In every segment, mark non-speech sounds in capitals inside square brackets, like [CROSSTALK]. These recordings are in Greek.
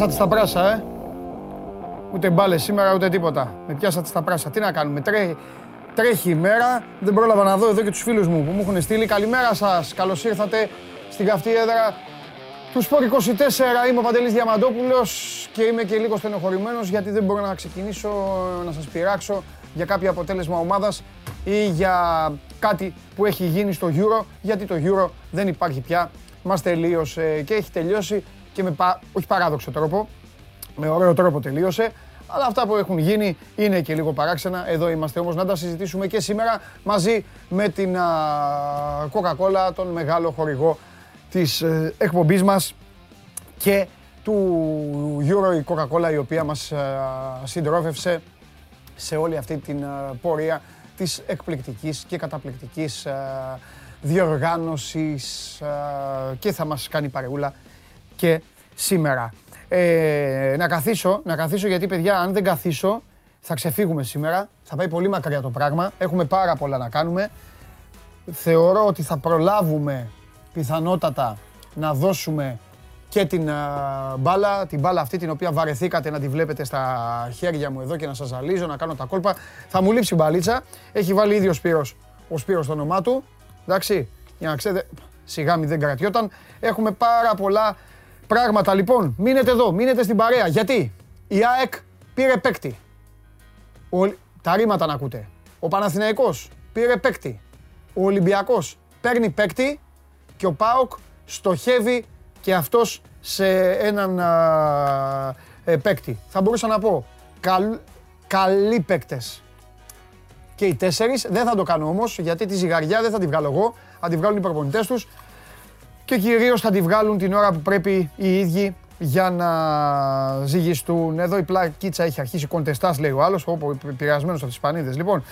Πιάσατε στα πράσα, ε; Ούτε μπάλες σήμερα, ούτε τίποτα. Με πιάσατε στα πράσα. Τι να κάνουμε, τρέχει, τρέχει η μέρα. Δεν πρόλαβα να δω εδώ και τους φίλους μου που μου έχουν στείλει. Καλημέρα σας, καλώς ήρθατε στην καυτή έδρα του Σπορ 24. Είμαι ο Παντελής Διαμαντόπουλος και είμαι και λίγο στενοχωρημένος γιατί δεν μπορώ να ξεκινήσω να σας πειράξω για κάποιο αποτέλεσμα ομάδας ή για κάτι που έχει γίνει στο Euro, γιατί το Euro δεν υπάρχει πια. Μας τελείωσε και έχει τελειώσει και με πα... όχι παράδοξο τρόπο, με ωραίο τρόπο τελείωσε. Αλλά αυτά που έχουν γίνει είναι και λίγο παράξενα. Εδώ είμαστε όμως να τα συζητήσουμε και σήμερα μαζί με την Coca-Cola, τον μεγάλο χορηγό της ε, εκπομπής μας και του Euro η Coca-Cola η οποία μας συντρόφευσε σε όλη αυτή την πορεία της εκπληκτικής και καταπληκτικής διοργάνωσης και θα μας κάνει παρεούλα και σήμερα. Ε, να καθίσω, να καθίσω γιατί παιδιά αν δεν καθίσω θα ξεφύγουμε σήμερα. Θα πάει πολύ μακριά το πράγμα. Έχουμε πάρα πολλά να κάνουμε. Θεωρώ ότι θα προλάβουμε πιθανότατα να δώσουμε και την μπάλα, την μπάλα αυτή την οποία βαρεθήκατε να τη βλέπετε στα χέρια μου εδώ και να σας ζαλίζω, να κάνω τα κόλπα. Θα μου λείψει μπαλίτσα. Έχει βάλει ήδη ο Σπύρος, ο Σπύρος το όνομά του. Εντάξει, για να ξέρετε, σιγά μη δεν κρατιόταν. Έχουμε πάρα πολλά πράγματα. Λοιπόν, μείνετε εδώ, μείνετε στην παρέα. Γιατί η ΑΕΚ πήρε παίκτη. Ο, τα ρήματα να ακούτε. Ο Παναθηναϊκός πήρε παίκτη. Ο Ολυμπιακός παίρνει παίκτη και ο ΠΑΟΚ στοχεύει και αυτός σε έναν ε, παίκτη. Θα μπορούσα να πω καλ, καλοί παίκτες και οι τέσσερις. Δεν θα το κάνω όμως γιατί τη ζυγαριά δεν θα τη βγάλω εγώ. Θα τη βγάλουν οι προπονητές τους και κυρίως θα τη βγάλουν την ώρα που πρέπει οι ίδιοι για να ζυγιστούν. Εδώ η πλακίτσα έχει αρχίσει κοντεστάς λέει ο άλλος, όπου πειρασμένος από τις Ισπανίδες. Λοιπόν,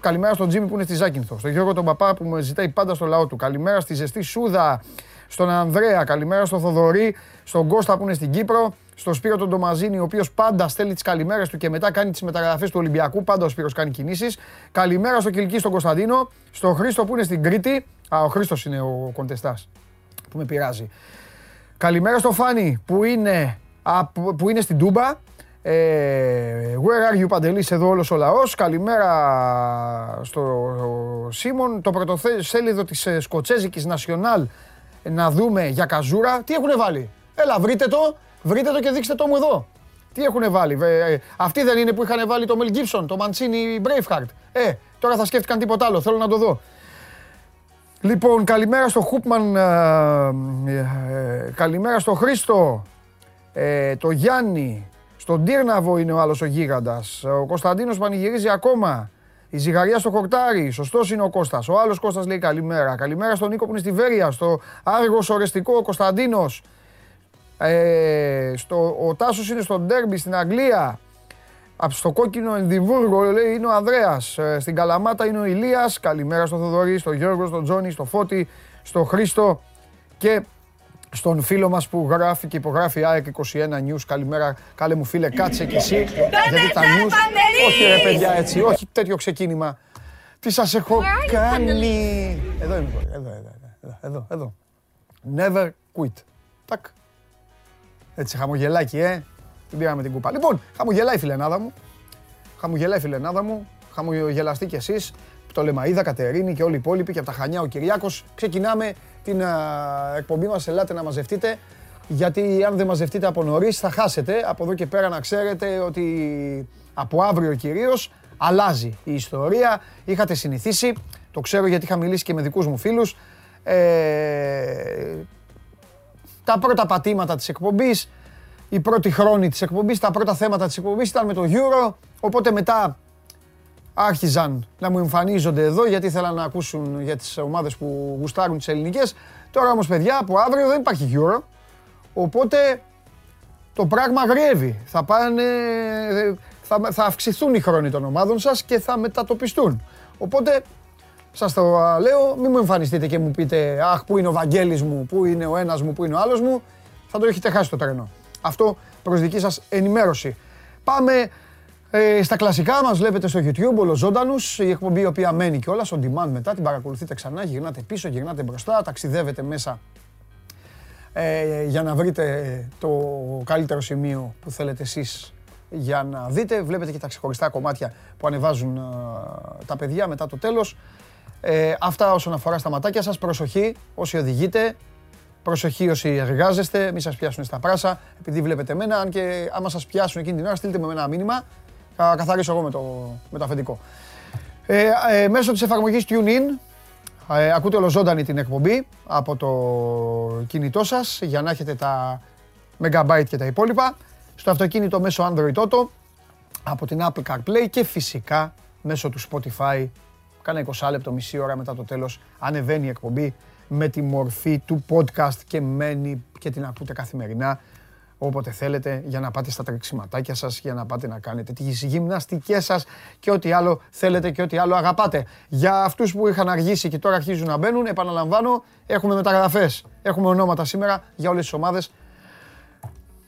καλημέρα στον Τζίμι που είναι στη Ζάκυνθο, στον Γιώργο τον Παπά που με ζητάει πάντα στο λαό του. Καλημέρα στη ζεστή Σούδα, στον Ανδρέα, καλημέρα στον Θοδωρή, στον Κώστα που είναι στην Κύπρο, στον Σπύρο τον Τομαζίνη, ο οποίος πάντα στέλνει τις καλημέρες του και μετά κάνει τις μεταγραφές του Ολυμπιακού. Πάντα ο Σπύρος κάνει κινήσεις. Καλημέρα στο Κυλκή, στον Κωνσταντίνο, στον Χρήστο που είναι στην Κρήτη. Α, ο Χρήστος είναι ο κοντεστάς που με πειράζει. Καλημέρα στο Φάνη που είναι, που είναι στην Τούμπα. Ε, where are you Παντελής, εδώ όλος ο λαός. Καλημέρα στο Σίμον. Το πρωτοσέλιδο της ε, Σκοτσέζικης Νασιονάλ να δούμε για καζούρα. Τι έχουν βάλει; Έλα βρείτε το, βρείτε το και δείξτε το μου εδώ. Τι έχουν βάλει; Ε, αυτοί δεν είναι που είχαν βάλει το Μελ Γκίψον, το Μαντσίνι Braveheart. Ε, τώρα θα σκέφτηκαν τίποτα άλλο. Θέλω να το δω. Λοιπόν, καλημέρα στο Χούπμαν, ε, ε, καλημέρα στο Χρήστο, ε, το Γιάννη, στον Τύρναβο είναι ο άλλος ο γίγαντας, ο Κωνσταντίνος πανηγυρίζει ακόμα, η ζυγαριά στο χορτάρι, σωστός είναι ο Κώστας, ο άλλος Κώστας λέει καλημέρα, καλημέρα στον Νίκο που είναι στη Βέρεια, στο Άργος Ορεστικό ο Κωνσταντίνος, ε, στο, ο Τάσος είναι στο Ντέρμπι στην Αγγλία, από στο κόκκινο Ενδιβούργο λέει είναι ο Ανδρέας. Ε, στην Καλαμάτα είναι ο Ηλίας. Καλημέρα στο Θοδωρή, στο Γιώργο, στον Τζόνι, στο Φώτη, στο Χρήστο και στον φίλο μας που γράφει και υπογράφει ΑΕΚ 21 News. Καλημέρα, καλέ μου φίλε, κάτσε κι εσύ. γιατί τα news, όχι ρε παιδιά έτσι, όχι τέτοιο ξεκίνημα. Τι σας έχω κάνει. Εδώ είμαι, εδώ, εδώ, εδώ, εδώ. Never quit. Τακ. Έτσι χαμογελάκι, ε. Την πήραμε την κούπα. Λοιπόν, χαμογελάει η φιλενάδα μου. Χαμογελάει η φιλενάδα μου. Χαμογελαστεί κι εσείς. Το Λεμαίδα, Κατερίνη και όλοι οι υπόλοιποι και από τα Χανιά ο Κυριάκος. Ξεκινάμε την εκπομπή μας. Ελάτε να μαζευτείτε. Γιατί αν δεν μαζευτείτε από νωρίς θα χάσετε. Από εδώ και πέρα να ξέρετε ότι από αύριο κυρίως αλλάζει η ιστορία. Είχατε συνηθίσει. Το ξέρω γιατί είχα μιλήσει και με δικούς μου φίλους. Ε, τα πρώτα πατήματα της εκπομπής η πρώτη χρόνη της εκπομπής, τα πρώτα θέματα της εκπομπής ήταν με το Euro, οπότε μετά άρχιζαν να μου εμφανίζονται εδώ γιατί ήθελαν να ακούσουν για τις ομάδες που γουστάρουν τις ελληνικές. Τώρα όμως παιδιά από αύριο δεν υπάρχει Euro, οπότε το πράγμα γρεύει. Θα, πάνε, θα, θα αυξηθούν οι χρόνοι των ομάδων σας και θα μετατοπιστούν. Οπότε σας το λέω, μην μου εμφανιστείτε και μου πείτε «Αχ, πού είναι ο Βαγγέλης μου, πού είναι ο ένας μου, πού είναι ο άλλος μου». Θα το έχετε χάσει το τρένο. Αυτό προς δική σας ενημέρωση. Πάμε ε, στα κλασικά μας βλέπετε στο YouTube, ολοζώντανους, η εκπομπή η οποία μένει κιόλας on demand μετά, την παρακολουθείτε ξανά, γυρνάτε πίσω, γυρνάτε μπροστά, ταξιδεύετε μέσα ε, για να βρείτε το καλύτερο σημείο που θέλετε εσείς για να δείτε. Βλέπετε και τα ξεχωριστά κομμάτια που ανεβάζουν ε, τα παιδιά μετά το τέλος. Ε, αυτά όσον αφορά στα ματάκια σας. Προσοχή όσοι οδηγείτε. Προσοχή όσοι εργάζεστε. Μην σας πιάσουν στα πράσα. Επειδή βλέπετε εμένα, αν και άμα σας πιάσουν εκείνη την ώρα, στείλτε με ένα μήνυμα. Θα καθαρίσω εγώ με το, με το αφεντικό. Ε, ε, μέσω της εφαρμογής TuneIn ε, ακούτε ολοζώντανη την εκπομπή από το κινητό σας για να έχετε τα megabyte και τα υπόλοιπα. Στο αυτοκίνητο μέσω Android Auto από την Apple CarPlay και φυσικά μέσω του Spotify. Κάνα 20 λεπτό, μισή ώρα μετά το τέλος ανεβαίνει η εκπομπή με τη μορφή του podcast και μένει και την ακούτε καθημερινά όποτε θέλετε για να πάτε στα τρεξιματάκια σας, για να πάτε να κάνετε τις γυμναστικές σας και ό,τι άλλο θέλετε και ό,τι άλλο αγαπάτε. Για αυτούς που είχαν αργήσει και τώρα αρχίζουν να μπαίνουν, επαναλαμβάνω, έχουμε μεταγραφές. Έχουμε ονόματα σήμερα για όλες τις ομάδες.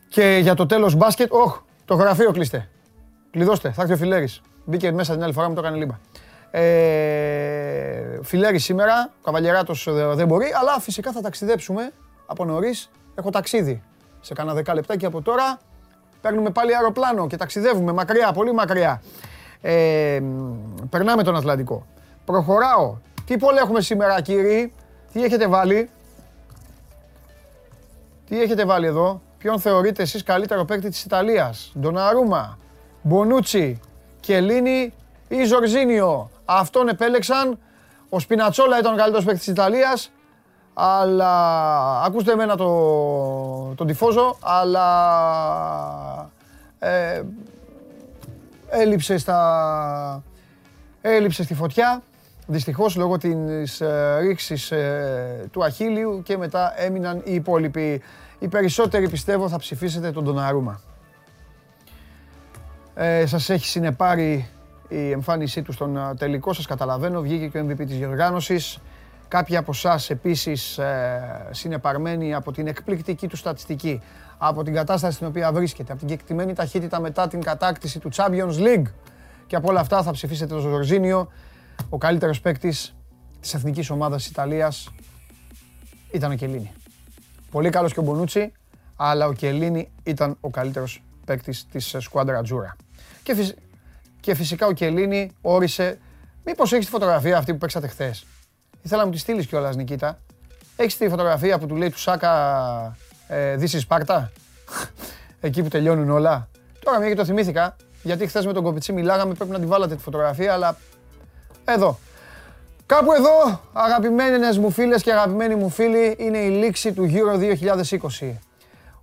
Και για το τέλος μπάσκετ, όχ, το γραφείο κλείστε. Κλειδώστε, θα έρθει ο Φιλέρης. Μπήκε μέσα την άλλη φορά, μου το έκανε λίμπα. Ε, Φιλέρης σήμερα, ο Καβαλιεράτος δεν μπορεί, αλλά φυσικά θα ταξιδέψουμε από νωρίς. Έχω ταξίδι σε κάνα δέκα λεπτάκι από τώρα παίρνουμε πάλι αεροπλάνο και ταξιδεύουμε μακριά, πολύ μακριά. Ε, περνάμε τον Ατλαντικό. Προχωράω. Τι πόλη έχουμε σήμερα κύριοι, τι έχετε βάλει; Τι έχετε βάλει εδώ, ποιον θεωρείτε εσείς καλύτερο παίκτη της Ιταλίας; Ντοναρούμα, Μπονούτσι, Κελίνη ή Ζορζίνιο; Αυτόν επέλεξαν. Ο Σπινατσόλα ήταν ο καλύτερος παίκτης της Ιταλίας αλλά ακούστε εμένα το, τον τυφώζο, αλλά ε, έλειψε, στα, έλειψε στη φωτιά, δυστυχώς λόγω της ε, ρήξης ε, του Αχίλιου και μετά έμειναν οι υπόλοιποι. Οι περισσότεροι πιστεύω θα ψηφίσετε τον Ντοναρούμα. Ε, σας έχει συνεπάρει η εμφάνισή του στον ε, τελικό, σας καταλαβαίνω, βγήκε και ο MVP της διοργάνωσης. Κάποιοι από εσάς επίσης ε, συνεπαρμένοι από την εκπληκτική του στατιστική, από την κατάσταση στην οποία βρίσκεται, από την κεκτημένη ταχύτητα μετά την κατάκτηση του Champions League και από όλα αυτά θα ψηφίσετε τον Ζορζίνιο, ο καλύτερος παίκτης της εθνικής ομάδας της Ιταλίας ήταν ο Κελίνη. Πολύ καλός και ο Μπονούτσι, αλλά ο Κελίνη ήταν ο καλύτερος παίκτης της σκουάντρα Τζούρα. Και, και φυσικά ο Κελίνη όρισε. Μήπως έχεις τη φωτογραφία αυτή που παίξατε χθες; Ήθελα να μου τη στείλεις κιόλας, Νικήτα. Έχεις τη φωτογραφία που του λέει του Σάκα ε, Δύση Σπάρτα. [LAUGHS] Εκεί που τελειώνουν όλα. Τώρα μια και το θυμήθηκα, γιατί χθες με τον Κοπιτσί μιλάγαμε, πρέπει να τη βάλατε τη φωτογραφία, αλλά εδώ. Κάπου εδώ, αγαπημένες μου φίλες και αγαπημένοι μου φίλοι, είναι η λήξη του Euro 2020.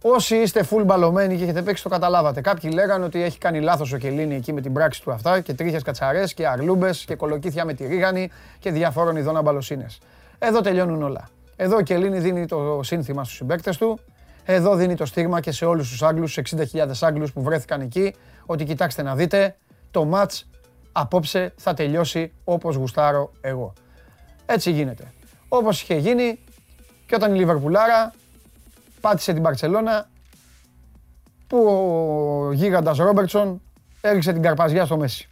Όσοι είστε full μπαλωμένοι και έχετε παίξει το καταλάβατε. Κάποιοι λέγανε ότι έχει κάνει λάθος ο Κελίνη εκεί με την πράξη του αυτά και τρίχες κατσαρές και αρλούμπες και κολοκύθια με τη ρίγανη και διαφόρων ειδών αμπαλοσύνες. Εδώ τελειώνουν όλα. Εδώ ο Κελίνη δίνει το σύνθημα στους συμπαίκτες του. Εδώ δίνει το στίγμα και σε όλους τους Άγγλους, 60.000 Άγγλους που βρέθηκαν εκεί, ότι κοιτάξτε να δείτε, το μάτς απόψε θα τελειώσει όπως γουστάρω εγώ. Έτσι γίνεται. Όπως είχε γίνει και όταν η Λιβερπουλάρα πάτησε την Μπαρτσελώνα που ο γίγαντας Ρόμπερτσον έριξε την καρπαζιά στο Μέση.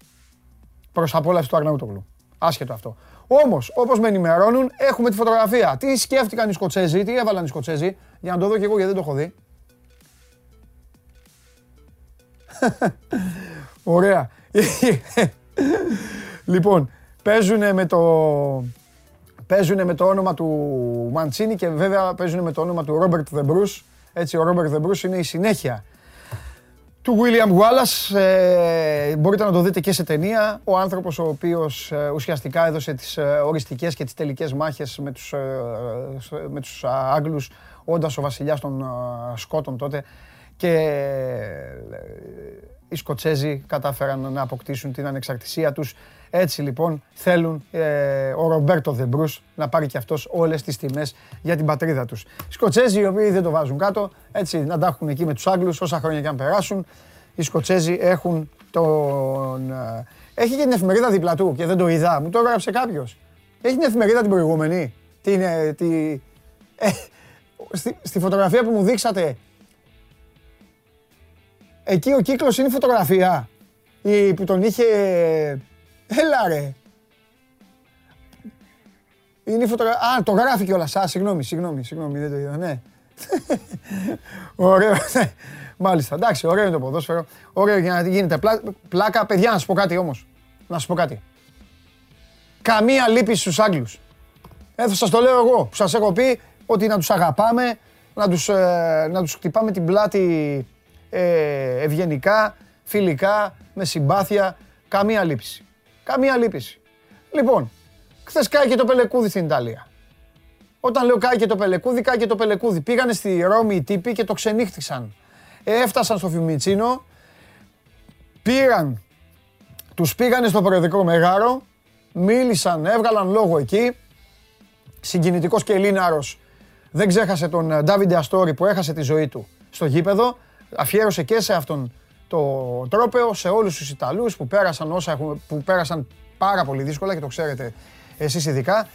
Προς απόλαυση του Αρναούτογλου. Άσχετο αυτό. Όμως, όπως με ενημερώνουν, έχουμε τη φωτογραφία. Τι σκέφτηκαν οι Σκοτσέζοι, τι έβαλαν οι Σκοτσέζοι, για να το δω και εγώ γιατί δεν το έχω δει. [LAUGHS] Ωραία. [LAUGHS] λοιπόν, παίζουν με το, παίζουν με το όνομα του Μαντσίνη και βέβαια παίζουν με το όνομα του Ρόμπερτ Δεμπρούς. Έτσι, ο Ρόμπερτ Δεμπρούς είναι η συνέχεια του William Wallace. Ε, μπορείτε να το δείτε και σε ταινία. Ο άνθρωπος ο οποίος ε, ουσιαστικά έδωσε τις ε, οριστικές και τις τελικές μάχες με τους, ε, με τους Άγγλους, όντας ο βασιλιάς των Σκότων τότε. Και οι Σκοτσέζοι κατάφεραν να αποκτήσουν την ανεξαρτησία τους έτσι λοιπόν θέλουν ε, ο Ρομπέρτο Δεμπρούς να πάρει και αυτός όλες τις τιμές για την πατρίδα τους. Οι Σκοτσέζοι οι οποίοι δεν το βάζουν κάτω, έτσι να τα έχουν εκεί με τους Άγγλους όσα χρόνια και αν περάσουν. Οι Σκοτσέζοι έχουν τον... Ε, έχει και την εφημερίδα δίπλα του και δεν το είδα, μου το έγραψε κάποιος. Έχει την εφημερίδα την προηγούμενη. Την, ε, τη, ε, στη, στη φωτογραφία που μου δείξατε, εκεί ο κύκλος είναι η φωτογραφία η, που τον είχε Έλα ρε. Είναι η φωτογραφία. Α, το γράφει κιόλας. Α, συγγνώμη, συγγνώμη, συγγνώμη, δεν το είδα. Ναι. [LAUGHS] Ωραίο. Μάλιστα. Εντάξει, ωραίο είναι το ποδόσφαιρο. Ωραίο για να γίνεται πλάκα. Παιδιά, να σου πω κάτι όμως. Να σου πω κάτι. Καμία λύπη στους Άγγλους. Ε, σας το λέω εγώ που σας έχω πει ότι να τους αγαπάμε, να τους, ε, να τους χτυπάμε την πλάτη ε, ευγενικά, φιλικά, με συμπάθεια. Καμία λύπηση. Καμία λύπηση. Λοιπόν, χθες και το πελεκούδι στην Ιταλία. Όταν λέω και το πελεκούδι, και το πελεκούδι. Πήγανε στη Ρώμη οι τύποι και το ξενύχτησαν. Έφτασαν στο Φιουμιτσίνο, πήραν, τους πήγανε στο προεδρικό μεγάρο, μίλησαν, έβγαλαν λόγο εκεί. Συγκινητικός και Ελλήναρος δεν ξέχασε τον ε, Ντάβιντε Αστόρη που έχασε τη ζωή του στο γήπεδο. Αφιέρωσε και σε αυτόν το τρόπεο, σε όλους τους Ιταλούς που πέρασαν, όσα έχουν, που πέρασαν πάρα πολύ δύσκολα και το ξέρετε εσείς ειδικά.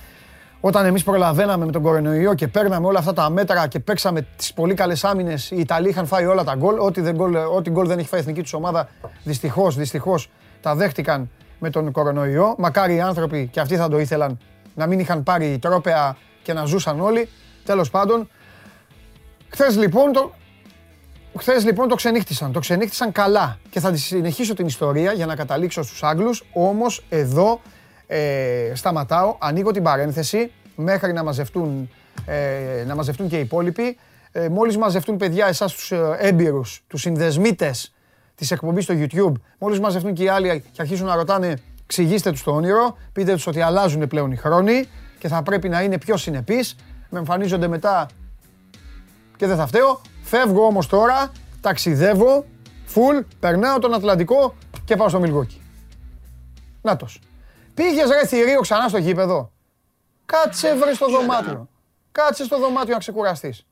Όταν εμείς προλαβαίναμε με τον κορονοϊό και παίρναμε όλα αυτά τα μέτρα και παίξαμε τις πολύ καλές άμυνες, οι Ιταλοί είχαν φάει όλα τα γκολ. Ό,τι, δεν γκολ, ό,τι γκολ δεν έχει φάει η εθνική τους ομάδα, δυστυχώς, δυστυχώς τα δέχτηκαν με τον κορονοϊό. Μακάρι οι άνθρωποι, και αυτοί θα το ήθελαν, να μην είχαν πάρει τρόπεα και να ζούσαν όλοι. Τέλος πάντων, χθες λοιπόν το, Χθες λοιπόν το ξενύχτησαν. Το ξενύχτησαν καλά και θα τη συνεχίσω την ιστορία για να καταλήξω στους Άγγλους. Όμως εδώ ε, σταματάω, ανοίγω την παρένθεση μέχρι να μαζευτούν, ε, να μαζευτούν και οι υπόλοιποι. Ε, μόλις μαζευτούν παιδιά εσάς τους ε, έμπειρους, τους συνδεσμίτες της εκπομπής στο YouTube, μόλις μαζευτούν και οι άλλοι και αρχίσουν να ρωτάνε εξηγήστε τους το όνειρο, πείτε τους ότι αλλάζουν πλέον οι χρόνοι και θα πρέπει να είναι πιο συνεπείς. Με εμφανίζονται μετά και δεν θα φταίω. Φεύγω όμως τώρα, ταξιδεύω, full, περνάω τον Ατλαντικό και πάω στο Μιλγόκι. Νάτος. Πήγες ρε θηρίο ξανά στο γήπεδο. Κάτσε βρε στο δωμάτιο. Κάτσε στο δωμάτιο να ξεκουραστείς.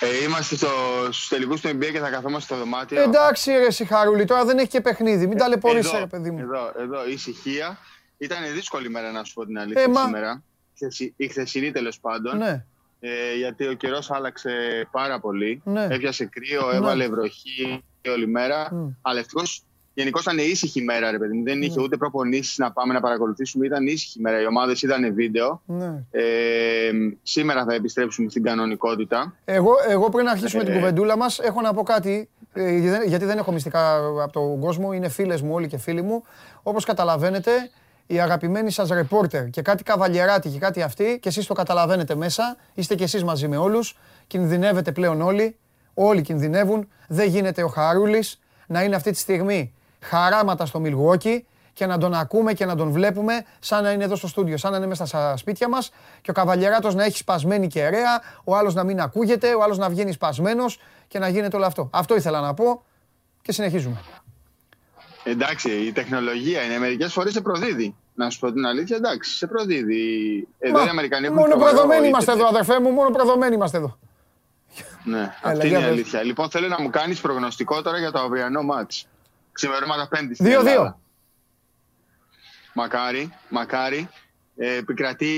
Ε, είμαστε στο, στους τελικούς του NBA και θα καθόμαστε στο δωμάτιο. Εντάξει ρε Σιχαρούλη, τώρα δεν έχει και παιχνίδι. Μην ταλαιπωρείς ρε παιδί μου. Εδώ, εδώ, ησυχία. Ήταν δύσκολη μέρα να σου πω την αλήθεια ε, σήμερα. Η χθεσινή τέλος πάντων. Ναι. Ε, γιατί ο καιρός άλλαξε πάρα πολύ. Ναι. Έπιασε κρύο, ναι. έβαλε βροχή όλη μέρα. Mm. Αλλά ευτυχώς γενικώς ήταν ήσυχη μέρα, ρε παιδί μου. Δεν είχε ναι. ούτε προπονήσεις να πάμε να παρακολουθήσουμε. Ήταν ήσυχη μέρα. Οι ομάδες είδαν βίντεο. Ναι. Ε, σήμερα θα επιστρέψουμε στην κανονικότητα. Εγώ, εγώ πριν αρχίσουμε ε, την κουβεντούλα μας, έχω να πω κάτι. Ε, γιατί δεν έχω μυστικά από τον κόσμο. Είναι φίλες μου όλοι και φίλοι μου. Όπως καταλαβαίνετε, η αγαπημένη σας ρεπόρτερ και κάτι καβαλιεράτη και κάτι αυτή και εσείς το καταλαβαίνετε μέσα, είστε και εσείς μαζί με όλους, κινδυνεύετε πλέον όλοι, όλοι κινδυνεύουν, δεν γίνεται ο Χαρούλης να είναι αυτή τη στιγμή χαράματα στο Μιλγουόκι και να τον ακούμε και να τον βλέπουμε σαν να είναι εδώ στο στούντιο, σαν να είναι μέσα στα σπίτια μας και ο καβαλιεράτος να έχει σπασμένη κεραία, ο άλλος να μην ακούγεται, ο άλλος να βγαίνει σπασμένος και να γίνεται όλο αυτό. Αυτό ήθελα να πω και συνεχίζουμε. Εντάξει, η τεχνολογία είναι μερικές φορές σε προδίδει. Να σου πω την αλήθεια, εντάξει, σε προδίδει. Εδώ οι Αμερικανοί έχουν Μόνο προδομένοι είμαστε εδώ, αδερφέ μου, μόνο προδομένοι είμαστε εδώ. Ναι, [LAUGHS] αυτή είναι η αλήθεια. Λοιπόν, θέλω να μου κάνεις προγνωστικό τώρα για το αυριανό μάτς. Ξημερώματα Πέμπτη. 2-2. Μακάρι, μακάρι. Ε, επικρατεί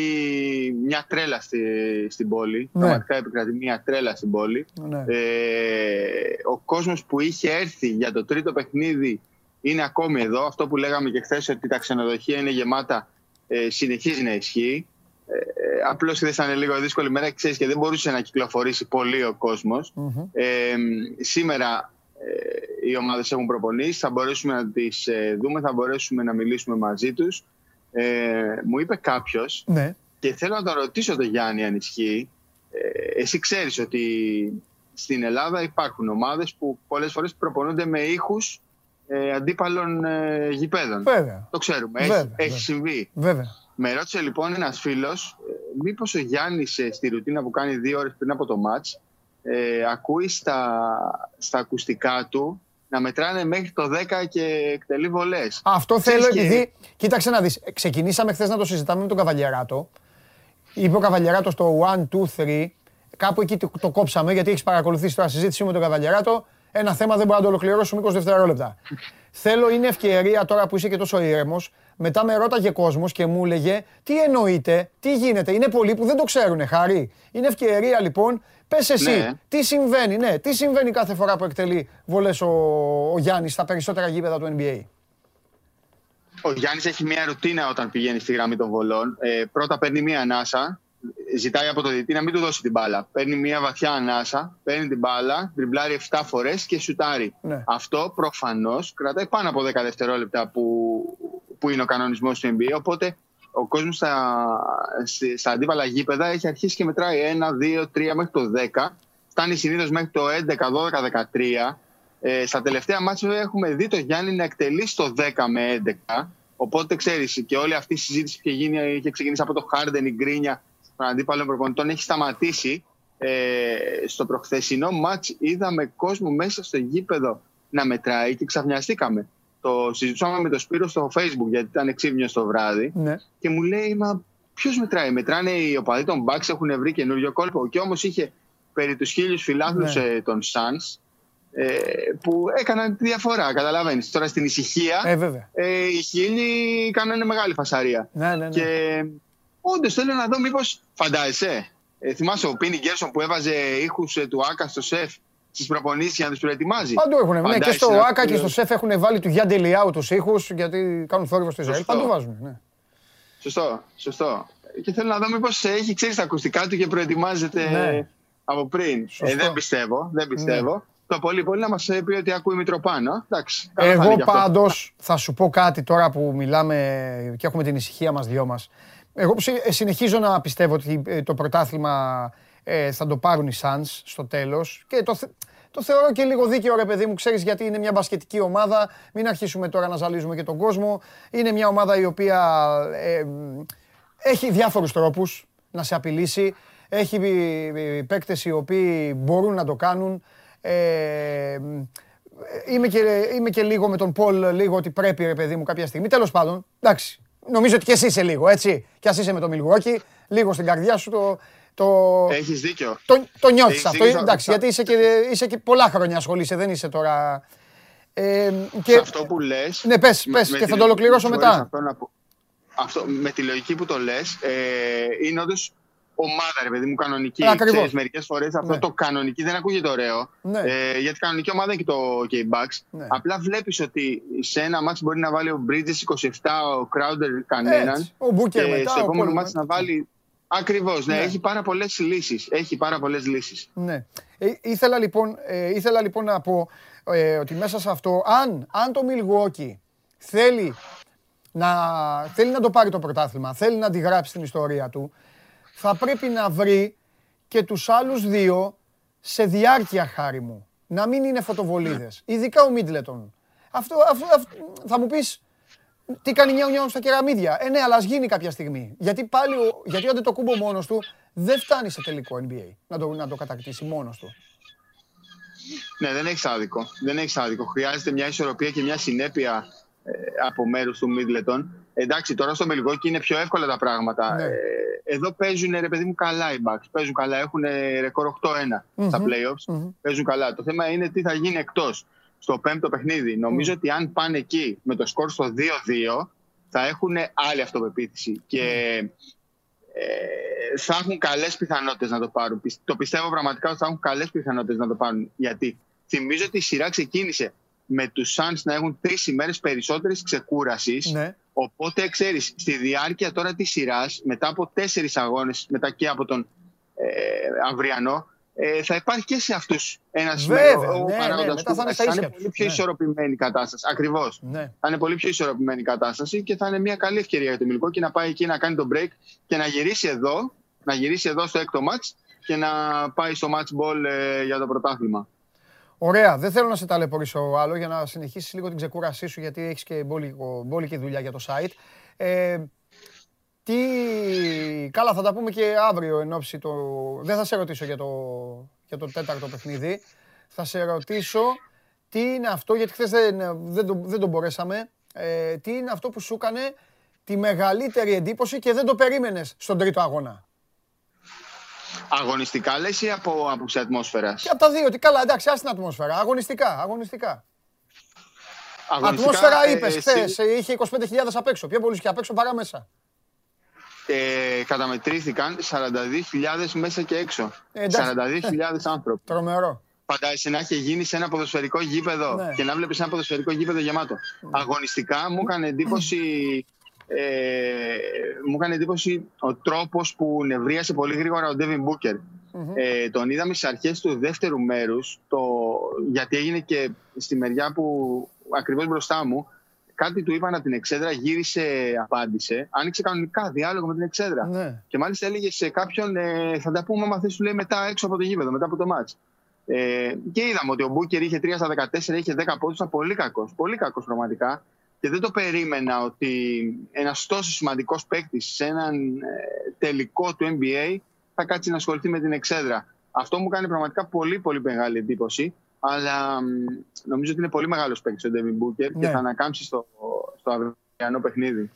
μια τρέλα στη, στην πόλη. Ναι. Πραγματικά επικρατεί μια τρέλα στην πόλη. Ναι. Ε, ο κόσμος που είχε έρθει για το τρίτο παιχνίδι είναι ακόμη εδώ. Αυτό που λέγαμε και χθες ότι τα ξενοδοχεία είναι γεμάτα ε, συνεχίζει να ισχύει. Ε, ε Απλώς χθες ήταν λίγο δύσκολη μέρα ξέρεις και δεν μπορούσε να κυκλοφορήσει πολύ ο κοσμο Ε, σήμερα ε, οι ομάδες έχουν προπονήσει. Θα μπορέσουμε να τις ε, δούμε, θα μπορέσουμε να μιλήσουμε μαζί τους. Ε, μου είπε κάποιος ναι. και θέλω να τον ρωτήσω τον Γιάννη αν ισχύει. Ε, εσύ ξέρεις ότι στην Ελλάδα υπάρχουν ομάδες που πολλές φορές προπονούνται με ήχους ε, αντίπαλων ε, γηπέδων. Βέβαια. Το ξέρουμε. έχει, έχει συμβεί. Βέβαια. Με ρώτησε λοιπόν ένας φίλος, ε, μήπως ο Γιάννης ε, στη ρουτίνα που κάνει δύο ώρες πριν από το ματ, ε, ακούει στα, στα ακουστικά του να μετράνε μέχρι το 10 και εκτελεί βολές. Αυτό θέλω και... επειδή. Κοίταξε να δεις. Ξεκινήσαμε χθες να το συζητάμε με τον Καβαλιεράτο. Είπε ο Καβαλιεράτο στο 1, 2, 3. Κάπου εκεί το, το κόψαμε γιατί έχεις παρακολουθήσει τώρα συζήτηση με τον Καβαλιεράτο. Ένα θέμα δεν μπορώ να το ολοκληρώσω 20 δευτερόλεπτα. Θέλω είναι ευκαιρία τώρα που είσαι και τόσο ήρεμος. Μετά με ρώταγε κόσμος και μου έλεγε τι εννοείται, τι γίνεται. Είναι πολλοί που δεν το ξέρουν, χάρη. Είναι ευκαιρία λοιπόν. Πες εσύ, ναι. τι συμβαίνει, ναι, τι συμβαίνει κάθε φορά που εκτελεί βολές ο, ο Γιάννης στα περισσότερα γήπεδα του NBA. Ο Γιάννης έχει μια ρουτίνα όταν πηγαίνει στη γραμμή των βολών. Ε, πρώτα παίρνει μια ανάσα ζητάει από το διαιτητή να μην του δώσει την μπάλα. Παίρνει μια βαθιά ανάσα, παίρνει την μπάλα, τριμπλάρει 7 φορές και σουτάρει. Ναι. Αυτό προφανώς κρατάει πάνω από 10 δευτερόλεπτα που, που είναι ο κανονισμός του NBA. Οπότε ο κόσμος στα, στα αντίπαλα γήπεδα έχει αρχίσει και μετράει 1, 2, 3 μέχρι το 10. Φτάνει συνήθως μέχρι το 11, 12, 13. Ε, στα τελευταία μάτια έχουμε δει το Γιάννη να εκτελεί στο 10 με 11. Οπότε ξέρεις και όλη αυτή η συζήτηση που είχε, γίνει, είχε ξεκινήσει από το Χάρντεν, η Γκρίνια των αντίπαλων προπονητών έχει σταματήσει. Ε, στο προχθεσινό μάτς είδαμε κόσμο μέσα στο γήπεδο να μετράει και ξαφνιαστήκαμε. Το συζητούσαμε με τον Σπύρο στο facebook γιατί ήταν εξήμνιο το βράδυ ναι. και μου λέει μα ποιος μετράει, μετράνε οι οπαδοί των Bucks έχουν βρει καινούριο κόλπο και όμως είχε περί τους χίλιους φιλάθλους ναι. ε, των Suns ε, που έκαναν τη διαφορά, καταλαβαίνεις. Τώρα στην ησυχία ε, ε, οι χίλιοι κάνανε μεγάλη φασαρία. Ναι, ναι, ναι. Και όντως θέλω να δω μήπως φαντάζεσαι. Ε, θυμάσαι ο Πίνι Γκέρσον που έβαζε ήχους ε, του Άκα στο σεφ στις προπονήσεις για να τους προετοιμάζει; Παντού έχουν. Ναι, και στο Άκα και στο σεφ έχουν βάλει του Γιάννη Λιάου τους ήχους γιατί κάνουν θόρυβο στο Ισραήλ. Παντού βάζουν. Ναι. Σωστό, σωστό. Και θέλω να δω μήπως έχει ξέρεις τα ακουστικά του και προετοιμάζεται ναι. από πριν. Ε, δεν πιστεύω. Δεν πιστεύω. Ναι. Το πολύ πολύ να μας πει ότι ακούει Μητροπάνο. Εντάξει, Εγώ πάντως θα σου πω κάτι τώρα που μιλάμε και έχουμε την ησυχία μας δυο μας. Εγώ ε, συνεχίζω να πιστεύω ότι ε, το πρωτάθλημα ε, θα το πάρουν οι Suns στο τέλος και το, το θεωρώ και λίγο δίκαιο ρε παιδί μου, ξέρεις γιατί είναι μια μπασκετική ομάδα, μην αρχίσουμε τώρα να ζαλίζουμε και τον κόσμο. Είναι μια ομάδα η οποία έχει διάφορους τρόπους να σε απειλήσει, έχει παίκτες οι οποίοι μπορούν να το κάνουν. είμαι, και, είμαι και λίγο με τον Πολ, λίγο ότι πρέπει ρε παιδί μου κάποια στιγμή. Τέλος πάντων, εντάξει, Νομίζω ότι και εσύ είσαι λίγο, έτσι. Κι ας είσαι με το Μιλγουόκι, λίγο στην καρδιά σου το. το Έχεις δίκιο. Το, το νιώθεις αυτό. Εντάξει, γιατί είσαι και, είσαι και πολλά χρόνια ασχολείσαι, δεν είσαι τώρα. Ε, και... Σε αυτό που λες. Ναι, πες, πες, και θα το ολοκληρώσω μετά. Αυτό, με τη λογική που το λες, ε, είναι όντως ομάδα, ρε παιδί μου, κανονική. Μερικές φορές αυτό ναι. το κανονική δεν ακούγεται ωραίο. Ναι. Ε, γιατί κανονική ομάδα είναι και το και Bucks. Ναι. Απλά βλέπεις ότι σε ένα μάτσο μπορεί να βάλει ο Bridges 27, ο Crowder κανέναν. Ο Booker μετά. Στο επόμενο μάτσο να βάλει. Ακριβώς, ναι, ναι, έχει πάρα πολλές λύσεις. Έχει πάρα πολλές λύσεις. Ναι. Ε, ήθελα, λοιπόν, ε, ήθελα λοιπόν να πω ε, ότι μέσα σε αυτό, αν, αν το Milwaukee θέλει να, θέλει να το πάρει το πρωτάθλημα, θέλει να αντιγράψει την ιστορία του, θα πρέπει να βρει και τους άλλους δύο σε διάρκεια χάρη μου. Να μην είναι φωτοβολίδες. Ειδικά ο Μίτλετον. Αυτό, αυτό, αυτό, θα μου πεις, τι κάνει νιάου νιάου στα κεραμίδια. Ε, ναι, αλλά ας γίνει κάποια στιγμή. Γιατί πάλι, ο, γιατί ο Αντετοκούμπο μόνος του δεν φτάνει σε τελικό NBA να το, να το κατακτήσει μόνος του. Ναι, δεν έχεις άδικο. Δεν έχεις άδικο. Χρειάζεται μια ισορροπία και μια συνέπεια ε, από μέρους του Μίτλετον. Εντάξει, τώρα στο Μελγόκι είναι πιο εύκολα τα πράγματα. Ναι. Ε, εδώ παίζουν ρε παιδί μου καλά οι Bucks. Παίζουν καλά. Έχουν ρεκόρ 8-1 στα playoffs. Παίζουν καλά. Το θέμα είναι τι θα γίνει εκτός στο πέμπτο παιχνίδι. Νομίζω ότι αν πάνε εκεί με το σκορ στο 2-2 θα έχουν άλλη αυτοπεποίθηση. Και ε, θα έχουν καλές πιθανότητες να το πάρουν. Το πιστεύω πραγματικά ότι θα έχουν καλές πιθανότητες να το πάρουν. Γιατί θυμίζω ότι η σειρά ξεκίνησε με τους Suns να έχουν τρεις ημέρες περισσότερης ξεκούρασης. Ναι. Οπότε ξέρεις, στη διάρκεια τώρα της σειράς, μετά από τέσσερις αγώνες, μετά και από τον ε, Αυριανό, ε, θα υπάρχει και σε αυτούς ένας μέρο ναι, παράγοντας ναι, θα, θα είναι πολύ πιο ναι. ισορροπημένη κατάσταση. Ακριβώς. Ναι. Θα είναι πολύ πιο ισορροπημένη κατάσταση και θα είναι μια καλή ευκαιρία για το Μιλικό και να πάει εκεί να κάνει τον break και να γυρίσει εδώ, να γυρίσει εδώ στο έκτο match και να πάει στο match ball ε, για το πρωτάθλημα. Ωραία, δεν θέλω να σε ταλαιπωρήσω άλλο για να συνεχίσεις λίγο την ξεκούρασή σου γιατί έχεις και μπόλικη δουλειά για το site. Ε, τι... Καλά, θα τα πούμε και αύριο εν ώψη το... Δεν θα σε ρωτήσω για το, για το τέταρτο παιχνίδι. Θα σε ρωτήσω τι είναι αυτό, γιατί χθες δεν, δεν, το, δεν το μπορέσαμε. Ε, τι είναι αυτό που σου έκανε τη μεγαλύτερη εντύπωση και δεν το περίμενες στον τρίτο αγώνα; Αγωνιστικά λες ή από άποψη ατμόσφαιρας; Και από τα δύο. Τι καλά, εντάξει, άσε την ατμόσφαιρα. Αγωνιστικά. αγωνιστικά. Ατμόσφαιρα είπες ε, χθες. Είχε 25.000 απ' έξω. Πιο πολλούς και απ' έξω παρά μέσα. Ε, καταμετρήθηκαν 42.000 μέσα και έξω. Ε, 42.000 [LAUGHS] άνθρωποι. Τρομερό. Φαντάζεσαι να έχει γίνει σε ένα ποδοσφαιρικό γήπεδο ναι. και να βλέπεις ένα ποδοσφαιρικό γήπεδο γεμάτο. Ναι. Αγωνιστικά μου έκανε εντύπωση [LAUGHS] ε, μου έκανε εντύπωση ο τρόπος που νευρίασε πολύ γρήγορα ο Ντέβιν Μπούκερ. Ε, τον είδαμε στις αρχές του δεύτερου μέρους, το, γιατί έγινε και στη μεριά που ακριβώς μπροστά μου, κάτι του είπαν από την Εξέδρα, γύρισε, απάντησε. Άνοιξε κανονικά διάλογο με την Εξέδρα. Ναι. Και μάλιστα έλεγε σε κάποιον, ε, θα τα πούμε, μα σου λέει μετά έξω από το γήπεδο, μετά από το μάτς. Ε, και είδαμε ότι ο Μπούκερ είχε 3 στα 14, είχε 10 πόντους, ήταν πολύ κακός. Πολύ κακός πραγματικά. Και δεν το περίμενα ότι ένας τόσο σημαντικός παίκτης σε έναν ε, τελικό του NBA θα κάτσει να ασχοληθεί με την εξέδρα. Αυτό μου κάνει πραγματικά πολύ πολύ μεγάλη εντύπωση. Αλλά νομίζω ότι είναι πολύ μεγάλος παίκτης ο Ντέβιν Μπούκερ και θα ανακάμψει στο, στο αυριανό παιχνίδι.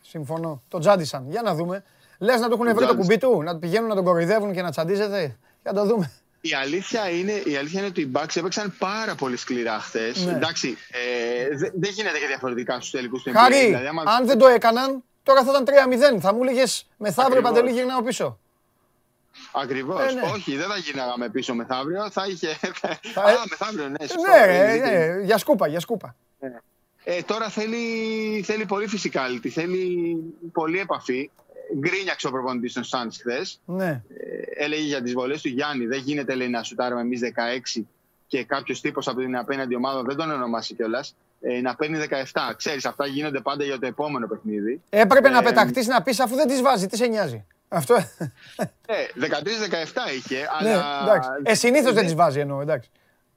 Συμφωνώ. Το τζάντισαν. Για να δούμε. Λες να του έχουν βρει το κουμπί του, να πηγαίνουν να τον κοροϊδεύουν και να τσαντίζεται. Για να το δούμε. Η αλήθεια, είναι, η αλήθεια είναι ότι οι Bucks έπαιξαν πάρα πολύ σκληρά χθες. Ναι. Εντάξει, ε, δεν γίνεται και διαφορετικά στους τελικούς του Χάρη, δηλαδή, αν δεν το έκαναν, τώρα θα ήταν 3-0. Θα μου έλεγες μεθαύριο παντελή γυρνάω πίσω. Ακριβώς. Ε, ναι. Όχι, δεν θα γίναγαμε πίσω μεθαύριο. Θα είχε. Θα... [LAUGHS] Α, μεθαύριο, ναι. Σωστό, ναι, ναι, ναι, για σκούπα, για σκούπα. Ναι. Ε, τώρα θέλει, θέλει πολύ φυσικά, θέλει πολύ επαφή γκρίνιαξε ο προπονητής των Suns χθες. Ναι. Ε, έλεγε για τις βολές του Γιάννη, δεν γίνεται λέει, να σουτάρουμε εμείς 16 και κάποιος τύπος από την απέναντι ομάδα, δεν τον ονομάσει κιόλας, ε, να παίρνει 17. Ξέρεις, αυτά γίνονται πάντα για το επόμενο παιχνίδι. Έπρεπε ε, να πεταχτείς να πεις αφού δεν τις βάζει, τι σε νοιάζει. Αυτό. Ναι, 13-17 είχε, ναι, αλλά. εντάξει. Ε, συνήθως δεν τις βάζει εννοώ, εντάξει.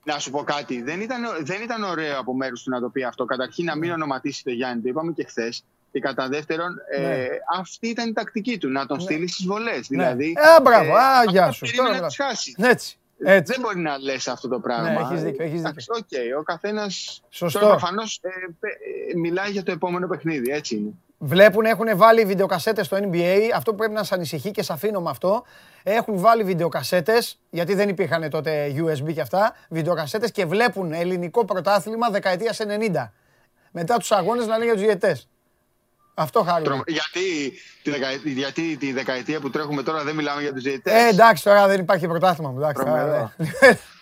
Να σου πω κάτι. Δεν ήταν, δεν ήταν ωραίο από μέρους του να το πει αυτό. Καταρχήν να μην ναι. ονοματίσει το Γιάννη. Το είπαμε και χθες. Και κατά δεύτερον, ε, ναι. αυτή ήταν η τακτική του, να τον ναι. στείλει στις βολές. Ναι. Δηλαδή, ε, μπράβο, ε, α, γεια σου. Τώρα, να χάσεις. Έτσι. Έτσι. Δεν μπορεί να λες αυτό το πράγμα. Ναι, έχεις δίκιο, έχεις δίκιο. Okay, ο καθένα προφανώς ε, ε, μιλάει για το επόμενο παιχνίδι. Έτσι είναι. Βλέπουν, έχουν βάλει βιντεοκασέτες στο NBA. Αυτό που πρέπει να σας ανησυχεί και σας αφήνω με αυτό. Έχουν βάλει βιντεοκασέτες, γιατί δεν υπήρχαν τότε USB και αυτά. Βιντεοκασέτες και βλέπουν ελληνικό πρωτάθλημα δεκαετίας 90. Μετά τους αγώνες να λένε για του διαιτέ. Αυτό χάρη. Γιατί, τη δεκαετία, γιατί τη δεκαετία που τρέχουμε τώρα δεν μιλάμε για τους διαιτητές; Ε, εντάξει, τώρα δεν υπάρχει πρωτάθλημα μου. Εντάξει, τώρα,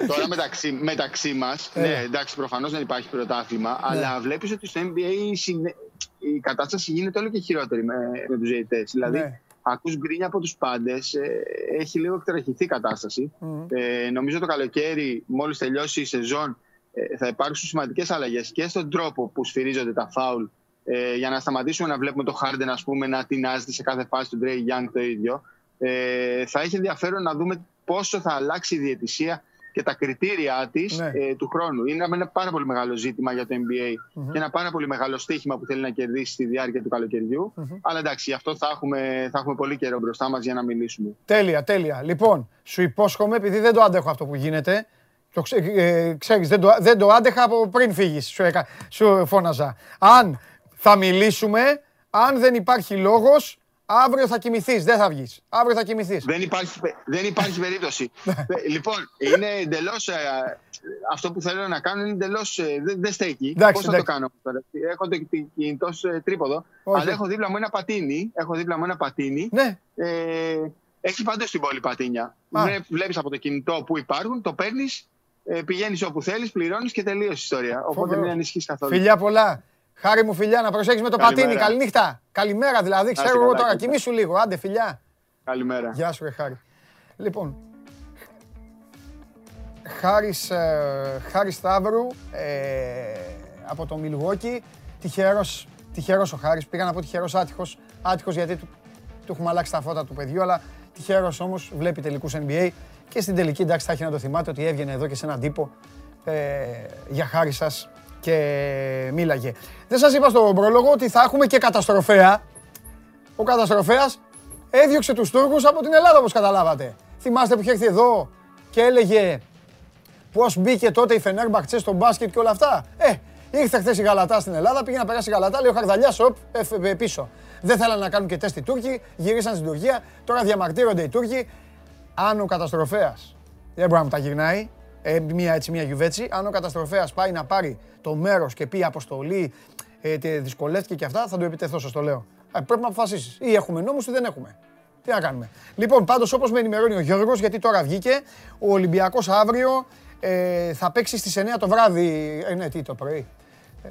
τώρα μεταξύ, μεταξύ μας, ε. ναι, εντάξει, προφανώς δεν υπάρχει πρωτάθλημα, ναι. αλλά βλέπεις ότι στο NBA η κατάσταση γίνεται όλο και χειρότερη με, με τους διαιτητές. Δηλαδή, ναι. ακούς γκρίνια από τους πάντες, ε, έχει λίγο εκτραχηθεί η κατάσταση. Ε, νομίζω το καλοκαίρι, μόλις τελειώσει η σεζόν, ε, θα υπάρξουν σημαντικές αλλαγές και στον τρόπο που σφυρίζονται τα φάουλ ε, για να σταματήσουμε να βλέπουμε το Harden ας πούμε, να τεινάζεται σε κάθε φάση του Dre Young το ίδιο. Ε, θα έχει ενδιαφέρον να δούμε πόσο θα αλλάξει η διαιτησία και τα κριτήρια της ναι. ε, του χρόνου. Είναι ένα πάρα πολύ μεγάλο ζήτημα για το NBA και ένα πάρα πολύ μεγάλο στοίχημα που θέλει να κερδίσει στη διάρκεια του καλοκαιριού. Αλλά εντάξει, γι' αυτό θα έχουμε, θα έχουμε πολύ καιρό μπροστά μας για να μιλήσουμε. Τέλεια, τέλεια. Λοιπόν, σου υπόσχομαι, επειδή δεν το άντεχω αυτό που γίνεται, το ξέ, ε, ξέρεις, δεν το, δεν το άντεχα από πριν φύγεις, σου, σου φώναζα. Αν θα μιλήσουμε. Αν δεν υπάρχει λόγος, αύριο θα κοιμηθείς. Δεν θα βγεις. Αύριο θα κοιμηθείς. Δεν υπάρχει, δεν υπάρχει [LAUGHS] περίπτωση. Ναι. Ε, λοιπόν, είναι εντελώς. Ε, αυτό που θέλω να κάνω είναι εντελώς. Ε, δεν, δεν στέκει. Πώς θα το κάνω τώρα; Έχω το κινητός τρίποδο. Αλλά έχω δίπλα μου ένα πατίνι. Έχω δίπλα μου ένα πατίνι. Ναι. Ε, έχει παντού στην πόλη πατίνια. Βλέπεις από το κινητό που υπάρχουν, το παίρνεις, πηγαίνεις όπου θέλεις, πληρώνεις και τελείωσε η ιστορία. Οπότε δεν ανησυχείς καθόλου. Φιλιά πολλά. Χάρη μου φιλιά, να προσέξεις με το Καλημέρα. πατίνι. Καληνύχτα. Καλημέρα δηλαδή, ξέρω εγώ τώρα. Κοιμήσου λίγο. Άντε φιλιά. Καλημέρα. Γεια σου ρε Χάρη. Λοιπόν, Χάρης, ε, Χάρης Σταύρου ε, από το Μιλγόκι. Τυχερός, τυχερός ο Χάρης. Πήγα να πω τυχερός άτυχος. Άτυχος γιατί του, του έχουμε αλλάξει τα φώτα του παιδιού, αλλά τυχερός όμως βλέπει τελικούς NBA. Και στην τελική εντάξει θα έχει να το θυμάται ότι έβγαινε εδώ και σε έναν τύπο ε, για χάρη σας και μίλαγε. Δεν σας είπα στον πρόλογο ότι θα έχουμε και καταστροφέα. Ο καταστροφέας έδιωξε τους Τούρκους από την Ελλάδα όπως καταλάβατε. Θυμάστε που είχε έρθει εδώ και έλεγε πώς μπήκε τότε η Φενέρμπαχτσε στο μπάσκετ και όλα αυτά. Ε, ήρθε χθες η Γαλατά στην Ελλάδα, πήγε να περάσει η Γαλατά, λέει ο Χαρδαλιάς, οπ, ε, πίσω. Δεν θέλανε να κάνουν και τεστ οι Τούρκοι, γυρίσαν στην Τουρκία, τώρα διαμαρτύρονται οι Τούρκοι. Αν ο καταστροφέας δεν μπορεί να μου τα γυρνάει, ε, μία έτσι, μία γιουβέτσι. Αν ο καταστροφέας πάει να πάρει το μέρος και πει αποστολή, ε, δυσκολεύτηκε και αυτά, θα το επιτεθώ, σας το λέω. Ε, πρέπει να αποφασίσεις. Ή έχουμε νόμους ή δεν έχουμε. Τι να κάνουμε. Λοιπόν, πάντως όπως με ενημερώνει ο Γιώργος, γιατί τώρα βγήκε, ο Ολυμπιακός αύριο ε, θα παίξει στις 9 το βράδυ. Ε, ναι, τι το πρωί.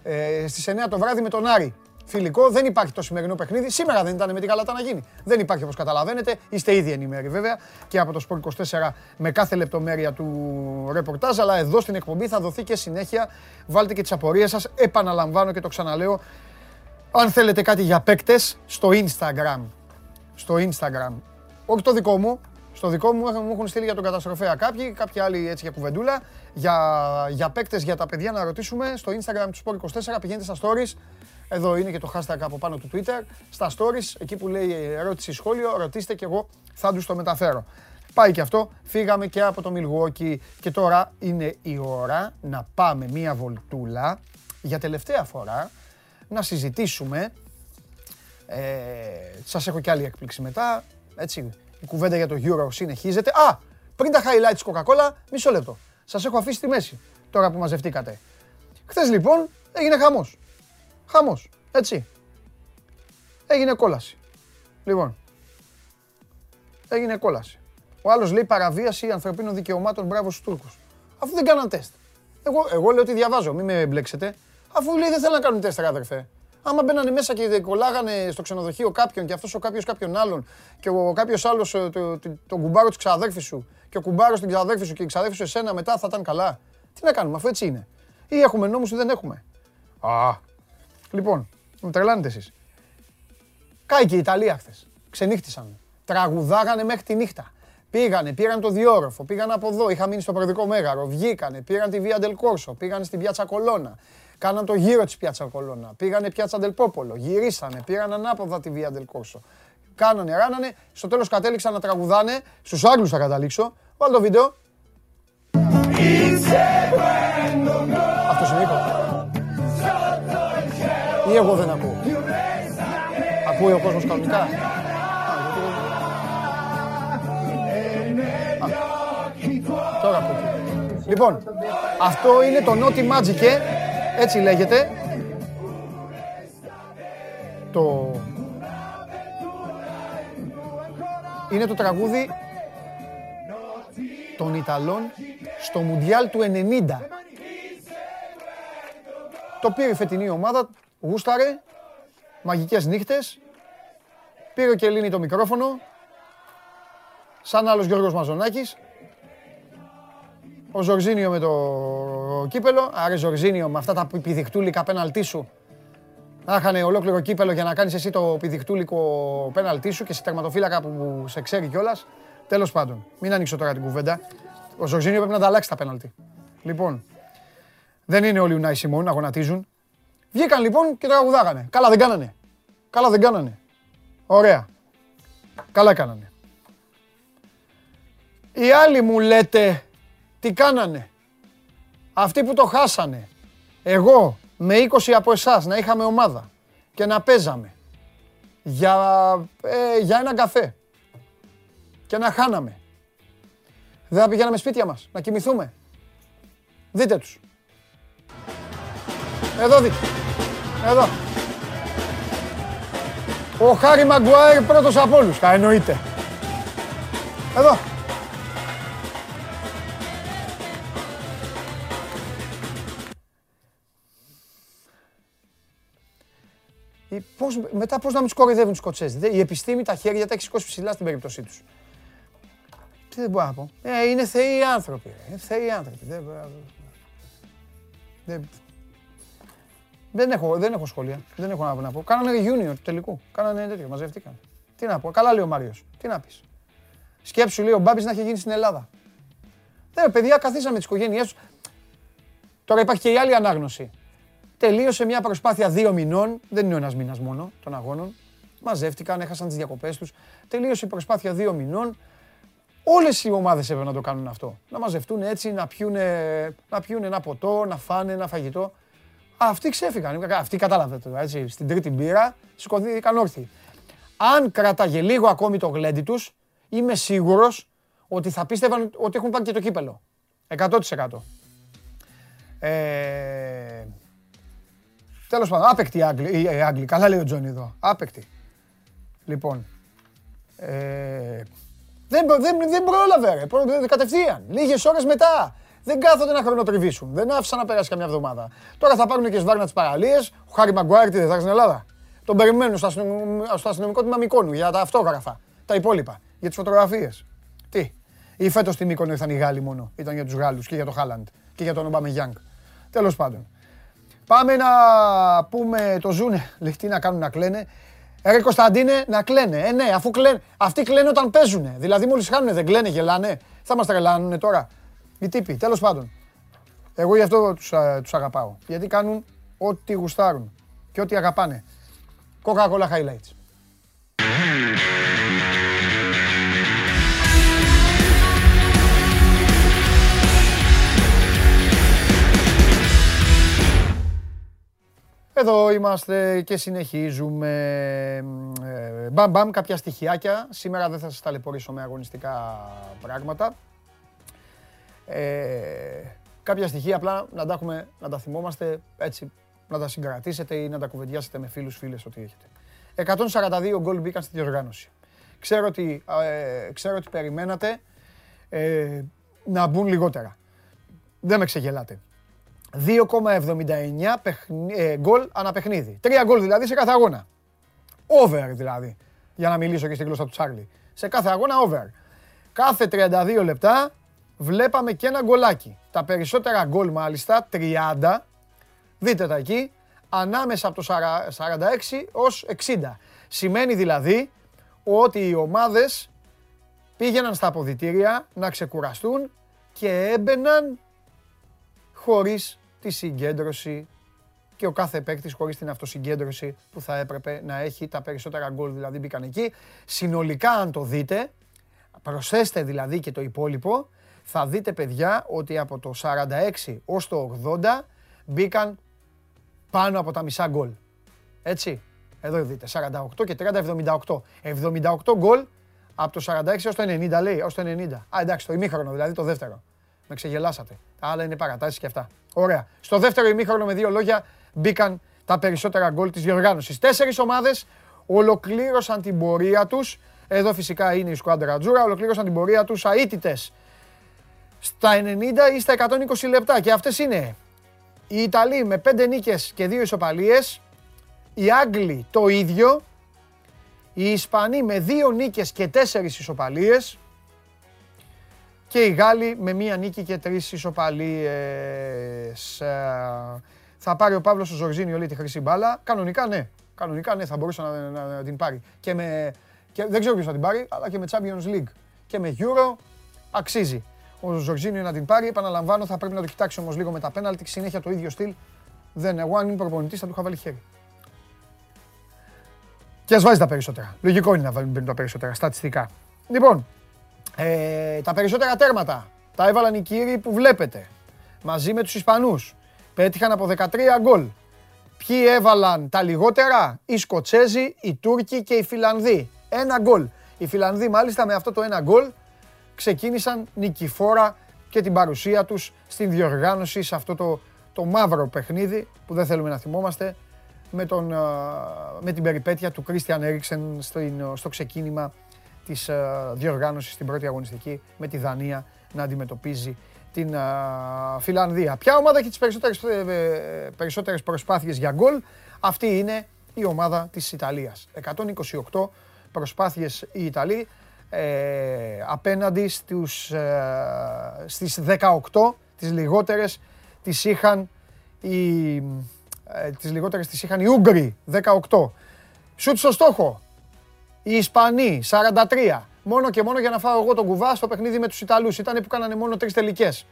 Ε, στις 9 το βράδυ με τον Άρη. Φιλικό. Δεν υπάρχει το σημερινό παιχνίδι. Σήμερα δεν ήταν με την Καλατά να γίνει. Δεν υπάρχει όπως καταλαβαίνετε. Είστε ήδη ενημέροι βέβαια και από το Σπορ 24 με κάθε λεπτομέρεια του ρεπορτάζ. Αλλά εδώ στην εκπομπή θα δοθεί και συνέχεια. Βάλτε και τις απορίες σας. Επαναλαμβάνω και το ξαναλέω. Αν θέλετε κάτι για παίκτες στο Instagram. Στο Instagram. Όχι το δικό μου, στο δικό μου μου έχουν στείλει για τον καταστροφέα κάποιοι, κάποιοι άλλοι έτσι για κουβεντούλα. Για, για παίκτες, για τα παιδιά να ρωτήσουμε στο Instagram του Sport24. Πηγαίνετε στα stories. Εδώ είναι και το hashtag από πάνω του Twitter. Στα stories, εκεί που λέει ερώτηση σχόλιο, ρωτήστε και εγώ θα τους το μεταφέρω. Πάει και αυτό. Φύγαμε και από το Milwaukee και τώρα είναι η ώρα να πάμε μία βολτούλα για τελευταία φορά να συζητήσουμε. Ε, σας έχω και άλλη έκπληξη μετά. Έτσι, η κουβέντα για το Euro συνεχίζεται. Α, πριν τα highlights Coca-Cola, μισό λεπτό. Σας έχω αφήσει στη μέση, τώρα που μαζευτήκατε. Χθες λοιπόν έγινε χαμός. Χαμός, έτσι. Έγινε κόλαση. Λοιπόν, έγινε κόλαση. Ο άλλος λέει παραβίαση ανθρωπίνων δικαιωμάτων, μπράβο στους Τούρκους. Αφού δεν κάναν τεστ. Εγώ, εγώ λέω ότι διαβάζω, μην με μπλέξετε. Αφού λέει δεν θέλουν να κάνουν τεστ, αδερφέ. Άμα μπαίνανε μέσα και κολλάγανε στο ξενοδοχείο κάποιον και αυτός ο κάποιος κάποιον άλλον και ο κάποιος άλλος ε, τον το, το κουμπάρο της ξαδέρφης σου και ο κουμπάρος την ξαδέρφης σου και η ξαδέρφη σου εσένα μετά θα ήταν καλά. Τι να κάνουμε, αφού έτσι είναι. Ή έχουμε νόμους ή δεν έχουμε. Α. Λοιπόν, με τρελάνετε εσείς. Κάει και η Ιταλία χθες. Ξενύχτησαν. Τραγουδάγανε μέχρι τη νύχτα. Πήγανε, πήραν το διόροφο, πήγαν από εδώ, είχα μείνει στο προεδρικό μέγαρο, βγήκανε, πήραν τη Βία Ντελκόρσο, πήγαν στην πιάτσα Κολόνα, Κάναν το γύρο της πιάτσα Κολόνα. Πήγανε πιάτσα Ντελπόπολο. Γυρίσανε. Πήραν ανάποδα τη Βία Ντελκόρσο. Κάνανε, ράνανε. Στο τέλος κατέληξαν να τραγουδάνε. Στους Άγγλους θα καταλήξω. Βάλτε το βίντεο. Αυτός είναι Ή εγώ δεν ακούω. Ακούει ο κόσμος κανονικά. Τώρα ακούω. Λοιπόν, αυτό είναι το Naughty Magic έτσι λέγεται. Το... Είναι το τραγούδι των Ιταλών στο Μουντιάλ του 90. Το πήρε η φετινή ομάδα, γούσταρε, μαγικές νύχτες, πήρε ο Κελίνη το μικρόφωνο, σαν άλλος Γιώργος Μαζονάκης, ο Ζορζίνιο με το κύπελο. Άρα Ζορζίνιο με αυτά τα πηδιχτούλικα πέναλτί σου. Να είχαν ολόκληρο κύπελο για να κάνεις εσύ το πηδιχτούλικο πέναλτί σου και σε τερματοφύλακα που σε ξέρει κιόλας. Τέλος πάντων, μην ανοίξω τώρα την κουβέντα. Ο Ζορζίνιο πρέπει να τα αλλάξει τα πέναλτι. Λοιπόν, δεν είναι όλοι Ουνάι Σιμών να γονατίζουν. Βγήκαν λοιπόν και τραγουδάγανε. Καλά δεν κάνανε. Καλά δεν κάνανε. Ωραία. Καλά κάνανε. Οι άλλοι μου λέτε τι κάνανε; Αυτοί που το χάσανε. Εγώ με 20 από εσάς να είχαμε ομάδα και να παίζαμε για, ε, για ένα καφέ και να χάναμε. Δεν θα πηγαίναμε σπίτια μας, να κοιμηθούμε. Δείτε τους. Εδώ δείτε. Εδώ. Ο Χάρη Μαγκουάιρ πρώτος από όλους. εννοείται. Εδώ. Πώς, μετά πώς να μην κοροϊδεύουν τους Σκοτσέζοι; Η επιστήμη τα χέρια τα έχει σηκώσει ψηλά στην περίπτωσή τους. Τι δεν μπορώ να πω. Ε, είναι θεοί άνθρωποι. Είναι θεοί άνθρωποι. Δεν, δεν, δεν, έχω, δεν έχω σχόλια. Δεν έχω να πω. Κάνανε junior του τελικού. Κάνανε τέτοιο. Μαζευτήκαν. Τι να πω. Καλά λέει ο Μάριος. Τι να πεις. Σκέψου λέει ο Μπάμπης να έχει γίνει στην Ελλάδα. Δεν, παιδιά, καθίσαμε τις οικογένειές τους. Τώρα υπάρχει και η άλλη ανάγνωση. Τελείωσε μια προσπάθεια δύο μηνών, δεν είναι ο ένας μήνας μόνο των αγώνων. Μαζεύτηκαν, έχασαν τις διακοπές τους. Τελείωσε η προσπάθεια δύο μηνών. Όλες οι ομάδες έπρεπε να το κάνουν αυτό. Να μαζευτούν έτσι, να πιούν, να πιούν ένα ποτό, να φάνε ένα φαγητό. Αυτοί ξέφυγαν. Αυτοί κατάλαβε έτσι. Στην τρίτη μπύρα σηκωθήκαν όρθιοι. Αν κράταγε λίγο ακόμη το γλέντι τους, είμαι σίγουρος ότι θα πίστευαν ότι έχουν πάρει και το κύπελο. 100%. Ε, Τέλος πάντων, άπεκτη Άγγλοι, οι Άγγλοι. Καλά λέει ο Τζόνι εδώ. Άπεκτη. Λοιπόν. Ε, δεν, δεν, δεν πρόλαβε, ρε. Κατευθείαν. Λίγες ώρες μετά. Δεν κάθονται να χρονοτριβήσουν. Δεν άφησαν να περάσει καμιά εβδομάδα. Τώρα θα πάρουν και σβάρνα τις παραλίες. Ο Χάρη Μαγκουάρη τι δεν θα στην Ελλάδα. Τον περιμένουν στο αστυνομικό τμήμα Μικόνου για τα αυτόγραφα. Τα υπόλοιπα. Για τις φωτογραφίες. Τι; Ή φέτος στη Μύκονο ήρθαν οι Γάλλοι μόνο; Ήταν για τους Γάλλους και για το Χάλαντ και για τον Ομπάμε Γιάνγκ. Τέλος πάντων. Πάμε να πούμε το ζούνε. Λεχτή να κάνουν να κλαίνε. Ρε Κωνσταντίνε, να κλαίνε. Ε, ναι, αφού κλαίνε. Αυτοί κλαίνε όταν παίζουν. Δηλαδή, μόλις χάνουν δεν κλαίνε, γελάνε. Θα μας τρελάνουν τώρα. Οι τύποι, τέλος πάντων. Εγώ γι' αυτό τους τους αγαπάω. Γιατί κάνουν ό,τι γουστάρουν και ό,τι αγαπάνε. Coca-Cola Highlights. Εδώ είμαστε και συνεχίζουμε. Ε, μπαμ μπαμ, κάποια στοιχειάκια. Σήμερα δεν θα σας ταλαιπωρήσω με αγωνιστικά πράγματα. Ε, κάποια στοιχεία απλά να τα, έχουμε, να τα θυμόμαστε έτσι, να τα συγκρατήσετε ή να τα κουβεντιάσετε με φίλους, φίλες, ό,τι έχετε. 142 γκολ μπήκαν στη διοργάνωση. Ξέρω ότι, ε, ξέρω ότι περιμένατε ε, να μπουν λιγότερα. Δεν με ξεγελάτε. 2,79 ε, γκολ ανά παιχνίδι. Τρία γκολ δηλαδή σε κάθε αγώνα. Over δηλαδή. Για να μιλήσω και στην γλώσσα του Τσάρλι. Σε κάθε αγώνα over. Κάθε 32 λεπτά βλέπαμε και ένα γκολάκι. Τα περισσότερα γκολ μάλιστα, 30, δείτε τα εκεί, ανάμεσα από το 46 ως 60. Σημαίνει δηλαδή ότι οι ομάδες πήγαιναν στα αποδητήρια να ξεκουραστούν και έμπαιναν χωρίς τη συγκέντρωση και ο κάθε παίκτης χωρίς την αυτοσυγκέντρωση που θα έπρεπε να έχει τα περισσότερα γκολ δηλαδή μπήκαν εκεί. Συνολικά αν το δείτε, προσέστε δηλαδή και το υπόλοιπο, θα δείτε παιδιά ότι από το 46 ως το 80 μπήκαν πάνω από τα μισά γκολ. Έτσι, εδώ δείτε, 48 και 30, 78. 78 γκολ από το 46 έως το 90 λέει, ως το 90. Α, εντάξει, το ημίχρονο δηλαδή, το δεύτερο. Με ξεγελάσατε. Τα άλλα είναι παρατάσεις και αυτά. Ωραία. Στο δεύτερο ημίχρονο με δύο λόγια μπήκαν τα περισσότερα γκολ της διοργάνωσης. Τέσσερις ομάδες ολοκλήρωσαν την πορεία τους. Εδώ φυσικά είναι η σκουάντρα Τζούρα. Ολοκλήρωσαν την πορεία τους αίτητες στα 90 ή στα 120 λεπτά. Και αυτές είναι οι Ιταλοί με 5 νίκες και 2 ισοπαλίες. Οι Άγγλοι το ίδιο. Οι Ισπανοί με 2 νίκες και 4 ισοπαλίες και οι Γάλλοι με μία νίκη και τρεις ισοπαλίες. Ε, θα πάρει ο Παύλος ο Ζορζίνη όλη τη χρυσή μπάλα. Κανονικά ναι. Κανονικά ναι, θα μπορούσε να, να, την πάρει. Και με, και, δεν ξέρω ποιος θα την πάρει, αλλά και με Champions League. Και με Euro αξίζει. Ο Ζορζίνιο να την πάρει. Επαναλαμβάνω, θα πρέπει να το κοιτάξει όμως λίγο με τα πέναλτι. Συνέχεια το ίδιο στυλ. Δεν, εγώ αν είμαι προπονητής θα του είχα βάλει χέρι. Και ας βάζει τα περισσότερα. Λογικό είναι να βάλει τα περισσότερα στατιστικά. Λοιπόν, ε, τα περισσότερα τέρματα τα έβαλαν οι κύριοι που βλέπετε. Μαζί με τους Ισπανούς. Πέτυχαν από 13 γκολ. Ποιοι έβαλαν τα λιγότερα, οι Σκοτσέζοι, οι Τούρκοι και οι Φιλανδοί. Ένα γκολ. Οι Φιλανδοί μάλιστα με αυτό το ένα γκολ ξεκίνησαν νικηφόρα και την παρουσία τους στην διοργάνωση σε αυτό το, το μαύρο παιχνίδι που δεν θέλουμε να θυμόμαστε με, τον, με την περιπέτεια του Κρίστιαν Έριξεν στο ξεκίνημα της ε, διοργάνωσης στην πρώτη αγωνιστική με τη Δανία να αντιμετωπίζει την ε, Φιλανδία. Ποια ομάδα έχει τις περισσότερες, ε, περισσότερες προσπάθειες για γκολ; Αυτή είναι η ομάδα της Ιταλίας. 128 προσπάθειες οι Ιταλοί απέναντι στους, στις 18 τις λιγότερες τις είχαν οι, τις λιγότερες τις είχαν οι Ούγγροι 18. Σουτ στο στόχο οι Ισπανοί 43. Μόνο και μόνο για να φάω εγώ τον κουβά στο παιχνίδι με τους Ιταλούς. Ήταν που κάνανε μόνο τρεις τελικές.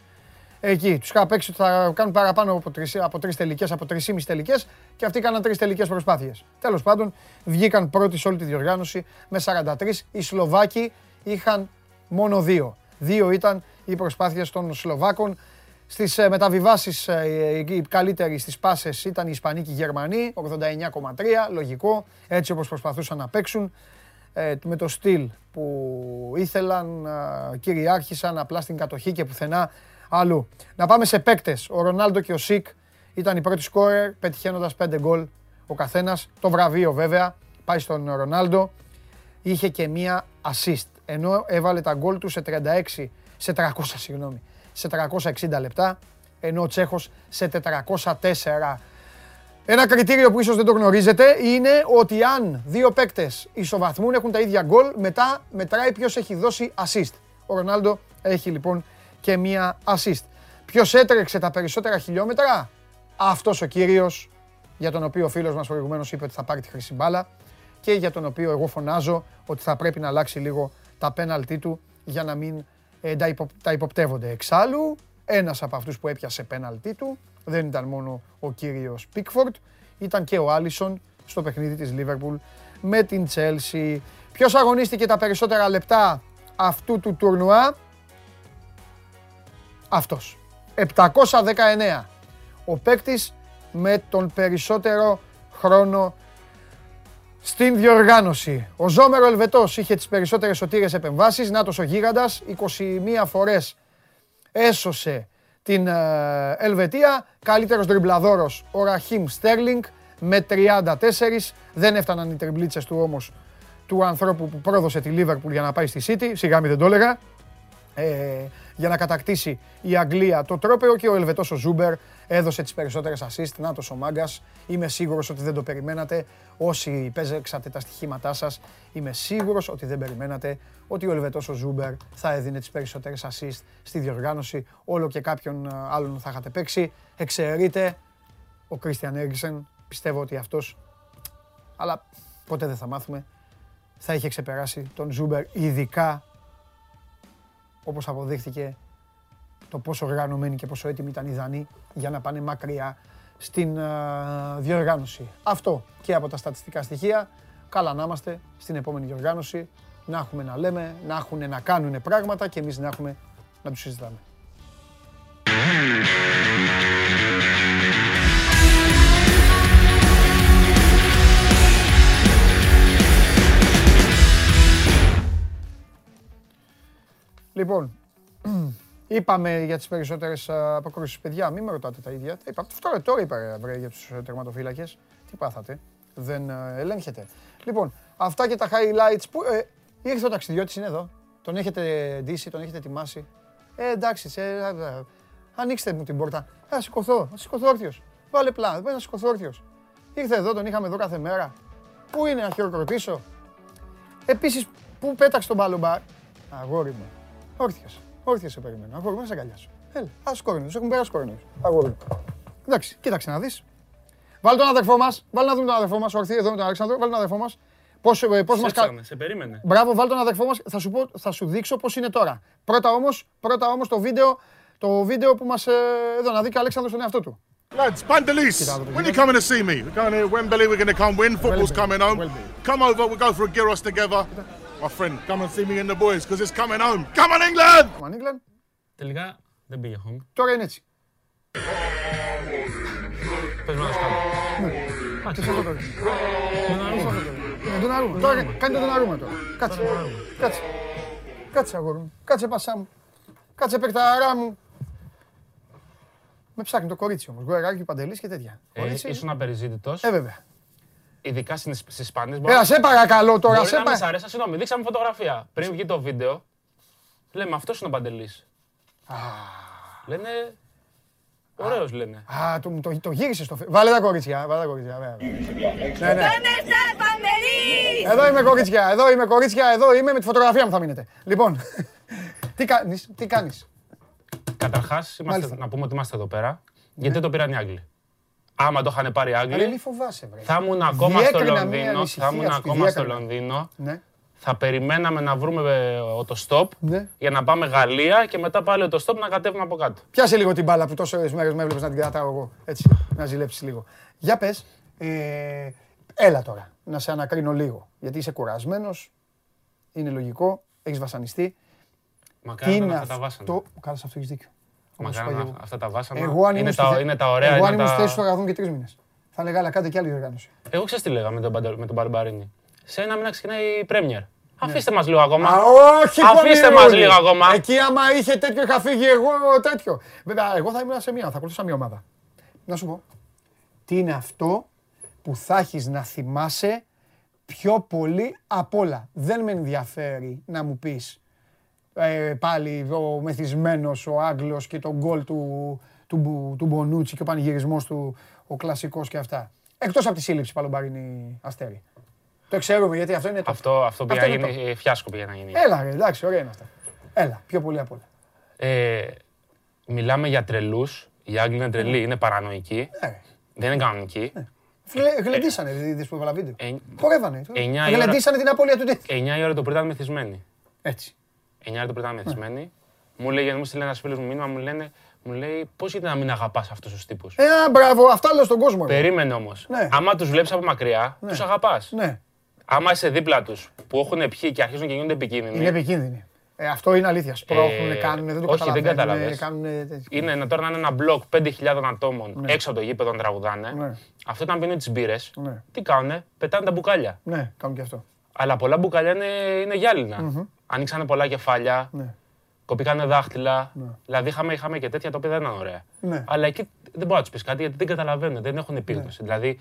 Εκεί. Τους είχα παίξει ότι θα κάνουν παραπάνω από τρεις από τρεις τελικές, από τρεις ή τελικές και αυτοί κάναν τρεις τελικές προσπάθειες. Τέλος πάντων, βγήκαν πρώτοι σε όλη τη διοργάνωση με 43. Οι Σλοβάκοι είχαν μόνο δύο. Δύο ήταν οι προσπάθειες των Σλοβάκων. Στις ε, μεταβιβάσεις, ε, οι καλύτεροι στις πάσες ήταν οι Ισπανοί και οι Γερμανοί, 89,3. Λογικό, έτσι όπως προσπαθούσαν να παίξουν. Ε, με το στυλ που ήθελαν, κυριάρχησαν απλά στην κατοχή και πουθενά αλλού. Να πάμε σε παίκτες. Ο Ρονάλντο και ο Σικ ήταν οι πρώτοι σκόρερ, πετυχαίνοντας 5 γκολ ο καθένας. Το βραβείο βέβαια πάει στον Ρονάλντο. Είχε και μία assist, ενώ έβαλε τα γκολ του σε 36, σε 300 συγγνώμη, σε 360 λεπτά, ενώ ο Τσέχος σε 404. Ένα κριτήριο που ίσως δεν το γνωρίζετε είναι ότι αν δύο παίκτες ισοβαθμούν, έχουν τα ίδια γκολ, μετά μετράει ποιος έχει δώσει assist. Ο Ρονάλντο έχει λοιπόν και μία assist. Ποιος έτρεξε τα περισσότερα χιλιόμετρα, αυτός ο κύριος για τον οποίο ο φίλος μας προηγουμένως είπε ότι θα πάρει τη χρυσή μπάλα και για τον οποίο εγώ φωνάζω ότι θα πρέπει να αλλάξει λίγο τα πέναλτί του για να μην ε, τα υποπτεύονται. Εξάλλου, ένας από αυτούς που έπιασε πέναλτί του δεν ήταν μόνο ο κύριος Πίκφορντ, ήταν και ο Άλισον στο παιχνίδι της Λίβερπουλ με την Τσέλσι. Ποιος αγωνίστηκε τα περισσότερα λεπτά αυτού του τουρνουά, αυτός. 719. Ο παίκτης με τον περισσότερο χρόνο στην διοργάνωση. Ο Ζόμερο Ελβετός είχε τις περισσότερες σωτήρες επεμβάσεις. Νάτος ο Γίγαντας, 21 φορές έσωσε την ε, Ελβετία. Καλύτερος τριμπλαδόρος ο Ραχίμ Στέρλινγκ με 34. Δεν έφταναν οι τριμπλίτσες του όμως του ανθρώπου που πρόδωσε τη Λίβερπουλ για να πάει στη City. Σιγά μην δεν το έλεγα. Ε, για να κατακτήσει η Αγγλία το τρόπαιο και ο Ελβετός ο Ζούμπερ έδωσε τις περισσότερες assist. Νάτος ο Μάγκας. Είμαι σίγουρος ότι δεν το περιμένατε. Όσοι παίξατε τα στοιχήματά σας, είμαι σίγουρος ότι δεν περιμένατε ότι ο Ελβετός ο Ζούμπερ θα έδινε τις περισσότερες assist στη διοργάνωση. Όλο και κάποιον άλλον θα είχατε παίξει. Εξαιρείται ο Κρίστιαν Έρικσεν. Πιστεύω ότι αυτός, αλλά ποτέ δεν θα μάθουμε, θα είχε ξεπεράσει τον Ζούμπερ, ειδικά όπως αποδείχθηκε το πόσο οργανωμένοι και πόσο έτοιμοι ήταν οι Δανείοι για να πάνε μακριά στην διοργάνωση. Αυτό και από τα στατιστικά στοιχεία. Καλά να είμαστε στην επόμενη διοργάνωση, να έχουμε να λέμε, να έχουν να κάνουν πράγματα και εμείς να έχουμε να τους συζητάμε. Λοιπόν, [CLEARS THROAT] είπαμε για τις περισσότερες αποκρούσεις παιδιά, μην με ρωτάτε τα ίδια. Είπα, τώρα, τώρα είπα βρε, για τους τερματοφύλακες. Τι πάθατε, δεν ελέγχεται. Λοιπόν, αυτά και τα highlights που... Ε, ήρθε ο ταξιδιώτης, είναι εδώ. Τον έχετε ντύσει, τον έχετε ετοιμάσει. Ε, εντάξει, σε, ε, ανοίξτε μου την πόρτα. Θα σηκωθώ, θα σηκωθώ όρθιος. Βάλε πλάν, να σηκωθώ όρθιος. Ήρθε εδώ, τον είχαμε εδώ κάθε μέρα. Πού είναι να χειροκροτήσω; Επίσης, πού πέταξε τον μπάλο Αγόρι μου. Όρθιος. Όρθιος σε περιμένω. Αγόρι, μέσα αγκαλιάσω. Έλα, ας κόρνου. Έχουν περάσει κόρνου. Αγόρι. Εντάξει, κοίταξε να δεις. Βάλει τον αδερφό μας. Βάλει να δούμε τον αδερφό μας. Ορθί εδώ με τον Αλέξανδρο. Βάλει τον αδερφό μας. Πώς πώς μας κάνει. Σε περίμενε. Μπράβο, βάλει τον αδερφό μας. Θα, σου πω, θα σου δείξω πώς είναι τώρα. Πρώτα όμως πρώτα όμως το βίντεο, το βίντεο που μας. Ε, εδώ να δει και ο Αλέξανδρος τον εαυτό του. Lads, Bandelis, when are you coming to see me? We're going to Wembley, we're going to come win, football's coming home. Come over, we'll go for a gyros together. My friend, come and see me in the boys, because it's coming home. Come on England! Come on England. Τελικά δεν πήγε home. Τώρα είναι έτσι. Πες μας κάτι. Με τον αρούμε. Τώρα κάνει τον αρούμε τώρα. Κάτσε. Κάτσε. Κάτσε αγόρι μου. Κάτσε πασά μου. Κάτσε παιχταρά μου. Με ψάχνει το κορίτσι όμως. Γκουεράκι, παντελής και τέτοια. Ε, ήσουν απεριζήτητος. Ε, βέβαια. Ειδικά στις Ισπανίε. Έλα, σε παρακαλώ τώρα. Μπορεί σε να μην αρέσει, συγγνώμη, δείξαμε φωτογραφία. Πριν βγει το βίντεο, λέμε αυτός είναι ο Παντελής. Λένε. Ωραίος λένε. Α, το, το, το γύρισες στο Βάλε τα κορίτσια. Βάλε τα κορίτσια. Ναι, ναι. Εδώ είμαι κορίτσια. Εδώ είμαι κορίτσια. Εδώ είμαι με τη φωτογραφία μου θα μείνετε. Λοιπόν, [LAUGHS] τι κάνεις, τι κάνεις; Καταρχάς, να πούμε ότι είμαστε εδώ πέρα. Γιατί δεν το πήραν οι Άγγλοι. Άμα το είχαν πάρει οι Άγγλοι, μη φοβάσαι, βρε. θα ήμουν ακόμα στο Λονδίνο. Θα ήμουν ακόμα στο Λονδίνο. Ναι. Θα περιμέναμε να βρούμε ε, το stop ναι. για να πάμε Γαλλία και μετά πάλι το stop να κατέβουμε από κάτω. Πιάσε λίγο την μπάλα που τόσες μέρες με έβλεπες να την κρατάω εγώ. Έτσι, να ζηλέψεις λίγο. Για πες, ε, έλα τώρα να σε ανακρίνω λίγο. Γιατί είσαι κουρασμένος, είναι λογικό, έχεις βασανιστεί. Μακάρι να αυτά τα βάσανα. Καλά, αυτό έχεις δίκιο. Μακάρι αυτά τα βάσανα. Εγώ αν είναι, τα, είναι τα ωραία. Εγώ αν ήμουν στη θέση του θα και τρεις μήνες. Θα έλεγα, αλλά κάντε και άλλη διοργάνωση. Εγώ ξέρω τι λέγα με τον, με τον Μπαρμπαρίνη. Σε ένα μήνα ξεκινάει η Πρέμιερ. Ναι. Αφήστε μας λίγο ακόμα. Α, όχι, Αφήστε μας λίγο ακόμα. Εκεί, άμα είχε τέτοιο, είχα φύγει εγώ τέτοιο. Βέβαια, εγώ θα ήμουν σε μία, θα ακολουθούσα μία ομάδα. Να σου πω. Τι είναι αυτό που θα έχεις να θυμάσαι πιο πολύ απ' όλα. Δεν με ενδιαφέρει να μου πεις ε, πάλι ο μεθυσμένος ο Άγγλος και τον γκολ του, του, του Μπονούτσι και ο πανηγυρισμός του, ο κλασικός και αυτά. Εκτός από τη σύλληψη Παλομπαρίνη Αστέρι. Το ξέρουμε γιατί αυτό είναι το. Αυτό, αυτό πήγε να γίνει. Φιάσκο πήγε να γίνει. Έλα, ρε, εντάξει, ωραία είναι αυτά. Έλα, πιο πολύ απ' όλα. Ε, μιλάμε για τρελούς. Οι Άγγλοι είναι τρελοί, είναι παρανοϊκοί. Ε. Δεν είναι κανονικοί. Ε. Γλεντήσανε, δεις που έβαλα βίντεο. Χορεύανε. Γλεντήσανε την απώλεια του τέτοιου. 9 η ώρα το πρωί ήταν μεθυσμένοι. Έτσι. 9 η ώρα το πρωί ήταν μεθυσμένοι. Μου λέει, γιατί μου στείλει ένα φίλος μου μήνυμα, μου λένε, μου λέει, πώς γίνεται να μην αγαπάς αυτούς τους τύπους; Ε, μπράβο, αυτά λέω στον κόσμο. Περίμενε όμως. Ναι. Άμα τους βλέπεις από μακριά, ναι. τους αγαπάς. Ναι. Άμα είσαι δίπλα τους που έχουν πιει και αρχίζουν και γίνονται επικίνδυνοι. Είναι επικίνδυνοι. Ε, αυτό είναι αλήθεια. Σπρώχνουν, ε, κάνουν, δεν το όχι, δεν καταλαβαίνεις. Είναι να τώρα να είναι ένα μπλοκ 5.000 ατόμων ναι. έξω από το γήπεδο να τραγουδάνε. Ναι. Αυτό όταν πίνουν τις μπύρες, ναι. τι κάνουν, πετάνε τα μπουκάλια. Ναι, κάνουν και αυτό. Αλλά πολλά μπουκάλια είναι, είναι γυάλινα. Mm-hmm. Ανοίξανε πολλά κεφάλια. Ναι. Κοπήκανε δάχτυλα. Ναι. Δηλαδή είχαμε, είχαμε και τέτοια τα οποία δεν ήταν ωραία. Ναι. Αλλά εκεί δεν μπορεί να τους πεις κάτι γιατί δεν καταλαβαίνουν, δεν έχουν επίγνωση. Ναι. Δηλαδή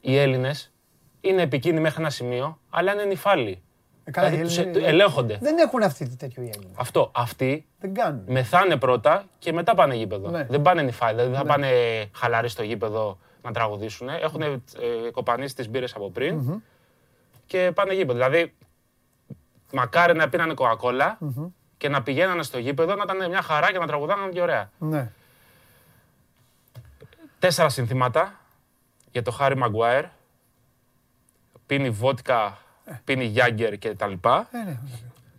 οι Έλληνες είναι επικίνδυνοι μέχρι ένα σημείο, αλλά είναι νυφάλοι. Ε, δηλαδή, ελέγχονται. Δεν έχουν αυτή τέτοιο οι Έλληνες. Αυτό. Αυτοί δεν κάνουν. μεθάνε πρώτα και μετά πάνε γήπεδο. Ναι. Δεν πάνε νυφάλοι. Δηλαδή δεν θα ναι. πάνε χαλαροί στο γήπεδο να τραγουδήσουν. Έχουν ε, κοπανίσει τις μπύρες από πριν mm-hmm. Και πάνε γήπεδο. Δηλαδή, μακάρι να πίνανε κοκακόλα mm-hmm. και να πηγαίνανε στο γήπεδο να ήταν μια χαρά και να τραγουδάνε και ωραία. Ναι. Τέσσερα συνθήματα για το Χάρι Μαγκουάερ πίνει βότκα, πίνει γιάγκερ και τα λοιπά. Ε, ναι.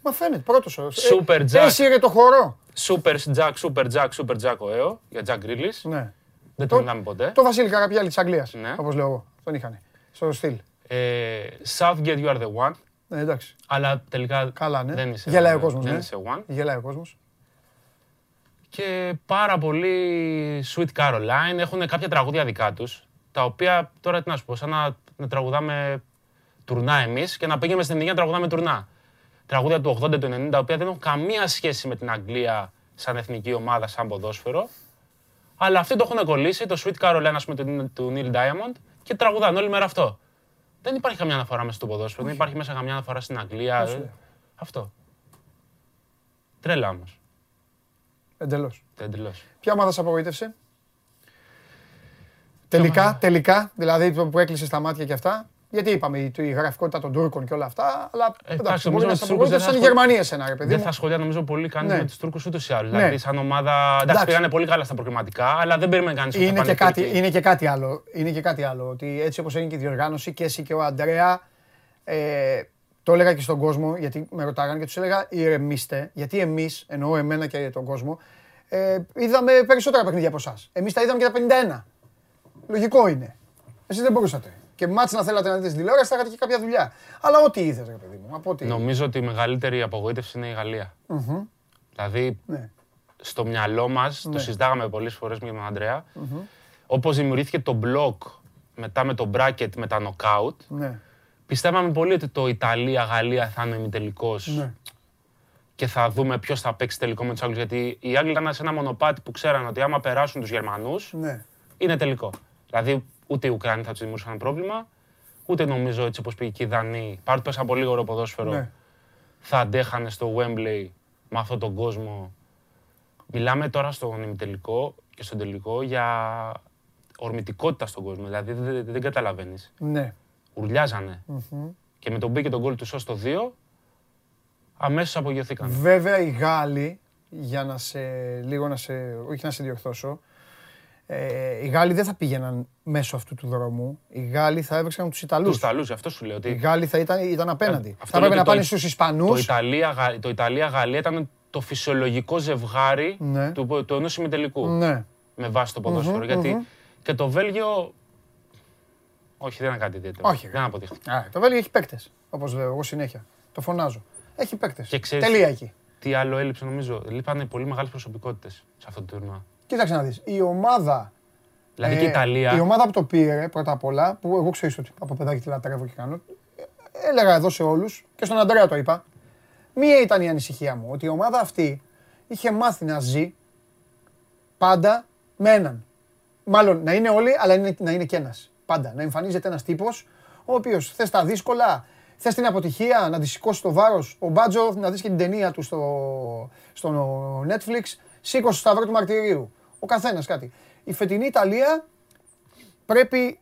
Μα φαίνεται, πρώτος ο. Super ε, Jack. Έσυρε το χορό. Super Jack, Super Jack, Super Jack ο ΕΟ, για Jack Grealish. Ναι. Δεν το είδαμε ποτέ. Το Βασίλη Καραπιάλη της Αγγλίας, ναι. όπως λέω εγώ. Τον είχαν. Στο στυλ. Ε, Southgate, you are the one. Ναι, εντάξει. Αλλά τελικά Καλά, ναι. δεν είσαι Γελάει ο κόσμος, δεν ναι. είσαι one. Γελάει ο κόσμος. Και πάρα πολύ Sweet Caroline. Έχουν κάποια τραγούδια δικά τους, τα οποία τώρα τι να σου πω, σαν να, να τραγουδάμε τουρνά εμείς και να πήγαμε στην Ινδία να τραγουδάμε τουρνά. Τραγούδια του 80, του 90, τα οποία δεν έχουν καμία σχέση με την Αγγλία σαν εθνική ομάδα, σαν ποδόσφαιρο. Αλλά αυτοί το έχουν κολλήσει, το Sweet Caroline, ας πούμε, του, του Neil Diamond και τραγουδάνε όλη μέρα αυτό. Δεν υπάρχει καμιά αναφορά μέσα στο ποδόσφαιρο, δεν υπάρχει μέσα καμιά αναφορά στην Αγγλία. Αυτό. Τρέλα όμως. Εντελώς. Εντελώς. Ποια ομάδα σε απογοήτευσε; Τελικά, τελικά, δηλαδή που έκλεισε τα μάτια και αυτά, γιατί είπαμε η γραφικότητα των Τούρκων και όλα αυτά, αλλά ε, εντάξει, μπορεί να σε σαν η Γερμανία εσένα, ρε παιδί. Δεν θα σχολιά νομίζω πολύ κανεί ναι. με τους Τούρκους ούτως ή άλλως. Ναι. Δηλαδή, σαν ομάδα. Εντάξει, πήγανε πολύ καλά στα προκριματικά, αλλά δεν περιμένει κανείς είναι, και κάτι, είναι και κάτι άλλο. Είναι και κάτι άλλο. Ότι έτσι όπως έγινε και η διοργάνωση και εσύ και ο Αντρέα. Ε, το έλεγα και στον κόσμο, γιατί με ρωτάγανε και τους έλεγα ηρεμήστε, γιατί εμείς, εννοώ εμένα και τον κόσμο, ε, είδαμε περισσότερα παιχνίδια από εσάς. Εμείς τα είδαμε και τα 51. Λογικό είναι. Εσείς δεν μπορούσατε και μάτς να θέλατε να δείτε στην τηλεόραση, θα είχατε και κάποια δουλειά. Αλλά ό,τι ήθελες, ρε παιδί μου. Από ό,τι... Νομίζω ότι η μεγαλύτερη απογοήτευση είναι η Γαλλία. Mm-hmm. Δηλαδή, ναι. στο μυαλό μας, ναι. το συζητάγαμε πολλές φορές με τον Αντρέα, mm-hmm. όπως δημιουργήθηκε το μπλοκ μετά με το bracket με τα knockout, ναι. πιστεύαμε πολύ ότι το Ιταλία-Γαλλία θα είναι ημιτελικός. Ναι. Και θα δούμε ποιος θα παίξει τελικό με τους Άγγλους. Γιατί οι Άγγλοι ήταν σε ένα μονοπάτι που ξέραν ότι άμα περάσουν τους Γερμανούς, ναι. είναι τελικό. Δηλαδή Ούτε οι Ουκρανοί θα του δημιουργήσαν πρόβλημα, ούτε νομίζω έτσι όπως πήγε και οι Δανείοι. Παρότι πέσαν πολύ ωραίο ποδόσφαιρο, ναι. θα αντέχανε στο Wembley με αυτόν τον κόσμο. Μιλάμε τώρα στον ημιτελικό και στον τελικό για ορμητικότητα στον κόσμο. Δηλαδή δεν, δεν καταλαβαίνεις. Ναι. Ουρλιάζανε. Mm-hmm. Και με τον μπήκε τον γκολ του ΣΟΣ το 2, αμέσως απογειωθήκαν. Βέβαια οι Γάλλοι, για να σε λίγο να σε, όχι να σε διορθώσω, ε, οι Γάλλοι δεν θα πήγαιναν μέσω αυτού του δρόμου. Οι Γάλλοι θα έβρισκαν τους Ιταλούς. Τους Ιταλούς, αυτό σου λέω. Ότι... Οι Γάλλοι θα ήταν, ήταν απέναντι. θα έπρεπε να πάνε στους Ισπανούς. Το Ιταλία-Γαλλία ήταν το φυσιολογικό ζευγάρι ναι. του, του ενός ημιτελικού. Ναι. Με βάση το ποδόσφαιρο. γιατι και το Βέλγιο. Όχι, δεν είναι κάτι ιδιαίτερο. Όχι. Δεν αποτύχει. Το Βέλγιο έχει παίκτες. Όπως λέω εγώ συνέχεια. Το φωνάζω. Έχει παίκτες. Τελεία εκεί. Τι άλλο έλειψε νομίζω. Λείπανε πολύ μεγάλες προσωπικότητες σε αυτό το τουρνουά. Κοίταξε να δεις, η ομάδα... Δηλαδή και η ε, Ιταλία... Η ομάδα που το πήρε πρώτα απ' όλα, που εγώ ξέρεις ότι από παιδάκι τη λατρεύω και κάνω, έλεγα εδώ σε όλους και στον Αντρέα το είπα, μία ήταν η ανησυχία μου, ότι η ομάδα αυτή είχε μάθει να ζει πάντα με έναν. Μάλλον να είναι όλοι, αλλά να είναι και ένας. Πάντα. Να εμφανίζεται ένας τύπος, ο οποίος θες τα δύσκολα, Θες την αποτυχία να τη σηκώσει το βάρος. Ο Μπάτζο να δεις και την ταινία του στο, στο Netflix. Σήκωσε το σταυρό του μαρτυρίου. Ο καθένας κάτι. Η φετινή Ιταλία πρέπει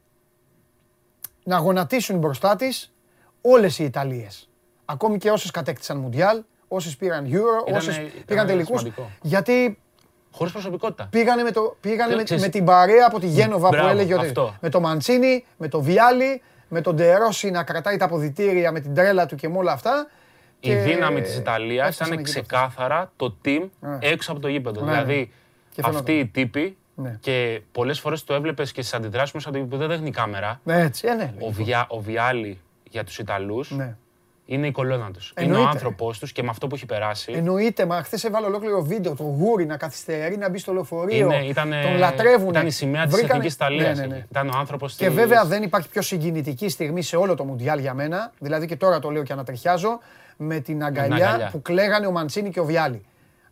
να γονατίσουν μπροστά της όλες οι Ιταλίες. Ακόμη και όσες κατέκτησαν Μουντιάλ, όσες πήραν Euro, όσες πήγαν τελικούς. Γιατί Χωρίς προσωπικότητα. Πήγανε, με, το, πήγανε με, με, την παρέα από τη Γένοβα που έλεγε ότι. Με το Μαντσίνη, με το Βιάλι, με τον Ντερόση να κρατάει τα αποδητήρια με την τρέλα του και με όλα αυτά. Η δύναμη της Ιταλίας ήταν ξεκάθαρα το team ναι. έξω από το γήπεδο. Ναι, δηλαδή ναι. Αυτοί οι τύποι και πολλές φορές το έβλεπες και στις αντιδράσεις μέσα από το γήπεδο δεν δείχνει κάμερα. Έτσι, ε, ναι, ο, Βιά, ο Βιάλι για τους Ιταλούς είναι η κολόνα του. Είναι ο άνθρωπός τους και με αυτό που έχει περάσει. Εννοείται, μα χθες έβαλε ολόκληρο βίντεο το γούρι να καθυστερεί να μπει στο λεωφορείο. Είναι, ήτανε, τον λατρεύουν. Ήταν η σημαία της Εθνικής Ιταλίας. Ναι, ναι, ναι. Ήταν ο άνθρωπος Και βέβαια δεν υπάρχει πιο συγκινητική στιγμή σε όλο το Μουντιάλ για μένα. Δηλαδή και τώρα το λέω και ανατριχιάζω με την αγκαλιά, αγκαλιά. που κλαίγανε ο Μαντσίνη και ο Βιάλι.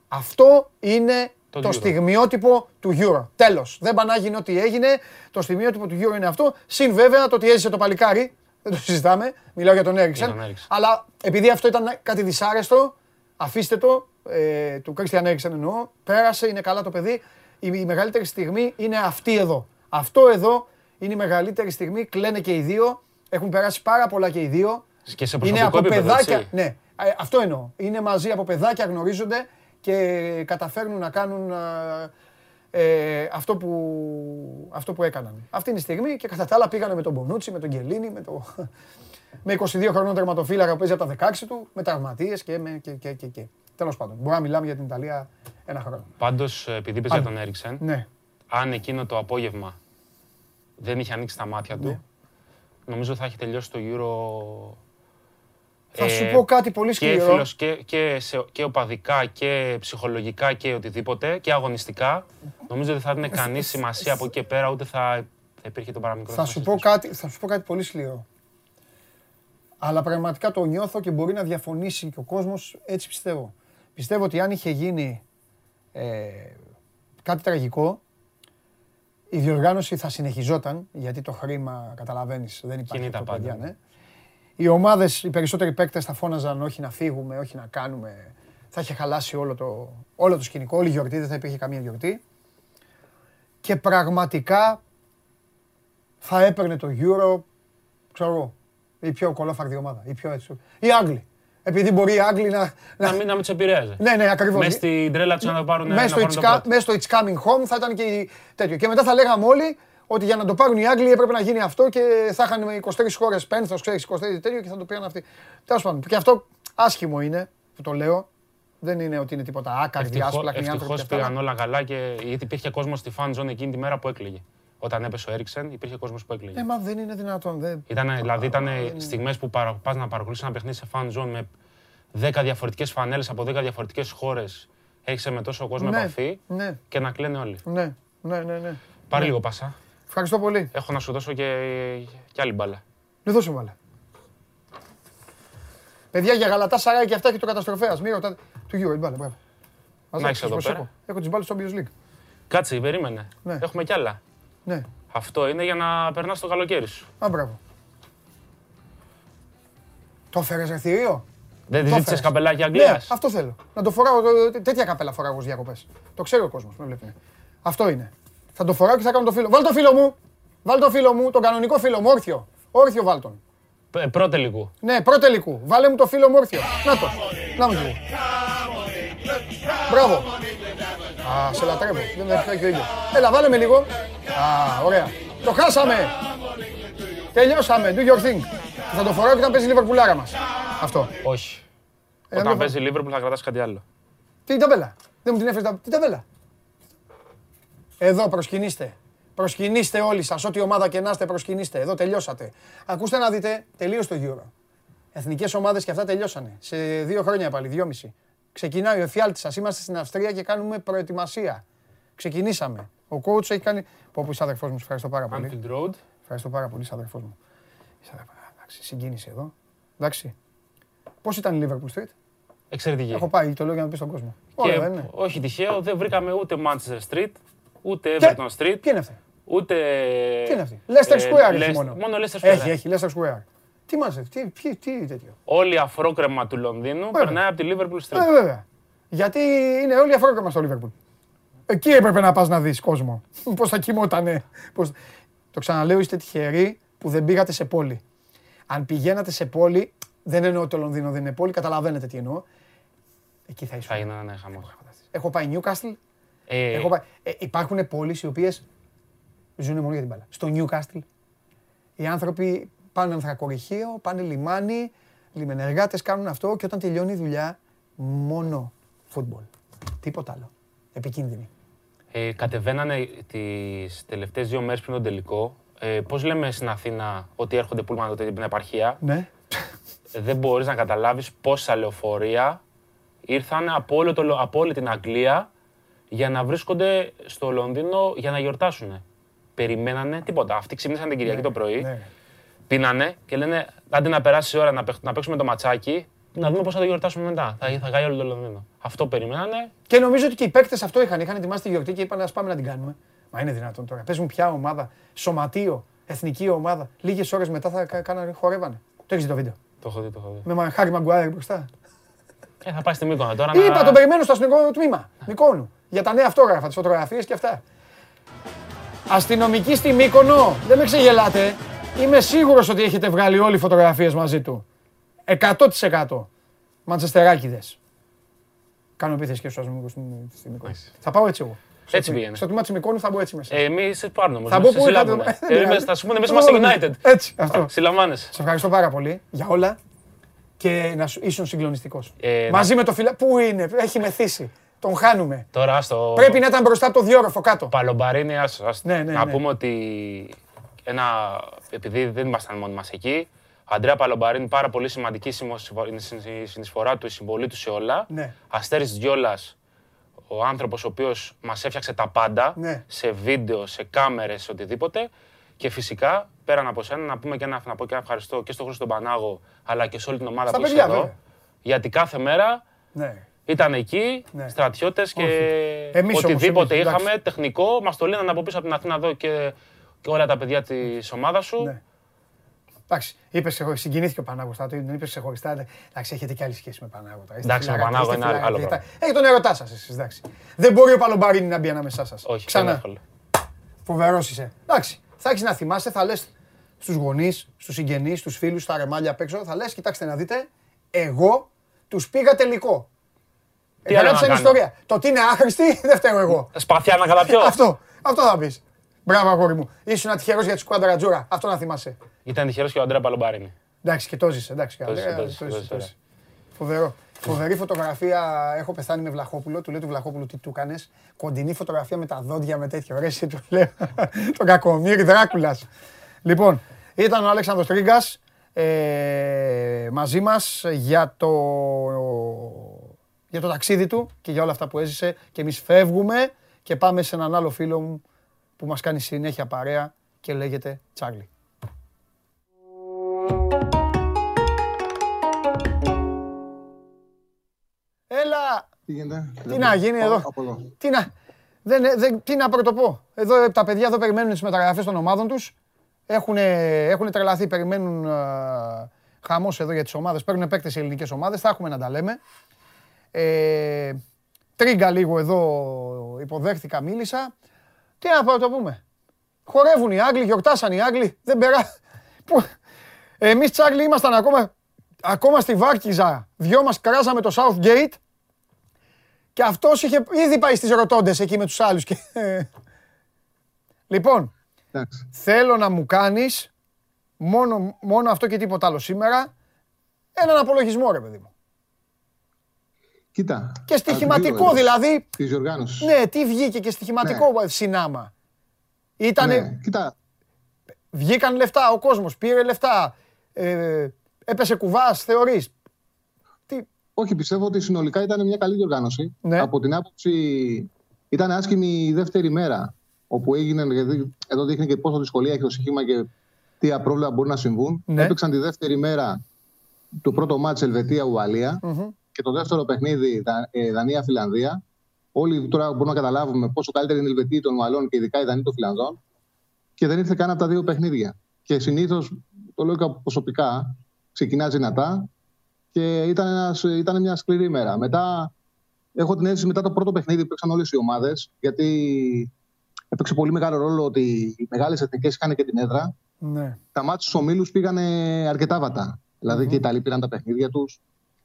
Αυτό είναι το, το στιγμιότυπο του Euro. Τέλος. Δεν πανάγινε ό,τι έγινε. Το στιγμιότυπο του Euro είναι αυτό. Συν βέβαια το ότι έζησε το παλικάρι δεν το συζητάμε. Μιλάω για τον Έριξεν. Αλλά επειδή αυτό ήταν κάτι δυσάρεστο, αφήστε το. Ε, του Κρίστιαν Έριξεν εννοώ. Πέρασε, είναι καλά το παιδί. Η, η μεγαλύτερη στιγμή είναι αυτή εδώ. Αυτό εδώ είναι η μεγαλύτερη στιγμή. Κλαίνε και οι δύο. Έχουν περάσει πάρα πολλά και οι δύο. Και σε είναι από παιδάκια. Ναι, ε, αυτό εννοώ. Είναι μαζί από παιδάκια, γνωρίζονται και καταφέρνουν να κάνουν ε, αυτό, που, αυτό που έκαναν. Αυτή είναι η στιγμή και κατά τα άλλα πήγανε με τον Μπονούτσι, με τον Γκελίνη, με, το, [LAUGHS] με 22 χρονών τερματοφύλακα που παίζει από τα 16 του, με τραυματίες και, με, και, και, και, και. Τέλος πάντων, μπορούμε να μιλάμε για την Ιταλία ένα χρόνο. Πάντως, επειδή παίζει για τον Έριξεν, ναι. αν εκείνο το απόγευμα δεν είχε ανοίξει τα μάτια του, ναι. νομίζω θα έχει τελειώσει το Euro θα σου πω κάτι πολύ σκληρό. Και, και, και, σε, και οπαδικά και ψυχολογικά και οτιδήποτε και αγωνιστικά. Νομίζω ότι θα έδινε κανείς σημασία από εκεί και πέρα, ούτε θα, θα υπήρχε το παραμικρό. Θα σου, πω κάτι, θα σου πω κάτι πολύ σκληρό. Αλλά πραγματικά το νιώθω και μπορεί να διαφωνήσει και ο κόσμος, έτσι πιστεύω. Πιστεύω ότι αν είχε γίνει ε, κάτι τραγικό, η διοργάνωση θα συνεχιζόταν, γιατί το χρήμα, καταλαβαίνεις, δεν υπάρχει αυτό, παιδιά, ναι οι ομάδες, οι περισσότεροι παίκτες θα φώναζαν όχι να φύγουμε, όχι να κάνουμε. Θα είχε χαλάσει όλο το, όλο το σκηνικό, όλη η γιορτή, δεν θα υπήρχε καμία γιορτή. Και πραγματικά θα έπαιρνε το Euro, ξέρω εγώ, η πιο κολόφαρδη ομάδα, η πιο έτσι. Οι Άγγλοι. Επειδή μπορεί οι Άγγλοι να. Να μην, να μην τους επηρέαζε. Ναι, ναι, ακριβώς. Μέσα στην τρέλα του να το πάρουν. Μέσα στο It's Coming Home θα ήταν και τέτοιο. Και μετά θα λέγαμε όλοι ότι για να το πάρουν οι Άγγλοι έπρεπε να γίνει αυτό και θα είχαν 23 χώρες πένθος, ξέρεις, 23 τέτοιο και θα το πήραν αυτοί. Τέλος πάντων. Και αυτό άσχημο είναι που το λέω. Δεν είναι ότι είναι τίποτα άκαρδη, άσπλαχνη άνθρωποι. Ευτυχώς πήγαν όλα καλά και γιατί υπήρχε κόσμος στη fan zone εκείνη τη μέρα που έκλαιγε. Όταν έπεσε ο Έριξεν, υπήρχε κόσμος που έκλαιγε. Ε, μα δεν είναι δυνατόν. Δεν... Ήτανε, δηλαδή ήταν στιγμές που πας να παρακολουθήσει ένα παιχνίδι σε fan zone με 10 διαφορετικές φανέλες από 10 διαφορετικές χώρες. Έχεις με τόσο κόσμο ναι, επαφή ναι. και να κλαίνε όλοι. Ναι, ναι, ναι. ναι. Πάρε λίγο πάσα. Ευχαριστώ πολύ. Έχω να σου δώσω και, και άλλη μπάλα. Δεν δώσω μπάλα. Παιδιά για γαλατά σαράει και αυτά και το καταστροφέας. Μην ρωτάτε. Του γύρω, μπάλα, μπράβο. Να έχεις εδώ πέρα. Έχω τις μπάλες στο Champions League. Κάτσε, περίμενε. Ναι. Έχουμε κι άλλα. Ναι. Αυτό είναι για να περνάς το καλοκαίρι σου. Α, μπράβο. Το έφερες ευθύριο. Δεν τη ζήτησες καπελάκι Αγγλία. Ναι, αυτό θέλω. Να το φοράω. Τέτοια καπέλα φοράω ω διακοπές. Το ξέρει ο κόσμος. Αυτό είναι. Θα το φοράω και θα κάνω το φίλο. Βάλ το φίλο μου. Βάλ το φίλο μου, τον κανονικό φίλο μου, όρθιο. Όρθιο βάλ τον. Ε, πρώτελικού. Ναι, πρώτελικού. Βάλε μου το φίλο μου όρθιο. Να το. Να μου λίγο. Μπράβο. Α, σε λατρεύω. Δεν με έχει ο ήλιος. Έλα, βάλε με λίγο. Α, ωραία. Το χάσαμε. Τελειώσαμε. Do your thing. Θα το φοράω και θα παίζει η Λιβερπουλάρα μας. Αυτό. Όχι. Ε, Όταν παίζει η Λίβερπουλ θα κρατάς κάτι άλλο. Τι ταμπέλα. Δεν μου την έφερες τα... Τι ταμπέλα. Εδώ προσκυνήστε. Προσκυνήστε όλοι σας. Ό,τι ομάδα και να είστε, προσκυνήστε. Εδώ τελειώσατε. Ακούστε να δείτε, τελείωσε το Euro. Εθνικές ομάδες και αυτά τελειώσανε. Σε δύο χρόνια πάλι, δυόμιση. Ξεκινάει ο εφιάλτης σας. Είμαστε στην Αυστρία και κάνουμε προετοιμασία. Ξεκινήσαμε. Ο coach έχει κάνει. Πω που είσαι αδερφός μου, ευχαριστώ πάρα πολύ. Road. Ευχαριστώ πάρα πολύ, αδερφός μου. Εντάξει, συγκίνηση εδώ. Εντάξει. Πώς ήταν η Liverpool Street; Εξαιρετική. Έχω πάει, το λέω για να πεις στον κόσμο. Και, όχι τυχαίο, δεν βρήκαμε ούτε Manchester Street, ούτε Everton Street. Ποια είναι αυτή. Ούτε. Τι είναι αυτή. Leicester ε, Square έχεις μόνο. Μόνο Leicester Square. Έχει, έχει Leicester Square. Τι μας, τι, τι, τι τέτοιο; Όλη η αφρόκρεμα του Λονδίνου περνάει από τη Liverpool Street. Ε, βέβαια. Γιατί είναι όλη η αφρόκρεμα στο Liverpool. Εκεί έπρεπε να πας να δεις κόσμο. [LAUGHS] Πώς θα κοιμότανε. Πώς... Το ξαναλέω, είστε τυχεροί που δεν πήγατε σε πόλη. Αν πηγαίνατε σε πόλη, δεν εννοώ ότι το Λονδίνο δεν είναι πόλη, καταλαβαίνετε τι εννοώ. Εκεί θα ήσουν. Θα είναι ένα χαμός. Έχω πάει Newcastle. Ε... Έχω πάει... Ε, υπάρχουν πόλεις οι οποίες ζουν μόνο για την μπάλα. Στο Newcastle οι άνθρωποι πάνε ανθρακοριχείο, πάνε λιμάνι, λιμενεργάτε κάνουν αυτό και όταν τελειώνει η δουλειά, μόνο φούτμπολ. Τίποτα άλλο. Επικίνδυνη. Ε, κατεβαίνανε τις τελευταίες δύο μέρες πριν τον τελικό. Ε, Πώς λέμε στην Αθήνα ότι έρχονται πούλμαν τότε την επαρχία; Ναι. Δεν μπορείς να καταλάβεις πόσα λεωφορεία ήρθαν από, όλο το, από όλη την Αγγλία για να βρίσκονται στο Λονδίνο για να γιορτάσουν. Περιμένανε τίποτα. Αυτοί ξυπνήσαν την Κυριακή ναι, το πρωί, ναι. πίνανε και λένε άντε να περάσει η ώρα να παίξουμε το ματσάκι να δούμε πώς θα το γιορτάσουμε μετά. Θα, θα γάει όλο το Λονδίνο. Αυτό περιμένανε. Και νομίζω ότι και οι παίκτες αυτό είχαν. Είχαν ετοιμάσει τη γιορτή και είπαν: Α πάμε να την κάνουμε. Μα είναι δυνατόν τώρα. Παίζουν πια ομάδα, σωματείο, εθνική ομάδα. Λίγες ώρες μετά θα κάνανε, χορεύανε. Το έχεις δει το βίντεο; Το έχω δει, το έχω δει. Με Χάρη Μαγκουάρη μπροστά. Ε, θα πάει στη Μύκονο τώρα. Είπα, να... τον περιμένω στο αστυνομικό τμήμα. Μικόνου. Για τα νέα αυτόγραφα, τις φωτογραφίες και αυτά. Αστυνομική στη Μύκονο. Δεν με ξεγελάτε. Είμαι σίγουρος ότι έχετε βγάλει όλοι φωτογραφίες μαζί του. 100%. Μαντσεστεράκιδε. Κάνω επίθεση και στους αστυνομικούς στην Μυκόνη. Θα πάω έτσι εγώ. Έτσι πήγαινε. Στο τμήμα της Μυκόνη θα μπω έτσι μέσα. Ε, Εμείς πάρουμε όμω. Θα μπω που [LAUGHS] ε, Θα σου πούνε εμείς είμαστε United. Έτσι. Αυτό. Συλλαμβάνε. Σε ευχαριστώ πάρα πολύ για όλα και να σου ήσουν συγκλονιστικός. Ε, Μαζί με το φιλά. Πού είναι, έχει μεθύσει. Τον χάνουμε. Τώρα στο... Πρέπει να ήταν μπροστά από το διόροφο κάτω. Παλομπαρίνη, ας, ναι, ναι, να ναι. πούμε ότι ένα, επειδή δεν ήμασταν μόνοι μας εκεί, Αντρέα Παλομπαρίνη, πάρα πολύ σημαντική η συνεισφορά του, η συμβολή του σε όλα. Ναι. Αστέρης Γιόλας, ο άνθρωπος ο οποίος μας έφτιαξε τα πάντα, ναι. σε βίντεο, σε κάμερες, σε οτιδήποτε. Και φυσικά, πέραν από σένα, να πούμε και ένα, να πω και ένα ευχαριστώ και στον Χρήστο Πανάγο, αλλά και σε όλη την ομάδα που είσαι εδώ. Γιατί κάθε μέρα ναι. ήταν εκεί, ναι. στρατιώτες και οτιδήποτε είχαμε, τεχνικό. Μας το λένε από πίσω από την Αθήνα εδώ και, και όλα τα παιδιά της ομάδας σου. Ναι. Εντάξει, είπες συγκινήθηκε ο Πανάγος. Θα το είπες ξεχωριστά. Εντάξει, έχετε και άλλη σχέση με Πανάγο. Εντάξει, ο Πανάγο είναι άλλο πράγμα. Έχει τον ερωτά σας εσείς. Δεν μπορεί ο Παλομπαρίνη να μπει ανάμεσά σας. Όχι, ξανά. Φοβερός είσαι. Εντάξει, θα έχεις να θυμάσαι, θα λες στους γονείς, στους συγγενείς, στους φίλους, στα ρεμάλια απ' έξω, θα λες, κοιτάξτε να δείτε, εγώ τους πήγα τελικό. Τι Εγγράψαν ιστορία. Το τι είναι άχρηστη [LAUGHS] δεν φταίω εγώ. Σπαθιά να καταπιώ. αυτό, αυτό θα πεις. Μπράβο, αγόρι μου. Ήσουν τυχερό για τη σκουάντρα Τζούρα. Αυτό να θυμάσαι. Ήταν τυχερός και ο Αντρέα Παλομπάρινη. Εντάξει, και το ζήσε. Εντάξει, Φοβερό. Φοβερή φωτογραφία. Έχω πεθάνει με Βλαχόπουλο. Του λέω του Βλαχόπουλου τι του έκανε. Κοντινή φωτογραφία με τα δόντια με τέτοιο. Ρε, εσύ του λέω. [LAUGHS] Τον κακομίρι Δράκουλας. Λοιπόν, ήταν ο Αλέξανδρος Τρίγκας ε, μαζί μας για το, για το ταξίδι του και για όλα αυτά που έζησε και εμείς φεύγουμε και πάμε σε έναν άλλο φίλο μου που μας κάνει συνέχεια παρέα και λέγεται Τσάρλι. Τι γίνεται; Τι να γίνει εδώ; Τι να, δεν, δεν, τι να πρωτοπώ; Εδώ τα παιδιά εδώ περιμένουν τις μεταγραφές των ομάδων τους. Έχουν, έχουν τρελαθεί, περιμένουν uh, χαμός εδώ για τις ομάδες. Παίρνουν παίκτες σε ελληνικές ομάδες. Θα έχουμε να τα λέμε. Ε, τρίγκα λίγο εδώ υποδέχθηκα, μίλησα. Τι να το πούμε. Χορεύουν οι Άγγλοι, γιορτάσαν οι Άγγλοι. Δεν περά. Εμείς Τσάρλι ήμασταν ακόμα, ακόμα στη Βάρκιζα. Δυο μας κράζαμε το Southgate. Και αυτός είχε ήδη πάει στις ρωτώντες εκεί με τους άλλους. λοιπόν, θέλω να μου κάνεις μόνο, μόνο αυτό και τίποτα άλλο σήμερα. Έναν απολογισμό ρε παιδί μου. Κοίτα. Και στοιχηματικό δηλαδή. Της διοργάνωση. Ναι, τι βγήκε και στοιχηματικό ναι. συνάμα. Ήτανε. Ναι, κοίτα. Βγήκαν λεφτά, ο κόσμος πήρε λεφτά. Ε, έπεσε κουβάς, θεωρείς. Τι... Όχι, πιστεύω ότι συνολικά ήταν μια καλή διοργάνωση. Ναι. Από την άποψη. Ήταν άσχημη η δεύτερη μέρα. Όπου έγινε, γιατί εδώ δείχνει και πόσο δυσκολία έχει το στοιχήμα και τι απρόβλεπτα μπορεί να συμβούν. Ναι. Έπαιξαν τη δεύτερη μέρα το πρώτο μάτς Ελβετία-Ουαλία και το δεύτερο παιχνίδι ε, Δανία-Φιλανδία. Όλοι τώρα μπορούμε να καταλάβουμε πόσο καλύτερη είναι η Ελβετία των Ουαλών και ειδικά η Δανία των Φιλανδών. Και δεν ήρθε καν από τα δύο παιχνίδια. Και συνήθως, το λέω και προσωπικά, ξεκινά δυνατά και ήταν, ένας, ήταν μια σκληρή μέρα. Μετά έχω την αίσθηση μετά το πρώτο παιχνίδι που παίξαν όλες οι ομάδες, γιατί έπαιξε πολύ μεγάλο ρόλο ότι οι μεγάλες εθνικές είχαν και την έδρα. Ναι. Τα μάτια στους ομίλους πήγαν αρκετά βατά. Δηλαδή και οι Ιταλοί πήραν τα παιχνίδια τους,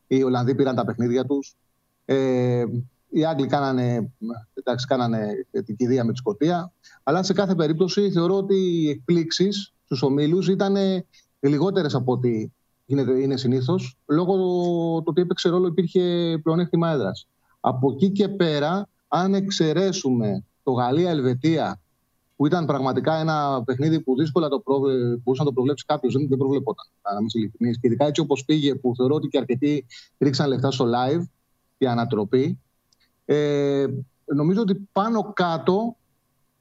οι Ολλανδοί πήραν τα παιχνίδια τους. Ε, οι Άγγλοι κάνανε, εντάξει, κάνανε την κηδεία με τη Σκωτία. Αλλά σε κάθε περίπτωση θεωρώ ότι οι εκπλήξεις στους ομίλους ήταν λιγότερες από ό,τι είναι συνήθως, λόγω του ότι έπαιξε ρόλο υπήρχε πλεονέκτημα έδρας. Από εκεί και πέρα, αν εξαιρέσουμε το Γαλλία-Ελβετία, που ήταν πραγματικά ένα παιχνίδι που δύσκολα το μπορούσε να το προβλέψει κάποιος, δεν, δεν προβλεπόταν. Να είμαι ειλικρινή. Και ειδικά έτσι όπως πήγε, που θεωρώ ότι και αρκετοί ρίξαν λεφτά στο live για ανατροπή. Ε, νομίζω ότι πάνω κάτω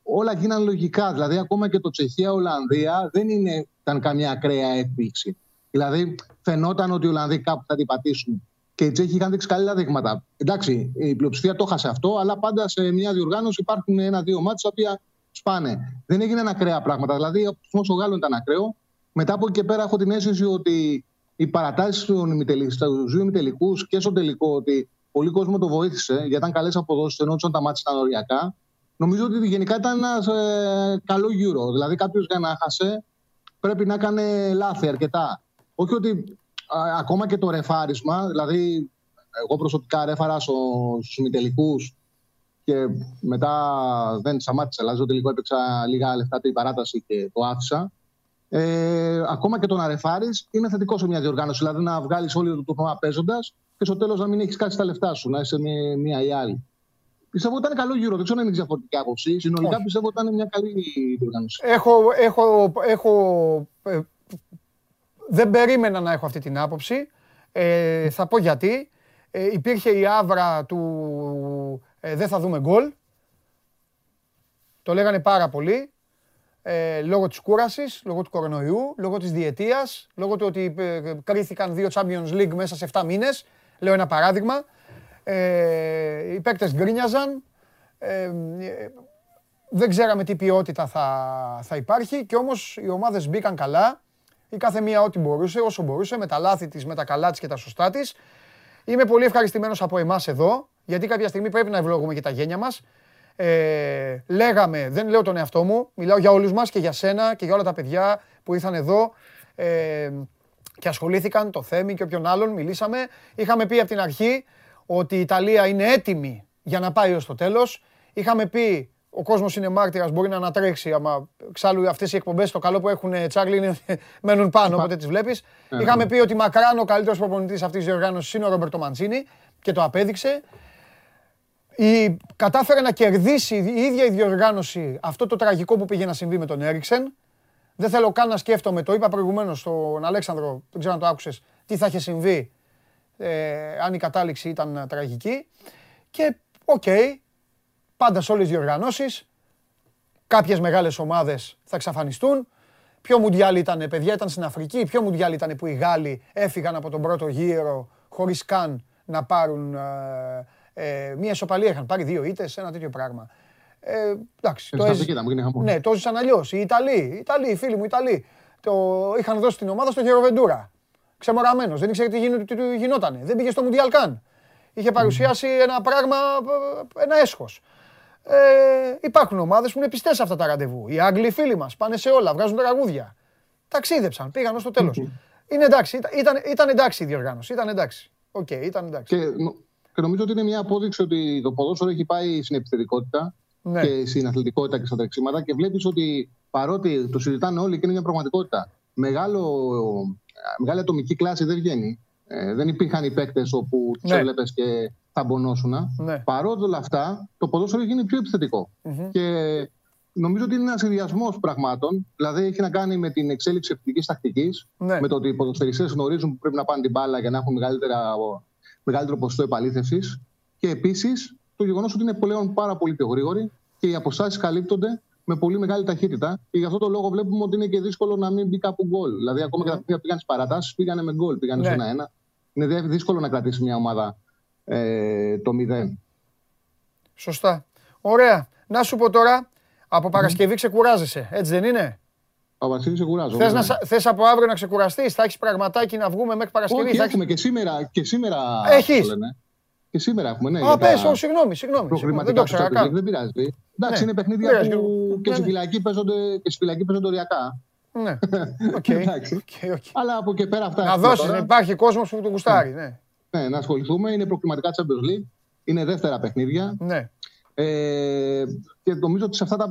όλα γίναν λογικά. Δηλαδή, ακόμα και το Τσεχία-Ολλανδία δεν είναι, ήταν καμιά ακραία έκπληξη. Δηλαδή, φαινόταν ότι οι Ολλανδοί κάπου θα την πατήσουν. Και οι Τσέχοι είχαν δείξει καλά δείγματα. Εντάξει, η πλειοψηφία το έχασε αυτό, αλλά πάντα σε μια διοργάνωση υπάρχουν ένα-δύο μάτια τα οποία σπάνε. Δεν έγιναν ακραία πράγματα. Δηλαδή, ο αριθμό Γάλλων ήταν ακραίο. Μετά από εκεί και πέρα, έχω την αίσθηση ότι οι παρατάσεις στου δύο ημιτελικούς και στο τελικό, ότι πολύ κόσμο το βοήθησε, γιατί ήταν καλές αποδόσεις, ενώ τα μάτια ήταν οριακά. Νομίζω ότι γενικά ήταν ένας ε, καλό γύρο. Δηλαδή, κάποιος για να χάσει πρέπει να κάνει λάθη αρκετά. Όχι ότι ακόμα και το ρεφάρισμα, δηλαδή εγώ προσωπικά ρέφαρα στους ημιτελικού και μετά δεν σταμάτησα, δηλαδή στο τελικό έπαιξα λίγα λεφτά την παράταση και το άφησα. Ε, ακόμα και το να ρεφάρεις είναι θετικό σε μια διοργάνωση. Δηλαδή να βγάλεις όλο το τουρνουά παίζοντας και στο τέλος να μην έχεις κάτσει τα λεφτά σου, να είσαι μία ή άλλη. Πιστεύω ότι ήταν καλό γύρο. Δεν ξέρω αν είναι διαφορετική άποψη. Συνολικά Όχι. πιστεύω ότι ήταν μια καλή διοργάνωση. Έχω, έχω, έχω, ε, δεν περίμενα να έχω αυτή την άποψη. Ε, θα πω γιατί. Ε, υπήρχε η άβρα του ε, δεν θα δούμε γκολ. Το λέγανε πάρα πολύ. Ε, λόγω της κούρασης, λόγω του κορονοϊού, λόγω της διετίας, λόγω του ότι ε, κρίθηκαν δύο Champions League μέσα σε 7 μήνες. Λέω ένα παράδειγμα. Ε, οι παίκτες γκρίνιαζαν. Ε, δεν ξέραμε τι ποιότητα θα, θα υπάρχει και όμως οι ομάδες μπήκαν καλά. Η κάθε μία ό,τι μπορούσε, όσο μπορούσε, με τα λάθη της, με τα καλά της και τα σωστά της. Είμαι πολύ ευχαριστημένος από εμάς εδώ, γιατί κάποια στιγμή πρέπει να ευλογούμε και τα γένια μας. Ε, λέγαμε, δεν λέω τον εαυτό μου, μιλάω για όλους μας και για σένα και για όλα τα παιδιά που ήρθαν εδώ ε, και ασχολήθηκαν, το Θέμη και όποιον άλλον, μιλήσαμε. Είχαμε πει από την αρχή ότι η Ιταλία είναι έτοιμη για να πάει ως το τέλος. Είχαμε πει ο κόσμος είναι μάρτυρας, μπορεί να ανατρέξει. Άμα εξάλλου αυτές οι εκπομπές, το καλό που έχουν Τσάρλι είναι [LAUGHS] μένουν πάνω, όποτε τις βλέπεις. Ε, Είχαμε ναι. πει ότι μακράν ο καλύτερος προπονητής αυτής της διοργάνωσης είναι ο Ρομπερτο Μαντσίνη και το απέδειξε. Η, κατάφερε να κερδίσει η ίδια η διοργάνωση αυτό το τραγικό που πήγε να συμβεί με τον Έρικσεν. Δεν θέλω καν να σκέφτομαι, το είπα προηγουμένως στον Αλέξανδρο, δεν ξέρω αν το άκουσες, τι θα είχε συμβεί ε, αν η κατάληξη ήταν τραγική. Και οκ, πάντα σε όλες τις διοργανώσεις. Κάποιες μεγάλες ομάδες θα εξαφανιστούν. Ποιο μουντιάλ ήταν, παιδιά, ήταν στην Αφρική. Ποιο μουντιάλ ήταν που οι Γάλλοι έφυγαν από τον πρώτο γύρο χωρίς καν να πάρουν ε, ε, μία ισοπαλία. Είχαν πάρει δύο ήττες, ένα τέτοιο πράγμα. Ε, εντάξει, το, έζη... ναι, το έζησαν αλλιώς. Οι Ιταλοί, οι Ιταλοί, οι φίλοι μου Ιταλοί, το είχαν δώσει την ομάδα στο Γεροβεντούρα. Ξεμοραμένο, δεν ήξερε τι, γίνο, τι γινότανε. Δεν πήγε στο Μουντιάλ καν. Είχε παρουσιάσει ένα πράγμα, ένα έσχος. Ε, υπάρχουν ομάδες που είναι πιστές σε αυτά τα ραντεβού. Οι Άγγλοι φίλοι μας πάνε σε όλα, βγάζουν τραγούδια. Ταξίδεψαν, πήγαν ως το τέλος. Είναι εντάξει, ήταν, ήταν εντάξει η διοργάνωση. Ήταν εντάξει. Ok, okay, ήταν εντάξει. Και, και νομίζω ότι είναι μια απόδειξη ότι το ποδόσφαιρο έχει πάει στην επιθετικότητα ναι. και στην αθλητικότητα και στα τρεξίματα και βλέπεις ότι παρότι το συζητάνε όλοι και είναι μια πραγματικότητα, μεγάλο, μεγάλη ατομική κλάση δεν βγαίνει. Ε, δεν υπήρχαν οι παίκτες όπου τους ναι. έβλεπες και θα μπονώσουν. Ναι. Παρόλα αυτά, το ποδόσφαιρο έγινε πιο επιθετικο Και νομίζω ότι είναι ένας συνδυασμός πραγμάτων. Δηλαδή, έχει να κάνει με την εξέλιξη επιθετικής τακτικής, ναι. με το ότι οι ποδοσφαιριστές γνωρίζουν που πρέπει να πάνε την μπάλα για να έχουν μεγαλύτερο ποσοστό επαλήθευσης. Και επίσης το γεγονός ότι είναι πλέον πάρα πολύ πιο γρήγοροι και οι αποστάσεις καλύπτονται με πολύ μεγάλη ταχύτητα. Και γι' αυτό το λόγο βλέπουμε ότι είναι και δύσκολο να μην μπει κάπου γκολ. Δηλαδή, ακόμα ναι. και τα πήγαν στι παρατάσεις, πήγανε με γκολ, πήγανε ναι. στο 1-1. Είναι δύσκολο να κρατήσει μια ομάδα ε, το 0. Σωστά. Ωραία. Να σου πω τώρα, από Παρασκευή ξεκουράζεσαι, έτσι δεν είναι; Από Παρασκευή ξεκουράζω. Θες, να, θες από αύριο να ξεκουραστείς, θα έχεις πραγματάκι να βγούμε μέχρι Παρασκευή. Όχι, θα έχουμε και σήμερα. Και σήμερα έχεις; Και σήμερα έχουμε, ναι. Α, πες, τα... συγγνώμη, συγγνώμη. Δεν το ξέρω Δεν πειράζει. Εντάξει, ναι. είναι παιχνίδια που και στη ναι, ναι. φυλακή παίζονται, και στη φυλακή παίζονται οριακά. Ναι. Okay. okay, okay. Αλλά από και πέρα αυτά. Να δώσεις, να υπάρχει κόσμος που τον γουστάρει. Ναι. Ναι, να ασχοληθούμε. Είναι προκληματικά Champions League. Είναι δεύτερα παιχνίδια. Ναι. Ε, και νομίζω ότι σε αυτά, τα,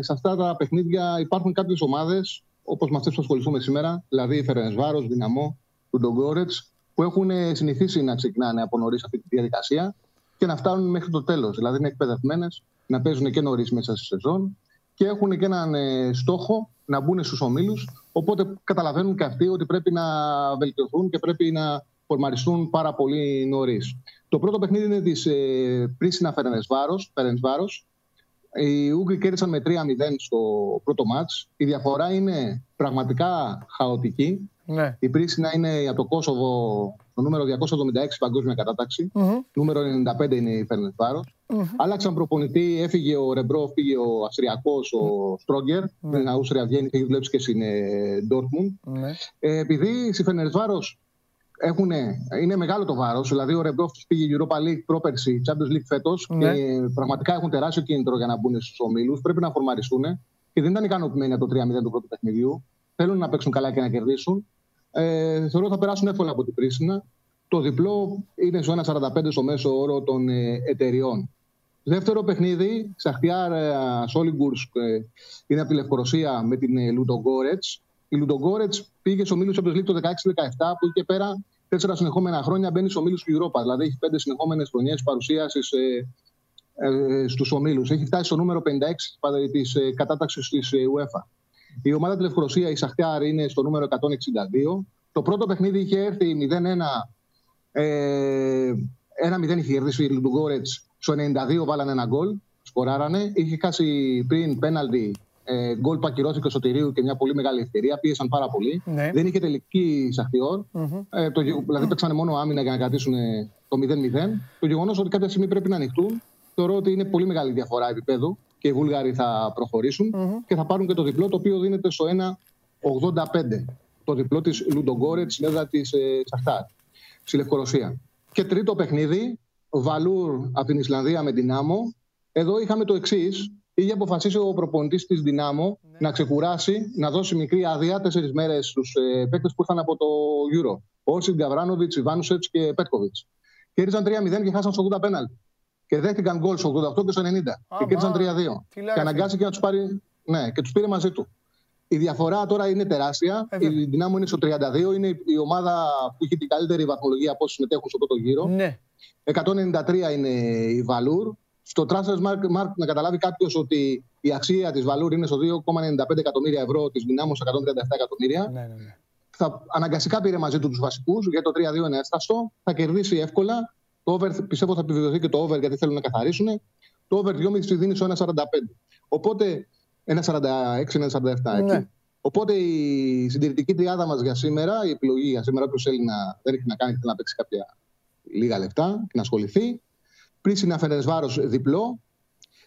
σε αυτά τα παιχνίδια υπάρχουν κάποιες ομάδες, όπως με αυτές που ασχοληθούμε σήμερα, δηλαδή η Φερενσβάρο, Δυναμό, Ντογκόρετς, που έχουν συνηθίσει να ξεκινάνε από νωρίς αυτή τη διαδικασία και να φτάνουν μέχρι το τέλος. Δηλαδή είναι εκπαιδευμένες να παίζουν και νωρίς μέσα στη σεζόν και έχουν και έναν ε, στόχο να μπουν στους ομίλους. Οπότε καταλαβαίνουν και αυτοί ότι πρέπει να βελτιωθούν και πρέπει να φορμαριστούν πάρα πολύ νωρίς. Το πρώτο παιχνίδι είναι της ε, Πρίσινα Φερενσβάρο. Οι Ούγγροι κέρδισαν με 3-0 στο πρώτο μάτς. Η διαφορά είναι πραγματικά χαοτική. Ναι. Η Πρίσινα είναι από το Κόσοβο το νούμερο 276 παγκόσμια κατάταξη. Mm-hmm. Νούμερο 95 είναι η Φερνεσβάρο. Mm-hmm. Άλλαξαν προπονητή, έφυγε ο Ρεμπρό, φύγε ο Αυστριακός, ο Στρόγκερ. Mm-hmm. Την Αούστρια βγαίνει και έχει δουλέψει και στην Ντόρκμουντ. Mm-hmm. Ε, επειδή στη Φερνεσβάρο έχουν, είναι μεγάλο το βάρος. Δηλαδή, ο Ρεμπρόφ τους πήγε Europa League πρόπερση, Champions League φέτος ναι. και πραγματικά έχουν τεράστιο κίνητρο για να μπουν στους ομίλους. Πρέπει να φορμαριστούν και δεν ήταν ικανοποιημένοι από το 3-0 του πρώτου παιχνιδιού. Θέλουν να παίξουν καλά και να κερδίσουν. Ε, θεωρώ θα περάσουν εύκολα από την Πρίσινα. Το διπλό είναι στο 1,45 στο μέσο όρο των ε, εταιριών. Δεύτερο παιχνίδι, Σαχτιάρ ε, Σόλιγκουρσκ, ε, είναι από τη Λευκορωσία με την Λουντογκόρετ. Η Λουντογκόρετς πήγε στο Μίλους Champions League το 16-17, που είχε πέρα τέσσερα συνεχόμενα χρόνια μπαίνει στο Μίλους του Europa. Δηλαδή έχει πέντε συνεχόμενες χρονιές παρουσίασης ε, ε, στους ομίλους. Έχει φτάσει στο νούμερο 56 της ε, κατάταξης της UEFA. Η ομάδα της Λευκορωσίας, η Σαχτιάρ, είναι στο νούμερο 162. Το πρώτο παιχνίδι είχε έρθει 0-1. Ε, 1-0 είχε κερδίσει η Λουντογκόρετς. Στο 92 βάλανε ένα γκολ. Σκοράρανε. Είχε χάσει πριν πέναλτι ε, γκολ που ακυρώθηκε ο Σωτηρίου και μια πολύ μεγάλη ευκαιρία. Πίεσαν πάρα πολύ. Ναι. Δεν είχε τελική Σαχτιόρ. Mm-hmm. Ε, το, δηλαδή παίξανε μόνο άμυνα για να κρατήσουν το 0-0. Το γεγονός ότι κάποια στιγμή πρέπει να ανοιχτούν θεωρώ ότι είναι πολύ μεγάλη διαφορά επίπεδου και οι Βούλγαροι θα προχωρήσουν mm-hmm. και θα πάρουν και το διπλό το οποίο δίνεται στο 1-85. Το διπλό της Λουντογκόρετ, συνέδρα της ε, Σαχτάρ, στη Λευκορωσίας. Και τρίτο παιχνίδι, Βαλούρ από την Ισλανδία με την Άμμο. Εδώ είχαμε το εξής είχε αποφασίσει ο προπονητής της Δυνάμω ναι. να ξεκουράσει, να δώσει μικρή άδεια τέσσερις μέρες στους ε, παίκτες που ήρθαν από το Euro. Όσοι Γκαβράνοβιτς, Ιβάνουσετ και Πέτκοβιτς. Κέρδισαν 3-0 και χάσαν στο 80 πέναλτι. Και δέχτηκαν γκολ στο 88 και στο 90. και κέρδισαν 3-2. Και αναγκάστηκε να τους πάρει. Ναι, και τους πήρε μαζί του. Η διαφορά τώρα είναι τεράστια. Ε, η Δυνάμω είναι στο 32. Είναι η ομάδα που έχει την καλύτερη βαθμολογία από όσους συμμετέχουν στο πρώτο γύρο. Ναι. 193 είναι η Βαλούρ. Στο Transfer Mark, να καταλάβει κάποιος ότι η αξία της Βαλούρ είναι στο 2,95 εκατομμύρια ευρώ, της Δυνάμω 137 εκατομμύρια. Ναι, ναι, ναι. Θα αναγκαστικά πήρε μαζί του τους βασικούς, γιατί το 3-2 είναι έσταστο. Θα κερδίσει εύκολα. Το over, πιστεύω θα επιβεβαιωθεί και το over γιατί θέλουν να καθαρίσουν. Το over 2,5 δίνει στο 1,45. Οπότε 1,46-1,47 ναι. Οπότε η συντηρητική τριάδα μας για σήμερα, η επιλογή για σήμερα, όποιος θέλει να, δεν έχει να κάνει, θέλει να παίξει κάποια λίγα λεφτά και να ασχοληθεί, Πρίσινα Φερενσβάρο διπλό.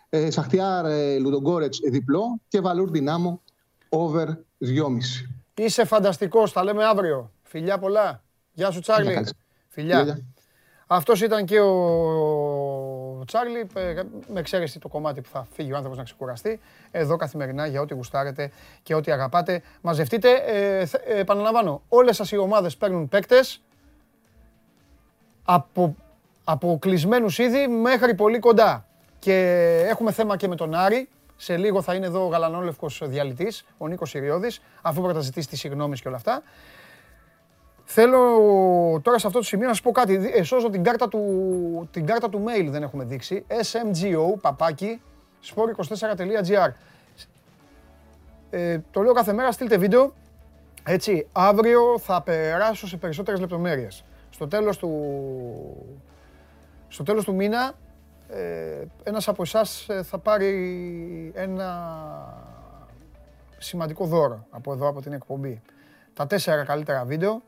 Ε, Σαχτιάρ ε, Λουντογκόρετς διπλό. Και Βαλούρ Δυνάμο over 2,5. Είσαι φανταστικός. Τα λέμε αύριο. Φιλιά πολλά. Γεια σου, Τσάρλι. Φιλιά. Αυτός ήταν και ο Τσάρλι, ε, με εξαίρεση το κομμάτι που θα φύγει ο άνθρωπος να ξεκουραστεί. Εδώ καθημερινά για ό,τι γουστάρετε και ό,τι αγαπάτε. Μαζευτείτε. Ε, ε, επαναλαμβάνω, όλες σας οι ομάδες παίρνουν παίκτες από από κλεισμένους ήδη μέχρι πολύ κοντά. Και έχουμε θέμα και με τον Άρη. Σε λίγο θα είναι εδώ ο γαλανόλευκος διαλυτής, ο Νίκος Συριώδης, αφού πρώτα ζητήσει τις συγγνώμες και όλα αυτά. Θέλω τώρα σε αυτό το σημείο να σας πω κάτι. Εσώζω την κάρτα του, την κάρτα του mail δεν έχουμε δείξει. smgo, παπάκι, sport24.gr. Ε, το λέω κάθε μέρα, στείλτε βίντεο. Έτσι, αύριο θα περάσω σε περισσότερες λεπτομέρειες. Στο τέλος του, στο τέλος του μήνα ε, ένας από εσάς ε, θα πάρει ένα σημαντικό δώρο από εδώ, από την εκπομπή. Τα τέσσερα καλύτερα βίντεο,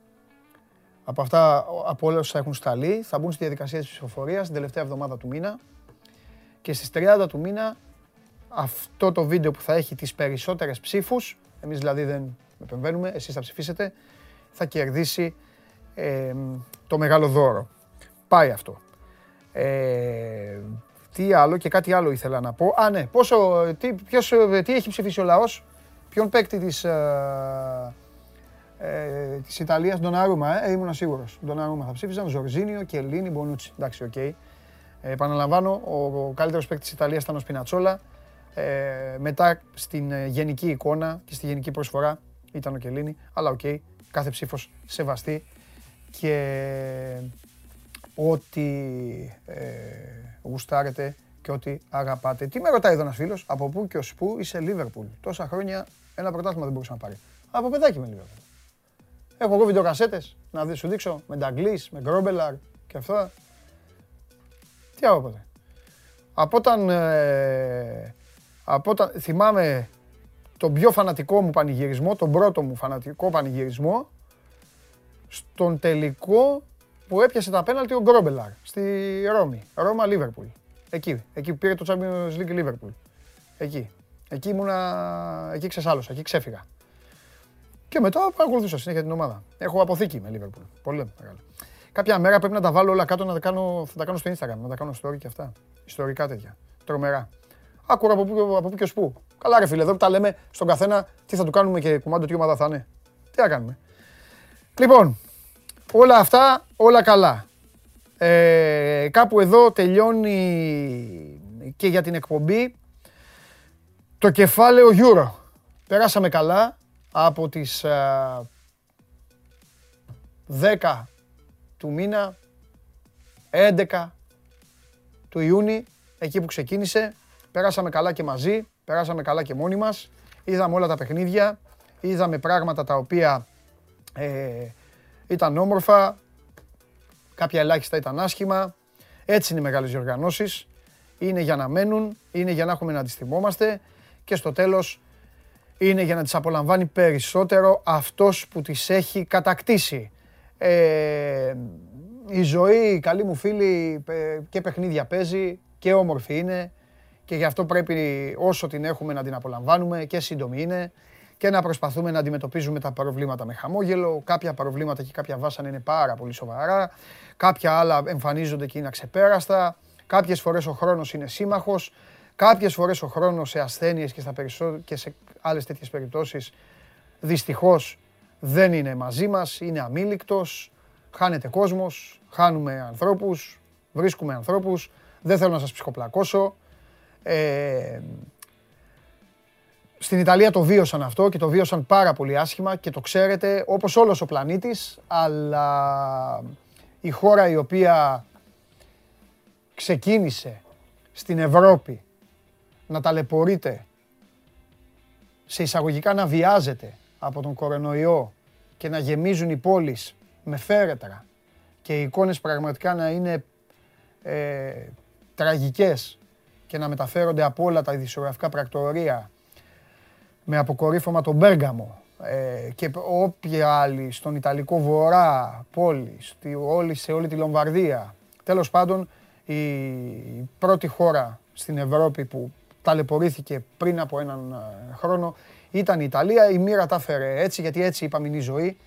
από αυτά, από όλα όσα έχουν σταλεί, θα μπουν στη διαδικασία της ψηφοφορίας την τελευταία εβδομάδα του μήνα και στις 30 του μήνα αυτό το βίντεο που θα έχει τις περισσότερες ψήφους, εμείς δηλαδή δεν επεμβαίνουμε, εσείς θα ψηφίσετε, θα κερδίσει ε, το μεγάλο δώρο. Πάει αυτό. Ε, τι άλλο και κάτι άλλο ήθελα να πω. Α, ναι, πόσο, τι, ποιος, τι έχει ψηφίσει ο λαός, ποιον παίκτη της, ε, ε, της Ιταλίας, Ντοναρούμα, ε, ήμουν σίγουρος. Ντοναρούμα θα ψήφισαν, Ζορζίνιο, Κιελίνι, Μπονούτσι. Εντάξει, ok. Okay. Ε, επαναλαμβάνω, ο, ο καλύτερος παίκτης της Ιταλίας ήταν ο Σπινατσόλα. Ε, μετά στην ε, γενική εικόνα και στη γενική προσφορά ήταν ο Κιελίνι, αλλά ok, okay, κάθε ψήφος σεβαστή και ό,τι ε, γουστάρετε και ό,τι αγαπάτε. Τι με ρωτάει εδώ ένας φίλος, από πού και ως πού είσαι Λίβερπουλ. Τόσα χρόνια ένα πρωτάθλημα δεν μπορούσε να πάρει. Από παιδάκι με Λίβερπουλ. Έχω εγώ βιντεοκασέτες να σου δείξω με Νταλγκλίς, με Γκρόμπελαρ και αυτά. Τι από ποτέ. Από όταν ε, από όταν θυμάμαι τον πιο φανατικό μου πανηγυρισμό, τον πρώτο μου φανατικό πανηγυρισμό, στον τελικό που έπιασε τα πέναλτι ο Γκρόμπελαρ στη Ρώμη. Ρώμα Λίβερπουλ. Εκεί, εκεί πήρε το Champions League Λίβερπουλ. Εκεί. Εκεί ήμουνα, εκεί ξεσάλωσα, εκεί ξέφυγα. Και μετά παρακολουθούσα συνέχεια την ομάδα. Έχω αποθήκη με Λίβερπουλ. Πολύ μεγάλο. Κάποια μέρα πρέπει να τα βάλω όλα κάτω να τα κάνω, θα τα κάνω στο Instagram, να τα κάνω story και αυτά. Ιστορικά τέτοια. Τρομερά. Άκουρα από πού, από πού και ως πού. Καλά ρε φίλε, εδώ που τα λέμε στον καθένα τι θα του κάνουμε και κουμάντο τι ομάδα θα είναι. Τι θα κάνουμε. Λοιπόν, όλα αυτά, όλα καλά. Ε, κάπου εδώ τελειώνει και για την εκπομπή το κεφάλαιο Euro. Περάσαμε καλά από τις 10 του μήνα, 11 του Ιούνιου, εκεί που ξεκίνησε, Περάσαμε καλά και μαζί, περάσαμε καλά και μόνοι μας. Είδαμε όλα τα παιχνίδια, είδαμε πράγματα τα οποία ε, ήταν όμορφα, κάποια ελάχιστα ήταν άσχημα. Έτσι είναι οι μεγάλες διοργανώσεις. Είναι για να μένουν, είναι για να έχουμε να τις θυμόμαστε και στο τέλος είναι για να τις απολαμβάνει περισσότερο αυτός που τις έχει κατακτήσει. Ε, η ζωή, καλή μου φίλη, ε, και παιχνίδια παίζει και όμορφη είναι και γι' αυτό πρέπει όσο την έχουμε να την απολαμβάνουμε και σύντομη είναι και να προσπαθούμε να αντιμετωπίζουμε τα προβλήματα με χαμόγελο. Κάποια προβλήματα και κάποια βάσανα είναι πάρα πολύ σοβαρά. Κάποια άλλα εμφανίζονται και είναι αξεπέραστα. Κάποιες φορές ο χρόνος είναι σύμμαχος. Κάποιες φορές ο χρόνος σε ασθένειες και, στα και σε άλλες τέτοιες περιπτώσεις δυστυχώς δεν είναι μαζί μας, είναι αμήλικτος, χάνεται κόσμος, χάνουμε ανθρώπους, βρίσκουμε ανθρώπους. Δεν θέλω να σας ψυχοπλακώσω. Ε, στην Ιταλία το βίωσαν αυτό και το βίωσαν πάρα πολύ άσχημα και το ξέρετε όπως όλος ο πλανήτης, αλλά η χώρα η οποία ξεκίνησε στην Ευρώπη να ταλαιπωρείται, σε εισαγωγικά να βιάζεται από τον κορονοϊό και να γεμίζουν οι πόλεις με φέρετρα και οι εικόνες πραγματικά να είναι ε, τραγικές και να μεταφέρονται από όλα τα ειδησιογραφικά πρακτορία με αποκορύφωμα τον Μπέργαμο ε, και όποια άλλη στον Ιταλικό Βορρά πόλη, στη, όλη, σε όλη τη Λομβαρδία. Τέλος πάντων, η πρώτη χώρα στην Ευρώπη που ταλαιπωρήθηκε πριν από έναν ε, χρόνο ήταν η Ιταλία. Η μοίρα τα έφερε έτσι, γιατί έτσι είπαμε είναι η ζωή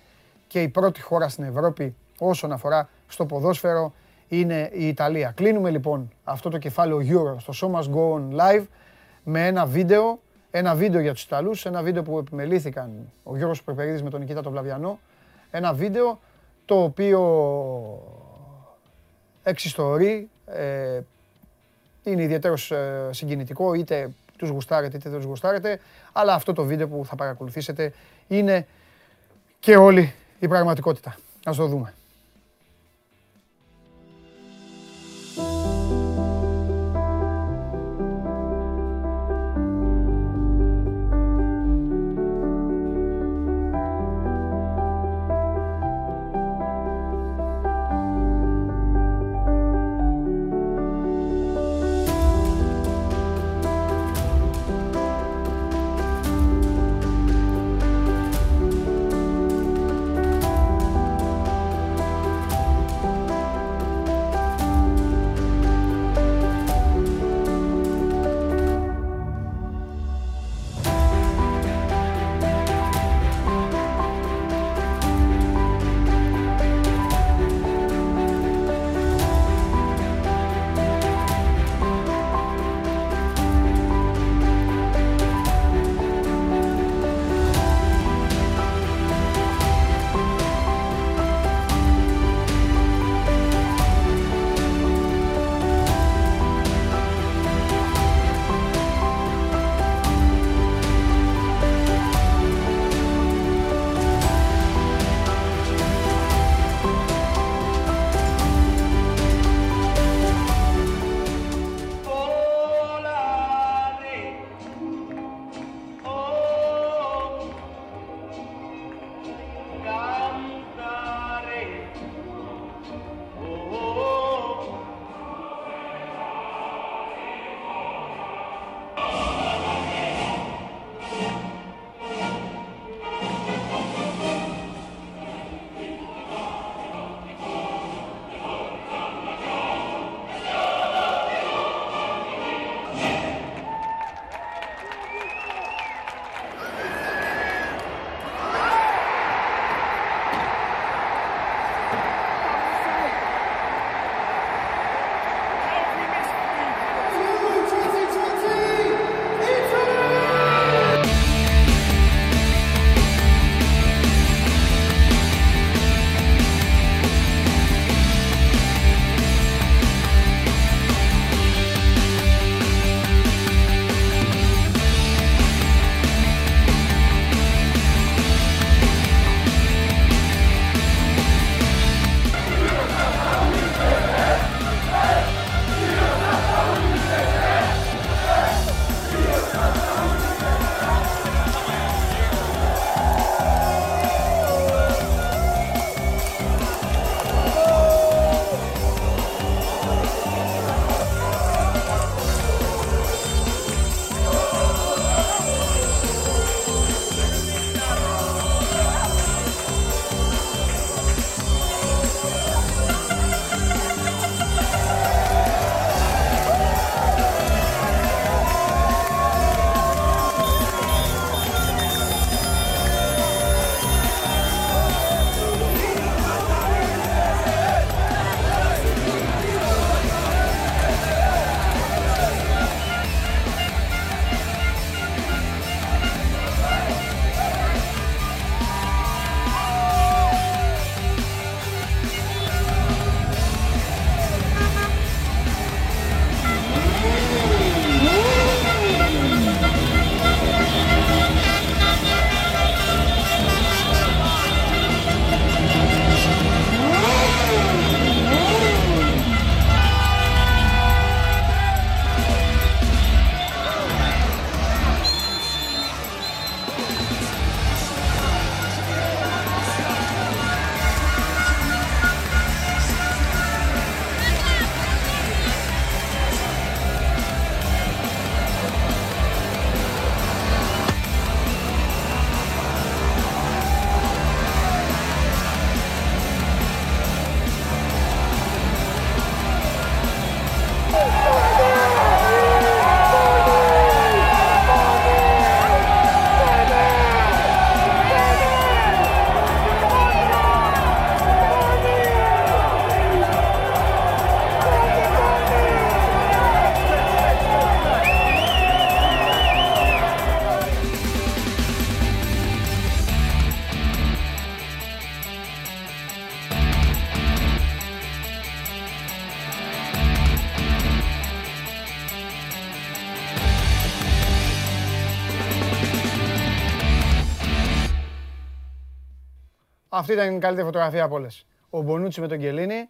και η πρώτη χώρα στην Ευρώπη όσον αφορά στο ποδόσφαιρο είναι η Ιταλία. Κλείνουμε λοιπόν αυτό το κεφάλαιο Euro στο Show Must Go On Live με ένα βίντεο, ένα βίντεο για τους Ιταλούς, ένα βίντεο που επιμελήθηκαν ο Γιώργος Προπερίδης με τον Νικήτα τον Βλαβιανό, ένα βίντεο το οποίο εξιστορεί, ε, είναι ιδιαίτερος ε, συγκινητικό, είτε τους γουστάρετε είτε δεν τους γουστάρετε, αλλά αυτό το βίντεο που θα παρακολουθήσετε είναι και όλη η πραγματικότητα. Ας το δούμε. Αυτή ήταν η καλύτερη φωτογραφία από όλες. Ο Μπονούτσι με τον Κελίνη,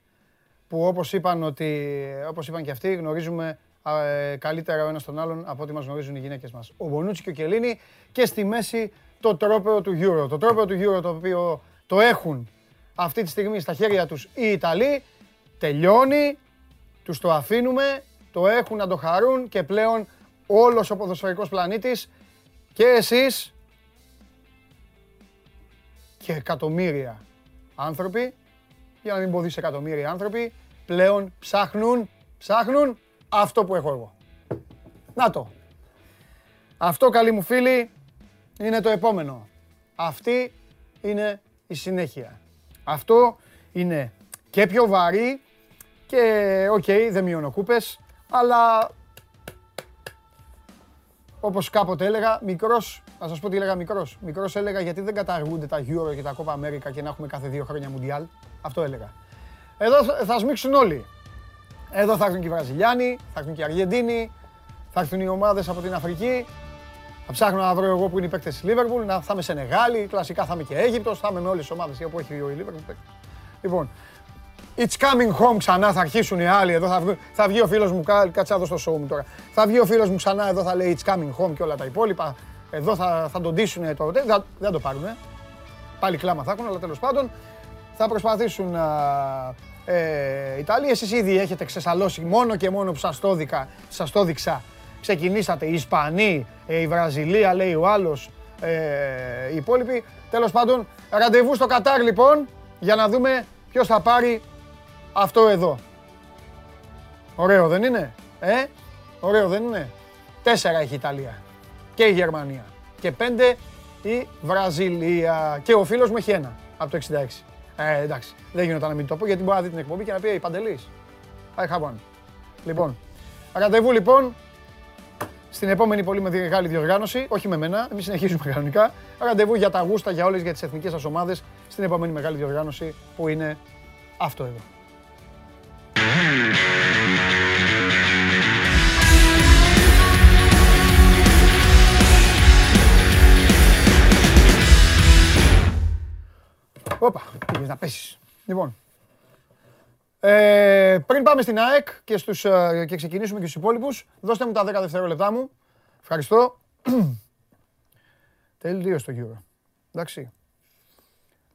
που όπως είπαν, ότι, όπως είπαν και αυτοί, γνωρίζουμε ε, καλύτερα ο ένας τον άλλον από ό,τι μας γνωρίζουν οι γυναίκες μας. Ο Μπονούτσι και ο Κελίνη και στη μέση το τρόπαιο του Euro. Το τρόπαιο του Euro το οποίο το έχουν αυτή τη στιγμή στα χέρια τους οι Ιταλοί. Τελειώνει, τους το αφήνουμε, το έχουν να το χαρούν και πλέον όλος ο ποδοσφαιρικός πλανήτης και εσείς και εκατομμύρια άνθρωποι, για να μην πω εκατομμύρια άνθρωποι, πλέον ψάχνουν, ψάχνουν αυτό που έχω εγώ. Να το. Αυτό, καλοί μου φίλοι, είναι το επόμενο. Αυτή είναι η συνέχεια. Αυτό είναι και πιο βαρύ και ok, okay, δεν μειώνω κούπες, αλλά όπως κάποτε έλεγα, μικρός, να σας πω τι έλεγα μικρός. Μικρός έλεγα γιατί δεν καταργούνται τα Euro και τα Copa America και να έχουμε κάθε δύο χρόνια Mundial. Αυτό έλεγα. Εδώ θα σμίξουν όλοι. Εδώ θα έρθουν και οι Βραζιλιάνοι, θα έρθουν και οι Αργεντίνοι, θα έρθουν οι ομάδες από την Αφρική. Θα ψάχνω να βρω εγώ που είναι οι παίκτες της Liverpool, να θα είμαι Σενεγάλη, κλασικά θα είμαι και Αίγυπτος, θα είμαι με όλες τις ομάδες που έχει ο Liverpool. Λοιπόν, It's coming home ξανά, θα αρχίσουν οι άλλοι εδώ. Θα, βγει, θα βγει ο φίλος μου, κάτσε εδώ στο show μου τώρα. Θα βγει ο φίλος μου ξανά εδώ, θα λέει It's coming home και όλα τα υπόλοιπα. Εδώ θα, θα τον ντύσουν το. Δεν, δεν το πάρουν. Πάλι κλάμα θα έχουν, αλλά τέλος πάντων θα προσπαθήσουν ε, οι Ιταλοί. Εσείς ήδη έχετε ξεσαλώσει μόνο και μόνο που σας το, δικα, σας το δείξα. Ξεκινήσατε οι Ισπανοί, ε, η Βραζιλία λέει ο άλλος, ε, οι υπόλοιποι. Τέλος πάντων, ραντεβού στο Κατάρ λοιπόν, για να δούμε ποιος θα πάρει αυτό εδώ. Ωραίο δεν είναι, ε; Ωραίο δεν είναι. Τέσσερα έχει η Ιταλία και η Γερμανία και πέντε η Βραζιλία. Και ο φίλος μου έχει ένα από το 66. Ε, εντάξει, δεν γίνεται να μην το πω γιατί μπορεί να δει την εκπομπή και να πει «Η Παντελής». I have one. Λοιπόν, ραντεβού λοιπόν στην επόμενη πολύ μεγάλη διοργάνωση, όχι με μένα, εμείς συνεχίζουμε κανονικά. Ραντεβού για τα γούστα, για όλες, για τις εθνικές σας ομάδες, στην επόμενη μεγάλη διοργάνωση που είναι αυτό εδώ. Όπα, πήγες να πέσεις. Λοιπόν, ε, πριν πάμε στην ΑΕΚ και, στους, ε, και ξεκινήσουμε και στους υπόλοιπους, δώστε μου τα 10 δευτερόλεπτά μου. Ευχαριστώ. [CLEARS THROAT] Τελείως το γύρο. Εντάξει.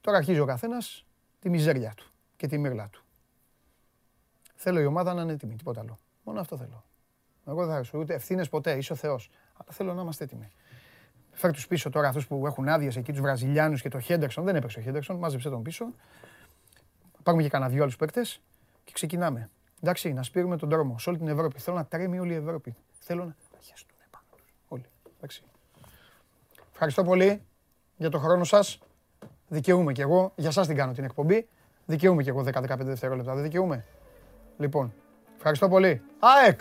Τώρα αρχίζει ο καθένας τη μιζέρια του και τη μύρλα του. Θέλω η ομάδα να είναι έτοιμη, τίποτα άλλο. Μόνο αυτό θέλω. Εγώ δεν θα σου ούτε ευθύνες ποτέ, είσαι ο Θεός. Αλλά θέλω να είμαστε έτοιμοι. Φέρ τους πίσω τώρα αυτούς που έχουν άδειες εκεί, τους Βραζιλιάνους και το Χέντερσον. Δεν έπαιξε ο Χέντερσον, μάζεψε τον πίσω. Πάρουμε και κανένα δυο άλλους παίκτες και ξεκινάμε. Εντάξει, να σπείρουμε τον δρόμο σε όλη την Ευρώπη. Θέλω να τρέμει όλη η Ευρώπη. Θέλω να χεστούν πάνω τους. Όλοι. Εντάξει. Ευχαριστώ πολύ για το χρόνο σας. Δικαιούμαι κι εγώ. Για εσά την κάνω την εκπομπή. Δικαιούμαι κι εγώ 10-15 δευτερόλεπτα. Δεν δικαιούμαι. Λοιπόν, ευχαριστώ πολύ. ΑΕΚ!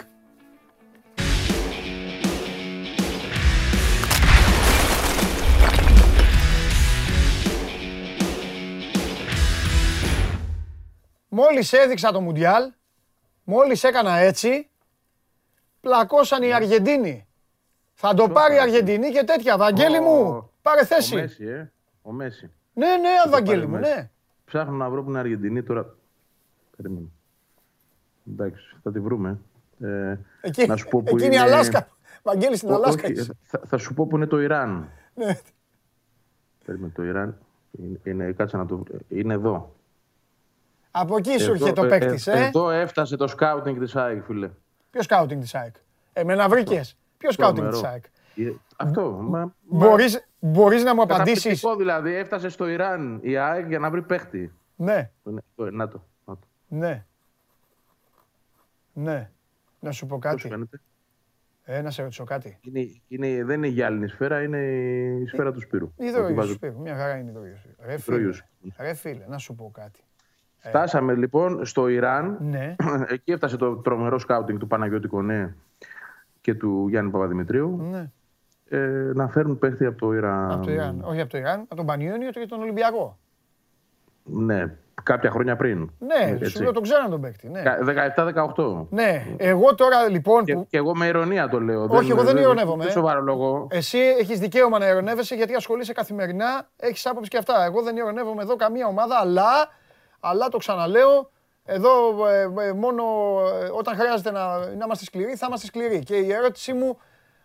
Μόλις έδειξα το Μουντιάλ, μόλις έκανα έτσι, πλακώσαν οι Αργεντίνοι. Θα το πάρει η Αργεντινή και τέτοια. Βαγγέλη μου, πάρε θέση. Ο Μέση, ε. Ο Μέση. Ναι, ναι, Βαγγέλη μου, ναι. Ψάχνω να βρω που είναι Αργεντινή τώρα. Περίμενε. Εντάξει, θα τη βρούμε. Ε, εκεί, να σου πω που είναι... η Αλάσκα. Βαγγέλη στην Αλάσκα. θα, θα, σου πω που είναι το Ιράν. Ναι. Περίμενε το Ιράν. Είναι, είναι, κάτσε να το... είναι εδώ. Από εκεί σου είχε το παίκτης, ε, ε, Εδώ έφτασε το σκάουτινγκ της ΑΕΚ, φίλε. Ποιος σκάουτινγκ της ΑΕΚ; Εμένα βρήκες. Ποιος σκάουτινγκ της ΑΕΚ; Ε, αυτό. Μα, μπορείς, μπορείς να μου απαντήσεις; δηλαδή, έφτασε στο Ιράν η ΑΕΚ για να βρει παίχτη. Ναι. Να το. Ναι. Ναι. Να σου πω κάτι. Πώς ε, να σε ρωτήσω κάτι. Είναι, είναι, δεν είναι η γυάλινη σφαίρα, είναι η σφαίρα του Σπύρου. Η ίδιο του Σπύρου. Μια χαρά είναι η ίδιο Ρε φίλε, ρε φίλε, να σου πω κάτι. Ε, Φτάσαμε λοιπόν στο Ιράν. Ναι. [CLEARS THROAT] Εκεί έφτασε το τρομερό σκάουτινγκ του Παναγιώτη Κονέ και του Γιάννη Παπαδημητρίου. Ναι. Ε, να φέρουν παίχτη από το Ιράν. Από το Ιράν. Όχι από το Ιράν, από τον Πανιόνιο και τον Ολυμπιακό. Ναι, κάποια χρόνια πριν. Ναι, έτσι. σου τον ξέραν τον παίκτη. Ναι. 17-18. Ναι, εγώ τώρα λοιπόν. Και, που... και εγώ με ηρωνία το λέω. Όχι, δεν, εγώ δεν ηρωνεύομαι. Δεν σοβαρό λόγο. Εσύ έχεις δικαίωμα να ηρωνεύεσαι γιατί ασχολείσαι καθημερινά, έχεις άποψη και αυτά. Εγώ δεν ηρωνεύομαι εδώ καμία ομάδα, αλλά, αλλά το ξαναλέω, εδώ ε, ε, μόνο ε, όταν χρειάζεται να, να είμαστε σκληροί, θα είμαστε σκληροί. Και η ερώτησή μου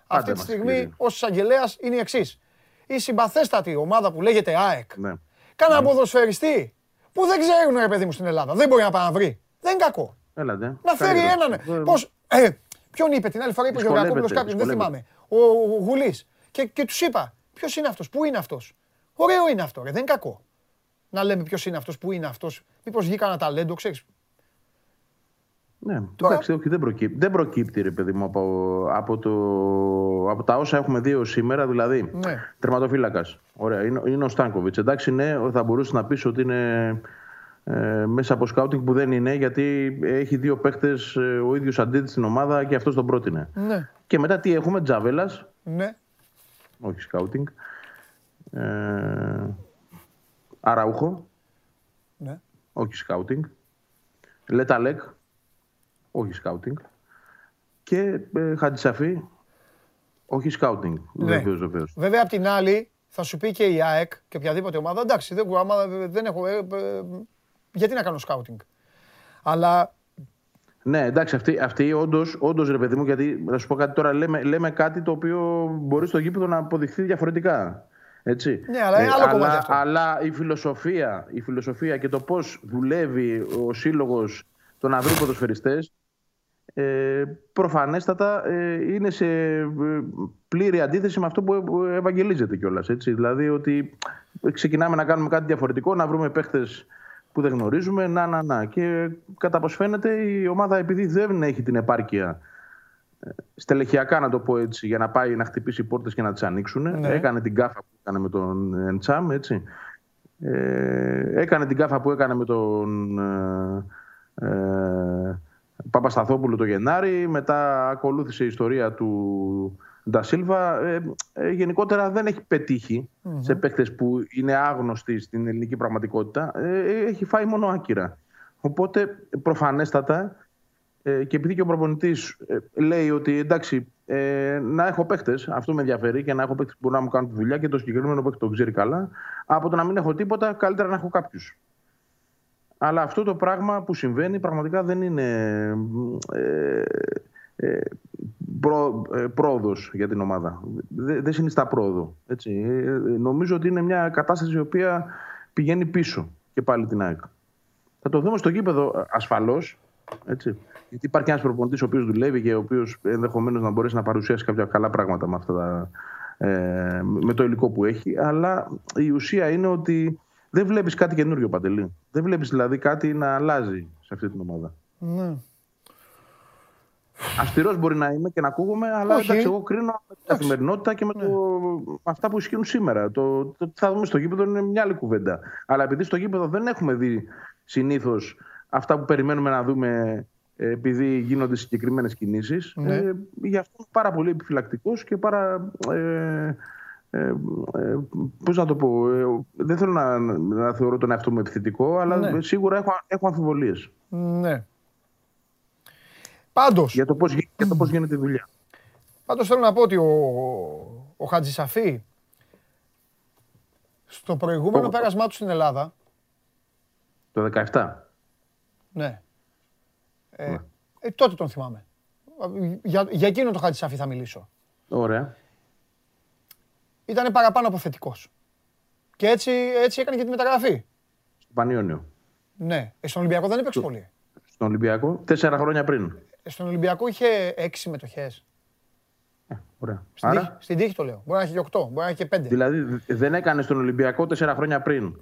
αυτή τη στιγμή ως εισαγγελέας είναι η εξής. Η συμπαθέστατη ομάδα που λέγεται ΑΕΚ. Ναι. Κάνα ναι. ποδοσφαιριστή που δεν ξέρουν ρε παιδί μου στην Ελλάδα. Δεν μπορεί να πάει να βρει. Δεν είναι κακό. Έλατε. Να φέρει έναν. Πώς, ε, ποιον είπε την άλλη φορά, είπε ο Γεωργακόπουλο κάποιον, δεν θυμάμαι. Ο, ο Γουλής. Και, και τους είπα, ποιος είναι αυτός, πού είναι αυτός. Ωραίο είναι αυτό, ρε, δεν είναι κακό. Να λέμε ποιος είναι αυτός, πού είναι αυτός. Μήπως βγήκα ένα ταλέντο, ξέρεις. Ναι, Τώρα... εντάξει, όχι, δεν προκύπτει, δεν προκύπτει ρε παιδί μου από, από, το, από τα όσα έχουμε δει σήμερα. Δηλαδή, ναι. τερματοφύλακας. Ωραία, είναι, είναι ο Στάνκοβιτς. Εντάξει, ναι, θα μπορούσε να πεις ότι είναι ε, μέσα από σκάουτινγκ που δεν είναι, γιατί έχει δύο παίχτε ε, ο ίδιος αντίτης στην ομάδα και αυτός τον πρότεινε. Ναι. Και μετά τι έχουμε, Τζαβέλας. Ναι. Όχι σκάουτινγκ. Ε, Αραούχο. Ναι. Όχι σκάουτινγκ. Λεταλέκ όχι σκάουτινγκ. Και ε, Χατζησαφή, όχι σκάουτινγκ. Ναι. Βεβαίως, βεβαίως. Βέβαια, απ' την άλλη, θα σου πει και η ΑΕΚ και οποιαδήποτε ομάδα, εντάξει, δεν, άμα, δεν έχω, ε, ε, γιατί να κάνω σκάουτινγκ. Αλλά ναι, εντάξει, αυτή, αυτή όντως, όντως, ρε παιδί μου, γιατί θα σου πω κάτι τώρα, λέμε, λέμε κάτι το οποίο μπορεί στο γήπεδο να αποδειχθεί διαφορετικά. Έτσι. Ναι, αλλά είναι άλλο ε, κομμάτι αυτό. Αλλά η φιλοσοφία, η φιλοσοφία και το πώς δουλεύει ο σύλλογος το να βρει ποδοσφαιριστές ε, προφανέστατα ε, είναι σε ε, πλήρη αντίθεση με αυτό που ευαγγελίζεται κιόλας. Δηλαδή ότι ξεκινάμε να κάνουμε κάτι διαφορετικό, να βρούμε παίχτες που δεν γνωρίζουμε, να, να, να. Και κατά πώ φαίνεται η ομάδα επειδή δεν έχει την επάρκεια ε, στελεχειακά να το πω έτσι, για να πάει να χτυπήσει πόρτες και να τις ανοίξουν. Ναι. Έκανε την κάφα που έκανε με τον Εντσάμ, έτσι. Ε, έκανε την κάφα που έκανε με τον ε, Παπασταθόπουλο το Γενάρη, μετά ακολούθησε η ιστορία του Ντασίλβα. Ε, ε, γενικότερα δεν έχει σε παίκτες που είναι άγνωστοι στην ελληνική πραγματικότητα. Ε, έχει φάει μόνο άκυρα. Οπότε προφανέστατα και επειδή και ο προπονητής λέει ότι εντάξει, να έχω παίχτε, αυτό με ενδιαφέρει και να έχω παίχτε που μπορούν να μου κάνουν τη δουλειά και το συγκεκριμένο παίχτη το ξέρει καλά, από το να μην έχω τίποτα, καλύτερα να έχω κάποιους. Αλλά αυτό το πράγμα που συμβαίνει πραγματικά δεν είναι ε, ε, προ, ε, πρόοδος για την ομάδα. Δεν, δεν συνιστά πρόοδο. Έτσι. Ε, νομίζω ότι είναι μια κατάσταση η οποία πηγαίνει πίσω και πάλι την ΑΕΚ. Θα το δούμε στο γήπεδο ασφαλώς. Έτσι. Γιατί υπάρχει ένας προπονητής ο οποίος δουλεύει και ο οποίος ενδεχομένως να μπορέσει να παρουσιάσει κάποια καλά πράγματα με, αυτά ε, με το υλικό που έχει. Αλλά η ουσία είναι ότι δεν βλέπεις κάτι καινούριο παντελή. Δεν βλέπεις δηλαδή κάτι να αλλάζει σε αυτή την ομάδα. Ναι. Αστηρό μπορεί να είμαι και να ακούγομαι, αλλά εντάξει, εγώ κρίνω με την καθημερινότητα και με, το, ναι. αυτά που ισχύουν σήμερα. Το, το, θα δούμε στο γήπεδο είναι μια άλλη κουβέντα. Αλλά επειδή στο γήπεδο δεν έχουμε δει συνήθως αυτά που περιμένουμε να δούμε ε, επειδή γίνονται συγκεκριμένες κινήσεις. Ναι. Ε, γι' αυτό είμαι πάρα πολύ επιφυλακτικός και πάρα. Ε, ε, ε, Πώς να το πω, ε, δεν θέλω να, να θεωρώ τον εαυτό μου επιθετικό, αλλά ναι. σίγουρα έχω, έχω αμφιβολίες. Ναι. Πάντως... Για το πώς, για το πώς γίνεται η δουλειά. Πάντως θέλω να πω ότι ο, ο Χατζησαφή στο προηγούμενο πέρασμά του στην Ελλάδα... Το 17. Ναι. Ε, ναι. Ε, τότε τον θυμάμαι. Για, για εκείνο το Χατζησαφή θα μιλήσω. Ωραία ήταν παραπάνω από θετικός. Και έτσι, έτσι έκανε και τη μεταγραφή. Στο Πανιόνιο. Ναι. Ε, στον Ολυμπιακό δεν έπαιξε πολύ. Στον Ολυμπιακό, τέσσερα χρόνια πριν. Ε, στον Ολυμπιακό είχε έξι συμμετοχές. Ε, ωραία. Στην, Άρα... τύχη, στην τύχη το λέω. Μπορεί να έχει και οκτώ, μπορεί να έχει και πέντε. Δηλαδή δεν έκανε στον Ολυμπιακό τέσσερα χρόνια πριν.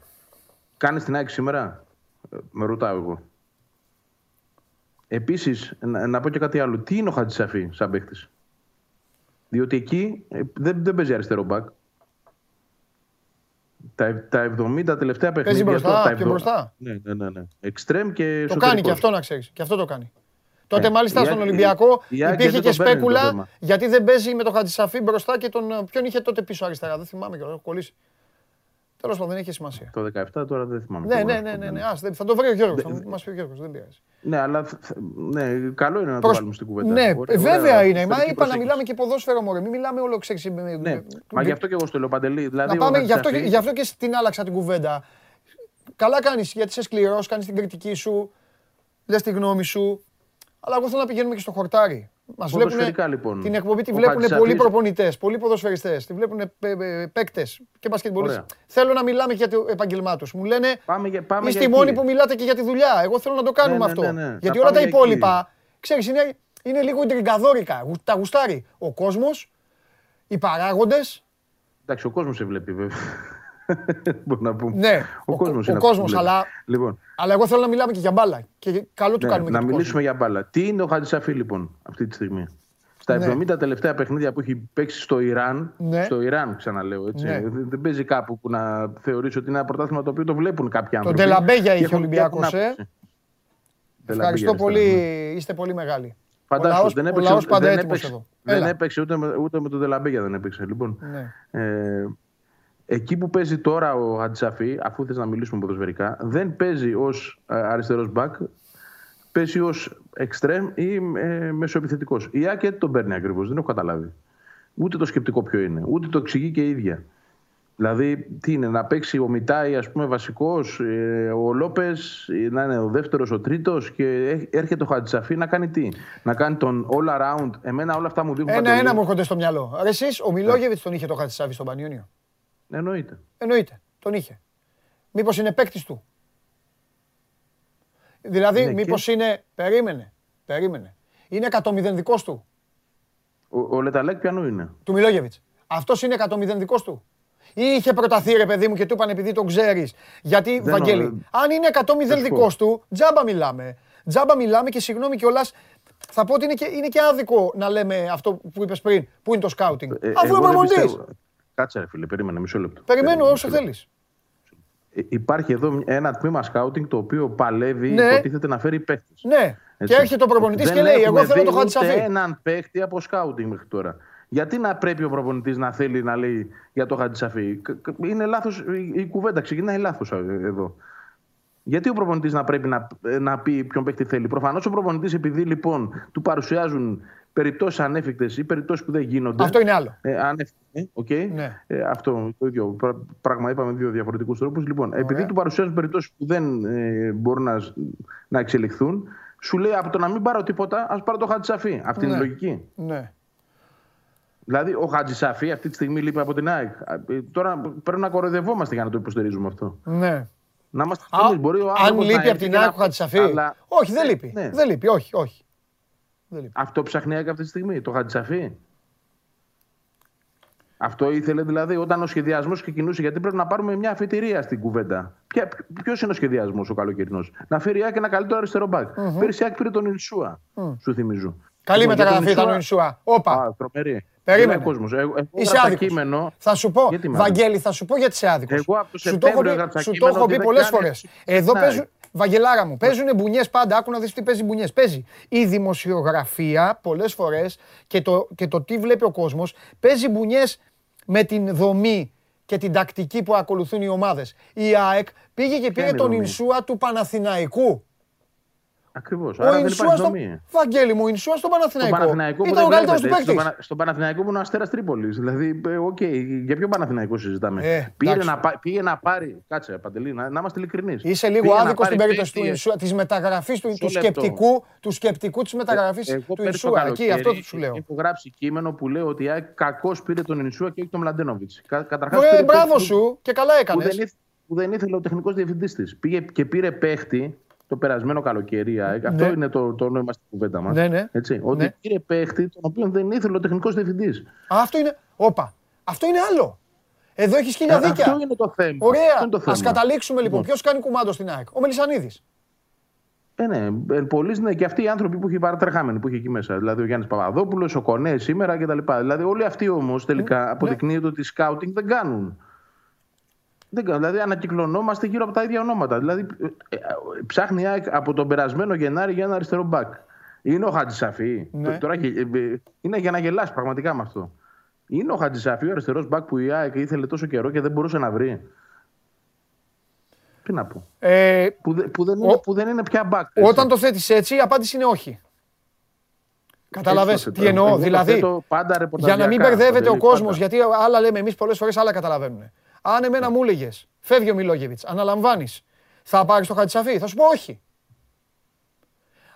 Κάνεις την άκρη σήμερα; Ε, με ρωτάω εγώ. Επίσης, να, να, πω και κάτι άλλο. Τι είναι ο Χατζησαφή σαν παίχτη. Διότι εκεί ε, δεν, δεν παίζει αριστερό μπακ. Τα, τα 70 τελευταία παιχνίδια. Παίζει μπροστά, τα πιο μπροστά. Ναι, ναι, ναι. ναι. Εξτρέμ και Το κάνει και αυτό να ξέρεις. Και αυτό το κάνει. Τότε ε, μάλιστα στον Ολυμπιακό υπήρχε και σπέκουλα γιατί δεν παίζει με τον Χατζησαφή μπροστά και τον. Ποιον είχε τότε πίσω αριστερά. Δεν θυμάμαι και έχω κολλήσει. Τέλος πάντων, δεν έχει σημασία. Το 17 τώρα δεν θυμάμαι. Ναι, ναι, ναι, ναι, ναι. Ας, θα το βρει ο Γιώργος. Θα μας πει ο Γιώργος, δεν πειράζει. Ναι, αλλά ναι, καλό είναι να το βάλουμε στην κουβέντα. Ναι, ωραία, βέβαια είναι. Μα είπα να μιλάμε και ποδόσφαιρο μόνο. Μην μιλάμε όλο ξέρει. Ναι, μα γι' αυτό και εγώ στο λέω παντελή. Δηλαδή, να πάμε, γι, αυτό, γι' αυτό και στην άλλαξα την κουβέντα. Καλά κάνεις γιατί είσαι σκληρός, κάνεις την κριτική σου, λες τη γνώμη σου. Αλλά εγώ θέλω να πηγαίνουμε και στο χορτάρι. Μας βλέπουν, λοιπόν. Την εκπομπή τη βλέπουν πολλοί προπονητές, πολλοί ποδοσφαιριστές, τη βλέπουν παίκτες και μπασκετμπολίστε. Θέλω να μιλάμε για το επαγγελμά τους. Μου λένε πάμε για, πάμε είστε οι μόνοι που μιλάτε και για τη δουλειά. Εγώ θέλω να το κάνουμε ναι, ναι, αυτό. Ναι, Γιατί όλα τα υπόλοιπα, ξέρεις, είναι, είναι λίγο εντριγκαδόρικα. Τα γουστάρει ο κόσμος, οι παράγοντες. Εντάξει, ο κόσμος σε βλέπει βέβαια. [LAUGHS] να πούμε. Ναι, ο, ο κόσμος. Αλλά, λοιπόν. αλλά εγώ θέλω να μιλάμε και για μπάλα. Και καλό του ναι, κάνουμε Να μιλήσουμε για μπάλα. Τι είναι ο Χατζησαφή λοιπόν αυτή τη στιγμή; Στα ναι. 70 τελευταία παιχνίδια που έχει παίξει στο Ιράν, ναι. στο Ιράν ξαναλέω έτσι, ναι. δεν παίζει κάπου που να θεωρήσει ότι είναι ένα πρωτάθλημα το οποίο το βλέπουν κάποιοι άνθρωποι. Τον Τελαμπέγια είχε ο Ολυμπιακός, ε. Ευχαριστώ πολύ, είστε πολύ μεγάλοι. Φαντάζομαι, δεν έπαιξε, δεν έπαιξε, δεν έπαιξε ούτε, με, ούτε με τον Τελαμπέγια δεν έπαιξε. Λοιπόν, ναι. ε, Εκεί που παίζει τώρα ο Χατζησαφή, αφού θες να μιλήσουμε ποδοσφαιρικά, δεν παίζει ως ε, αριστερός μπακ, παίζει ως εξτρέμ ή ε, μεσοεπιθετικός. Η Άκη δεν τον παίρνει ακριβώς, δεν έχω καταλάβει. Ούτε το σκεπτικό ποιο είναι, ούτε το εξηγεί και η ίδια. Δηλαδή, τι είναι, να παίξει ο Μιτάη, ας πούμε, βασικός, ε, ο Λόπες να είναι ο δεύτερος, ο τρίτος και έρχεται ο Χατζησαφή να κάνει τι; Να κάνει τον all around. Εμένα όλα αυτά μου δείχνουν. Ένα-ένα μου έρχονται στο μυαλό. Εσείς, ο Μιλόγεβιτ τον είχε το Χατζησαφή στον Πανιόνιο; Εννοείται. Εννοείται. Τον είχε. Μήπως είναι παίκτης του. Δηλαδή, ναι, μήπως είναι. Περίμενε. Περίμενε. Είναι εκατομηδενικό του. Ο, ο Λεταλέκ πιανού είναι; Του Μιλόγεβιτς. Αυτός είναι εκατομηδενικό του. Ή είχε προταθεί ρε παιδί μου και του είπαν επειδή τον ξέρεις. Γιατί, Δεν Βαγγέλη, νο... αν είναι εκατομηδενικό του, τζάμπα μιλάμε. Τζάμπα μιλάμε και συγγνώμη κιόλας. Θα πω ότι είναι και, είναι και άδικο να λέμε αυτό που είπες πριν, που είναι το σκάουτινγκ. Ε, Αφού είναι προπονητή. Κάτσε, ρε φίλε, περίμενε μισό λεπτό. Περιμένω όσο θέλεις. Ε, υπάρχει εδώ ένα τμήμα σκάουτινγκ το οποίο παλεύει, ναι. υποτίθεται να φέρει παίχτε. Ναι. Έτσι. Και έρχεται ο προπονητής και λέει: Εγώ θέλω το Δεν έναν παίχτη από σκάουτινγκ μέχρι τώρα. Γιατί να πρέπει ο προπονητής να θέλει να λέει για το Χατζησαφή. Είναι λάθος. Η κουβέντα ξεκινάει λάθος εδώ. Γιατί ο προπονητής να πρέπει να, να πει ποιον παίχτη θέλει; Προφανώς ο προπονητής, επειδή λοιπόν του παρουσιάζουν περιπτώσεις ανέφικτες ή περιπτώσεις που δεν γίνονται. Αυτό είναι άλλο. Ε, ανέφικτες, okay. ναι. ε, αυτό το ίδιο πράγμα είπαμε δύο διαφορετικούς τρόπους. Λοιπόν, Ωραία. επειδή του παρουσιάζουν περιπτώσεις που δεν ε, μπορούν να, να εξελιχθούν, σου λέει από το να μην πάρω τίποτα, ας πάρω το Χατζησαφή. Αυτή ναι. είναι η λογική. Ναι. Δηλαδή, ο Χατζησαφή αυτή τη στιγμή λείπει από την ΑΕΚ. Ε, τώρα πρέπει να κοροϊδευόμαστε για να το υποστηρίζουμε αυτό. Ναι. Να είμαστε Μπορεί ο Αν λείπει από την ΑΕΚ ο Χατζησαφή. Αλλά... Όχι, δεν λείπει. Ναι. Δεν λείπει, όχι, όχι. Αυτό ψάχνει αυτή τη στιγμή, το Χατζησαφή. Αυτό ήθελε δηλαδή όταν ο σχεδιασμός ξεκινούσε, γιατί πρέπει να πάρουμε μια αφετηρία στην κουβέντα. Ποιος είναι ο σχεδιασμός ο καλοκαιρινός, Να φέρει Άκη ένα καλύτερο αριστερό μπακ. Mm-hmm. Πέρυσι Άκη πήρε τον Ινσούα, mm. σου θυμίζω. Καλή λοιπόν, μεταγραφή ήταν ο Ινσούα. Όπα. Α, τρομερή. Περίμενε. Κόσμος. Εγώ, είσαι άδικος. Θα σου πω, Βαγγέλη, θα σου πω γιατί είσαι άδικος. Εγώ από το σου το έχω πει πολλές φορές. Εδώ παίζουν, Βαγγελάρα μου, παίζουν μπουνιές πάντα. Άκου να δεις τι παίζει μπουνιές. Παίζει η δημοσιογραφία πολλές φορές και το, και το τι βλέπει ο κόσμος. Παίζει μπουνιές με την δομή και την τακτική που ακολουθούν οι ομάδες. Η ΑΕΚ πήγε και πήρε τον Ινσούα του Παναθηναϊκού. Ακριβώς. Άρα δεν υπάρχει στο... Βαγγέλη μου, ο Ινσούα στον Παναθηναϊκό. Παναθηναϊκό Ήταν ο καλύτερος του παίκτης. Στον Παναθηναϊκό που είναι ο Αστέρας Τρίπολης. Δηλαδή, ε, ok, okay, για ποιο Παναθηναϊκό συζητάμε; Ε, πήγε, να, πήγε να πάρει. Κάτσε, Παντελή, να, να είμαστε ειλικρινείς. Είσαι λίγο άδικος στην περίπτωση της μεταγραφής του, του σκεπτικού, του σκεπτικού της μεταγραφής ε, του Ινσούα. Εκεί αυτό σου λέω. Έχω γράψει κείμενο που λέω ότι κακώς πήρε τον Ινσούα και όχι τον Μλαντένοβιτς. Καταρχάς. Μπράβο σου και καλά έκανες. Που δεν ήθελε ο τεχνικός διευθυντής της. Πήγε και πήρε παίχτη το περασμένο καλοκαίρι. Ναι. Αυτό είναι το, το νόημα στην κουβέντα μας. Ναι, ναι. Έτσι, ότι ναι. πήρε παίχτη τον οποίο δεν ήθελε ο τεχνικός διευθυντής. Αυτό είναι. Όπα. Αυτό είναι άλλο. Εδώ έχεις χίλια ε, δίκια. Αυτό είναι το θέμα. Ωραία. Α καταλήξουμε λοιπόν. λοιπόν. Ποιος κάνει κουμάντο στην ΑΕΚ. Ο Μελισανίδης. Ε, ναι, ε, πολλοί είναι και αυτοί οι άνθρωποι που έχει παρατρεχάμενοι που έχει εκεί μέσα. Δηλαδή ο Γιάννης Παπαδόπουλος, ο Κονέ σήμερα κτλ. Δηλαδή όλοι αυτοί όμως τελικά ναι. αποδεικνύεται ότι σκάουτινγκ δεν κάνουν. Δεν κάνω. Δηλαδή ανακυκλωνόμαστε γύρω από τα ίδια ονόματα. Δηλαδή ε, ε, ψάχνει από τον περασμένο Γενάρη για ένα αριστερό μπακ. Είναι ο Χατζησαφή. Ναι. Τώρα, ε, είναι για να γελάσει πραγματικά με αυτό. Είναι ο Χατζησαφή ο αριστερός μπακ που η ΑΕΚ ήθελε τόσο καιρό και δεν μπορούσε να βρει. Τι να πω. Ε, που, που, δεν είναι, που δεν είναι πια back. Όταν το θέτεις έτσι, η απάντηση είναι όχι. Καταλαβέ τι εννοώ. δηλαδή, για να μην μπερδεύεται ο κόσμος, γιατί άλλα λέμε εμείς πολλές φορές, άλλα καταλαβαίνουν. Αν εμένα μου έλεγες, φεύγει ο Μιλόγεβιτς, αναλαμβάνεις, θα πάρεις το Χατσαφή, θα σου πω όχι.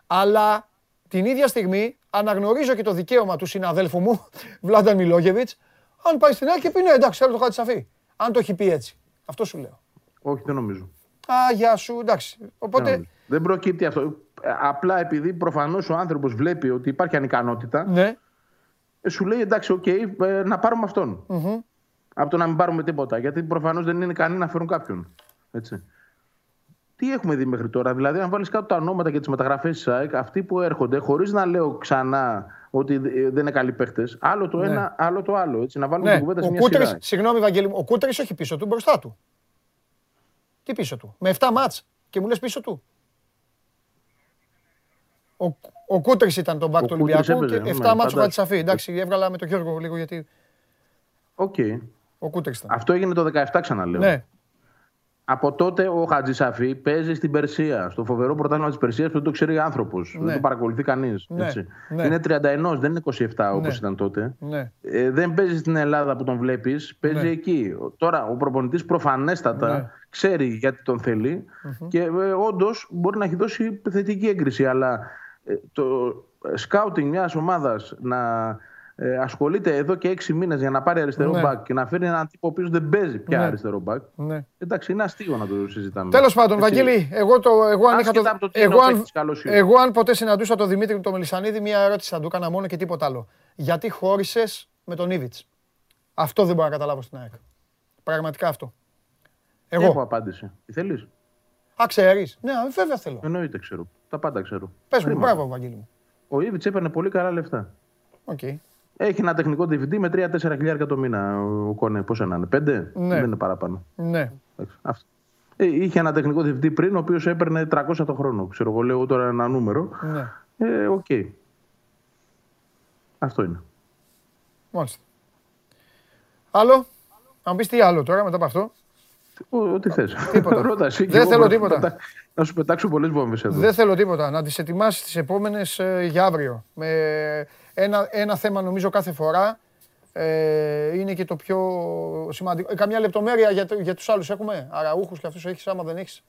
Αλλά την ίδια στιγμή αναγνωρίζω και το δικαίωμα του συναδέλφου μου, [LAUGHS] Βλάνταν Μιλόγεβιτς, αν πάει στην άκρη και πει ναι, εντάξει, θέλω το Χατσαφή. Αν το έχει πει έτσι. Αυτό σου λέω. Όχι, δεν νομίζω. Α, γεια σου, εντάξει. Οπότε. Δεν προκύπτει αυτό. Απλά επειδή προφανώς ο άνθρωπος βλέπει ότι υπάρχει ανικανότητα. Ναι. Ε, σου λέει εντάξει, ok, okay, ε, να πάρουμε αυτόν. Mm-hmm. Από το να μην πάρουμε τίποτα. Γιατί προφανώς δεν είναι ικανοί να φέρουν κάποιον. Έτσι. Τι έχουμε δει μέχρι τώρα, Δηλαδή, αν βάλεις κάτω τα ονόματα και τις μεταγραφές της ΑΕΚ, αυτοί που έρχονται, χωρίς να λέω ξανά ότι δεν είναι καλοί παίχτες, άλλο το ναι. ένα, άλλο το άλλο. Έτσι, να βάλουμε ναι. την κουβέντα σε μια Κούτρης, σειρά. Συγγνώμη, Βαγγέλη, ο Κούτρης όχι πίσω του, μπροστά του. Τι πίσω του, με 7 ματς και μου λες πίσω του. Ο, ο Κούτρης ήταν το μπακ του Ολυμπιακού και 7 ναι, ματς ο Χατζησαφί. Εντάξει, έβγαλα με τον Γιώργο λίγο γιατί... Ok. Okay. Ο Κούτρης ήταν. Αυτό έγινε το 17 ξαναλέω. Ναι. Από τότε ο Χατζησαφί παίζει στην Περσία, στο φοβερό πρωτάθλημα της Περσίας που δεν το ξέρει άνθρωπος. Ναι. Δεν το παρακολουθεί κανείς. Ναι. Ναι. Είναι 31, δεν είναι 27 όπως ναι. ήταν τότε. Ναι. Ε, δεν παίζει στην Ελλάδα που τον βλέπεις, παίζει ναι. εκεί. Τώρα ο προπονητής προφανέστατα ναι. ξέρει γιατί τον θελει και ε, όντως μπορεί να έχει δώσει θετική έγκριση. Αλλά ε, το σκάουτινγκ μιας ομάδας να ε, ασχολείται εδώ και έξι μήνες για να πάρει αριστερό ναι. μπακ και να φέρει έναν τύπο ο οποίος δεν παίζει πια ναι. αριστερό μπακ. Ναι. Εντάξει, είναι αστείο να το συζητάμε. Τέλος πάντων, Βαγγέλη, εγώ, το, εγώ, αν, είχα το, το εγώ, αν, εγώ αν ποτέ συναντούσα τον Δημήτρη τον Μελισανίδη, μία ερώτηση θα του έκανα μόνο και τίποτα άλλο. Γιατί χώρισες με τον Ήβιτ. Αυτό δεν μπορώ να καταλάβω στην ΑΕΚ. Πραγματικά αυτό. Εγώ. Έχω απάντηση. Τι θέλεις; Α, ξέρεις. Ναι, βέβαια θέλω. Εννοείται ξέρω. Τα πάντα ξέρω. Πες μου, μπράβο, Βαγγέλη μου. Ο Ίβιτς έπαιρνε πολύ καλά λεφτά. Okay. Έχει ένα τεχνικό διευθυντή με 3-4 χιλιάρια το μήνα ο Κόνε. Πόσα να είναι, 5 ναι. δεν είναι παραπάνω. Ναι. Αυτό. Ε, είχε ένα τεχνικό διευθυντή πριν, ο οποίος έπαιρνε 300 το χρόνο. Ξέρω εγώ, λέω τώρα ένα νούμερο. Ναι. Ε, ok. Okay. Αυτό είναι. Μάλιστα. Άλλο; Αν πεις τι άλλο τώρα μετά από αυτό. Ό,τι θες. Τίποτα. [LAUGHS] Δεν θέλω τίποτα. Να σου πετάξω πολλές βόμβες εδώ. Δεν θέλω τίποτα. Να τις ετοιμάσεις τις επόμενες ε, για αύριο. Με ένα, ένα θέμα νομίζω κάθε φορά ε, είναι και το πιο σημαντικό. Ε, καμιά λεπτομέρεια για, για τους άλλους έχουμε, αραούχους και αυτούς έχεις άμα δεν έχεις;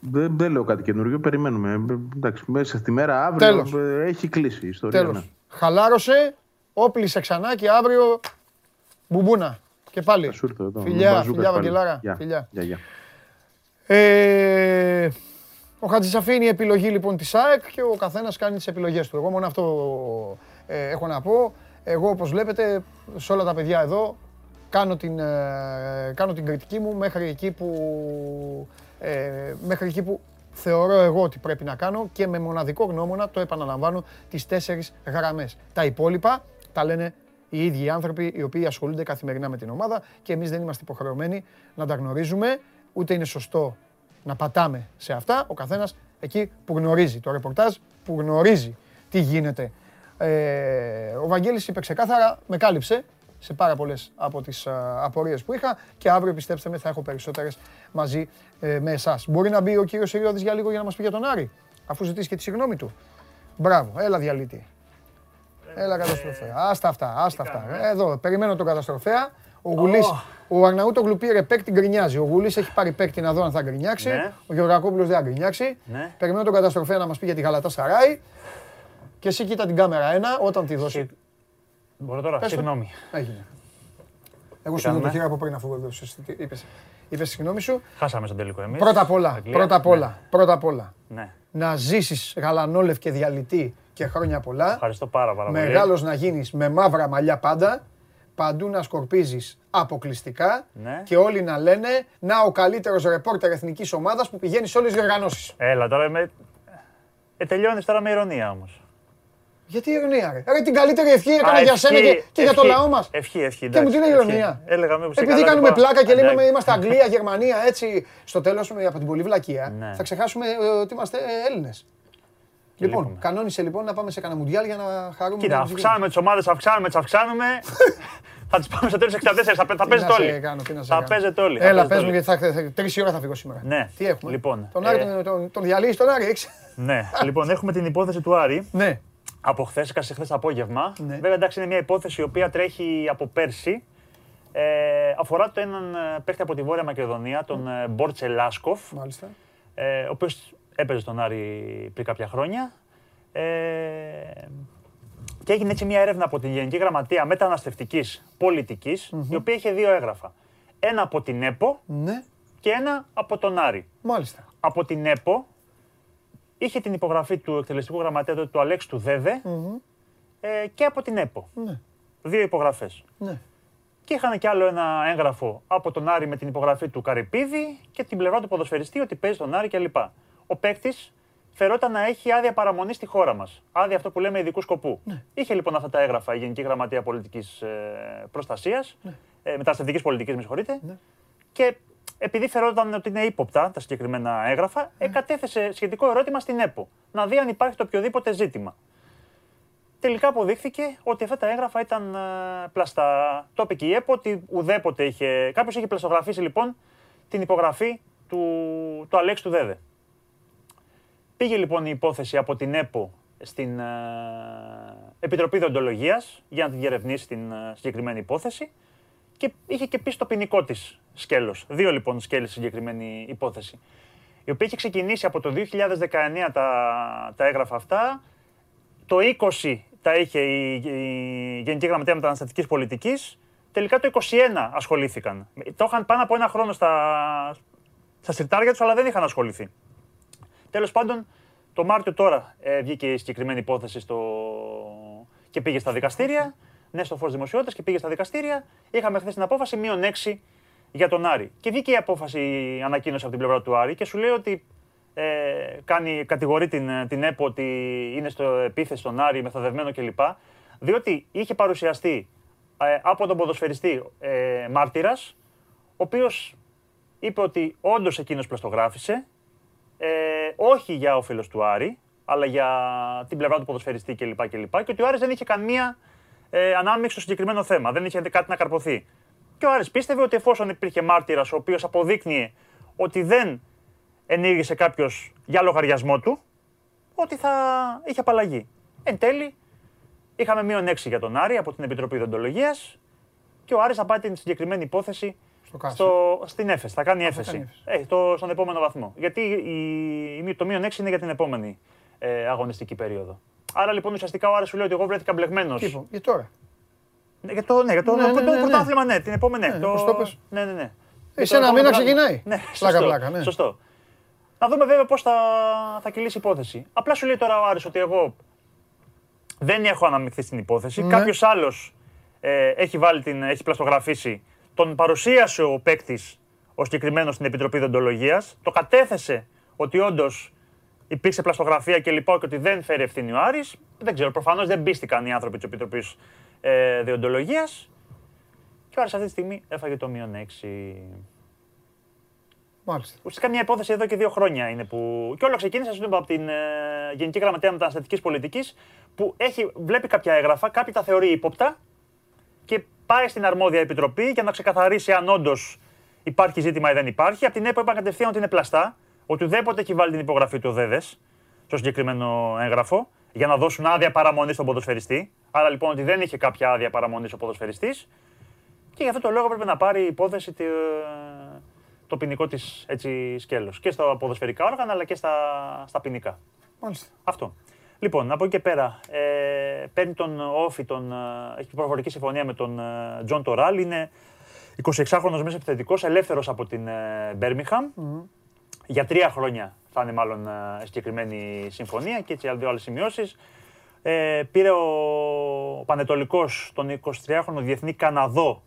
Δεν, δεν λέω κάτι καινούριο, περιμένουμε. Ε, εντάξει, μέσα στη μέρα αύριο Τέλος. Ε, έχει κλείσει η ιστορία. Τέλος. Ναι. Χαλάρωσε, όπλησε ξανά και αύριο μπουμπούνα. Και πάλι. Φιλιά, φιλιά, Βαγγελάρα. Φιλιά. Γεια, Ε, ο Χατζησαφή είναι η επιλογή λοιπόν της ΑΕΚ και ο καθένας κάνει τις επιλογές του. Εγώ μόνο αυτό ε, έχω να πω. Εγώ όπως βλέπετε σε όλα τα παιδιά εδώ κάνω την, ε, κάνω την κριτική μου μέχρι εκεί που, ε, μέχρι εκεί που θεωρώ εγώ ότι πρέπει να κάνω και με μοναδικό γνώμονα το επαναλαμβάνω τις τέσσερις γραμμές. Τα υπόλοιπα τα λένε οι ίδιοι άνθρωποι οι οποίοι ασχολούνται καθημερινά με την ομάδα και εμείς δεν είμαστε υποχρεωμένοι να τα γνωρίζουμε, ούτε είναι σωστό να πατάμε σε αυτά. Ο καθένας εκεί που γνωρίζει το ρεπορτάζ, που γνωρίζει τι γίνεται ε, ο Βαγγέλης είπε ξεκάθαρα, με κάλυψε σε πάρα πολλές από τις απορίες που είχα και αύριο πιστέψτε με θα έχω περισσότερες μαζί ε, με εσάς. Μπορεί να μπει ο κύριος Ιριώδη για λίγο για να μας πει για τον Άρη, αφού ζητήσει και τη συγγνώμη του. Μπράβο, έλα διαλύτη. Έλα καταστροφέα. Άστα αυτά, άστα αυτά. Εδώ, περιμένω τον καταστροφέα. Ο Γουλής, ο Αρναούτογλου πήρε παίκτη, γκρινιάζει. Ο Γουλής έχει πάρει παίκτη να δω αν θα γκρινιάξει. Ναι. Ο Γεωργακόπουλος δεν θα γκρινιάξει. Ναι. Περιμένω τον καταστροφέα να μας πει για τη Γαλατά Σαράι. Και εσύ κοίτα την κάμερα ένα, όταν τη δώσει. Μπορώ τώρα, συγγνώμη. Έγινε. Εγώ σου δίνω το χέρι από πριν αφού είπες. Είπες συγγνώμη σου. Χάσαμε στον τελικό εμείς. Πρώτα απ' όλα, πρώτα απ' όλα, ναι. πρώτα απ' όλα. Ναι. Να ζήσεις γαλανόλευ και διαλυτή και χρόνια πολλά. Ευχαριστώ πάρα, πάρα πολύ. Μεγάλος να γίνεις με μαύρα μαλλιά πάντα. Παντού να σκορπίζεις αποκλειστικά ναι. και όλοι να λένε Να ο καλύτερος ρεπόρτερ εθνικής ομάδας που πηγαίνει σε όλες τις διοργανώσεις. Έλα τώρα με. Ε, τελειώνεις τώρα με ηρωνία όμως. Γιατί ηρωνία, ρε; ρε την καλύτερη ευχή έκανα για σένα και, και για το λαό μας. Ευχή, ευχή. Και μου την ηρωνία. Έλεγα Επειδή κάνουμε πλάκα και λέμε είμαστε Αγγλία, Γερμανία, έτσι στο τέλος από την πολύ βλακεία, ναι. θα ξεχάσουμε ε, ότι είμαστε Έλληνες. Λοιπόν, κανόνισε λοιπόν να πάμε σε κανένα μουντιάλ για να χαρούμε. Κοίτα, αυξάνουμε τις ομάδες, αυξάνουμε, τις αυξάνουμε. [LAUGHS] Θα τις πάμε στο τέλο 64. Θα, θα παίζετε όλοι. θα παίζετε όλοι. Έλα, παίζουμε γιατί θα, τρεις ώρα θα φύγω σήμερα. Ναι. Τι έχουμε; Λοιπόν, τον Άρη ε... τον, τον διαλύει τον Άρη, έξι. Ναι. λοιπόν, έχουμε την υπόθεση του Άρη. Ναι. Από χθες, έκασε χθες το απόγευμα. Ναι. Βέβαια, εντάξει, είναι μια υπόθεση η οποία τρέχει από πέρσι. Ε, αφορά το έναν ε, παίχτη από τη Βόρεια Μακεδονία, τον mm. Μπόρτσε Λάσκοφ. Μάλιστα. Ε, ο οποίος έπαιζε στον Άρη πριν κάποια χρόνια. Ε, και έγινε έτσι μια έρευνα από την Γενική Γραμματεία Μεταναστευτικής Πολιτικής, η οποία είχε δύο έγγραφα. Ένα από την ΕΠΟ ναι. και ένα από τον Άρη. Μάλιστα. Από την ΕΠΟ είχε την υπογραφή του εκτελεστικού γραμματέα του Αλέξ του δεδε ε, και από την ΕΠΟ. Ναι. Δύο υπογραφές. Ναι. Και είχαν κι άλλο ένα έγγραφο από τον Άρη με την υπογραφή του Καρυπίδη και την πλευρά του ποδοσφαιριστή ότι παίζει τον Άρη κλπ. Ο παίκτης φερόταν να έχει άδεια παραμονής στη χώρα μας. Άδεια αυτό που λέμε ειδικού σκοπού. Ναι. Είχε λοιπόν αυτά τα έγγραφα η Γενική Γραμματεία Πολιτικής ε, Προστασίας, ναι. ε, μεταναστευτική πολιτικής, με συγχωρείτε. Ναι. Και επειδή φερόταν ότι είναι ύποπτα τα συγκεκριμένα έγγραφα, ναι. εκατέθεσε σχετικό ερώτημα στην ΕΠΟ. Να δει αν υπάρχει το οποιοδήποτε ζήτημα. Τελικά αποδείχθηκε ότι αυτά τα έγγραφα ήταν ε, πλαστά. Το είπε και η ΕΠΟ ότι ουδέποτε είχε. Κάποιος είχε πλαστογραφήσει λοιπόν την υπογραφή του, του Αλέξ του Δέδε. Πήγε λοιπόν η υπόθεση από την ΕΠΟ στην ε, Επιτροπή Δοντολογίας για να τη διερευνήσει την ε, συγκεκριμένη υπόθεση και είχε και πει στο ποινικό της σκέλος. Δύο λοιπόν σκέλη συγκεκριμένη υπόθεση. Η οποία είχε ξεκινήσει από το 2019 τα, τα έγγραφα αυτά. Το 20 τα είχε η, η Γενική Γραμματεία Μεταναστευτικής Πολιτικής. Τελικά το 21 ασχολήθηκαν. Το είχαν πάνω από ένα χρόνο στα, στα συρτάρια τους, αλλά δεν είχαν ασχοληθεί. Τέλος πάντων, το Μάρτιο τώρα ε, βγήκε η συγκεκριμένη υπόθεση στο... και πήγε στα δικαστήρια. Ναι, στο φω δημοσιότητας και πήγε στα δικαστήρια. Είχαμε χθες την απόφαση μείον 6 για τον Άρη. Και βγήκε η απόφαση, η ανακοίνωση από την πλευρά του Άρη και σου λέει ότι ε, κάνει, κατηγορεί την, την ΕΠΟ ότι είναι στο επίθεση στον Άρη, μεθοδευμένο κλπ. Διότι είχε παρουσιαστεί ε, από τον ποδοσφαιριστή ε, μάρτυρας, ο οποίος είπε ότι όντως εκείνος πλαστογράφησε, ε, όχι για όφελο του Άρη, αλλά για την πλευρά του ποδοσφαιριστή κλπ. Και, και ότι ο Άρης δεν είχε καμία ε, ανάμειξη στο συγκεκριμένο θέμα, δεν είχε κάτι να καρποθεί. Και ο Άρης πίστευε ότι εφόσον υπήρχε μάρτυρας, ο οποίος αποδείκνυε ότι δεν ενήργησε κάποιος για λογαριασμό του, ότι θα είχε απαλλαγή. Εν τέλει, είχαμε μείον 6 για τον Άρη από την Επιτροπή Δοντολογία και ο Άρης θα πάει την συγκεκριμένη υπόθεση στο, στο, στην έφεση. Θα κάνει έφεση. Ε, το, στον επόμενο βαθμό. Γιατί η, η, το μείον 6 είναι για την επόμενη ε, αγωνιστική περίοδο. Άρα λοιπόν ουσιαστικά ο Άρης σου λέει ότι εγώ βρέθηκα μπλεγμένος. Για τώρα. Ναι, για το, ναι, για το, ναι, ναι, ναι, πρωτάθλημα, ναι, την επόμενη. Ναι, το, ναι, ναι, ναι. Σε ένα μήνα ξεκινάει. Ναι, πλάκα, πλάκα, ναι. Σωστό. Να δούμε βέβαια πώς θα, θα κυλήσει η υπόθεση. Απλά σου λέει τώρα ο Άρης ότι εγώ δεν έχω αναμειχθεί στην υπόθεση. Ναι. Κάποιος άλλος ε, έχει, βάλει την, έχει πλαστογραφήσει. Τον παρουσίασε ο παίκτης ο συγκεκριμένος στην Επιτροπή Δοντολογίας. Το κατέθεσε ότι όντως υπήρξε πλαστογραφία και λοιπό και ότι δεν φέρει ευθύνη ο Άρης. Δεν ξέρω, προφανώς δεν πίστηκαν οι άνθρωποι της Επιτροπής ε, Διοντολογίας. Και ο Άρης αυτή τη στιγμή έφαγε το μείον 6. Μάλιστα. Ουσιαστικά μια υπόθεση εδώ και δύο χρόνια είναι που. Και όλο ξεκίνησε πούμε, από την ε, Γενική Γραμματέα Μεταναστευτικής Πολιτικής που έχει, βλέπει κάποια έγγραφα, κάποιοι τα θεωρεί ύποπτα και πάει στην αρμόδια επιτροπή για να ξεκαθαρίσει αν όντως υπάρχει ζήτημα ή δεν υπάρχει. Από την ΕΠΟ είπαν κατευθείαν ότι είναι πλαστά, ότι ουδέποτε έχει βάλει την υπογραφή του ΔΕΔΕ στο συγκεκριμένο έγγραφο για να δώσουν άδεια παραμονής στον ποδοσφαιριστή. Άρα λοιπόν ότι δεν είχε κάποια άδεια παραμονής ο ποδοσφαιριστής. Και γι' αυτό το λόγο πρέπει να πάρει υπόθεση το ποινικό της σκέλος. Και στα ποδοσφαιρικά όργανα αλλά και στα, στα ποινικά. Μάλιστα. Αυτό. Λοιπόν, από εκεί και πέρα, ε, παίρνει ο ΟΦΗ, τον, ε, έχει προφορική συμφωνία με τον ε, Τζον Τοράλ. Είναι 26χρονο μεσοεπιθετικός, ελεύθερος από την Μπέρμιγχαμ. Mm. Για τρία χρόνια θα είναι μάλλον συγκεκριμένη συμφωνία και έτσι δύο άλλες σημειώσεις. Ε, πήρε ο Πανετολικός τον 23χρονο διεθνή Καναδό